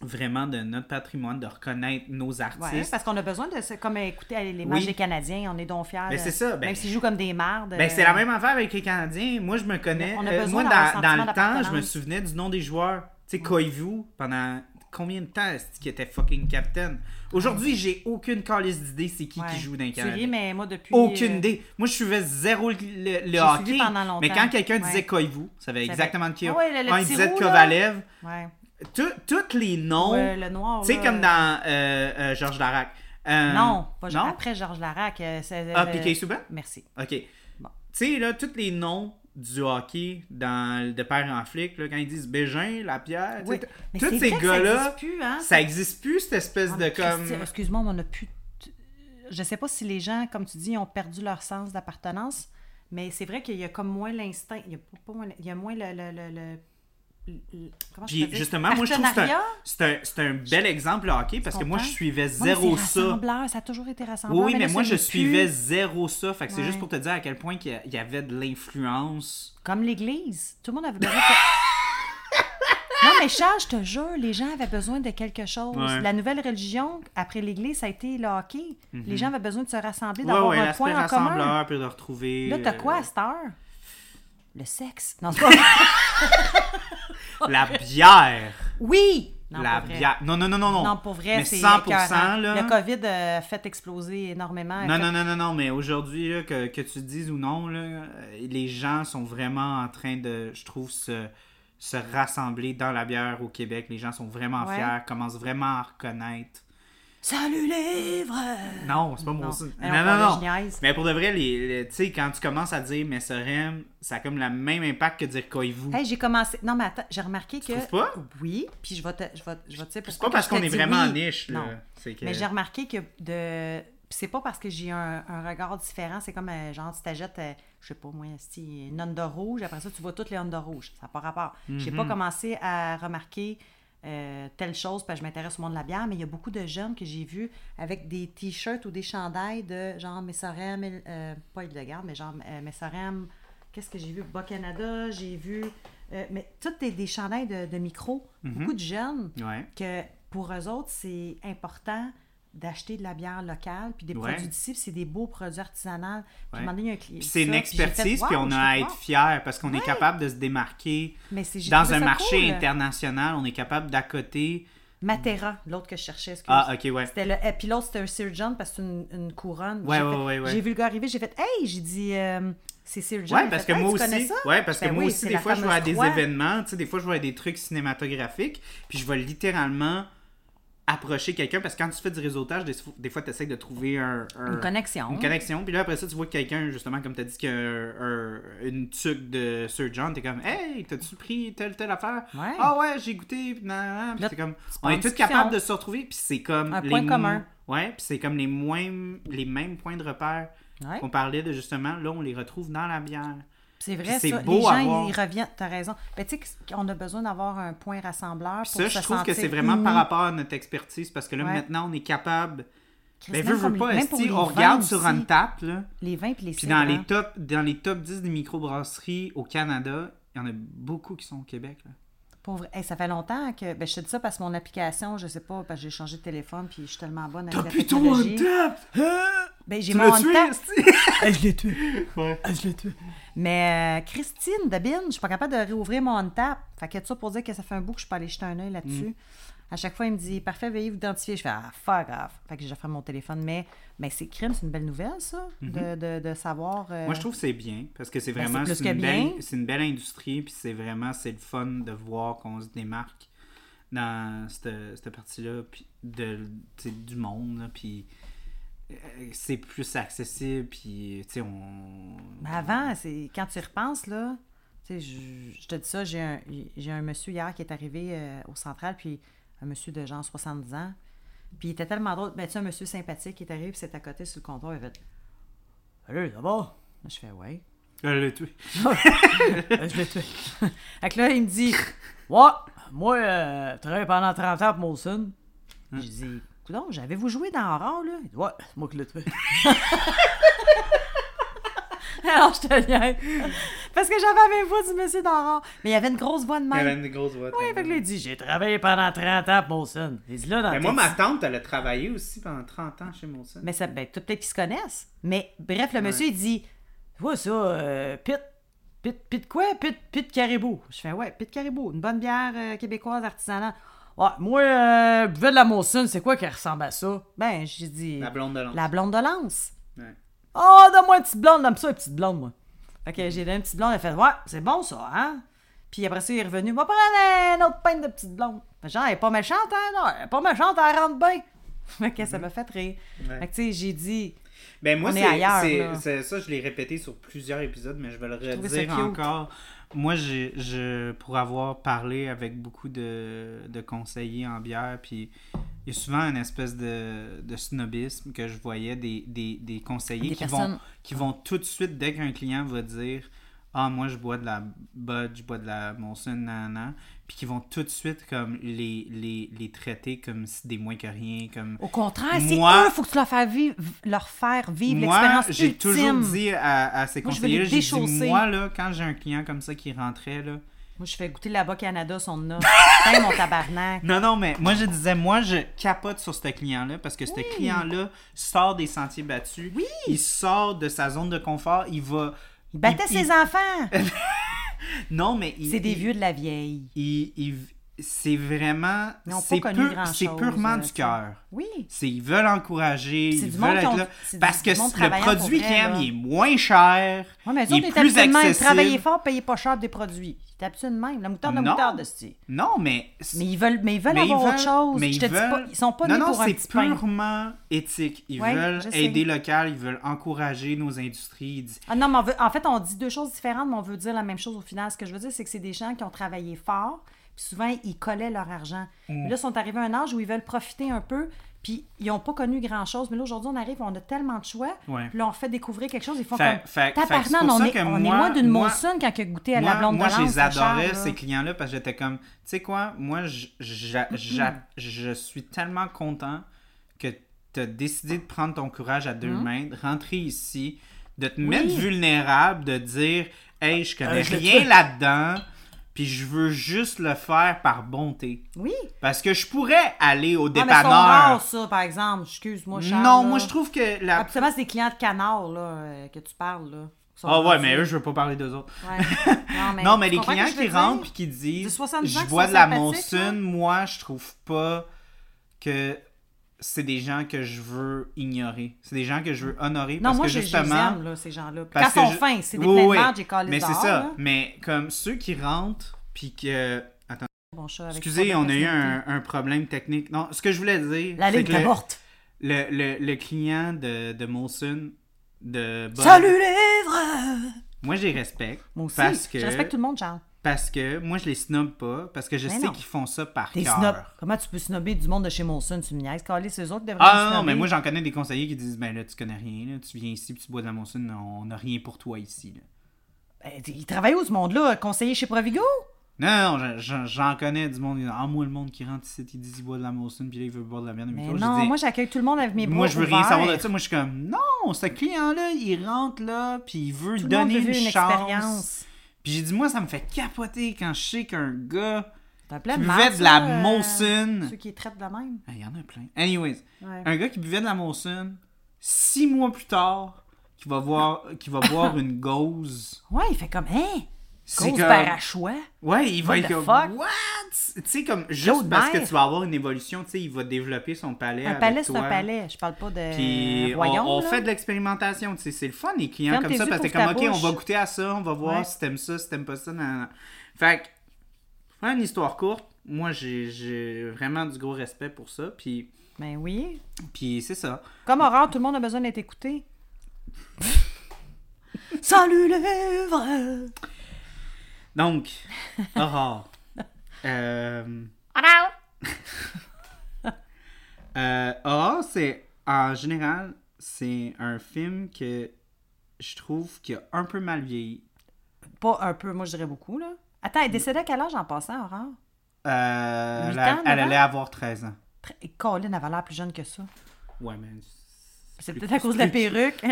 [SPEAKER 2] vraiment de notre patrimoine, de reconnaître nos
[SPEAKER 1] Ouais,
[SPEAKER 2] artistes.
[SPEAKER 1] parce qu'on a besoin de... Comme écouter les matchs
[SPEAKER 2] Oui.
[SPEAKER 1] des Canadiens, on est donc fiers.
[SPEAKER 2] Ben, c'est ça, ben-
[SPEAKER 1] Même s'ils jouent comme des mardes.
[SPEAKER 2] Ben, c'est
[SPEAKER 1] euh,
[SPEAKER 2] la même affaire avec les Canadiens. Moi, je me connais.
[SPEAKER 1] On a
[SPEAKER 2] euh, moi, dans, le temps, je me souvenais du nom des joueurs. Tu sais, Koivu, pendant combien de temps est-ce qu'il était fucking captain? Aujourd'hui, j'ai aucune calice d'idée c'est qui
[SPEAKER 1] ouais.
[SPEAKER 2] qui joue dans
[SPEAKER 1] ris,
[SPEAKER 2] Canadiens.
[SPEAKER 1] mais moi, depuis...
[SPEAKER 2] Aucune
[SPEAKER 1] euh,
[SPEAKER 2] idée. Moi, je suivais zéro le, le- le hockey.
[SPEAKER 1] pendant longtemps.
[SPEAKER 2] Mais quand quelqu'un disait
[SPEAKER 1] Ouais.
[SPEAKER 2] Koivu, ça savait exactement de qui.
[SPEAKER 1] Ah ouais, le- le
[SPEAKER 2] quand il disait de. Kovalev,
[SPEAKER 1] Ouais.
[SPEAKER 2] Tous les noms.
[SPEAKER 1] Ouais, le noir.
[SPEAKER 2] tu sais, comme dans euh, euh, Georges Larac. Euh,
[SPEAKER 1] Non, pas
[SPEAKER 2] non?
[SPEAKER 1] après Georges Larac.
[SPEAKER 2] Ah, Piquet Souban?
[SPEAKER 1] Merci.
[SPEAKER 2] OK.
[SPEAKER 1] Bon.
[SPEAKER 2] Tu sais, là, tous les noms du hockey dans de père en flic, là, quand ils disent Bégin, Lapierre,
[SPEAKER 1] Oui.
[SPEAKER 2] tous ces gars-là,
[SPEAKER 1] Ça existe plus, hein?
[SPEAKER 2] plus, cette espèce
[SPEAKER 1] Ah,
[SPEAKER 2] de comme.
[SPEAKER 1] Excuse-moi, on a plus. Je sais pas si les gens, comme tu dis, ont perdu leur sens d'appartenance, mais c'est vrai qu'il y a comme moins l'instinct. Il y a, pas, moins- il y a moins le. le, le, le- le- comment
[SPEAKER 2] Puis justement, moi, je trouve que c'est un, c'est un, un bel exemple, le hockey, parce que moi, je suivais zéro ça.
[SPEAKER 1] ça a toujours été rassembleur.
[SPEAKER 2] Oui, mais
[SPEAKER 1] là,
[SPEAKER 2] moi, je suivais
[SPEAKER 1] plus.
[SPEAKER 2] zéro ça. Fait que c'est juste pour te dire à quel point a- il y avait de l'influence.
[SPEAKER 1] Comme l'Église. Tout le monde avait besoin de... Non, mais Charles, je te jure, les gens avaient besoin de quelque chose.
[SPEAKER 2] Ouais.
[SPEAKER 1] La nouvelle religion, après l'Église, ça a été le hockey. Les gens avaient besoin de se rassembler,
[SPEAKER 2] Mhm.
[SPEAKER 1] D'avoir
[SPEAKER 2] ouais,
[SPEAKER 1] un point en commun.
[SPEAKER 2] puis de retrouver.
[SPEAKER 1] Là, t'as
[SPEAKER 2] euh,
[SPEAKER 1] quoi à cette heure? Le sexe. Non, c'est pas
[SPEAKER 2] La bière.
[SPEAKER 1] Oui! Non,
[SPEAKER 2] la bière. Non, non, non, non, non.
[SPEAKER 1] Non, pour vrai,
[SPEAKER 2] Mais
[SPEAKER 1] c'est
[SPEAKER 2] 100%,
[SPEAKER 1] écœurant.
[SPEAKER 2] là.
[SPEAKER 1] Le COVID a fait exploser énormément.
[SPEAKER 2] Non, non, non, non, non, mais aujourd'hui, que, que tu dises ou non, là, les gens sont vraiment en train de, je trouve, se, se rassembler dans la bière au Québec. Les gens sont vraiment
[SPEAKER 1] Ouais.
[SPEAKER 2] fiers, commencent vraiment à reconnaître.
[SPEAKER 1] Salut livre!
[SPEAKER 2] Non, c'est pas
[SPEAKER 1] Non,
[SPEAKER 2] signe.
[SPEAKER 1] Mais
[SPEAKER 2] Non,
[SPEAKER 1] on
[SPEAKER 2] non, non. Mais pour de vrai, les, les- tu sais, quand tu commences à dire mais Sorem, ça a comme le même impact que dire Koivu.
[SPEAKER 1] Hey, j'ai commencé. Non, mais attends, j'ai remarqué que.
[SPEAKER 2] trouves pas?
[SPEAKER 1] Oui, puis je vais te, je vais, je vais te dire
[SPEAKER 2] c'est pas parce
[SPEAKER 1] que
[SPEAKER 2] qu'on est vraiment
[SPEAKER 1] oui.
[SPEAKER 2] niche, là.
[SPEAKER 1] Non.
[SPEAKER 2] Que...
[SPEAKER 1] Mais j'ai remarqué que de. c'est pas parce que j'ai un, un regard différent, c'est comme euh, genre tu t'achètes, euh, je sais pas moi, si une Honda rouge, après ça tu vois toutes les Honda rouges. Ça n'a pas rapport. J'ai
[SPEAKER 2] Mhm.
[SPEAKER 1] pas commencé à remarquer euh, telle chose parce que je m'intéresse au monde de la bière, mais il y a beaucoup de jeunes que j'ai vus avec des t-shirts ou des chandails de genre Messorem, euh, pas Hildegarde, mais genre euh, Messorem, qu'est-ce que j'ai vu? Bas-Canada, j'ai vu. mais toutes des, des chandails de, de micro.
[SPEAKER 2] Mhm.
[SPEAKER 1] Beaucoup de jeunes
[SPEAKER 2] Ouais.
[SPEAKER 1] que pour eux autres, c'est important d'acheter de la bière locale, puis des
[SPEAKER 2] Ouais.
[SPEAKER 1] produits d'ici, puis c'est des beaux produits artisanaux. Puis
[SPEAKER 2] Ouais.
[SPEAKER 1] un client.
[SPEAKER 2] C'est une expertise, puis
[SPEAKER 1] Wow,
[SPEAKER 2] on a à être fier parce qu'on est capable de se démarquer.
[SPEAKER 1] Mais
[SPEAKER 2] Dans un marché
[SPEAKER 1] cool.
[SPEAKER 2] international, on est capable d'accoter.
[SPEAKER 1] Matera, l'autre que je cherchais, excuse.
[SPEAKER 2] Ah, ok, ouais.
[SPEAKER 1] C'était le... et Puis l'autre, c'était un Sir John parce que c'est une, une couronne.
[SPEAKER 2] Ouais,
[SPEAKER 1] J'ai
[SPEAKER 2] ouais,
[SPEAKER 1] fait-. J'ai vu le gars arriver, j'ai fait « Hey! » J'ai dit euh, C'est Sir John.
[SPEAKER 2] Ouais, parce que
[SPEAKER 1] Hey,
[SPEAKER 2] moi aussi, ouais, parce que
[SPEAKER 1] Ben
[SPEAKER 2] moi aussi, des fois, je vais à des événements, tu sais, des fois, je vais à des trucs cinématographiques, puis je vais littéralement approcher quelqu'un, parce que quand tu fais du réseautage, des, des fois, tu essaies de trouver un, un-
[SPEAKER 1] Une connexion.
[SPEAKER 2] une connexion, puis là, après ça, tu vois que quelqu'un, justement, comme tu as dit, a un- tuque de Sir John, t'es comme, hey, t'as-tu pris telle, telle affaire?
[SPEAKER 1] Ouais.
[SPEAKER 2] Ah ouais, j'ai goûté, puis c'est comme, on est tous capables de se retrouver, puis c'est comme
[SPEAKER 1] Un
[SPEAKER 2] les
[SPEAKER 1] point commun.
[SPEAKER 2] Ouais, puis c'est comme les, moins, les mêmes points de repère
[SPEAKER 1] Ouais.
[SPEAKER 2] qu'on parlait de justement, là, on les retrouve dans la bière.
[SPEAKER 1] C'est vrai,
[SPEAKER 2] c'est
[SPEAKER 1] ça.
[SPEAKER 2] beau
[SPEAKER 1] Les gens, ils reviennent. T'as raison. Ben, tu sais qu'on a besoin d'avoir un point rassembleur pour
[SPEAKER 2] Ça,
[SPEAKER 1] se
[SPEAKER 2] je trouve que c'est vraiment
[SPEAKER 1] unis.
[SPEAKER 2] par rapport à notre expertise, parce que là,
[SPEAKER 1] Ouais.
[SPEAKER 2] maintenant, on est capable. Ben, veux, veux pas,
[SPEAKER 1] les-
[SPEAKER 2] esti, on regarde sur
[SPEAKER 1] aussi.
[SPEAKER 2] Untap, là.
[SPEAKER 1] Les vins puis les
[SPEAKER 2] Puis dans les, top, dans les top 10 des microbrasseries au Canada, il y en a beaucoup qui sont au Québec. là.
[SPEAKER 1] Hey, ça fait longtemps que. Ben, je te dis ça parce que mon application, je sais pas, parce que j'ai changé de téléphone puis je suis tellement bonne avec la technologie. Ben, j'ai
[SPEAKER 2] Tu
[SPEAKER 1] mon
[SPEAKER 2] l'as
[SPEAKER 1] on
[SPEAKER 2] tué,
[SPEAKER 1] tap.
[SPEAKER 2] esti?
[SPEAKER 1] Hey, je l'ai tué.
[SPEAKER 2] Ouais.
[SPEAKER 1] Je l'ai tué. Mais euh, Christine Dabine, je suis pas capable de réouvrir mon on tap. Fait que ça pour dire que ça fait un bout que je suis pas allée jeter un œil là-dessus. À chaque fois, il me dit Parfait, veuillez vous identifier. Je fais Ah, fuck grave. Fait que j'ai fait mon téléphone. Mais, mais c'est crime, c'est une belle nouvelle, ça, de, de, de savoir. euh,
[SPEAKER 2] Moi, je trouve que c'est bien, parce que c'est
[SPEAKER 1] Ben,
[SPEAKER 2] vraiment
[SPEAKER 1] c'est
[SPEAKER 2] une, belle, une belle industrie, puis c'est vraiment c'est le fun de voir qu'on se démarque dans cette, cette partie-là puis de, du monde, là, puis euh, c'est plus accessible, puis tu sais, on...
[SPEAKER 1] Mais avant, c'est quand tu y repenses, là, tu sais, je, je te dis ça, j'ai un, j'ai un monsieur hier qui est arrivé euh, au central, puis un monsieur de genre 70 ans. Puis il était tellement drôle. Ben, tu sais, un monsieur sympathique qui est arrivé, puis c'est à côté sur le comptoir, il fait Salut, ça va? Je fais Ouais.
[SPEAKER 2] Le tuer.
[SPEAKER 1] Euh, je l'ai tué. fait que là, il me dit Ouais, moi, euh, je travaille pendant 30 ans pour Molson.
[SPEAKER 2] Hein?
[SPEAKER 1] Je dis Coudon, j'avais-vous joué dans Aurore, là Il dit Ouais, c'est moi qui l'ai tué. Alors, je te niaise. Parce que j'avais la même voix du monsieur d'Aurore. Mais il y avait une grosse voix de
[SPEAKER 2] Il y avait
[SPEAKER 1] même.
[SPEAKER 2] une grosse voix.
[SPEAKER 1] Oui, fait que là, il dit J'ai travaillé pendant 30 ans pour Molson. Il dit là, dans
[SPEAKER 2] Mais moi, ma tante, elle a travaillé aussi pendant 30 ans chez Molson.
[SPEAKER 1] Mais ça, ben, tout peut-être qu'ils se connaissent. Mais bref, le monsieur, il dit Tu vois ça, euh, Pit, Pit, Pit quoi? Pit, Pit Caribou. Je fais Ouais, Pit Caribou, une bonne bière euh, québécoise artisanale. Ouais, moi, euh, buvais de la Molson, c'est quoi qui ressemble à ça? Ben, j'ai dit
[SPEAKER 2] La blonde de Lance.
[SPEAKER 1] La blonde de Lance.
[SPEAKER 2] Ouais.
[SPEAKER 1] Oh, donne-moi une petite blonde, donne ça, une petite blonde, moi. Fait que j'ai donné une petite blonde, elle a fait Ouais, c'est bon ça, hein? Puis après ça, il est revenu Va prendre un autre pain de petite blonde. Ben, genre, elle est pas méchante, hein? Non, elle est pas méchante, elle rentre bien. Fait que ça m'a fait rire.
[SPEAKER 2] Ouais.
[SPEAKER 1] Fait que, tu sais, j'ai dit,
[SPEAKER 2] Ben moi, c'est, ça, je l'ai répété sur plusieurs épisodes, mais je vais le redire encore. Moi, j'ai- je, pour avoir parlé avec beaucoup de, de conseillers en bière, puis il y a souvent une espèce de, de snobisme que je voyais des, des, des conseillers
[SPEAKER 1] Des
[SPEAKER 2] qui,
[SPEAKER 1] personnes-
[SPEAKER 2] vont, qui vont tout de suite, dès qu'un client va dire Ah, moi, je bois de la Bud, je bois de la Monson, nanana, puis qui vont tout de suite comme les, les, les traiter comme si des moins que rien, comme
[SPEAKER 1] au contraire, c'est
[SPEAKER 2] Moi-
[SPEAKER 1] eux, faut que tu leur, fasses vivre, leur faire vivre
[SPEAKER 2] moi,
[SPEAKER 1] l'expérience
[SPEAKER 2] j'ai
[SPEAKER 1] ultime.
[SPEAKER 2] toujours dit à, à ces
[SPEAKER 1] Moi,
[SPEAKER 2] j'ai dit, moi, là, quand j'ai un client comme ça qui rentrait, là...
[SPEAKER 1] Moi, je fais goûter là-bas Canada, son nom. Putain, mon tabarnak.
[SPEAKER 2] Non, non, mais moi, je disais, moi, je capote sur ce client-là parce que ce client-là sort des sentiers battus.
[SPEAKER 1] Oui.
[SPEAKER 2] Il sort de sa zone de confort. Il va...
[SPEAKER 1] Il battait
[SPEAKER 2] il-
[SPEAKER 1] ses enfants.
[SPEAKER 2] Non, mais... il-
[SPEAKER 1] C'est des vieux de la vieille.
[SPEAKER 2] il- il- C'est vraiment... C'est pur- purement du cœur.
[SPEAKER 1] Oui.
[SPEAKER 2] C'est, ils veulent encourager, ils veulent être là. Parce que le produit qu'ils aiment, il est moins cher.
[SPEAKER 1] Oui, mais
[SPEAKER 2] il est plus
[SPEAKER 1] de
[SPEAKER 2] accessible.
[SPEAKER 1] Travailler fort, payer pas cher des produits. C'est absolument de même. La moutarde de moutarde, c'est.
[SPEAKER 2] Non, mais...
[SPEAKER 1] Mais ils veulent, mais ils veulent avoir autre chose.
[SPEAKER 2] mais
[SPEAKER 1] je
[SPEAKER 2] ils
[SPEAKER 1] ils sont pas
[SPEAKER 2] non,
[SPEAKER 1] pour un
[SPEAKER 2] c'est purement éthique. Ils veulent aider local, ils veulent encourager nos industries.
[SPEAKER 1] Ah non, mais en fait, on dit deux choses différentes, mais on veut dire la même chose au final. Ce que je veux dire, c'est que c'est des gens qui ont travaillé fort, puis souvent, ils collaient leur argent.
[SPEAKER 2] Mm.
[SPEAKER 1] Là, ils sont arrivés à un âge où ils veulent profiter un peu, puis ils n'ont pas connu grand-chose. Mais là, aujourd'hui, on arrive, on a tellement de choix,
[SPEAKER 2] Ouais.
[SPEAKER 1] puis là, on fait découvrir quelque chose. Ils font
[SPEAKER 2] Fait-
[SPEAKER 1] comme...
[SPEAKER 2] fait- fait pour
[SPEAKER 1] on,
[SPEAKER 2] ça
[SPEAKER 1] est,
[SPEAKER 2] que
[SPEAKER 1] on est
[SPEAKER 2] moi-
[SPEAKER 1] loin d'une
[SPEAKER 2] moi-
[SPEAKER 1] Molson quand il a goûté à
[SPEAKER 2] Moi,
[SPEAKER 1] la blonde
[SPEAKER 2] moi
[SPEAKER 1] de
[SPEAKER 2] je
[SPEAKER 1] l'Anse,
[SPEAKER 2] les adorais, ces clients-là, parce que j'étais comme, tu sais quoi, moi, je, je suis tellement content que tu as décidé de prendre ton courage à deux mains, de rentrer ici, de te mettre vulnérable, de dire, hey, je connais
[SPEAKER 1] Euh, je
[SPEAKER 2] rien là-dedans, puis je veux juste le faire par bonté.
[SPEAKER 1] Oui.
[SPEAKER 2] Parce que je pourrais aller au
[SPEAKER 1] Ah, mais ils sont
[SPEAKER 2] dépanneur.
[SPEAKER 1] rares, ça, par exemple. Excuse-moi, Charles.
[SPEAKER 2] non,
[SPEAKER 1] là.
[SPEAKER 2] moi, je trouve que la.
[SPEAKER 1] Absolument, c'est des clients de canard, là, euh, que tu parles, là.
[SPEAKER 2] Ah ouais, mais eux, je veux pas parler d'eux autres.
[SPEAKER 1] Ouais. Non, mais,
[SPEAKER 2] non, mais
[SPEAKER 1] tu
[SPEAKER 2] les clients qui rentrent puis qui disent
[SPEAKER 1] 70 ans
[SPEAKER 2] Je bois de la
[SPEAKER 1] là?
[SPEAKER 2] moi, je trouve pas que c'est des gens que je veux ignorer. C'est des gens que je veux honorer
[SPEAKER 1] Non,
[SPEAKER 2] parce
[SPEAKER 1] moi,
[SPEAKER 2] que
[SPEAKER 1] je, je aime, là, ces gens-là.
[SPEAKER 2] Parce
[SPEAKER 1] Quand ils sont
[SPEAKER 2] je-
[SPEAKER 1] fins, c'est des
[SPEAKER 2] Oui,
[SPEAKER 1] pleins de j'ai collé
[SPEAKER 2] Mais c'est ça.
[SPEAKER 1] là.
[SPEAKER 2] Mais comme ceux qui rentrent puis que. Attends,
[SPEAKER 1] Bon chat avec
[SPEAKER 2] excusez, on a eu un, un problème technique. Non, ce que je voulais dire.
[SPEAKER 1] La ligne
[SPEAKER 2] que le,
[SPEAKER 1] t'avorte.
[SPEAKER 2] le, le, le client de, de Molson, de Bud,
[SPEAKER 1] Salut les vrais!
[SPEAKER 2] moi, je les respecte.
[SPEAKER 1] Moi aussi.
[SPEAKER 2] Parce que,
[SPEAKER 1] Je respecte tout le monde, Charles.
[SPEAKER 2] Parce que moi, je les snob pas. Parce que je
[SPEAKER 1] Mais
[SPEAKER 2] sais qu'ils font ça par
[SPEAKER 1] T'es
[SPEAKER 2] cœur.
[SPEAKER 1] snob. Comment tu peux snobber du monde de chez Molson? Tu me niaises? Calais, eux autres devraient
[SPEAKER 2] Ah non, mais moi j'en connais des conseillers qui disent Ben là, tu connais rien, là, tu viens ici puis tu bois de la Monson, on n'a rien pour toi ici. là.
[SPEAKER 1] Ben, ils travaillent où, ce monde-là? Conseiller chez Provigo?
[SPEAKER 2] Non, non, j'en- connais du monde. Ah, moi, le monde qui rentre ici, il dit qu'il boit de la Monson puis là, il veut boire de la bière
[SPEAKER 1] Mais non, moi, j'accueille tout le monde avec mes bras
[SPEAKER 2] moi, je veux rien
[SPEAKER 1] ouverts.
[SPEAKER 2] savoir de ça. Moi, je suis comme Non, ce client-là, il rentre là puis il veut
[SPEAKER 1] Tout le monde
[SPEAKER 2] donner
[SPEAKER 1] veut
[SPEAKER 2] une,
[SPEAKER 1] vivre une
[SPEAKER 2] chance.
[SPEAKER 1] expérience.
[SPEAKER 2] Puis j'ai dit Moi, ça me fait capoter quand je sais qu'un gars qui buvait de la
[SPEAKER 1] euh,
[SPEAKER 2] Molson.
[SPEAKER 1] Ceux qui traitent de même.
[SPEAKER 2] Ah, Il y en a plein. Anyways,
[SPEAKER 1] Ouais.
[SPEAKER 2] un gars qui buvait de la Molson, six mois plus tard, qui va, voir, qui va boire une gauze.
[SPEAKER 1] Ouais, il fait comme, hein?
[SPEAKER 2] C'est comme-
[SPEAKER 1] par à choix.
[SPEAKER 2] Ouais, il va être comme.
[SPEAKER 1] fuck?
[SPEAKER 2] What? Tu sais, comme. Juste parce que tu vas avoir une évolution, tu sais, il va développer son palais.
[SPEAKER 1] Un
[SPEAKER 2] avec
[SPEAKER 1] palais, c'est un palais. Je parle pas de
[SPEAKER 2] Puis on,
[SPEAKER 1] royaume.
[SPEAKER 2] on
[SPEAKER 1] là.
[SPEAKER 2] fait de l'expérimentation, tu sais, c'est le fun les clients
[SPEAKER 1] Ferme
[SPEAKER 2] comme ça parce que comme ok, on va goûter à ça, on va voir
[SPEAKER 1] Ouais.
[SPEAKER 2] si t'aimes ça, si t'aimes pas ça. nan, nan. Fait que, une histoire courte, moi j'ai- vraiment du gros respect pour ça, puis,
[SPEAKER 1] Ben oui.
[SPEAKER 2] puis c'est ça.
[SPEAKER 1] Comme Aurore, tout le monde a besoin d'être écouté. Salut les vrais!
[SPEAKER 2] Donc, Aurore. euh, euh, Aurore, c'est en général, c'est un film que je trouve qui a un peu mal vieilli.
[SPEAKER 1] Pas un peu, moi je dirais beaucoup, là. Attends, elle décédée à quel âge en passant, Aurore?
[SPEAKER 2] Euh, elle,
[SPEAKER 1] ans,
[SPEAKER 2] elle
[SPEAKER 1] neuf
[SPEAKER 2] allait avoir 13 ans.
[SPEAKER 1] Et Colin avait l'air plus jeune que ça.
[SPEAKER 2] Ouais, mais.
[SPEAKER 1] C'est peut-être à cause de la perruque.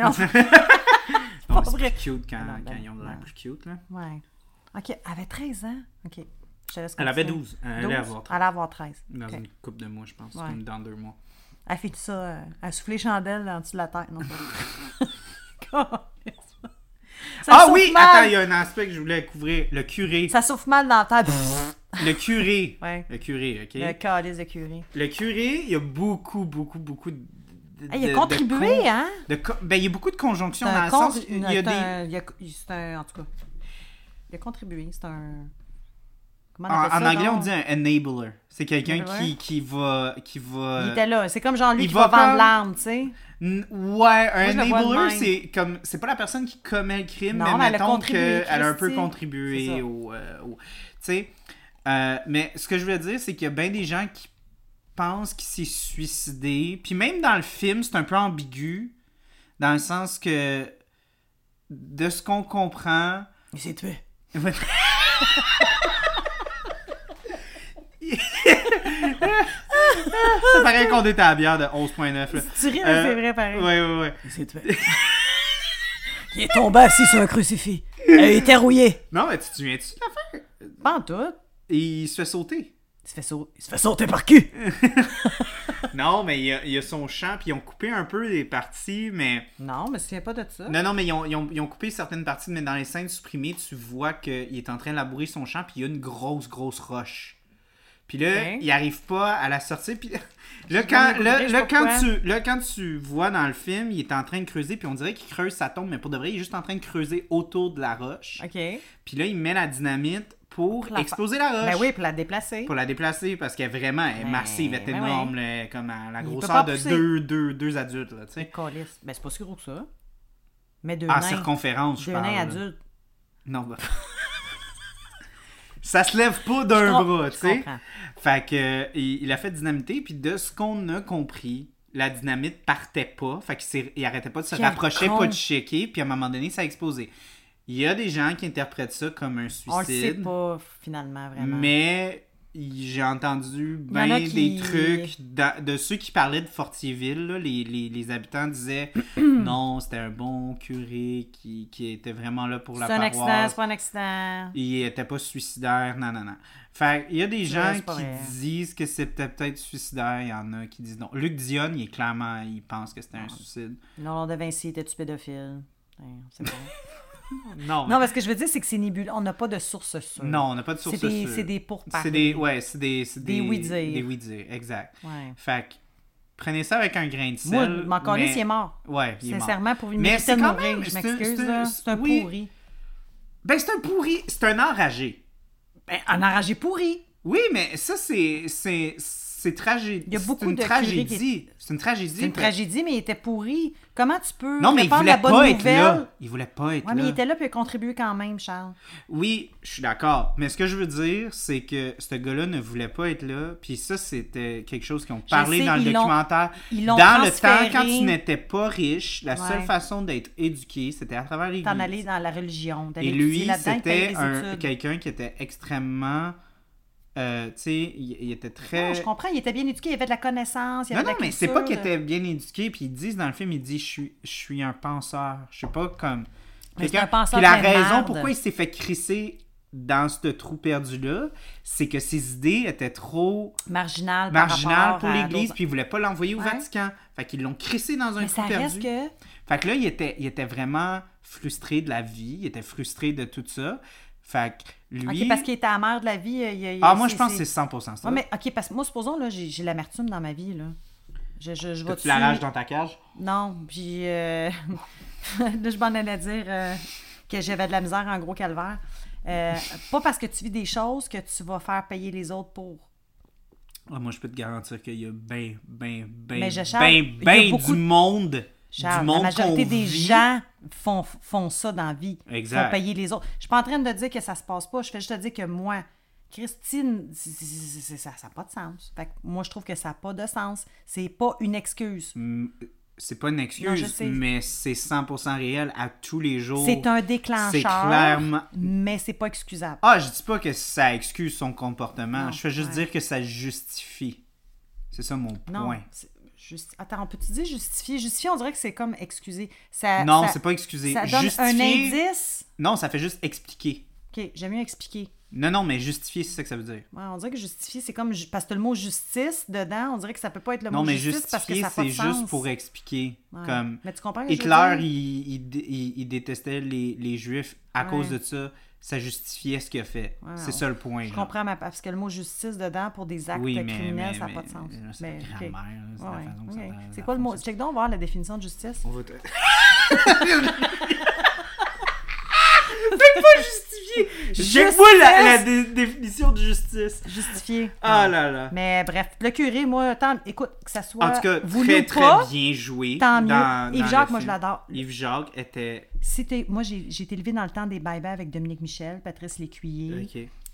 [SPEAKER 1] Non,
[SPEAKER 2] Non,
[SPEAKER 1] pas
[SPEAKER 2] c'est cute quand,
[SPEAKER 1] Non, ben,
[SPEAKER 2] quand ils ont l'air
[SPEAKER 1] ouais.
[SPEAKER 2] plus cute, là.
[SPEAKER 1] ouais. Ok, elle avait 13 ans. Ok. Je te laisse
[SPEAKER 2] Elle avait
[SPEAKER 1] continuer.
[SPEAKER 2] 12. Elle allait
[SPEAKER 1] 12?
[SPEAKER 2] avoir
[SPEAKER 1] Elle
[SPEAKER 2] 13.
[SPEAKER 1] allait avoir 13.
[SPEAKER 2] Dans une couple de mois, je pense.
[SPEAKER 1] Ouais.
[SPEAKER 2] Comme dans deux mois.
[SPEAKER 1] Elle fait tout ça, euh, elle souffle les chandelles en dessous de la tête. Non, pas-
[SPEAKER 2] ah oui!
[SPEAKER 1] mal.
[SPEAKER 2] Attends, il y a un aspect que je voulais couvrir. Le curé.
[SPEAKER 1] Ça souffle mal dans la tête.
[SPEAKER 2] Le curé.
[SPEAKER 1] ouais.
[SPEAKER 2] Le curé, OK?
[SPEAKER 1] Le calice de curé.
[SPEAKER 2] Le curé, il y a beaucoup, beaucoup, beaucoup de. de-
[SPEAKER 1] Hey, il a contribué,
[SPEAKER 2] con-
[SPEAKER 1] hein?
[SPEAKER 2] de ben, il y a beaucoup de conjonctions dans le sens. Il y a des.
[SPEAKER 1] il a- un- En tout cas. Il a contribué. C'est un. Comment on
[SPEAKER 2] En, anglais, on dit un enabler. C'est quelqu'un qui, qui va. Qui va
[SPEAKER 1] Il était là. C'est comme genre lui
[SPEAKER 2] il
[SPEAKER 1] qui
[SPEAKER 2] va
[SPEAKER 1] va vendre l'arme, tu sais.
[SPEAKER 2] Ouais, un enabler, c'est comme. C'est pas la personne qui commet le crime,
[SPEAKER 1] Non,
[SPEAKER 2] mais,
[SPEAKER 1] mais elle a
[SPEAKER 2] mettons qu'elle a un peu contribué au. euh, au- tu sais. euh, mais ce que je veux dire, c'est qu'il y a bien des gens qui pensent qu'il s'est suicidé. Puis même dans le film, c'est un peu ambigu. Dans le sens que. De ce qu'on comprend.
[SPEAKER 1] Il s'est tué.
[SPEAKER 2] Ça paraît qu'on était à la bière de 11.9. là.
[SPEAKER 1] Tu ris, mais
[SPEAKER 2] Euh,
[SPEAKER 1] c'est vrai pareil.
[SPEAKER 2] Ouais, ouais, ouais.
[SPEAKER 1] Il s'est tué. il est tombé assis sur un crucifix. il était rouillé.
[SPEAKER 2] Non, mais tu te souviens-tu de l'affaire?
[SPEAKER 1] Pas en tout.
[SPEAKER 2] Et il se fait sauter.
[SPEAKER 1] Il se fait, sau- il se fait sauter par cul.
[SPEAKER 2] Non, mais il y a, il y a son chant, puis ils ont coupé un peu des parties, mais...
[SPEAKER 1] Non, mais souviens pas de ça.
[SPEAKER 2] Non, non, mais ils ont, ils ont- ils ont coupé certaines parties, mais dans les scènes supprimées, tu vois qu'il est en train de labourer son champ, puis il y a une grosse, grosse roche. Puis là, il arrive pas à la sortir, puis... Là, quand, là, quand tu, là, quand tu vois dans le film, il est en train de creuser, puis on dirait qu'il creuse sa tombe, mais pour de vrai, il est juste en train de creuser autour de la roche.
[SPEAKER 1] OK.
[SPEAKER 2] Puis là, il met la dynamite pour
[SPEAKER 1] la
[SPEAKER 2] exploser la roche.
[SPEAKER 1] Ben oui, pour la déplacer.
[SPEAKER 2] Pour la déplacer parce qu'elle est vraiment elle est
[SPEAKER 1] Ben,
[SPEAKER 2] massive, elle est
[SPEAKER 1] ben
[SPEAKER 2] énorme, là, comme à la grosseur de deux, deux, deux adultes, là, tu sais.
[SPEAKER 1] Calice. Ben, c'est pas si gros que ça. Mais deux
[SPEAKER 2] En
[SPEAKER 1] nains.
[SPEAKER 2] circonférence, je parle.
[SPEAKER 1] adultes.
[SPEAKER 2] Non, ben... Ça se lève pas d'un bras, tu sais. Fait que, euh, il, il a fait dynamiter, puis de ce qu'on a compris, la dynamite partait pas. Fait qu'il il arrêtait pas de se
[SPEAKER 1] Quel
[SPEAKER 2] rapprocher,
[SPEAKER 1] con.
[SPEAKER 2] pas de checker, puis à un moment donné, ça a explosé. Il y a des gens qui interprètent ça comme un suicide.
[SPEAKER 1] On le sait pas, finalement, vraiment.
[SPEAKER 2] Mais j'ai entendu bien des trucs de ceux qui parlaient de Fortierville. là, les, les- les habitants disaient non, c'était un bon curé qui, qui était vraiment là pour la
[SPEAKER 1] C'est un accident,
[SPEAKER 2] paroisse.
[SPEAKER 1] c'est pas un accident.
[SPEAKER 2] Il était pas suicidaire, non, non, non. Fait il y a des gens qui
[SPEAKER 1] vrai.
[SPEAKER 2] disent que c'était peut-être suicidaire, il y en a qui disent non. Luc Dion, il est clairement, il pense que c'était un suicide.
[SPEAKER 1] Non, de Vinci, était-tu pédophile? Ouais, c'est bon.
[SPEAKER 2] Non,
[SPEAKER 1] non, mais ce que je veux dire, c'est que c'est nébuleux. On n'a pas de source sûre.
[SPEAKER 2] non, on n'a pas de source sûre.
[SPEAKER 1] c'est des pourparlers.
[SPEAKER 2] C'est des, ouais, c'est des, c'est
[SPEAKER 1] Des oui-dire.
[SPEAKER 2] Des oui-dire, exact.
[SPEAKER 1] Ouais.
[SPEAKER 2] Fait que, prenez ça avec un grain de
[SPEAKER 1] Moi,
[SPEAKER 2] sel.
[SPEAKER 1] mon calice,
[SPEAKER 2] mais-
[SPEAKER 1] il est mort.
[SPEAKER 2] Ouais, il est mort.
[SPEAKER 1] Sincèrement, pour une
[SPEAKER 2] Mais c'est
[SPEAKER 1] de
[SPEAKER 2] quand
[SPEAKER 1] mourir,
[SPEAKER 2] même-
[SPEAKER 1] je
[SPEAKER 2] c'est un-
[SPEAKER 1] m'excuse,
[SPEAKER 2] c'est un-
[SPEAKER 1] là. C'est un
[SPEAKER 2] oui.
[SPEAKER 1] pourri.
[SPEAKER 2] Ben, c'est un pourri, c'est un enragé.
[SPEAKER 1] Ben, un enragé pourri.
[SPEAKER 2] Oui, mais ça, c'est, c'est, tragédie.
[SPEAKER 1] Il y a beaucoup de
[SPEAKER 2] tragédie. C'est une tragédie.
[SPEAKER 1] C'est une tragédie, mais il était pourri. Comment tu peux
[SPEAKER 2] Non, mais il voulait
[SPEAKER 1] la bonne
[SPEAKER 2] pas être là. Il voulait pas être
[SPEAKER 1] Ouais, mais il
[SPEAKER 2] là.
[SPEAKER 1] était là puis il a contribué quand même, Charles.
[SPEAKER 2] Oui, je suis d'accord. Mais ce que je veux dire, c'est que ce gars-là ne voulait pas être là. Puis ça, c'était quelque chose qu'ils ont parlé
[SPEAKER 1] sais,
[SPEAKER 2] dans le documentaire.
[SPEAKER 1] ils l'ont
[SPEAKER 2] Dans le temps, quand tu n'étais pas riche, la seule façon d'être éduqué, c'était à travers l'église.
[SPEAKER 1] T'en aller dans la religion.
[SPEAKER 2] Et lui, c'était quelqu'un qui était extrêmement. Euh, tu sais, il, il était très.
[SPEAKER 1] Non, je comprends, il était bien éduqué, il avait de la connaissance, il
[SPEAKER 2] Non,
[SPEAKER 1] avait
[SPEAKER 2] non,
[SPEAKER 1] de la
[SPEAKER 2] mais c'est pas qu'il était bien éduqué. Puis ils disent dans le film, il dit Je suis, je suis un penseur. Je sais pas comme.
[SPEAKER 1] Mais un penseur
[SPEAKER 2] Puis la raison pourquoi il s'est fait crisser dans ce trou perdu-là, c'est que ses idées étaient trop marginales
[SPEAKER 1] rapport
[SPEAKER 2] pour l'Église, puis ils voulaient pas l'envoyer au
[SPEAKER 1] Ouais.
[SPEAKER 2] Vatican. Fait qu'ils l'ont crissé dans un
[SPEAKER 1] Mais
[SPEAKER 2] trou
[SPEAKER 1] ça
[SPEAKER 2] perdu.
[SPEAKER 1] reste que...
[SPEAKER 2] Fait que là, il était, il était vraiment frustré de la vie, il était frustré de tout ça. Fait que lui.
[SPEAKER 1] OK, parce qu'il était amer de la vie. il- il-
[SPEAKER 2] Ah, moi, je pense que c'est 100% ça.
[SPEAKER 1] Ouais, mais OK, parce que moi, supposons, là, j'ai l'amertume dans ma vie, là. Je, je,
[SPEAKER 2] tu la rage dans ta cage?
[SPEAKER 1] Non, puis euh, là, je m'en allais dire euh, que j'avais de la misère en gros calvaire. Euh, pas parce que tu vis des choses que tu vas faire payer les autres pour.
[SPEAKER 2] Ah, moi, je peux te garantir qu'il y a ben, ben, ben, ben,
[SPEAKER 1] y a
[SPEAKER 2] ben
[SPEAKER 1] beaucoup
[SPEAKER 2] du
[SPEAKER 1] de-
[SPEAKER 2] monde.
[SPEAKER 1] Charles,
[SPEAKER 2] du monde
[SPEAKER 1] la majorité des
[SPEAKER 2] vit.
[SPEAKER 1] gens font, font ça dans la vie.
[SPEAKER 2] Exact.
[SPEAKER 1] Font payer les autres. Je suis pas en train de dire que ça se passe pas. Je fais juste te dire que moi, Christine, ça n'a pas de sens. Fait que moi, je trouve que ça n'a pas de sens. C'est pas une excuse.
[SPEAKER 2] C'est pas une
[SPEAKER 1] Non,
[SPEAKER 2] excuse, mais c'est 100% réel à tous les jours.
[SPEAKER 1] C'est un déclencheur,
[SPEAKER 2] C'est clairement.
[SPEAKER 1] mais c'est pas excusable.
[SPEAKER 2] Ah, je dis pas que ça excuse son comportement.
[SPEAKER 1] Non,
[SPEAKER 2] je fais juste
[SPEAKER 1] ouais.
[SPEAKER 2] dire que ça justifie. C'est ça mon
[SPEAKER 1] Non.
[SPEAKER 2] point.
[SPEAKER 1] c'est juste- Attends, on peut-tu dire justifier? Justifier, on dirait que c'est comme excuser. Ça,
[SPEAKER 2] Non,
[SPEAKER 1] ça-
[SPEAKER 2] c'est pas excuser.
[SPEAKER 1] Ça donne un indice?
[SPEAKER 2] Non, ça fait juste expliquer.
[SPEAKER 1] Ok, j'aime mieux expliquer.
[SPEAKER 2] Non, non, mais justifier, c'est ça que ça veut dire.
[SPEAKER 1] Ouais, on dirait que justifier, c'est comme. Parce que le mot justice dedans, on dirait que ça peut pas être le
[SPEAKER 2] non,
[SPEAKER 1] mot
[SPEAKER 2] mais
[SPEAKER 1] justice parce que
[SPEAKER 2] justifier, c'est juste pour expliquer.
[SPEAKER 1] Ouais.
[SPEAKER 2] Comme
[SPEAKER 1] Mais tu comprends
[SPEAKER 2] Hitler, il, il, dé- il- il détestait les, les Juifs à
[SPEAKER 1] Ouais.
[SPEAKER 2] cause de ça. Ça justifiait ce qu'il a fait. C'est ça le point.
[SPEAKER 1] Je
[SPEAKER 2] genre.
[SPEAKER 1] comprends, mais parce que le mot justice dedans pour des actes
[SPEAKER 2] Oui, mais,
[SPEAKER 1] criminels,
[SPEAKER 2] mais-
[SPEAKER 1] ça n'a pas de sens.
[SPEAKER 2] mais c'est
[SPEAKER 1] Mais,
[SPEAKER 2] la
[SPEAKER 1] ok.
[SPEAKER 2] grammaire, là, c'est la
[SPEAKER 1] Ouais,
[SPEAKER 2] façon que
[SPEAKER 1] ok.
[SPEAKER 2] ça-
[SPEAKER 1] C'est
[SPEAKER 2] ça
[SPEAKER 1] quoi le mot? Check donc voir la définition de justice.
[SPEAKER 2] On va te- pas justifier! Check-moi la, la dé- définition de justice.
[SPEAKER 1] Justifié.
[SPEAKER 2] Ah là là.
[SPEAKER 1] Mais bref, le curé, moi, tant, écoute, que ça soit
[SPEAKER 2] En tout cas, très très
[SPEAKER 1] pas,
[SPEAKER 2] bien joué.
[SPEAKER 1] tant mieux.
[SPEAKER 2] dans-
[SPEAKER 1] Yves Jacques, moi, je l'adore.
[SPEAKER 2] Yves Jacques était.
[SPEAKER 1] T'es- moi, j'ai j'ai été élevée dans le temps des bye-bye avec Dominique Michel, Patrice Lécuyer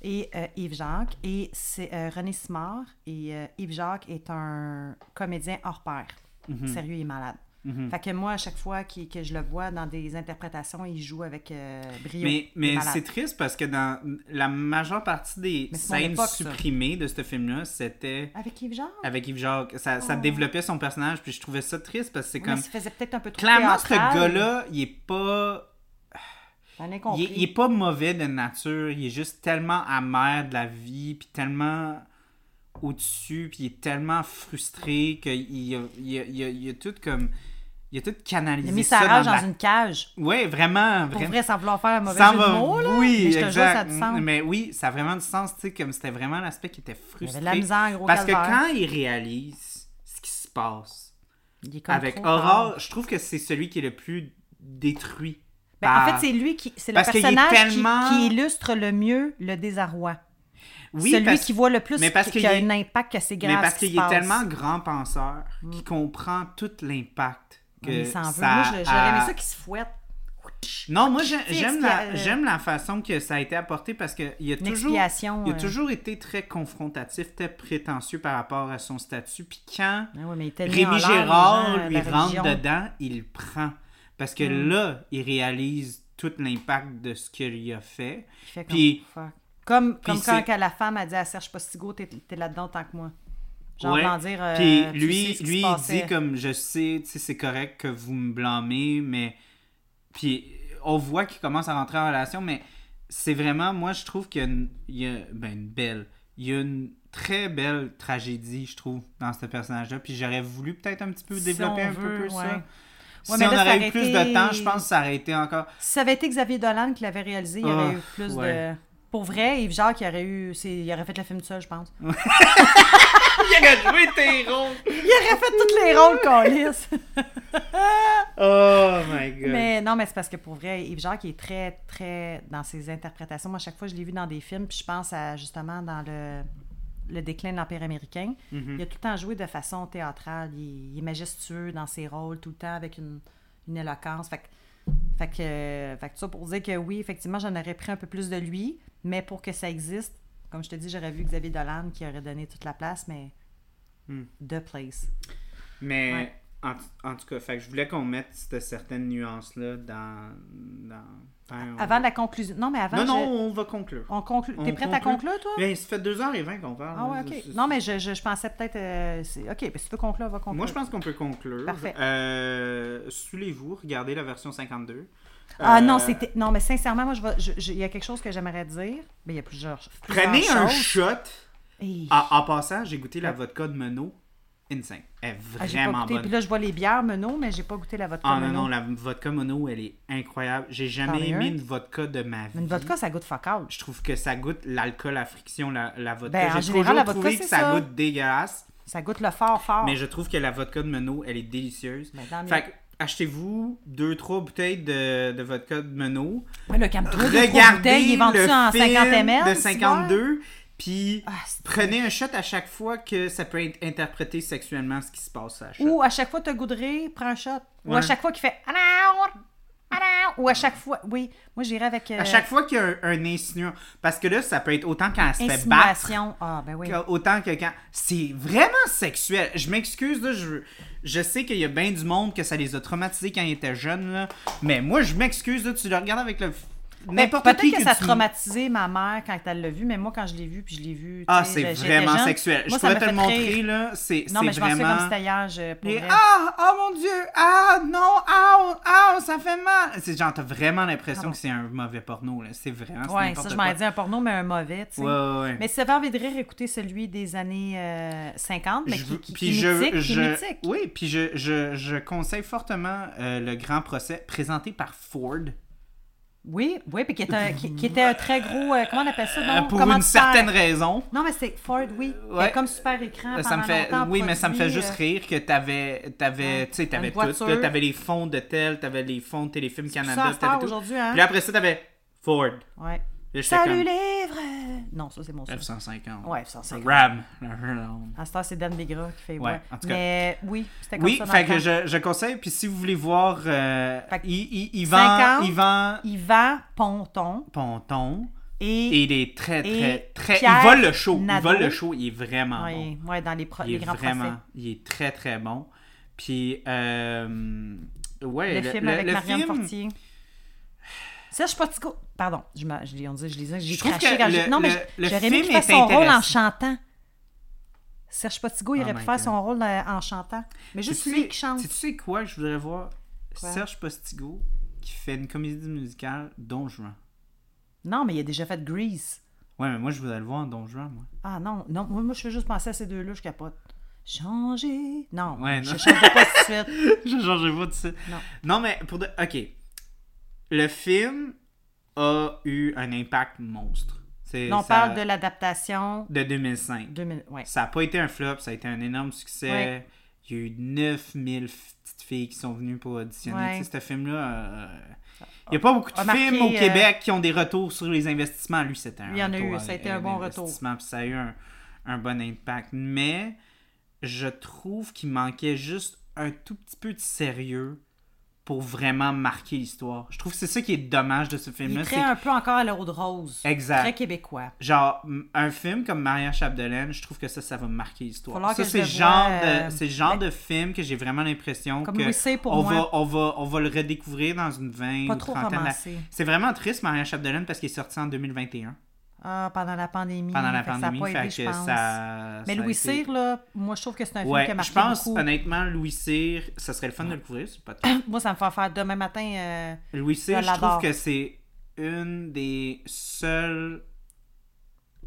[SPEAKER 1] et euh, Yves Jacques. Et c'est euh, René Simard. Et euh, Yves Jacques est un comédien hors pair.
[SPEAKER 2] Mhm.
[SPEAKER 1] Sérieux, il est malade.
[SPEAKER 2] Mhm.
[SPEAKER 1] Fait que moi, à chaque fois que je le vois dans des interprétations, il joue avec euh, brio.
[SPEAKER 2] Mais, mais c'est triste parce que dans la majeure partie des scènes
[SPEAKER 1] époque, ça.
[SPEAKER 2] supprimées de ce film-là, c'était
[SPEAKER 1] Avec Yves Jacques?
[SPEAKER 2] avec Yves Jacques. Ça, ça
[SPEAKER 1] Oh.
[SPEAKER 2] développait son personnage, puis je trouvais ça triste parce que c'est
[SPEAKER 1] Oui,
[SPEAKER 2] comme.
[SPEAKER 1] mais ça faisait peut-être un peu trop
[SPEAKER 2] Clairement, ce gars-là, il est pas. Il est,
[SPEAKER 1] compris.
[SPEAKER 2] il est pas mauvais de nature, il est juste tellement amer de la vie, puis tellement au-dessus, puis il est tellement frustré qu'il il a, il a, il a- il a tout comme. Il a tout canalisé
[SPEAKER 1] Il a mis
[SPEAKER 2] ça
[SPEAKER 1] sa rage
[SPEAKER 2] dans la-
[SPEAKER 1] une cage.
[SPEAKER 2] Ouais, vraiment,
[SPEAKER 1] Pour vrai, sans vouloir faire un mauvais
[SPEAKER 2] Ça
[SPEAKER 1] jeu
[SPEAKER 2] va-
[SPEAKER 1] de mots, là.
[SPEAKER 2] Oui,
[SPEAKER 1] mais je te jure,
[SPEAKER 2] exact.
[SPEAKER 1] ça a du sens.
[SPEAKER 2] Mais oui, ça a vraiment du sens, tu sais, comme c'était vraiment l'aspect qui était
[SPEAKER 1] Il
[SPEAKER 2] frustré.
[SPEAKER 1] avait de la misère, gros
[SPEAKER 2] Parce que quand il réalise ce qui se passe
[SPEAKER 1] Il
[SPEAKER 2] avec Aurore, je trouve que c'est celui qui est le plus détruit.
[SPEAKER 1] Ben, En fait, c'est lui qui. C'est le
[SPEAKER 2] Parce
[SPEAKER 1] personnage qui-
[SPEAKER 2] tellement-
[SPEAKER 1] qui, illustre le mieux le désarroi.
[SPEAKER 2] oui,
[SPEAKER 1] Celui
[SPEAKER 2] parce-
[SPEAKER 1] qui voit le plus
[SPEAKER 2] mais parce
[SPEAKER 1] qui, qui a
[SPEAKER 2] est-
[SPEAKER 1] un impact c'est grave.
[SPEAKER 2] Mais parce
[SPEAKER 1] ce qui
[SPEAKER 2] qu'il est
[SPEAKER 1] passe.
[SPEAKER 2] tellement grand penseur qu'il comprend tout l'impact que
[SPEAKER 1] s'en veut.
[SPEAKER 2] ça
[SPEAKER 1] Moi, j'aurais aimé ça qu'il se fouette.
[SPEAKER 2] Non, moi j'aime la,
[SPEAKER 1] euh,
[SPEAKER 2] j'aime la façon que ça a été apporté parce qu'il a toujours il a
[SPEAKER 1] euh,
[SPEAKER 2] toujours été très confrontatif, très prétentieux par rapport à son statut. Puis quand
[SPEAKER 1] ah ouais,
[SPEAKER 2] Rémi
[SPEAKER 1] les
[SPEAKER 2] Gérard
[SPEAKER 1] gens,
[SPEAKER 2] lui rentre dedans, il prend. Parce que
[SPEAKER 1] Mm.
[SPEAKER 2] là, il réalise tout l'impact de ce qu'il a fait. Puis-.
[SPEAKER 1] Comme, comme quand la femme a dit à Serge Postigo, t'es t'es là-dedans tant que moi. Genre,
[SPEAKER 2] Ouais.
[SPEAKER 1] dire. euh,
[SPEAKER 2] Puis
[SPEAKER 1] tu
[SPEAKER 2] lui,
[SPEAKER 1] sais
[SPEAKER 2] lui il dit comme je sais, tu sais, c'est correct que vous me blâmez, mais. Puis on voit qu'il commence à rentrer en relation, mais c'est vraiment, moi je trouve qu'il y a une, il y a, ben, une belle, il y a une très belle tragédie, je trouve, dans ce personnage-là. Puis j'aurais voulu peut-être un petit peu développer un peu plus
[SPEAKER 1] ouais.
[SPEAKER 2] ça.
[SPEAKER 1] Ouais,
[SPEAKER 2] si
[SPEAKER 1] mais
[SPEAKER 2] on
[SPEAKER 1] là,
[SPEAKER 2] aurait eu plus de temps, je pense que ça aurait été encore.
[SPEAKER 1] Si ça avait été Xavier Dolan qui l'avait réalisé, il y aurait
[SPEAKER 2] Ah,
[SPEAKER 1] eu plus de. Pour vrai, Yves Jacques, il aurait eu. Il aurait fait le film tout seul, je pense.
[SPEAKER 2] Il aurait joué tes rôles!
[SPEAKER 1] Il aurait fait tous les rôles qu'on lisse.
[SPEAKER 2] Oh my god!
[SPEAKER 1] Mais non, mais c'est parce que pour vrai, Yves Jacques est très, très dans ses interprétations. Moi, à chaque fois, je l'ai vu dans des films, puis je pense à justement dans le, le déclin de l'Empire américain.
[SPEAKER 2] Mhm.
[SPEAKER 1] Il a tout le temps joué de façon théâtrale. Il, est- il est majestueux dans ses rôles, tout le temps avec une, une éloquence. Fait que, fait que, euh, fait que ça pour dire que oui, effectivement, j'en aurais pris un peu plus de lui, mais pour que ça existe, comme je te dis, j'aurais vu Xavier Dolan qui aurait donné toute la place, mais
[SPEAKER 2] Hmm.
[SPEAKER 1] The Place.
[SPEAKER 2] Mais
[SPEAKER 1] Ouais.
[SPEAKER 2] En, en tout cas, fait que je voulais qu'on mette cette certaines nuances-là dans. dans enfin, on-
[SPEAKER 1] Avant la conclusion. Non, mais avant.
[SPEAKER 2] Non,
[SPEAKER 1] je-
[SPEAKER 2] non, on va conclure.
[SPEAKER 1] On conclut.
[SPEAKER 2] On
[SPEAKER 1] T'es prête à conclure, toi?
[SPEAKER 2] Bien, ça fait 2h20 qu'on parle.
[SPEAKER 1] Ah ouais, ok. Non, mais je, je, je pensais peut-être... euh, ok, ben, si tu veux conclure, on va conclure.
[SPEAKER 2] Moi, je pense qu'on peut conclure.
[SPEAKER 1] Parfait.
[SPEAKER 2] Euh, Saoulez-vous, regardez la version 52.
[SPEAKER 1] Ah
[SPEAKER 2] Euh,
[SPEAKER 1] non, c'était... Non, mais sincèrement, moi, il y a quelque chose que j'aimerais dire. Mais il y a plusieurs, plusieurs
[SPEAKER 2] Prenez un shot. En, en passant, j'ai goûté la vodka de Menot. Insane. Elle est
[SPEAKER 1] Ah, pas
[SPEAKER 2] vraiment
[SPEAKER 1] goûté.
[SPEAKER 2] bonne.
[SPEAKER 1] Puis là, je vois les bières Menot, mais j'ai pas goûté la vodka
[SPEAKER 2] Ah non,
[SPEAKER 1] Menot.
[SPEAKER 2] non, la vodka Mono, elle est incroyable. J'ai jamais aimé
[SPEAKER 1] un?
[SPEAKER 2] une vodka de ma vie.
[SPEAKER 1] Mais une vodka, ça goûte fuck out.
[SPEAKER 2] Je trouve que ça goûte l'alcool à friction, la, la vodka.
[SPEAKER 1] Ben, en
[SPEAKER 2] J'ai toujours
[SPEAKER 1] la vodka,
[SPEAKER 2] trouvé que ça,
[SPEAKER 1] ça.
[SPEAKER 2] goûte dégueulasse,
[SPEAKER 1] Ça goûte le fort, fort.
[SPEAKER 2] mais je trouve que la vodka de Menot, elle est délicieuse.
[SPEAKER 1] Ben.
[SPEAKER 2] Fait que, achetez-vous deux, trois bouteilles de, de vodka de Menot.
[SPEAKER 1] Mais le deux, trois
[SPEAKER 2] Regardez
[SPEAKER 1] bouteilles, il est vendu
[SPEAKER 2] le
[SPEAKER 1] en
[SPEAKER 2] film
[SPEAKER 1] 50 ml.
[SPEAKER 2] de
[SPEAKER 1] tu
[SPEAKER 2] 52, puis?
[SPEAKER 1] Ah,
[SPEAKER 2] prenez un shot à chaque fois que ça peut être interprété sexuellement ce qui se passe à la shot.
[SPEAKER 1] Ou à chaque fois que tu goudré, prends un shot. Ou à chaque fois qu'il fait... Ou à chaque fois... Oui, moi, j'irais avec... euh,
[SPEAKER 2] À chaque fois qu'il y a un, un insinuant. Parce que là, ça peut être autant quand elle se fait battre.
[SPEAKER 1] Ah, ben oui.
[SPEAKER 2] Autant que quand. C'est vraiment sexuel. Je m'excuse, là. Je, je sais qu'il y a bien du monde que ça les a traumatisés quand ils étaient jeunes, là. Mais moi, je m'excuse, là. Tu le regardes avec le.
[SPEAKER 1] Mais Peut-être que,
[SPEAKER 2] que
[SPEAKER 1] ça a
[SPEAKER 2] tu-
[SPEAKER 1] traumatisé ma mère quand elle l'a vu, mais moi, quand je l'ai vu, puis je l'ai vu.
[SPEAKER 2] Ah, c'est vraiment
[SPEAKER 1] jeune,
[SPEAKER 2] sexuel.
[SPEAKER 1] moi,
[SPEAKER 2] je pourrais te le montrer, là. C'est
[SPEAKER 1] Non, mais je
[SPEAKER 2] vraiment.
[SPEAKER 1] comme c'était hier. je- pour
[SPEAKER 2] Et, ah, oh mon dieu, ah, non, ah, ah, ça fait mal. C'est genre, t'as vraiment l'impression
[SPEAKER 1] Ah bon.
[SPEAKER 2] que c'est un mauvais porno, là. C'est vraiment.
[SPEAKER 1] Ouais, ça, je m'en dit un porno, mais un mauvais, tu sais.
[SPEAKER 2] Ouais, ouais, ouais.
[SPEAKER 1] Mais de rire, écoutez celui des années euh, 50, mais
[SPEAKER 2] Je
[SPEAKER 1] qui, qui, qui est
[SPEAKER 2] je-
[SPEAKER 1] mythique, qui est
[SPEAKER 2] je-
[SPEAKER 1] mythique.
[SPEAKER 2] Oui, puis je, je, je conseille fortement euh, le grand procès présenté par Ford.
[SPEAKER 1] Oui, oui, puis qui était, un, qui, qui était un très gros... euh, comment on appelle ça?
[SPEAKER 2] Pour
[SPEAKER 1] Comment
[SPEAKER 2] une
[SPEAKER 1] faire?
[SPEAKER 2] certaine raison.
[SPEAKER 1] Non, mais c'est Ford, oui.
[SPEAKER 2] Ouais.
[SPEAKER 1] Comme super écran
[SPEAKER 2] Ça me fait, oui, mais ça me fait juste
[SPEAKER 1] euh,
[SPEAKER 2] rire que t'avais, t'avais, tu sais, t'avais tout.
[SPEAKER 1] voiture.
[SPEAKER 2] T'avais les fonds de tel, t'avais les fonds de Téléfilm Canada, t'avais tout.
[SPEAKER 1] hein?
[SPEAKER 2] Puis après ça, t'avais Ford.
[SPEAKER 1] Ouais. Salut
[SPEAKER 2] comme,
[SPEAKER 1] les vrais! Non, ça, c'est mon son.
[SPEAKER 2] F-150.
[SPEAKER 1] Ouais, F-150.
[SPEAKER 2] Ram.
[SPEAKER 1] À cette heure, c'est Dan Bigra qui fait.
[SPEAKER 2] Ouais,
[SPEAKER 1] Ouais,
[SPEAKER 2] en tout cas.
[SPEAKER 1] Mais oui, c'était comme
[SPEAKER 2] Oui,
[SPEAKER 1] ça. dans
[SPEAKER 2] fait
[SPEAKER 1] le
[SPEAKER 2] que
[SPEAKER 1] temps.
[SPEAKER 2] je, je conseille. Puis si vous voulez voir, euh,
[SPEAKER 1] Fait que
[SPEAKER 2] il, il, il vend,
[SPEAKER 1] 50,
[SPEAKER 2] il vend
[SPEAKER 1] Yvan Ponton
[SPEAKER 2] Ponton
[SPEAKER 1] et.
[SPEAKER 2] et il est très, très, très.
[SPEAKER 1] Pierre
[SPEAKER 2] il vole le show.
[SPEAKER 1] Nadeau.
[SPEAKER 2] Il vole le show. Il est vraiment bon.
[SPEAKER 1] ouais, dans les, pro-
[SPEAKER 2] Il
[SPEAKER 1] les
[SPEAKER 2] est
[SPEAKER 1] grands
[SPEAKER 2] vraiment.
[SPEAKER 1] procès.
[SPEAKER 2] Il est très, très bon. Puis, euh, ouais.
[SPEAKER 1] Le, film avec Marianne
[SPEAKER 2] film-
[SPEAKER 1] Fortier. Serge Potigo. Pardon, je, je, l'ai- on dit, je lisais, j'ai craché
[SPEAKER 2] que
[SPEAKER 1] quand j'ai. Non, mais j'aurais aimé qu'il fasse son rôle en chantant. Serge Potigo, il
[SPEAKER 2] Oh
[SPEAKER 1] aurait pu faire son rôle en chantant. Mais juste lui qui chante.
[SPEAKER 2] sais-tu sais quoi je voudrais voir? Serge Postigo qui fait une comédie musicale Don Juan.
[SPEAKER 1] Non, mais il a déjà fait Grease.
[SPEAKER 2] Ouais, mais moi, je voudrais le voir en Don Juan, moi.
[SPEAKER 1] Ah non, non, moi, moi je fais juste penser à ces deux-là, je capote. Changer. Non,
[SPEAKER 2] Ouais,
[SPEAKER 1] je
[SPEAKER 2] non.
[SPEAKER 1] changerai pas tout de suite.
[SPEAKER 2] je changerai pas de ça.
[SPEAKER 1] Non.
[SPEAKER 2] Non, mais pour de... OK. Le film a eu un impact monstre.
[SPEAKER 1] Là, on
[SPEAKER 2] ça-
[SPEAKER 1] parle de l'adaptation
[SPEAKER 2] de 2005.
[SPEAKER 1] 2000. Ouais.
[SPEAKER 2] Ça n'a pas été un flop, ça a été un énorme succès.
[SPEAKER 1] Ouais.
[SPEAKER 2] Il y a eu 9000 f- petites filles qui sont venues pour auditionner.
[SPEAKER 1] Ouais.
[SPEAKER 2] Tu sais, ce film-là... euh, Il n'y a pas beaucoup de
[SPEAKER 1] marqué,
[SPEAKER 2] films au
[SPEAKER 1] euh,
[SPEAKER 2] Québec qui ont des retours sur les investissements. Lui, c'était un
[SPEAKER 1] Il y en a eu, ça a été un bon retour.
[SPEAKER 2] ça a eu un, un bon impact. Mais je trouve qu'il manquait juste un tout petit peu de sérieux pour vraiment marquer l'histoire. Je trouve que c'est ça qui est dommage de ce
[SPEAKER 1] Il
[SPEAKER 2] film-là.
[SPEAKER 1] est
[SPEAKER 2] c'est
[SPEAKER 1] un peu encore à l'eau de rose.
[SPEAKER 2] Exact.
[SPEAKER 1] Très québécois.
[SPEAKER 2] Genre, un film comme Maria Chapdelaine, je trouve que ça, ça va marquer l'histoire. Ça, c'est genre,
[SPEAKER 1] euh,
[SPEAKER 2] de, genre
[SPEAKER 1] ben-
[SPEAKER 2] de film que j'ai vraiment l'impression que
[SPEAKER 1] Louis C. pour
[SPEAKER 2] on,
[SPEAKER 1] moi.
[SPEAKER 2] va, on, va, on va le redécouvrir dans une vingt
[SPEAKER 1] Pas
[SPEAKER 2] ou
[SPEAKER 1] trop
[SPEAKER 2] trentaine d'années.
[SPEAKER 1] romancé.
[SPEAKER 2] C'est vraiment triste, Maria Chapdelaine, parce qu'il est sorti en 2021,
[SPEAKER 1] Ah, pendant la pandémie.
[SPEAKER 2] pendant la pandémie.
[SPEAKER 1] Ça a pas
[SPEAKER 2] fait
[SPEAKER 1] je
[SPEAKER 2] que
[SPEAKER 1] pense.
[SPEAKER 2] ça,
[SPEAKER 1] Mais
[SPEAKER 2] ça
[SPEAKER 1] Louis
[SPEAKER 2] été-
[SPEAKER 1] Cyr, là, moi, je trouve que c'est un film
[SPEAKER 2] Ouais,
[SPEAKER 1] qui a
[SPEAKER 2] je
[SPEAKER 1] marqué
[SPEAKER 2] pense,
[SPEAKER 1] beaucoup.
[SPEAKER 2] honnêtement, Louis Cyr, ça serait le fun de le couvrir. c'est pas
[SPEAKER 1] Moi, ça me fait faire demain matin. euh,
[SPEAKER 2] Louis Cyr,
[SPEAKER 1] Je
[SPEAKER 2] je trouve que c'est une des seules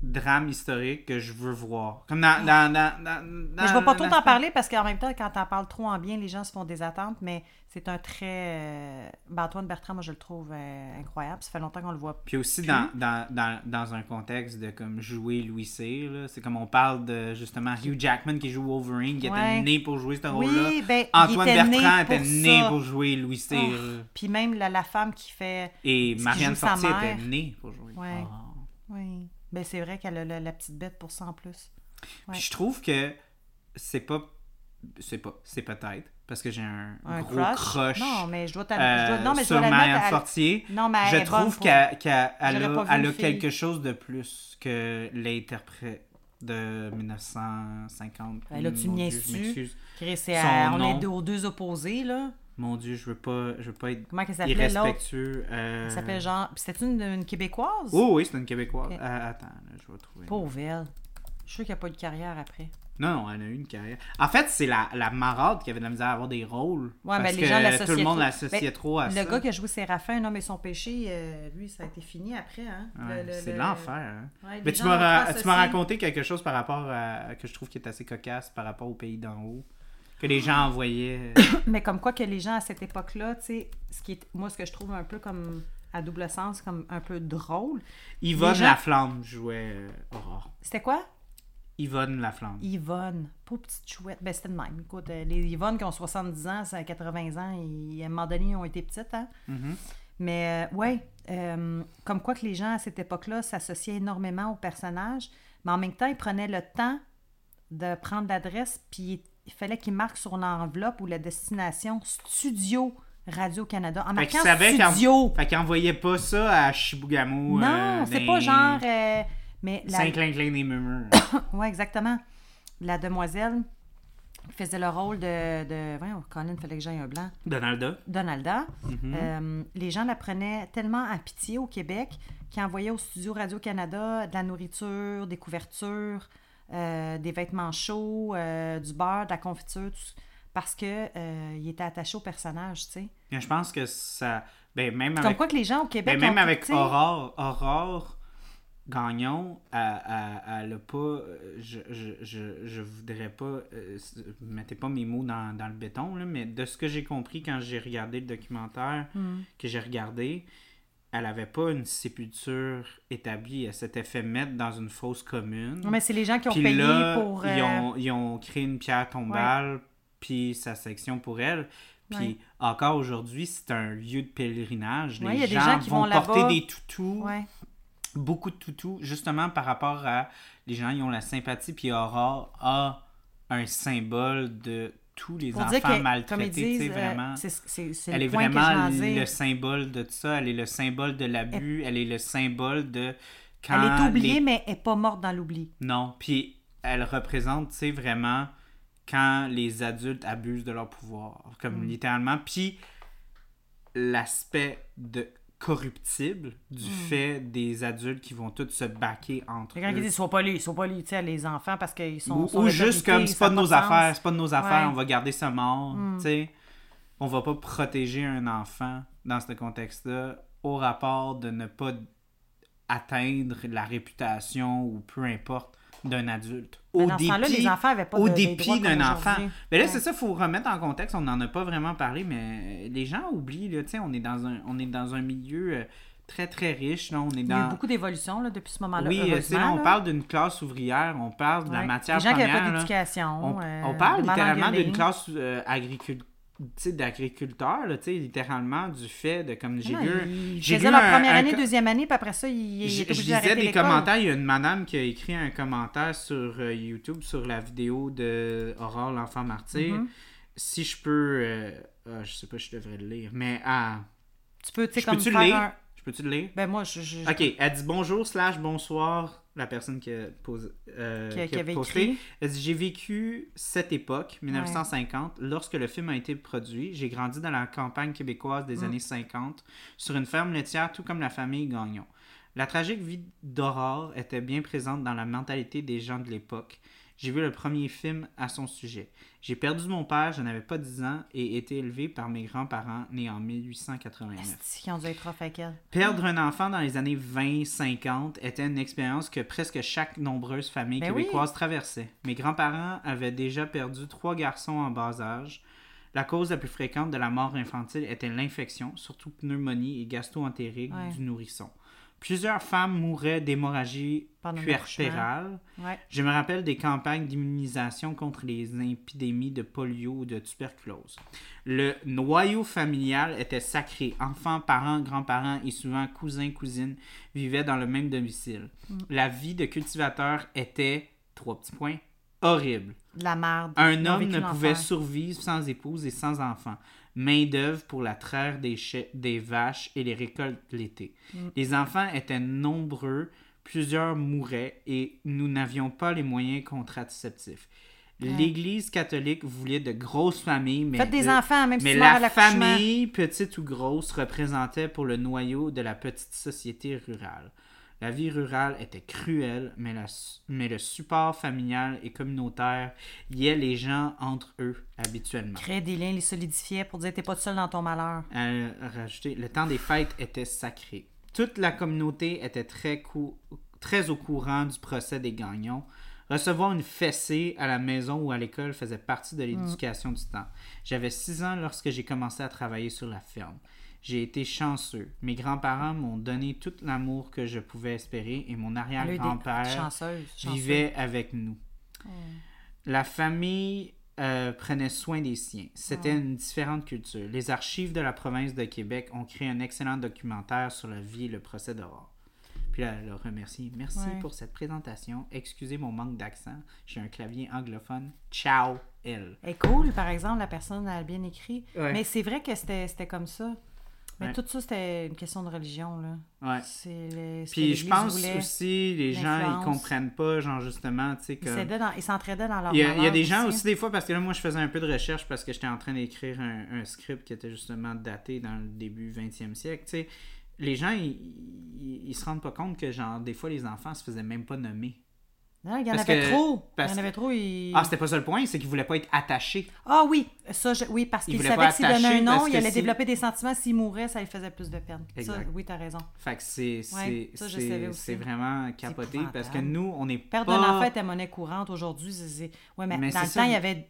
[SPEAKER 2] drames historiques que je veux voir. Comme dans... dans, dans, dans-
[SPEAKER 1] Mais je
[SPEAKER 2] dans-
[SPEAKER 1] vais pas trop t'en parler parce qu'en même temps, quand t'en parles trop en bien, les gens se font des attentes, mais c'est un très. euh, ben, Antoine Bertrand, moi, je le trouve euh, incroyable. Ça fait longtemps qu'on le voit.
[SPEAKER 2] Puis aussi
[SPEAKER 1] Puis-
[SPEAKER 2] dans, dans, dans, dans un contexte de comme jouer Louis Cyr, là, c'est comme on parle de justement Hugh Jackman qui joue Wolverine, qui
[SPEAKER 1] Ouais.
[SPEAKER 2] était né pour jouer ce rôle-là.
[SPEAKER 1] Oui, ben,
[SPEAKER 2] Antoine
[SPEAKER 1] était
[SPEAKER 2] Bertrand
[SPEAKER 1] né
[SPEAKER 2] était né pour jouer Louis Cyr.
[SPEAKER 1] Oh. Puis même la, la femme qui fait.
[SPEAKER 2] Et Marianne Fortier était née pour jouer.
[SPEAKER 1] Ouais.
[SPEAKER 2] Ah.
[SPEAKER 1] Oui. Ben, c'est vrai qu'elle a la, la petite bête pour ça en plus. Ouais.
[SPEAKER 2] Puis je trouve que c'est pas. C'est pas. C'est peut-être. Parce que j'ai un,
[SPEAKER 1] Un
[SPEAKER 2] gros
[SPEAKER 1] crush?
[SPEAKER 2] crush.
[SPEAKER 1] Non, mais je dois t'en-
[SPEAKER 2] euh,
[SPEAKER 1] Non, mais je dois
[SPEAKER 2] Marianne Fortier.
[SPEAKER 1] Non, mais
[SPEAKER 2] je
[SPEAKER 1] elle
[SPEAKER 2] trouve qu'elle a, elle a quelque chose de plus que l'interprète de 1950.
[SPEAKER 1] Ben là, tu niaises-tu?
[SPEAKER 2] Son
[SPEAKER 1] on
[SPEAKER 2] nom.
[SPEAKER 1] est aux deux opposés, là.
[SPEAKER 2] Mon Dieu, je veux pas, je veux pas être
[SPEAKER 1] Comment s'appelait, l'autre?
[SPEAKER 2] irrespectueux. euh,
[SPEAKER 1] Elle s'appelle genre. C'était une, une Québécoise?
[SPEAKER 2] Oh oui, c'est une Québécoise. Euh, attends, là, je vais trouver.
[SPEAKER 1] Pauvre elle. Je suis sûr qu'il n'y a pas eu de carrière après.
[SPEAKER 2] Non, non, elle a eu une carrière. En fait, c'est la, la marade qui avait de la misère à avoir des rôles.
[SPEAKER 1] Ouais,
[SPEAKER 2] parce
[SPEAKER 1] mais les
[SPEAKER 2] que
[SPEAKER 1] gens l'associaient
[SPEAKER 2] Tout le monde l'associait
[SPEAKER 1] Ben,
[SPEAKER 2] trop à
[SPEAKER 1] le
[SPEAKER 2] ça.
[SPEAKER 1] gars qui a joué Séraphin, Un homme et son péché, euh, lui, ça a été fini après. Hein?
[SPEAKER 2] Ouais,
[SPEAKER 1] Le- le-
[SPEAKER 2] c'est
[SPEAKER 1] le-
[SPEAKER 2] l'enfer. Hein?
[SPEAKER 1] Ouais, les
[SPEAKER 2] Mais tu m'as, ra- tu m'as raconté quelque chose par rapport à que je trouve qui est assez cocasse par rapport au pays d'en haut. Que les gens envoyaient.
[SPEAKER 1] Mais comme quoi que les gens à cette époque-là, tu sais, ce qui est, moi, ce que je trouve un peu comme à double sens, comme un peu drôle,
[SPEAKER 2] Yvonne
[SPEAKER 1] gens-
[SPEAKER 2] Laflamme jouait euh, Aurore.
[SPEAKER 1] c'était quoi?
[SPEAKER 2] Yvonne Laflamme.
[SPEAKER 1] Yvonne. Pauvre petite chouette. Ben, c'était de même. Écoute, euh, les Yvonne qui ont 70 ans, ça a 80 ans, ils, à un moment donné, ils ont été petites, hein?
[SPEAKER 2] Mhm.
[SPEAKER 1] Mais euh, ouais, euh, comme quoi que les gens à cette époque-là s'associaient énormément au personnage, mais en même temps, ils prenaient le temps de prendre l'adresse, puis il fallait qu'ils marquent sur l'enveloppe ou la destination Studio Radio-Canada. En
[SPEAKER 2] Fait
[SPEAKER 1] marquant
[SPEAKER 2] qu'en-
[SPEAKER 1] Studio.
[SPEAKER 2] Fait qu'ils envoyaient pas ça à Chibougamau.
[SPEAKER 1] Non,
[SPEAKER 2] euh,
[SPEAKER 1] c'est
[SPEAKER 2] dans
[SPEAKER 1] pas genre. euh, mais la...
[SPEAKER 2] Saint-Clinclin des Murmures.
[SPEAKER 1] Ouais, exactement. La demoiselle qui faisait le rôle de. de... Voyons, Colin, fallait que j'aille un blanc.
[SPEAKER 2] Donalda.
[SPEAKER 1] Donalda.
[SPEAKER 2] Mhm.
[SPEAKER 1] Euh, les gens la prenaient tellement à pitié au Québec qu'ils envoyaient au studio Radio-Canada de la nourriture, des couvertures, euh, des vêtements chauds, euh, du beurre, de la confiture, tout parce que euh, il était attaché au personnage, tu sais.
[SPEAKER 2] Je pense que ça. Ben, même
[SPEAKER 1] Comme
[SPEAKER 2] avec,
[SPEAKER 1] quoi que les gens au Québec.
[SPEAKER 2] ben, même
[SPEAKER 1] ont-
[SPEAKER 2] avec Aurore, Aurore Gagnon, elle, elle, elle a pas. Je, je, je, je voudrais pas. mettez pas mes mots dans, dans le béton, là, mais de ce que j'ai compris quand j'ai regardé le documentaire
[SPEAKER 1] Hmm.
[SPEAKER 2] que j'ai regardé, elle avait pas une sépulture établie. Elle s'était fait mettre dans une fosse commune.
[SPEAKER 1] Mais c'est les gens qui ont
[SPEAKER 2] Puis
[SPEAKER 1] payé
[SPEAKER 2] là,
[SPEAKER 1] pour.
[SPEAKER 2] ils,
[SPEAKER 1] euh,
[SPEAKER 2] ont, ils ont créé une pierre tombale, puis sa section pour elle. Puis
[SPEAKER 1] Ouais.
[SPEAKER 2] encore aujourd'hui, c'est un lieu de pèlerinage.
[SPEAKER 1] Ouais,
[SPEAKER 2] les
[SPEAKER 1] il y a des
[SPEAKER 2] gens,
[SPEAKER 1] qui
[SPEAKER 2] vont,
[SPEAKER 1] vont
[SPEAKER 2] porter des toutous
[SPEAKER 1] Ouais.
[SPEAKER 2] beaucoup de toutous, justement par rapport à les gens qui ont la sympathie, puis Aurore a un symbole de tous les
[SPEAKER 1] Pour
[SPEAKER 2] enfants maltraités,
[SPEAKER 1] euh,
[SPEAKER 2] vraiment.
[SPEAKER 1] c'est c'est- c'est
[SPEAKER 2] Elle
[SPEAKER 1] le
[SPEAKER 2] est vraiment le symbole de tout ça. Elle est le symbole de l'abus. Elle est le symbole de quand
[SPEAKER 1] Elle est oubliée,
[SPEAKER 2] les-
[SPEAKER 1] mais elle n'est pas morte dans l'oubli.
[SPEAKER 2] Non, puis elle représente, tu sais, vraiment quand les adultes abusent de leur pouvoir, comme
[SPEAKER 1] Mm.
[SPEAKER 2] littéralement. Puis l'aspect de corruptible du fait des adultes qui vont tous se baquer entre
[SPEAKER 1] Les gens qui
[SPEAKER 2] eux.
[SPEAKER 1] disent, sois polis, sois polis, tu sais, les enfants, parce qu'ils sont.
[SPEAKER 2] Ou,
[SPEAKER 1] sont
[SPEAKER 2] ou juste comme c'est pas de nos affaires, c'est pas de nos affaires, on va garder ça mort,
[SPEAKER 1] Mm.
[SPEAKER 2] tu sais. On va pas protéger un enfant dans ce contexte-là au rapport de ne pas atteindre la réputation ou peu importe d'un adulte. Au
[SPEAKER 1] dans
[SPEAKER 2] dépit,
[SPEAKER 1] les enfants avaient pas
[SPEAKER 2] au
[SPEAKER 1] de- des
[SPEAKER 2] dépit
[SPEAKER 1] droits
[SPEAKER 2] d'un enfant. Mais là,
[SPEAKER 1] Ouais.
[SPEAKER 2] c'est ça, il faut remettre en contexte. On n'en a pas vraiment parlé, mais les gens oublient. Là, on, est dans un, on est dans un milieu euh, très, très riche. Là, on est
[SPEAKER 1] Il y a eu
[SPEAKER 2] dans...
[SPEAKER 1] beaucoup d'évolution depuis ce moment-là.
[SPEAKER 2] Oui, euh, là, on
[SPEAKER 1] là.
[SPEAKER 2] parle d'une classe ouvrière, on parle de la matière
[SPEAKER 1] Les gens qui n'avaient pas d'éducation.
[SPEAKER 2] On,
[SPEAKER 1] euh,
[SPEAKER 2] on parle littéralement d'une classe euh, agricul- tu tu sais, littéralement du fait de, comme j'ai vu...
[SPEAKER 1] Ils
[SPEAKER 2] j'ai vu
[SPEAKER 1] leur première
[SPEAKER 2] un
[SPEAKER 1] année, deuxième année, puis après ça, ils, ils
[SPEAKER 2] Je,
[SPEAKER 1] étaient
[SPEAKER 2] je lisais des commentaires. Il y a une madame qui a écrit un commentaire sur euh, YouTube sur la vidéo de Aurore, l'enfant martyr.
[SPEAKER 1] Mhm.
[SPEAKER 2] Si je peux. euh, ah, je sais pas, je devrais le lire. Mais ah,
[SPEAKER 1] Tu peux, tu sais, comme
[SPEAKER 2] peux-tu le
[SPEAKER 1] faire
[SPEAKER 2] lire?
[SPEAKER 1] un...
[SPEAKER 2] Je peux-tu le lire?
[SPEAKER 1] Ben moi, je... je-
[SPEAKER 2] Ok, elle dit bonjour slash bonsoir. La personne qui a, posé, euh,
[SPEAKER 1] qui,
[SPEAKER 2] a posté. Elle dit J'ai vécu cette époque, 1950, lorsque le film a été produit. J'ai grandi dans la campagne québécoise des
[SPEAKER 1] Mm.
[SPEAKER 2] années 50, sur une ferme laitière, tout comme la famille Gagnon. La tragique vie d'Aurore était bien présente dans la mentalité des gens de l'époque. J'ai vu le premier film à son sujet. J'ai perdu mon père, je n'avais pas 10 ans, et été élevé par mes grands-parents nés en 1889.
[SPEAKER 1] Esti, qui ont dû être rough avec elle.
[SPEAKER 2] Perdre un enfant dans les années 20-50 était une expérience que presque chaque nombreuse famille
[SPEAKER 1] Ben oui.
[SPEAKER 2] québécoise traversait. Mes grands-parents avaient déjà perdu trois garçons en bas âge. La cause la plus fréquente de la mort infantile était l'infection, surtout pneumonie et gastro-entérite
[SPEAKER 1] Ouais.
[SPEAKER 2] du nourrisson. Plusieurs femmes mouraient d'hémorragie puerpérale.
[SPEAKER 1] Ouais.
[SPEAKER 2] Je me rappelle des campagnes d'immunisation contre les épidémies de polio ou de tuberculose. Le noyau familial était sacré. Enfants, parents, grands-parents et souvent cousins, cousines vivaient dans le même domicile. La vie de cultivateur était, trois petits points, horrible.
[SPEAKER 1] La merde.
[SPEAKER 2] Un homme ne pouvait survivre sans épouse et sans enfants. Main-d'œuvre pour la traire des, des vaches et les récoltes l'été.
[SPEAKER 1] Mm.
[SPEAKER 2] Les enfants étaient nombreux, plusieurs mouraient et nous n'avions pas les moyens contraceptifs. L'Église catholique voulait de grosses familles, mais,
[SPEAKER 1] Faites des enfants, même si
[SPEAKER 2] mais la famille, petite ou grosse, représentait pour le noyau de la petite société rurale. La vie rurale était cruelle, mais, la su- mais le support familial et communautaire liait les gens entre eux habituellement.
[SPEAKER 1] Créer des liens, les solidifier pour dire t'es pas seul dans ton malheur.
[SPEAKER 2] Euh, le temps des fêtes était sacré. Toute la communauté était très, cou- très au courant du procès des gagnons. Recevoir une fessée à la maison ou à l'école faisait partie de l'éducation du temps. J'avais six ans lorsque j'ai commencé à travailler sur la ferme. J'ai été chanceux. Mes grands-parents m'ont donné tout l'amour que je pouvais espérer et mon arrière-grand-père vivait avec nous. La famille euh, prenait soin des siens. C'était une différente culture. Les archives de la province de Québec ont créé un excellent documentaire sur la vie et le procès d'Aurore. Puis là, elle a remercié. Merci
[SPEAKER 1] Ouais.
[SPEAKER 2] pour cette présentation. Excusez mon manque d'accent. J'ai un clavier anglophone. Ciao, elle.
[SPEAKER 1] Est cool, par exemple, la personne a bien écrit.
[SPEAKER 2] Ouais.
[SPEAKER 1] Mais c'est vrai que c'était comme ça. Mais
[SPEAKER 2] Ouais.
[SPEAKER 1] tout ça, c'était une question de religion, là.
[SPEAKER 2] Ouais.
[SPEAKER 1] C'est le- ce que
[SPEAKER 2] Puis je pense
[SPEAKER 1] voulait.
[SPEAKER 2] aussi, les gens, ils comprennent pas, genre justement, tu sais,
[SPEAKER 1] dans- ils s'entraidaient dans leur
[SPEAKER 2] Il y, a, il y a
[SPEAKER 1] malheur
[SPEAKER 2] des gens aussi des fois parce que là moi je faisais un peu de recherche parce que j'étais en train d'écrire un, un script qui était justement daté dans le début 20e siècle. Tu sais, les gens ils, ils, ils se rendent pas compte que genre des fois les enfants se faisaient même pas nommer.
[SPEAKER 1] Non, il y en
[SPEAKER 2] Parce
[SPEAKER 1] avait
[SPEAKER 2] que-
[SPEAKER 1] trop. Il y en avait trop.
[SPEAKER 2] Ah c'était pas ça le point, c'est qu'ils voulaient pas être attachés.
[SPEAKER 1] Ah oui, ça, je- oui, parce qu'il savait que s'il donnait un nom, il allait
[SPEAKER 2] si-
[SPEAKER 1] développer des sentiments. S'il mourait, ça lui faisait plus de peine. Ça,
[SPEAKER 2] Exact.
[SPEAKER 1] oui, t'as raison.
[SPEAKER 2] Fait que c'est
[SPEAKER 1] Ouais,
[SPEAKER 2] vraiment capoté parce que nous on est
[SPEAKER 1] Perdre
[SPEAKER 2] pas
[SPEAKER 1] un enfant était monnaie courante aujourd'hui. Ouais, mais,
[SPEAKER 2] Mais
[SPEAKER 1] dans le
[SPEAKER 2] ça.
[SPEAKER 1] temps, il y avait, tu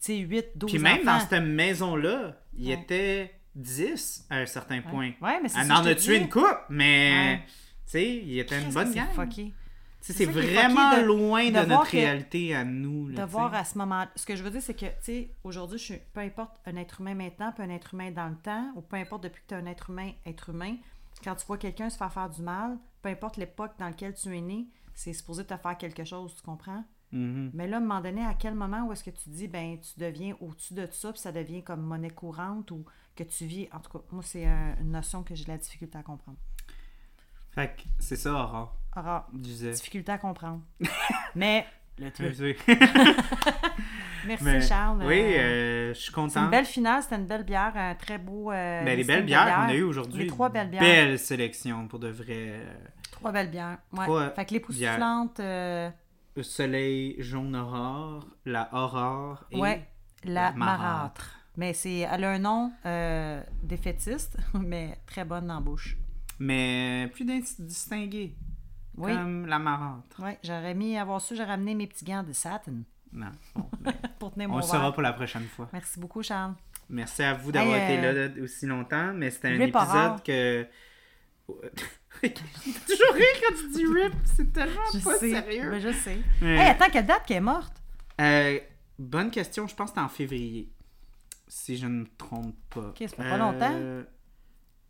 [SPEAKER 1] sais, 8, 12
[SPEAKER 2] Puis même
[SPEAKER 1] enfants.
[SPEAKER 2] dans cette maison là, il y
[SPEAKER 1] Ouais.
[SPEAKER 2] était 10 à un certain point.
[SPEAKER 1] Ouais, mais c'est
[SPEAKER 2] Elle en a tué une coupe, mais
[SPEAKER 1] Ouais.
[SPEAKER 2] tu sais, il était une bonne gang.
[SPEAKER 1] C'est
[SPEAKER 2] vraiment
[SPEAKER 1] de-
[SPEAKER 2] loin de, notre
[SPEAKER 1] que-
[SPEAKER 2] réalité à nous. là,
[SPEAKER 1] de voir à ce moment ce que je veux dire c'est que tu sais aujourd'hui je suis peu importe un être humain maintenant puis un être humain dans le temps ou peu importe depuis que tu es un être humain être humain quand tu vois quelqu'un se faire faire du mal, peu importe l'époque dans laquelle tu es né, c'est supposé te faire quelque chose, tu comprends?
[SPEAKER 2] Mhm.
[SPEAKER 1] Mais là, à un moment donné, à quel moment où est-ce que tu dis, ben, tu deviens au-dessus de ça, puis ça devient comme monnaie courante ou que tu vis. En tout cas, moi, c'est un- une notion que j'ai de la difficulté à comprendre.
[SPEAKER 2] Fait que c'est ça, Aura.
[SPEAKER 1] Aura,
[SPEAKER 2] disais.
[SPEAKER 1] difficulté à comprendre. Mais, le truc. Merci,
[SPEAKER 2] Mais-
[SPEAKER 1] Charles.
[SPEAKER 2] Oui,
[SPEAKER 1] Euh,
[SPEAKER 2] euh, je suis
[SPEAKER 1] c'est
[SPEAKER 2] content.
[SPEAKER 1] une belle finale, c'était une belle bière, un très beau. euh,
[SPEAKER 2] Ben, les belles bières qu'on a eues aujourd'hui.
[SPEAKER 1] Les trois belles bières.
[SPEAKER 2] Belle sélection, pour de vrai. euh,
[SPEAKER 1] Trois belles bières. Ouais.
[SPEAKER 2] Trois
[SPEAKER 1] fait que les
[SPEAKER 2] bières.
[SPEAKER 1] poussufflantes, euh,
[SPEAKER 2] Le soleil jaune aurore, la aurore et
[SPEAKER 1] ouais, la
[SPEAKER 2] la
[SPEAKER 1] marâtre. Mais c'est, elle a un nom défaitiste, mais très bonne en bouche.
[SPEAKER 2] Mais plus distingué.
[SPEAKER 1] Oui.
[SPEAKER 2] Comme la marâtre.
[SPEAKER 1] Ouais, j'aurais mis, avoir su, j'aurais amené mes petits gants de satin
[SPEAKER 2] Non. Bon, ben,
[SPEAKER 1] pour tenir
[SPEAKER 2] on
[SPEAKER 1] mon
[SPEAKER 2] le saura pour la prochaine fois.
[SPEAKER 1] Merci beaucoup, Charles.
[SPEAKER 2] Merci à vous d'avoir
[SPEAKER 1] Hey,
[SPEAKER 2] été
[SPEAKER 1] euh,
[SPEAKER 2] là là, aussi longtemps, mais c'était un épisode que. toujours rire quand tu dis rip, c'est tellement
[SPEAKER 1] Je
[SPEAKER 2] pas
[SPEAKER 1] sais.
[SPEAKER 2] sérieux.
[SPEAKER 1] Ben, je sais.
[SPEAKER 2] Mais-
[SPEAKER 1] Hey, attends, quelle date qu'elle est morte?
[SPEAKER 2] Euh, bonne question, je pense que c'était en février. Si je ne me trompe pas.
[SPEAKER 1] Ok, ça fait pas longtemps.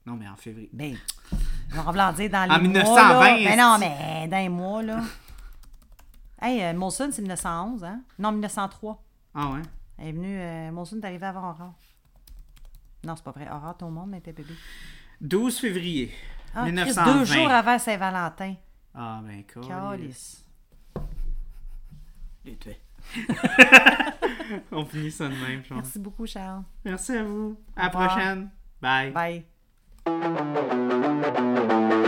[SPEAKER 2] Non, mais en février.
[SPEAKER 1] Ben, on va dire dans les
[SPEAKER 2] En
[SPEAKER 1] mois,
[SPEAKER 2] 1920,
[SPEAKER 1] là. Ben non, mais dans les mois, là. Hey, euh, Molson, c'est 1911, hein? Non, 1903.
[SPEAKER 2] Ah ouais?
[SPEAKER 1] Elle est venue... Euh, Molson est arrivé avant Aurore. Non, c'est pas vrai. Aurore, tout le monde, mais était bébé.
[SPEAKER 2] 12 février.
[SPEAKER 1] Ah, Christ,
[SPEAKER 2] 1920.
[SPEAKER 1] deux jours avant Saint-Valentin.
[SPEAKER 2] Ah ben cool.
[SPEAKER 1] Calice.
[SPEAKER 2] On finit ça de même, je pense.
[SPEAKER 1] Merci beaucoup, Charles.
[SPEAKER 2] Merci à vous. À la prochaine. Bye.
[SPEAKER 1] Bye. Thank you.